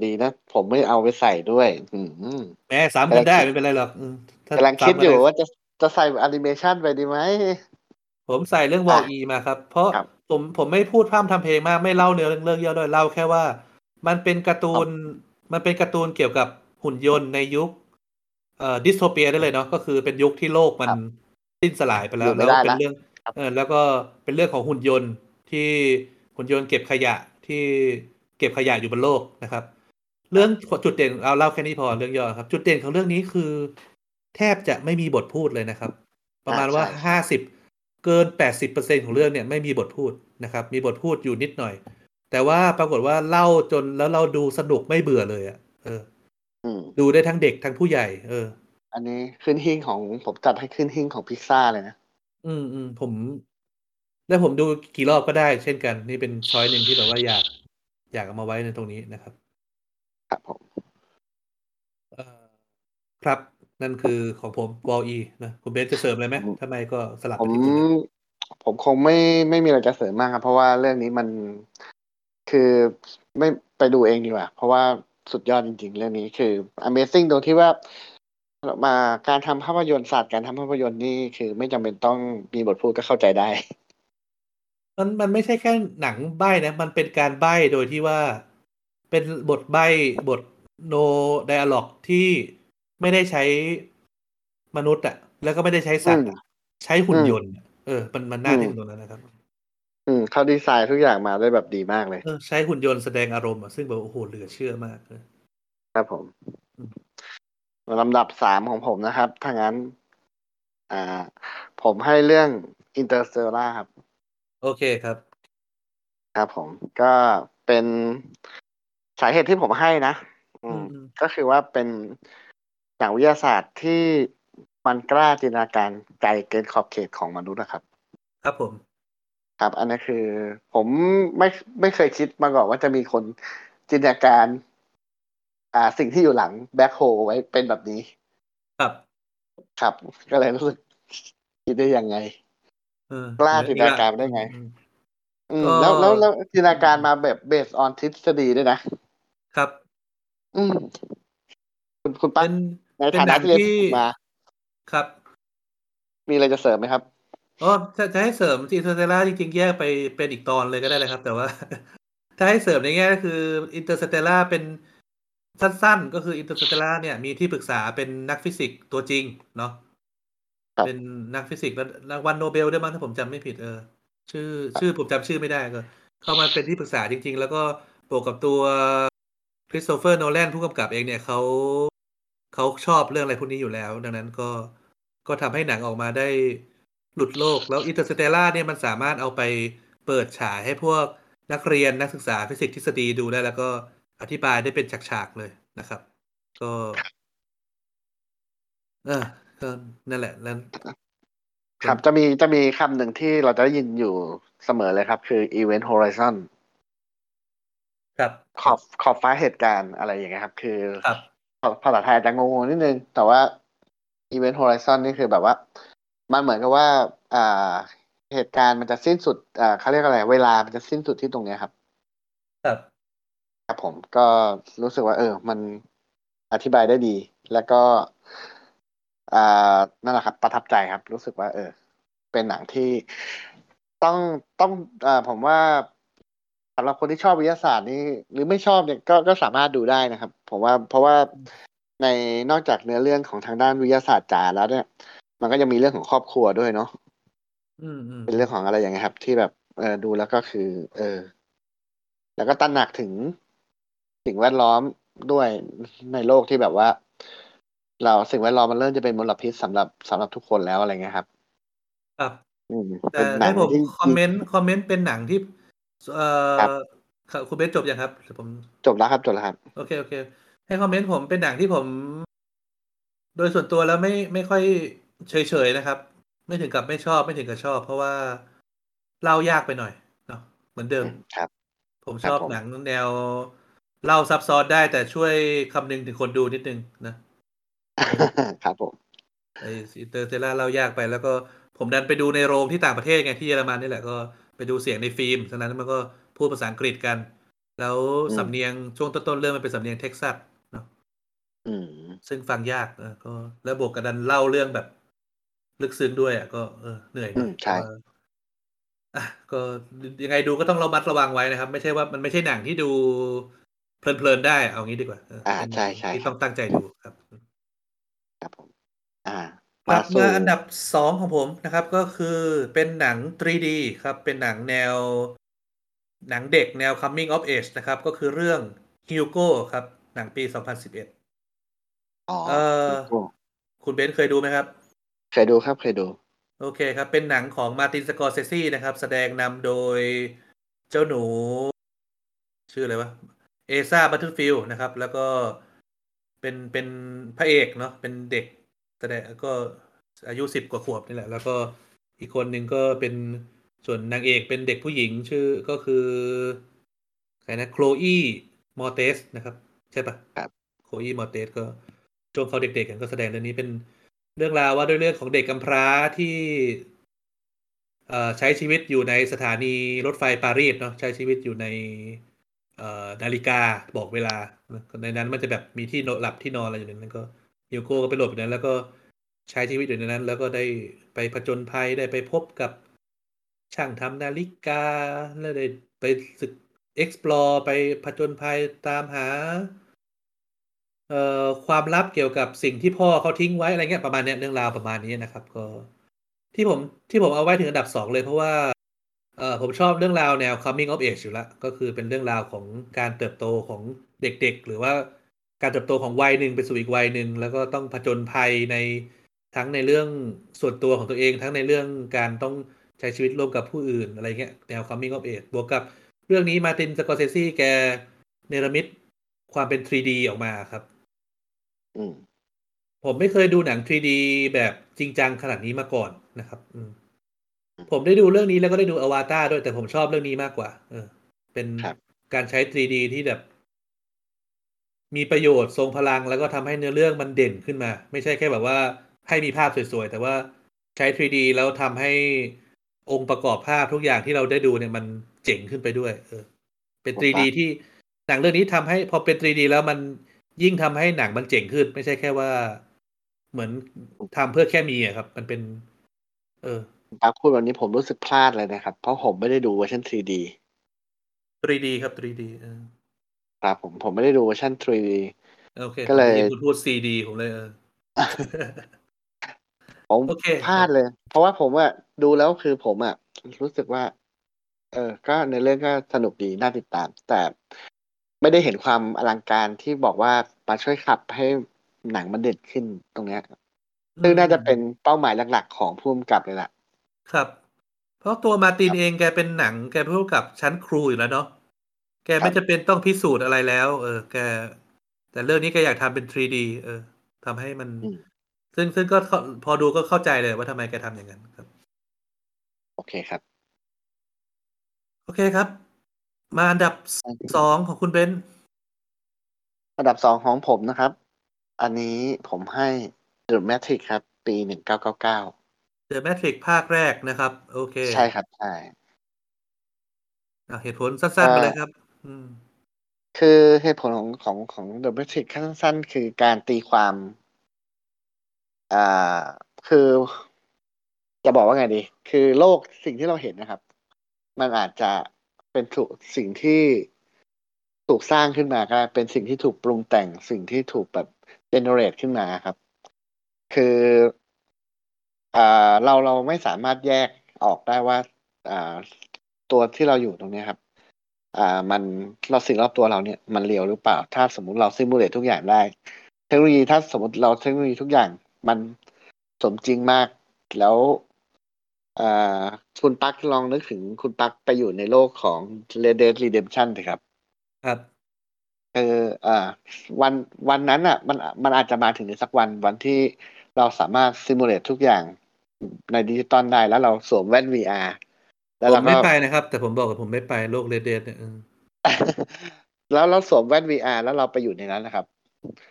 ดีนะ ผมไม่เอาไปใส่ด้วย อืมแม้ซ้ำกันได้ไม่เป็นไรหรอกอืมถ้ากำลังคิดอยู่ซ้ำนไว่าจะ จะใส่แอนิเมชันไปดีไหม ผมใส่เรื่อง Wall E มาครับ เพราะครับผมผมไม่พูดพร่ำทำเพลงมากไม่เล่าเนื้อเรื่องเรื่องย่อด้วยเล่าแค่ว่า มันเป็นการ์ตูนมันเป็นการ์ตูนเกี่ยวกับหุ่นยนต์ในยุคเอ่อ dystopia ได้เลยเนาะก็คือเป็นยุคที่โลกมันครับสิ้นสลายไปแล้วอยู่ไม่ได้แล้วเป็นละเรื่องครับเออแล้วก็เป็นเรื่องของหุ่นยนต์ที่หุ่นยนต์เก็บขยะที่เก็บขยะอยู่บนโลกนะครับ เรื่องจุดเด่นเอาเล่าแค่นี้พอเรื่องย่อครับ จุดเด่นของเรื่องนี้คือ แทบจะไม่มีบทพูดเลยนะครับ ประมาณว่าใช่ใช่ห้าสิบเกินแปดสิบเปอร์เซ็นของเรื่องเนี่ยไม่มีบทพูดนะครับ มีบทพูดอยู่นิดหน่อย แต่ว่าปรากฏว่าเล่าจนแล้วเราดูสนุกไม่เบื่อเลยอะ่ะเอออืมดูได้ทั้งเด็กทั้งผู้ใหญ่ เออ อันนี้ขึ้นหิ้งของผมจัดให้ขึ้นหิ้งของพิซซ่าเลยนะอืมอืมผม แล้วผมดูกี่รอบก็ได้ เช่นกัน นี่เป็นช้อยหนึ่งที่แบบว่าอยาก อยากเอามาไว้ในตรงนี้นะครับ ครับผมเอ่อครับ นั่นคือของผมวอลอีนะคุณเบสจะเสริมอะไรไหมทำไมก็สลับผไปมที่คุณเลยผมคงไม่ไม่มีอะไรจะเสริมมากครับ เพราะว่าเรื่องนี้มันคือไม่ไปดูเองดีกว่า เพราะว่าสุดยอดจริง ๆ เรื่องนี้คือ Amazing ตรงที่ว่ามาการทำภาพยนตร์ศาสตร์การทำภาพยนตร์นี่คือไม่จำเป็นต้องมีบทพูดก็เข้าใจได้ มันมันไม่ใช่แค่หนังใบ้นะ มันเป็นการใบ้โดยที่ว่าเป็นบทใบ้บทโนไดอะล็อกที่ ไม่ได้ใช้มนุษย์อะแล้วก็ไม่ได้ใช้สัตว์อะใช้หุ่นยนต์อะเออ มันมันน่าอืมทึ่งตรงนั้นนะครับ อืมเขาดีไซน์ทุกอย่างมาได้แบบดีมากเลยเออใช้หุ่นยนต์แสดงอารมณ์อะซึ่งแบบโอ้โหเหลือเชื่อมากเลยครับผมอืมลำดับสามของผมนะครับถ้างั้น อ่า ผมให้เรื่อง Interstellar ครับ โอเคครับ ครับผม ก็เป็นสาเหตุที่ผมให้นะ อืมอืมก็คือว่าเป็น หนังวิทยาศาสตร์ที่มันกล้าจินตนาการไกลเกินขอบเขตของมนุษย์นะครับ ครับผม ครับ อันนี้คือ ผมไม่ไม่เคยคิดมาก่อนว่าจะมีคนจินตนาการ อ่าสิ่งที่อยู่หลังแบ็คโฮไว้เป็นแบบนี้ ครับ ครับ ก็เลยรู้สึกคิดได้ยังไงเออกล้าจินตนาการได้ไง อืมอืมก็แล้วแล้วแล้วจินตนาการมาแบบเบสออนทฤษฎีด้วยนะครับ อืมคุณคุณปั๊ก เป็น ในฐานะ เป็นหนังที่เรียนมา ครับ มีอะไรจะเสริมไหมครับอ๋อจะจะให้เสริม Interstellar จริงๆ แยกไปเป็นอีกตอนเลยก็ได้เลยครับ แต่ว่า ถ้าให้เสริมในแง่ก็คือ Interstellar เป็นสั้นๆ ก็คือ Interstellar เนี่ยมีที่ปรึกษาเป็นนักฟิสิกส์ตัวจริงเนาะครับเป็นนักฟิสิกส์แล้วรางวัลโนเบลด้วยมั้งถ้าผมจำไม่ผิดเออ ชื่อ ชื่อผมจำชื่อไม่ได้ก็ เข้ามาเป็นที่ปรึกษาจริง ๆ แล้วก็บวกกับตัวคริสโตเฟอร์โนแลนผู้กำกับเองเนี่ยเขา เขาชอบเรื่องอะไรพวกนี้อยู่แล้ว ดังนั้นก็ก็ทำให้หนังออกมาได้หลุดโลก แล้ว Interstellar เนี่ยมันสามารถเอาไปเปิดฉายให้พวกนักเรียนนักศึกษาฟิสิกส์ทฤษฎีดูได้แล้วก็อธิบายได้เป็นฉากๆเลยนะครับ ก็เออก็นั่นแหละแล้วครับจะมีจะมีคำหนึ่งที่เราจะได้ยินอยู่เสมอเลยครับ คือ Event Horizon ครับขอบขอบฟ้าเหตุการณ์อะไรอย่างเงี้ยครับ คือครับ ภาษาไทยอาจจะงงๆนิดนึง แต่ว่า Event Horizon นี่คือแบบว่า มันเหมือนกับว่า อ่า เหตุการณ์มันจะสิ้นสุด อ่าเขาเรียกอะไร เวลามันจะสิ้นสุดที่ตรงเนี้ยครับ ครับ ครับผมก็รู้สึกว่า เออ มันอธิบายได้ดี แล้วก็ อ่า นั่นแหละครับ ประทับใจครับ รู้สึกว่า เออ เป็นหนังที่ต้องต้องอ่าผมว่า สำหรับคนที่ชอบวิทยาศาสตร์นี่หรือไม่ชอบเนี่ยก็ก็สามารถดูได้นะครับ ผมว่าเพราะว่าในนอกจากเนื้อเรื่องของทางด้านวิทยาศาสตร์จ๋าแล้วเนี่ย มันก็ยังมีเรื่องของครอบครัวด้วยเนาะอืมอืมเป็นเรื่องของอะไรอย่างเงี้ยครับ ที่แบบเออดูแล้วก็คือ เออ แล้วก็ตระหนักถึงสิ่งแวดล้อมด้วยในโลกที่แบบว่า เราสิ่งแวดล้อมมันเริ่มจะเป็นมลพิษสำหรับสำหรับทุกคนแล้วอะไรเงี้ยครับ ครับอืมแต่เป็นหนัให้งผมที่คอมเมนต์คอมเมนต์เป็นหนังที่ เอ่อครับครับคุณเบสจบยังครับเดี๋ยวผม จบแล้วครับจบแล้วครับ โอเคโอเค ให้คอมเมนต์ผมเป็นหนังที่ผม โดยส่วนตัวแล้วไม่ไม่ค่อยเฉยๆนะครับ ไม่ถึงกับไม่ชอบไม่ถึงกับชอบ เพราะว่าเล่ายากไปหน่อยเนาะเหมือนเดิมครับ ผมชอบครับผมหนังแนวเล่าซับซ้อนได้แต่ช่วยคำนึงถึงคนดูนิดนึงนะครับผมไออินเตอร์เ l ล่าเล่ายากไปแล้วก็ผมดันไปดูในโรงที่ต่างประเทศไงที่เยอรมันนี่แหละก็ ไปดูเสียงในฟิล์มฉะนั้นมันก็พูดภาษาอังกฤษกัน แล้วอืมสำเนียงช่วงต้นๆเรื่องมันเป็นสำเนียงเท็กซัสเนาะอืมซึ่งฟังยากเออก็ แล้วบวกกับดันเล่าเรื่องแบบ ลึกซึ้งด้วยอะก็เออเหนื่อยหน่อยอืมใช่เอออะก็ยังไงดูก็ต้องระมัดระวังไว้นะครับ ไม่ใช่ว่ามันไม่ใช่หนังที่ดูเพลินๆได้เอางี้ดีกว่าเอออ่าเป็นหนังใช่ใช่ที่ครัต้บองตั้งใจดูครับ ครับผม อ่า กลับสู่มาอันดับสองของผมนะครับ ก็คือเป็นหนัง 3D ครับ เป็นหนังแนว หนังเด็กแนว coming of age นะครับ ก็คือเรื่อง Hugo ครับ หนังปี 2011อ๋อเอ่อโอ้คุณเบนซ์เคยดูไหมครับ เคยดูครับ เคยดู โอเคครับ เป็นหนังของมาร์ตินสกอร์เซซีนะครับ แสดงนำโดยเจ้าหนู ชื่ออะไรวะ เอซาบัตเตอร์ฟิลด์นะครับ แล้วก็เป็นเป็นพระเอกเนาะเป็นเด็ก แสดงก็อายุสิบกว่าขวบนี่แหละ แล้วก็อีกคนหนึ่งก็เป็นส่วนนางเอกเป็นเด็กผู้หญิงชื่อก็คือใครนะโคลอีมอร์เตสนะครับ ใช่ปะครับโคลอีมอร์เตสก็ช่วงเขาเด็กๆกันก็แสดงเรื่องนี้เป็นเรื่องราวว่าด้วยเรื่องของเด็กกำพร้าที่เอ่อใช้ชีวิตอยู่ในสถานีรถไฟปารีสเนาะใช้ชีวิตอยู่ในเอ่อนาฬิกาบอกเวลาในนั้นมันจะแบบมีที่นอนหลับที่นอนอะไรอยู่ในนั้น ฮิวโก้ก็ไปหลบอยู่ในนั้น แล้วก็ใช้ชีวิตอยู่ในนั้น แล้วก็ได้ไปผจญภัยได้ไปพบกับช่างทำนาฬิกา แล้วได้ไปศึก explore ไปผจญภัยตามหาเอ่อความลับเกี่ยวกับสิ่งที่พ่อเขาทิ้งไว้อะไรเงี้ยประมาณเนี้ยเรื่องราวประมาณนี้นะครับ ก็ ที่ผมที่ผมเอาไว้ถึงอันดับสองเลยเพราะว่าเออผมชอบเรื่องราวแนว coming of age อยู่ละก็คือเป็นเรื่องราวของการเติบโตของเด็กๆ หรือว่า การเติบโตของวัยหนึ่งไปสู่อีกวัยหนึ่งแล้วก็ต้องผจญภัยในทั้งในเรื่องส่วนตัวของตัวเอง ทั้งในเรื่องการต้องใช้ชีวิตร่วมกับผู้อื่นอะไรเงี้ยแนว coming of age บวกกับเรื่องนี้มาตินสกอร์เซซีแกเนรมิตความเป็น 3D ออกมาครับอืมผมไม่เคยดูหนัง 3D แบบจริงจังขนาดนี้มาก่อนนะครับอืมผมได้ดูเรื่องนี้แล้วก็ได้ดูอวตารด้วยแต่ผมชอบเรื่องนี้มากกว่า เออ เป็นครับการใช้ 3D ที่แบบ มีประโยชน์ทรงพลังแล้วก็ทำให้เนื้อเรื่องมันเด่นขึ้นมา ไม่ใช่แค่แบบว่าให้มีภาพสวยๆ แต่ว่าใช้ 3D แล้วทำให้องค์ประกอบภาพทุกอย่างที่เราได้ดูเนี่ยมันเจ๋งขึ้นไปด้วย เออ เป็น 3D ที่หนังเรื่องนี้ทำให้พอเป็น 3D แล้วมันยิ่งทำให้หนังมันเจ๋งขึ้น ไม่ใช่แค่ว่า เหมือนทำเพื่อแค่มีอะครับ มันเป็น เออปาพูดวันนี้ผมรู้สึกพลาดเลยนะครับ เพราะผมไม่ได้ดูเวอร์ชัน 3D 3D ครับ 3D เออ ครับผมผมไม่ได้ดูเวอร์ชัน 3D โอเคก็เลยผมได้นคุณพูด CD ผมเลยเออผมโอเคพลาดเลย เพราะว่าผมอะดูแล้วคือผมอะรู้สึกว่า เออ ก็ในเรื่องก็สนุกดีน่าติดตาม แต่ไม่ได้เห็นความอลังการที่บอกว่ามาช่วยขับให้หนังมันเด่นขึ้นตรงเนี้ยซึ่งน่าจะเป็นเป้าหมายหลักๆ ของผู้กำกับเลยล่ะ ครับ เพราะตัวมาร์ตินครับเองแกเป็นหนังแกเป็นผู้กำกับชั้นครูอยู่แล้วเนาะ แกครัไม่บจะเป็นต้องพิสูจน์อะไรแล้ว เออ แก แต่เรื่องนี้แกอยากทำเป็น 3D เออทำให้มันอืมซึ่งซึ่งก็เข้าพอดูก็เข้าใจเลยว่าทำไมแกทำอย่างนั้นครับ โอเคครับ โอเคครับ มาอันดับสองของคุณเบนซ์อันดับสองของผมนะครับ อันนี้ผมให้ The Matrix ครับ ปีหนึ่งเก้าเก้าเก้าเดอะแมทริกภาคแรกนะครับ โอเค ใช่ครับ ใช่อะเหตุผลสั้นๆไปเลยครับอืม คือเหตุผลของของของ The Matrix สั้นคือการตีความอ่าคือ จะบอกว่าไงดี คือโลกสิ่งที่เราเห็นนะครับ มันอาจจะเป็นถูกสิ่งที่ถูกสร้างขึ้นมาก็ได้เป็นสิ่งที่ถูกปรุงแต่งสิ่งที่ถูกแบบเจเนเรตขึ้นมาครับ คืออ่าเราเราไม่สามารถแยกออกได้ว่าอ่าตัวที่เราอยู่ตรงนี้ครับ อ่ามันเราสิ่งรอบตัวเราเนี่ยมันเรียวหรือเปล่า ถ้าสมมุติเราซิมูเลตทุกอย่างได้ เทคโนโลยีถ้าสมมติเราเทคโนโลยีทุกอย่างมันสมจริงมากแล้วอ่าคุณปักลองนึกถึงคุณปักไปอยู่ในโลกของ Red Dead Redemption เถอะครับ ครับเอออ่าวันวันนั้นอะ มันมันอาจจะมาถึงในสักวันวันที่เราสามารถ simulate ทุกอย่างในดิจิตอลได้แล้วเราสวมแว่น VR แล้วเราผมก็ไม่ไปนะครับ แต่ผมบอกว่าผมไม่ไปโลก Red Dead เนี่ยเออแล้วเราสวมแว่น VR แล้วเราไปอยู่ในนั้นนะครับ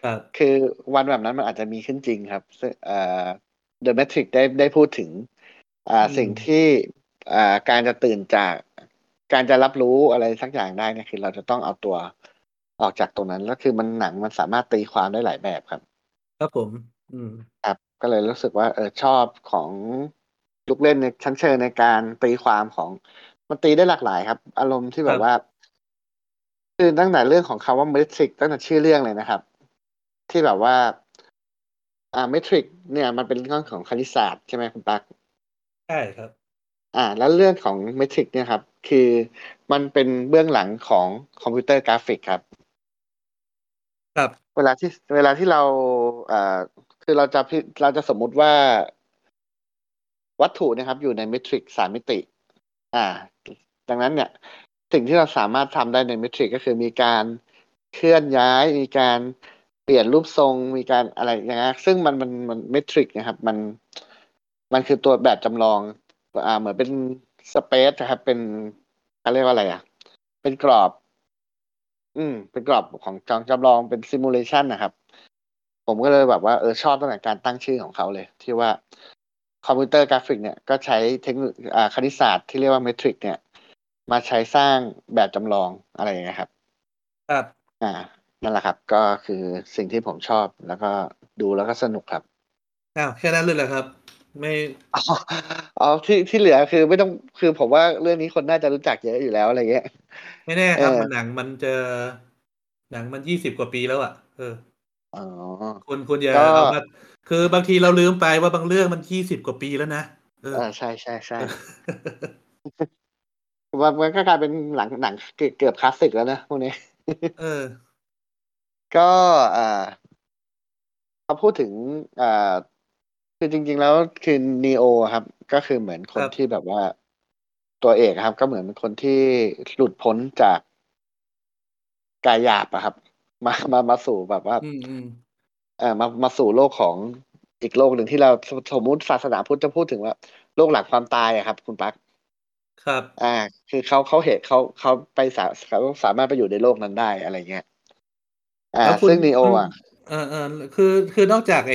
ครับคือวันแบบนั้นมันอาจจะมีขึ้นจริงครับซึ่งเอ่อ The Matrix ได้ได้พูดถึง อ่าอืมสิ่งที่อ่าการจะตื่นจากการจะรับรู้อะไรสักอย่างได้เนี่ยคือเราจะต้องเอาตัวออกจากตรงนั้นแล้วคือมันหนังมันสามารถตีความได้หลายแบบครับ ครับผม อืมครับก็เลยรู้สึกว่าเออชอบของ ลูกเล่นในชั้นเชิงในการตีความของมันตีได้หลากหลายครับ อารมณ์ที่แบครับบว่า คือตั้งแต่เรื่องของคำว่า Matrix ตั้งแต่ชื่อเรื่องเลยนะครับ ที่แบบว่า อ่า Matrix เนี่ย มันเป็นเรื่องของคณิตศาสตร์ใช่ไหมคุณปักใช่ครับ อ่า แล้วเรื่องของ Matrix เนี่ยครับ คือมันเป็นเบื้องหลังของคอมพิวเตอร์กราฟิกครับ ครับ เวลาที่เวลาที่เราอ่าคือเราจะพิเราจะสมมุติว่า วัตถุนะครับอยู่ใน Matrix สามมิติ อ่า ดังนั้นเนี่ย สิ่งที่เราสามารถทำได้ใน Matrix ก็คือมีการเคลื่อนย้าย มีการเปลี่ยนรูปทรง มีการอะไรอย่างเงี้ยซึ่งมันมันมัน Matrix นะครับ มันมันคือตัวแบบจำลอง อ่า เหมือนเป็น space นะครับ เป็นเขาเรียกว่าอะไรอะ เป็นกรอบ อืม เป็นกรอบของจองจำลองเป็น simulation นะครับ ผมก็เลยแบบว่าเออชอบตั้งแต่การตั้งชื่อของเขาเลย ที่ว่า คอมพิวเตอร์กราฟิกเนี่ยก็ใช้เทคโนโลยีอ่าคณิตศาสตร์ที่เรียกว่า matrix เนี่ย มาใช้สร้างแบบจำลองอะไรอย่างเงี้ยครับ ครับ อ่า นั่นแหละครับ ก็คือสิ่งที่ผมชอบแล้วก็ดูแล้วก็สนุกครับอ้าวแค่นั้นเลยเหรอครับ ไม่อ๋ออ๋อที่ที่เหลือคือไม่ต้องคือผมว่าเรื่องนี้คนน่าจะรู้จักเยอะอยู่แล้วอะไรเงี้ยไม่แน่ครับเออมันหนังมันจะหนังมันยี่สิบกว่าปีแล้วอะเอออ๋อคุณคุณอย่าก็เอามา คือบางทีเราลืมไปว่าบางเรื่องมันยี่สิบกว่าปีแล้วนะเอออ่าใช่ใช่ใช่มันมันก็กลายเป็นหลังหนังเกือบเกือบคลาสสิกแล้วนะพวกนี้ เออ ก็อ่าพอพูดถึงอ่าคือจริง ๆ แล้วคือนีโอครับ ก็คือเหมือนคนครับที่แบบว่าตัวเอกครับ ก็เหมือนเป็นคนที่หลุดพ้นจากกายหยาบอะครับ มามามาสู่แบบว่า อืมอืมเอ่อมามาสู่โลกของอีกโลกหนึ่งที่เราสมมุติศาสนาพุทธจะพูดถึงว่า โลกหลังความตายอะครับ คุณปักครับ อ่า คือเขาเขาเหตุเขาเขาไปสาเขาสามารถไปอยู่ในโลกนั้นได้อะไรเงี้ยอ่าแล้วคุณซึ่งนีโออะเออเออคือคือนอกจากไอ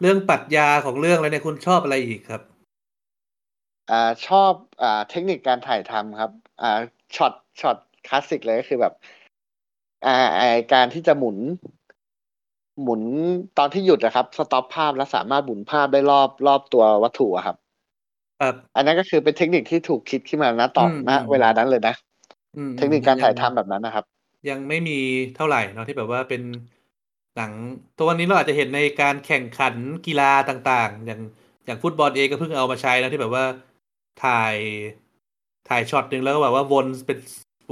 เรื่องปรัชญาของเรื่องแล้วเนี่ยคุณชอบอะไรอีกครับอ่าชอบอ่าเทคนิคการถ่ายทำครับ อ่าช็อตช็อตคลาสสิกเลยก็คือแบบ อ่าไอการที่จะหมุน หมุนตอนที่หยุดนะครับ สต็อปภาพแล้วสามารถหมุนภาพได้รอบรอบตัววัตถุอะครับครับอันนั้นก็คือเป็นเทคนิคที่ถูกคิดขึ้นมาณตอนอืมณอืมเวลานั้นเลยนะอืมเทคนิคการถ่ายทำงแบบนั้นนะครับ ยังไม่มีเท่าไหร่เนาะที่แบบว่าเป็นหนังตัววันนี้เราอาจจะเห็นในการแข่งขันกีฬาต่างๆ อย่างอย่างฟุตบอลเองก็เพิ่งเอามาใช้นะที่แบบว่าถ่ายถ่ายช็อตหนึ่งแล้วก็แบบว่าวนเป็น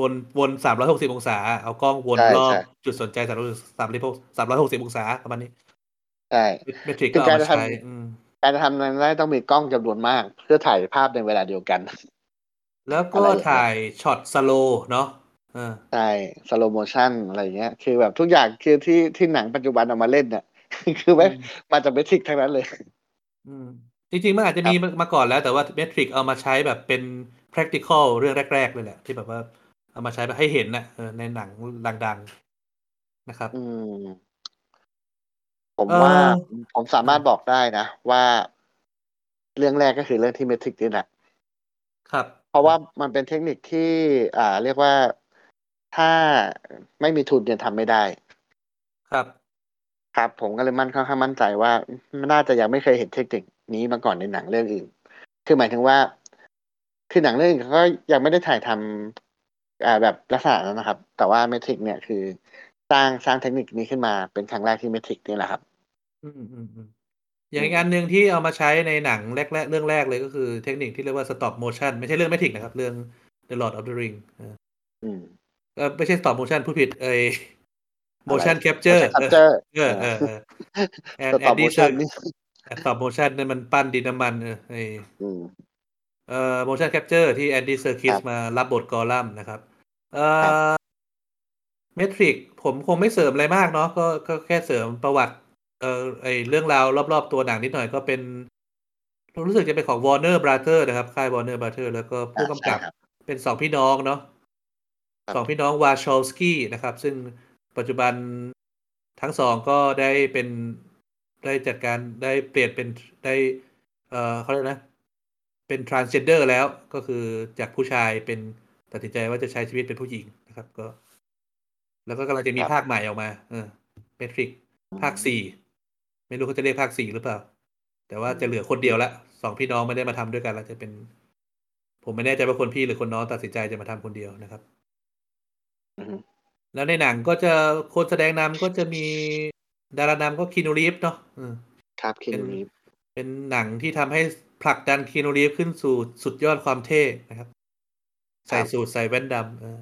วนวนสามร้อยหกสิบองศา เอากล้องวนใช่รอบใช่จุดสนใจสามร้อยสามสามร้อยหกสิบองศาประมาณนี้ใช่ Matrix คืก็เอามาใช้การจะทำอืมการจะทำนั้นได้ต้องมีกล้องจำนวนมาก เพื่อถ่ายภาพในเวลาเดียวกัน แล้วก็อะไรอย่างเงี้ยถ่ายช็อต slow เนาะเออใช่ slow mo tion อะไรอย่างเงี้ย คือแบบทุกอย่างคือที่ที่หนังปัจจุบันเอามาเล่นเนี่ยคือไม่อืมมาจากเมทริกทั้งนั้นเลย อืม จริงๆ มันอาจจะครับมีมาก่อนแล้วแต่ว่าเมทริกเอามาใช้แบบเป็น practical เรื่องแรก ๆ เลยแหละ ที่แบบว่า เอามาใช้แบบให้เห็นนะเออในหนังดังๆนะครับ อืม ผมเอ่อว่าผมสามารถบอกได้นะ ว่าเรื่องแรกก็คือเรื่องที่เมทริกนี่แหละครับ เพราะว่ามันเป็นเทคนิคที่ อ่า เรียกว่าถ้าไม่มีทุนเนี่ยทำไม่ได้ ครับ ครับผมก็เลยมั่นค่อนข้างมั่นใจว่าน่าจะยังไม่เคยเห็นเทคนิคนี้มาก่อนในหนังเรื่องอื่น คือหมายถึงว่า คือหนังเรื่องอื่นเขาก็ยังไม่ได้ถ่ายทำอ่า แบบลักษณะนั้นนะครับ แต่ว่าเมทริกเนี่ยคือสร้างสร้างเทคนิคนี้ขึ้นมาเป็นครั้งแรกที่เมทริกนี่แหละครับ อืมอืมอืมอย่างอีกอันหนึ่งที่เอามาใช้ในหนังแรกๆเรื่องแรกเลยก็คือเทคนิคที่เรียกว่า stop motion ไม่ใช่เรื่อง Matrix นะครับ เรื่อง The Lord of the Ring เอออืมเออไม่ใช่ stop motion ผู้ผิดเอ้ย motion capture คัพเจอร์เออเออเออแอนสแอต็อนปดี้โมเซอชั่นร์นี่ stop motion นั่นมันปั้นดินน้ำมันเออไออืม เอ่อ motion capture ที่แอนดี้เซอร์คิสครับมารับบทกอลัมน์นะครับเอ่ครับอเมทริกผมคงไม่เสริมอะไรมากเนาะก็ก็แค่เสริมประวัติ เอ่อไอเรื่องราวรอบ ๆ ตัวหนังนิดหน่อยก็เป็นรู้สึกจะเป็นของ Warner Brother นะครับ ค่าย Warner Brother แล้วก็ผู้อ่าใช่กำกับครับเป็นสองพี่น้องเนาะครับสองพี่น้องวาชอลสกี้นะครับ ซึ่งปัจจุบันทั้งสองก็ได้เป็นได้จัดการได้เปลี่ยนเป็นได้ เอ่อเขาเรียกนะ เป็น transgender แล้วก็คือจากผู้ชายเป็นตัดสินใจว่าจะใช้ชีวิตเป็นผู้หญิงนะครับ ก็ แล้วก็กำลังจะมีครับภาคใหม่ออกมา เออเมทริกภาคสี่ไม่รู้เขาจะเรียกภาคสี่หรือเปล่า แต่ว่าจะเหลือคนเดียวละสองพี่น้องไม่ได้มาทำด้วยกันแล้วจะเป็น ผมไม่แน่ใจว่าคนพี่หรือคนน้องตัดสินใจจะมาทำคนเดียวนะครับอืมแล้วในหนังก็จะคนแสดงนำก็จะมีดารานำก็คีนูรีฟเนาะอืมครับคิเป็นนูรีฟเป็นหนังที่ทำให้ ผลักดันคีนูรีฟขึ้นสู่สุดยอดความเท่นะครับ ใส่สูทใส่แว่นดำเออ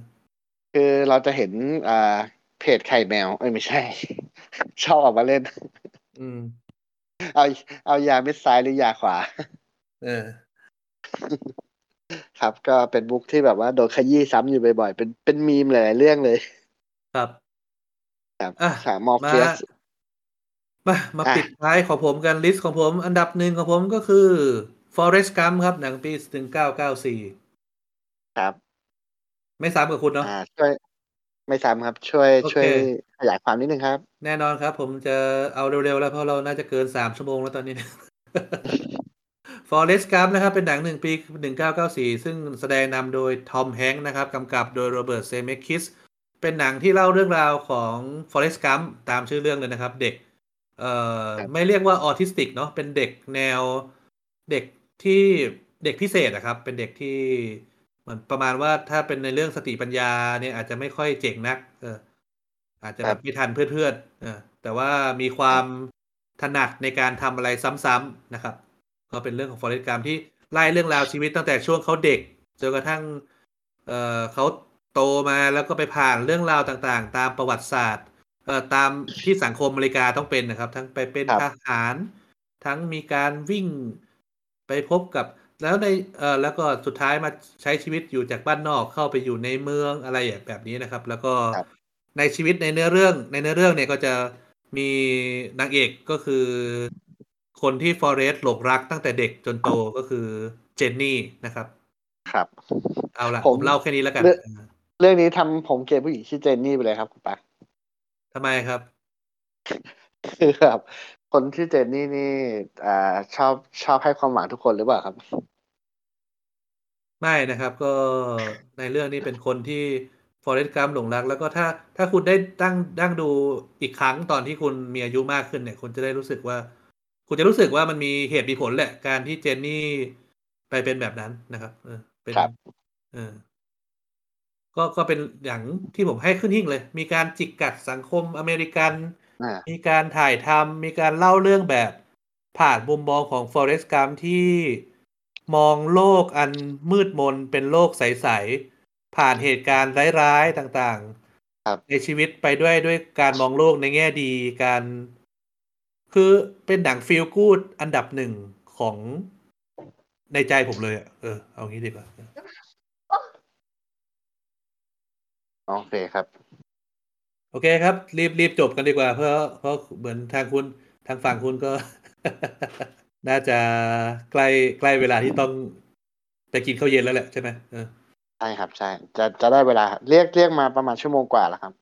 คือเราจะเห็นอ่าเพจไข่แมว เอ้ยไม่ใช่ ชอบออกมาเล่น อืม เอาเอายาเม็ดซ้ายหรือยาขวา เออ ครับก็เป็นมุกที่แบบว่าโดนขยี้ซ้ำอยู่บ่อยๆ เป็นเป็นมีมหลายๆเรื่องเลย ครับครับอะสามมอร์มาเฟียส มา มาอะปิดท้ายของผมกันลิสต์ของผมอันดับหนึ่งของผมก็คือ Forest Gump ครับ หนังปี1994ครับ ไม่ซ้ำกับคุณเนาะอ่าช่วยไม่ซ้ำครับ ช่วยโอเคช่วยขยายความนิดนึงครับ แน่นอนครับ ผมจะเอาเร็วๆแล้วเพราะเราน่าจะเกินสามชั่วโมงแล้วตอนนี้ Forest Gump นะครับ เป็นหนังหนึ่งปี1994ซึ่งแสดงนำโดยทอมแฮงค์นะครับกำกับโดยโรเบิร์ตเซเมคิสเป็นหนังที่เล่าเรื่องราวของ Forest Gump ตามชื่อเรื่องเลยนะครับ เด็ก เอ่อไม่เรียกว่าออทิสติกเนาะเป็นเด็กแนวเด็กที่เด็กพิเศษอะครับ เป็นเด็กที่เหมือนประมาณว่าถ้าเป็นในเรื่องสติปัญญาเนี่ยอาจจะไม่ค่อยเจ๋งนัก เออ อาจจะแบบไม่ทันเพื่อนๆเออแต่ว่ามีความถนัดในการทำอะไรซ้ำๆนะครับ ก็เป็นเรื่องของฟอเรสต์กรมที่ไล่เรื่องราวชีวิตตั้งแต่ช่วงเขาเด็กจนกระทั่ง เอ่อเขาโตมาแล้วก็ไปผ่านเรื่องราวต่างๆ ตามประวัติศาสตร์ เอ่อตามที่สังคมอเมริกาต้องเป็นนะครับ ทั้งไปเป็นครับทหาร ทั้งมีการวิ่งไปพบกับ แล้วในเอ่อแล้วก็สุดท้ายมาใช้ชีวิตอยู่จากบ้านนอกเข้าไปอยู่ในเมืองอะไรแบบนี้นะครับ แล้วก็ครับในชีวิตในเนื้อเรื่อง ในเนื้อเรื่องเนี่ยก็จะมีนางเอกก็คือคนที่ฟอเรสต์หลงรักตั้งแต่เด็กจนโตก็คือเจนนี่นะครับ ครับ เอาละผผมมเล่าแค่นี้แล้วกัน เรื่องอ่าเรื่องนี้ทำผมเกลียดผู้หญิงชื่อเจนนี่ไปเลยครับคุณปัก ทำไมครับ คือแบบคนที่อเจนนี่นี่ อ่า ชอบชอบให้ความหวังทุกคนหรือเปล่าครับ ไม่นะครับ ก็ในเรื่องนี้เป็นคนที่ฟอเรสต์กัมหลงรัก แล้วก็ถ้าถ้าคุณได้ตั้งดั้งดูอีกครั้งตอนที่คุณมีอายุมากขึ้นเนี่ย คุณจะได้รู้สึกว่า คุณจะรู้สึกว่ามันมีเหตุมีผลแหละ การที่เจนนี่ไปเป็นแบบนั้นนะครับ เออเป็นครับ เออ ก็ก็เป็นอย่างที่ผมให้ขึ้นหิ่งเลย มีการจิกกัดสังคมอเมริกันอ่ามีการถ่ายทำมีการเล่าเรื่องแบบผ่านมุมมองของ Forrest Gump ที่มองโลกอันมืดมนเป็นโลกใส ๆ ผ่านเหตุการณ์ร้าย ๆ ต่างครับๆในชีวิตไปด้วยด้วยการมองโลกในแง่ดีการ คือเป็นหนังฟีลกูดอันดับหนึ่งของในใจผมเลยอะเออเอางี้ดีกว่า โอเคครับ โอเคครับ รีบรีบจบกันดีกว่า เพราะเพราะเหมือนทางคุณทางฝั่งคุณก็ น่าจะใกล้ใกล้เวลาที่ต้องไปกินข้าวเย็นแล้วแหละใช่ไหมเออใช่ครับ ใช่ จะจะได้เวลา เรียกเรียกมาประมาณชั่วโมงกว่าแล้วครับ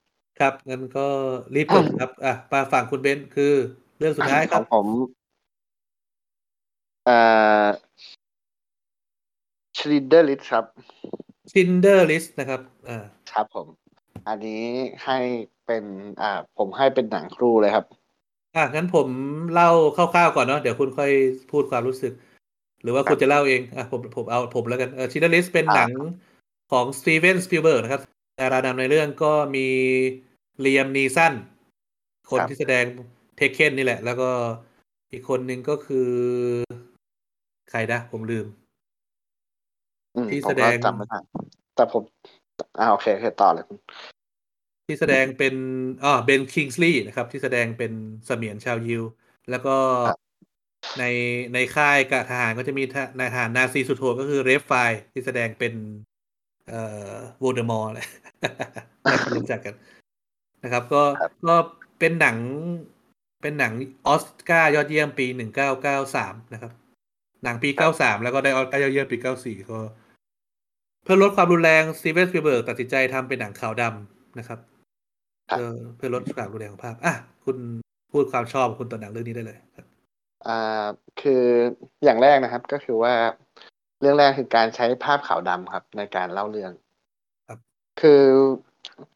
ครับงั้นก็รีบจบครับอะมาฝั่งคุณเบนซ์คือ เรื่องสุดท้ายครับของผมเอ่อ Schindler's List ครับ Schindler's List นะครับอ่า ครับผม อันนี้ให้เป็นอ่าผมให้เป็นหนังครูเลยครับ อะงั้นผมเล่าคร่าวๆก่อนเนาะเดี๋ยวคุณค่อยพูดความรู้สึก หรือว่าครับคุณจะเล่าเองอะผมผมเอาผมแล้วกันเออ Schindler's List เป็นอ่าหนังของสตีเวนสปิลเบิร์กนะครับดารานำในเรื่องก็มีเลียมนีสันคนที่แสดง Taken นี่แหละ แล้วก็อีกคนหนึ่งก็คือ ใครนะผมลืมอืมที่แสดงผมก็จำไม่ได้แต่ผม อ่าโอเคโอเคต่อเลยที่แสดงเป็นอ๋อเบนคิงส์ลีย์นะครับ ที่แสดงเป็นเสมียนชาวยิว แล้วก็ครับในในค่ายกับทหารก็จะมีทนายทหารนาซีสุดโหดก็คือเรฟไฟนส์ที่แสดงเป็น เอ่อโวลเดอมอร์แหละน่าจะรู้จักกันนะครับ ก็ครับก็เป็นหนังเป็นหนังออสการ์ยอดเยี่ยมปีหนึ่งเก้าเก้าสามนะครับ หนังปีเก้าสามแล้วก็ได้ออสการ์ยอดเยี่ยมปีเก้าสี่ก็ เพื่อลดความรุนแรงสตีเวนสปีลเบิร์กตัดสินใจทำเป็นหนังขาวดำนะครับครับ เพื่อเพื่อลดความรุนแรงของภาพ อะ คุณพูดความชอบของคุณต่อหนังเรื่องนี้ได้เลยครับอ่าคืออย่างแรกนะครับ ก็คือว่าเรื่องแรกคือการใช้ภาพขาวดำครับ ในการเล่าเรื่องครับ คือ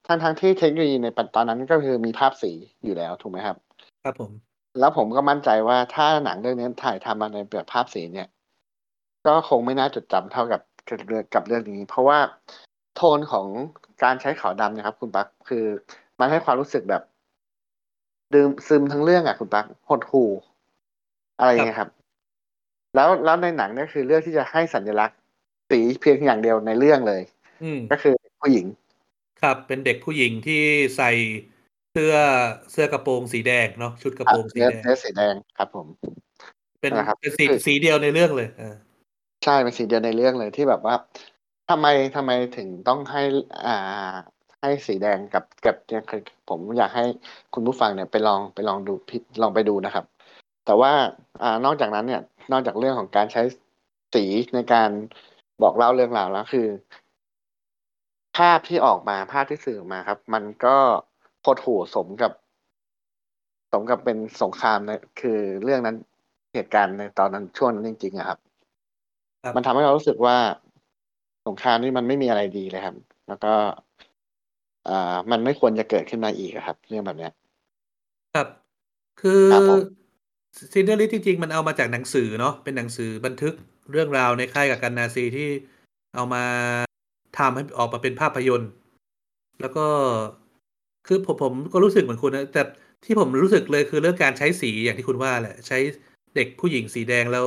ทั้งทั้งที่เทคโนโลยีในปัจตอนนั้นก็คือมีภาพสีอยู่แล้วถูกไหมครับ ครับผม แล้วผมก็มั่นใจว่าถ้าหนังเรื่องนี้ถ่ายทำมาในแบบภาพสีเนี่ย ก็คงไม่น่าจดจำเท่ากับ กับเรื่องกับเรื่องนี้ เพราะว่าโทนของการใช้ขาวดำเนะครับ คุณปักคือมันให้ความรู้สึกแบบดื่มซึมทั้งเรื่องอะคุณปักหดหูอะไรอย่างเงี้ยครับ แล้วแล้วในหนังเนี่ยคือเลือกที่จะให้สัญลักษณ์สีเพียงอย่างเดียวในเรื่องเลย อืมก็คือผู้หญิง ครับ เป็นเด็กผู้หญิงที่ใส่เสื้อเสื้อกระโปรงสีแดงเนาะชุดกระโปรงสีเนื้อแดงเนื้อสีแดงครับ ผม เป็นนะครับเป็นสีคือสีเดียวในเรื่องเลยเออ ใช่เป็นสีเดียวในเรื่องเลยที่แบบว่าทำไมทำไมถึงต้องให้อ่าให้สีแดงกับกับเนี่ยคือผมอยากให้คุณผู้ฟังเนี่ยไปลองไปลองดูพิลองไปดูนะครับ แต่ว่าอ่านอกจากนั้นเนี่ยนอกจากเรื่องของการใช้สีในการบอกเล่าเรื่องราวแล้วคือ ภาพที่ออกมาภาพที่สื่อออกมาครับ มันก็โคตรโหสมกับ สมกับเป็นสงครามนะคือเรื่องนั้นเหตุการณ์ในตอนนั้นช่วงนั้นจริงๆอะครับ มันทำให้เรารู้สึกว่าสงครามนี่มันไม่มีอะไรดีเลยครับ แล้วก็อ่ามันไม่ควรจะเกิดขึ้นมาอีกอะครับ เรื่องแบบเนี้ย ครับ คือครับผม Schindler's List จริงๆ มันเอามาจากหนังสือเนาะเป็นหนังสือบันทึกเรื่องราวในค่ายกักกันนาซีที่เอามาทำให้ออกมาเป็นภาพยนตร์ แล้วก็คือผมผมก็รู้สึกเหมือนคุณนะแต่ที่ผมรู้สึกเลยคือเรื่องการใช้สีอย่างที่คุณว่าแหละ ใช้เด็กผู้หญิงสีแดงแล้ว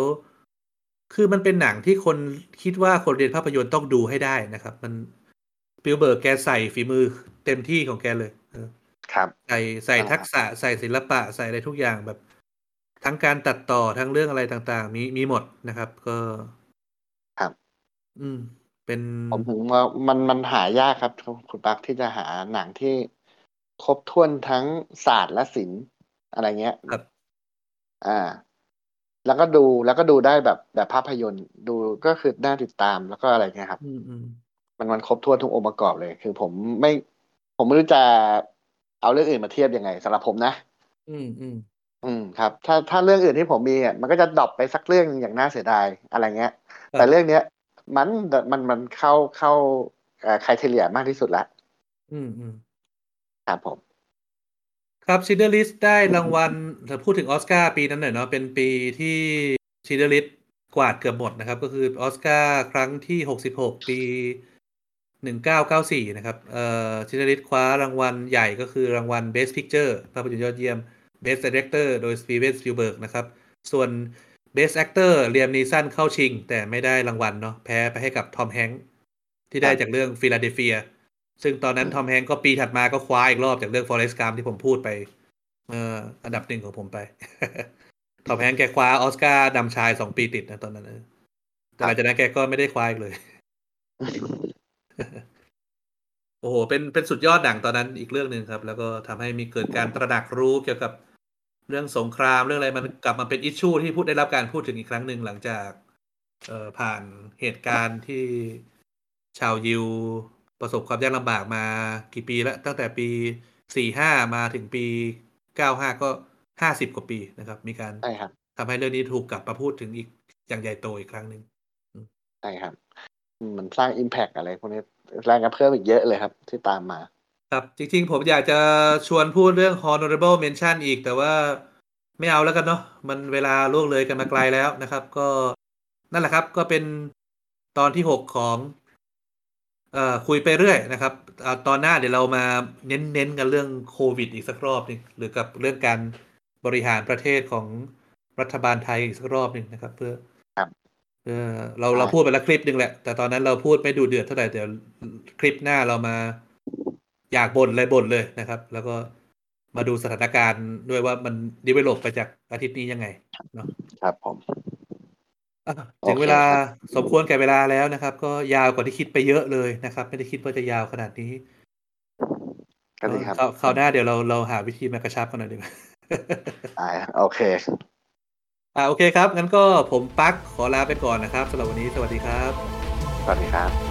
คือมันเป็นหนังที่คนคิดว่าคนเรียนภาพยนตร์ต้องดูให้ได้นะครับ มันสปิลเบิร์กแกใส่ฝีมือเต็มที่ของแกเลยเออครับ ใส่ใส่อ่าทักษะใส่ศิลปะใส่อะไรทุกอย่างแบบ ทั้งการตัดต่อทั้งเรื่องอะไรต่างๆ มีมีหมดนะครับ ก็ครับ อืม เป็นผมถึงว่ามันมันหายากครับคุณปักที่จะหาหนังที่ครบถ้วนทั้งศาสตร์และศิลป์อะไรเงี้ยครับ อ่า แล้วก็ดูแล้วก็ดูได้แบบแบบภาพยนตร์ดูก็คือน่าติดตามแล้วก็อะไรเงี้ยครับอืมอืมมันมันครบถ้วนทุกองค์ประกอบเลย คือผมไม่ ผมไม่รู้จะเอาเรื่องอื่นมาเทียบยังไงสำหรับผมนะ อืมอืมอืมครับ ถ้าถ้าเรื่องอื่นที่ผมมีอะมันก็จะดรอปไปสักเรื่องอย่างน่าเสียดายอะไรเงี้ย แต่เรื่องเนี้ย มันมันมันเข้าเข้าเอ่อ criteria มากที่สุดละ อืมอืมครับผม ครับชิ n เดอร์ลิสได้รางวัลถ้าพูดถึงออสการ์ปีนั้นหน่อยเนาะเป็นปีที่ชิ n เดอร์ลิสกวาดเกือบหมดนะครับ ก็คือออสการ์ครั้งที่66ปี1994นะครับเอ่อชิ n เดอร์ลิสคว้ารางวัลใหญ่ก็คือรางวัล Best Picture ภาพยนตร์ยอดเยี่ยม Best Director โดย Steven Spielberg นะครับ ส่วน Best Actor เลียมนีสันเข้าชิง แต่ไม่ได้รางวัลเนาะแพ้ไปให้กับทอมแฮงค์ที่ได้จากเรื่องฟิลาเดลเฟีย ซึ่งตอนนั้นทอมแฮงก์ก็ปีถัดมาก็คว้าอีกรอบจากเรื่อง Forest Gump ที่ผมพูดไปเอ่ออันดับหนึ่งของผมไป ทอมแฮงก์แกคว้าออสการ์นำชายสองปีติดนะตอนนั้นเออแต่หลังจากนั้นแกก็ไม่ได้คว้าอีกเลย โอ้โห เป็นเป็นสุดยอดหนังตอนนั้นอีกเรื่องหนึ่งครับ แล้วก็ทำให้มีเกิดการตระหนักรู้เกี่ยวกับเรื่องสงครามเรื่องอะไรมันกลับมาเป็น issue ที่พูดได้รับการพูดถึงอีกครั้งหนึ่งหลังจาก เอ่อผ่านเหตุการณ์ที่ชาวยิว ประสบความยากลำบากมากี่ปีแล้ว ตั้งแต่ปีสี่ห้ามาถึงปีเก้าห้าก็ห้าสิบกว่าปีนะครับ มีการใช่ครับทำให้เรื่องนี้ถูกกลับมาพูดถึงอีกอย่างใหญ่โตอีกครั้งหนึ่งใช่ครับอืมมันสร้างอิมแพกอะไรพวกนี้แรงกระเพิ่มอีกเยอะเลยครับที่ตามมา ครับ จริงๆ ผมอยากจะชวนพูดเรื่อง honorable mention อีกแต่ว่าไม่เอาแล้วกันเนาะมันเวลาล่วงเลยกันมาไกลแล้วนะครับ ก็นั่นแหละครับ ก็เป็นตอนที่หกของ เอ่อคุยไปเรื่อยนะครับอ่าตอนหน้าเดี๋ยวเรามาเน้นๆกันเรื่องโควิดอีกสักรอบหนึงหรือกับเรื่องการบริหารประเทศของรัฐบาลไทยอีกสักรอบหนึ่งนะครับ เพื่อครับเออเราเราพูดไปแล้วคลิปหนึ่งแหละ แต่ตอนนั้นเราพูดไม่ดูเดือดเท่าไหร่เดี๋ยวคลิปหน้าเรามาอยากบ่นเลยบ่นเลยนะครับ แล้วก็มาดูสถานการณ์ด้วยว่ามันดีเวลลอปไปจากอาทิตย์นี้ยังไงเนาะครับผมอะ ถึงโอเคเวลาครับสมควรแก่เวลาแล้วนะครับ ก็ยาวกว่าที่คิดไปเยอะเลยนะครับ ไม่ได้คิดว่าจะยาวขนาดนี้ก็ดีครับคราวคราวหน้าเดี๋ยวเราเราหาวิธีมากระชับกันหน่อยดีกว่าอ่าโอเค อ่าโอเคครับ งั้นก็ผมปักขอลาไปก่อนนะครับสำหรับวันนี้สวัสดีครับ สวัสดีครับ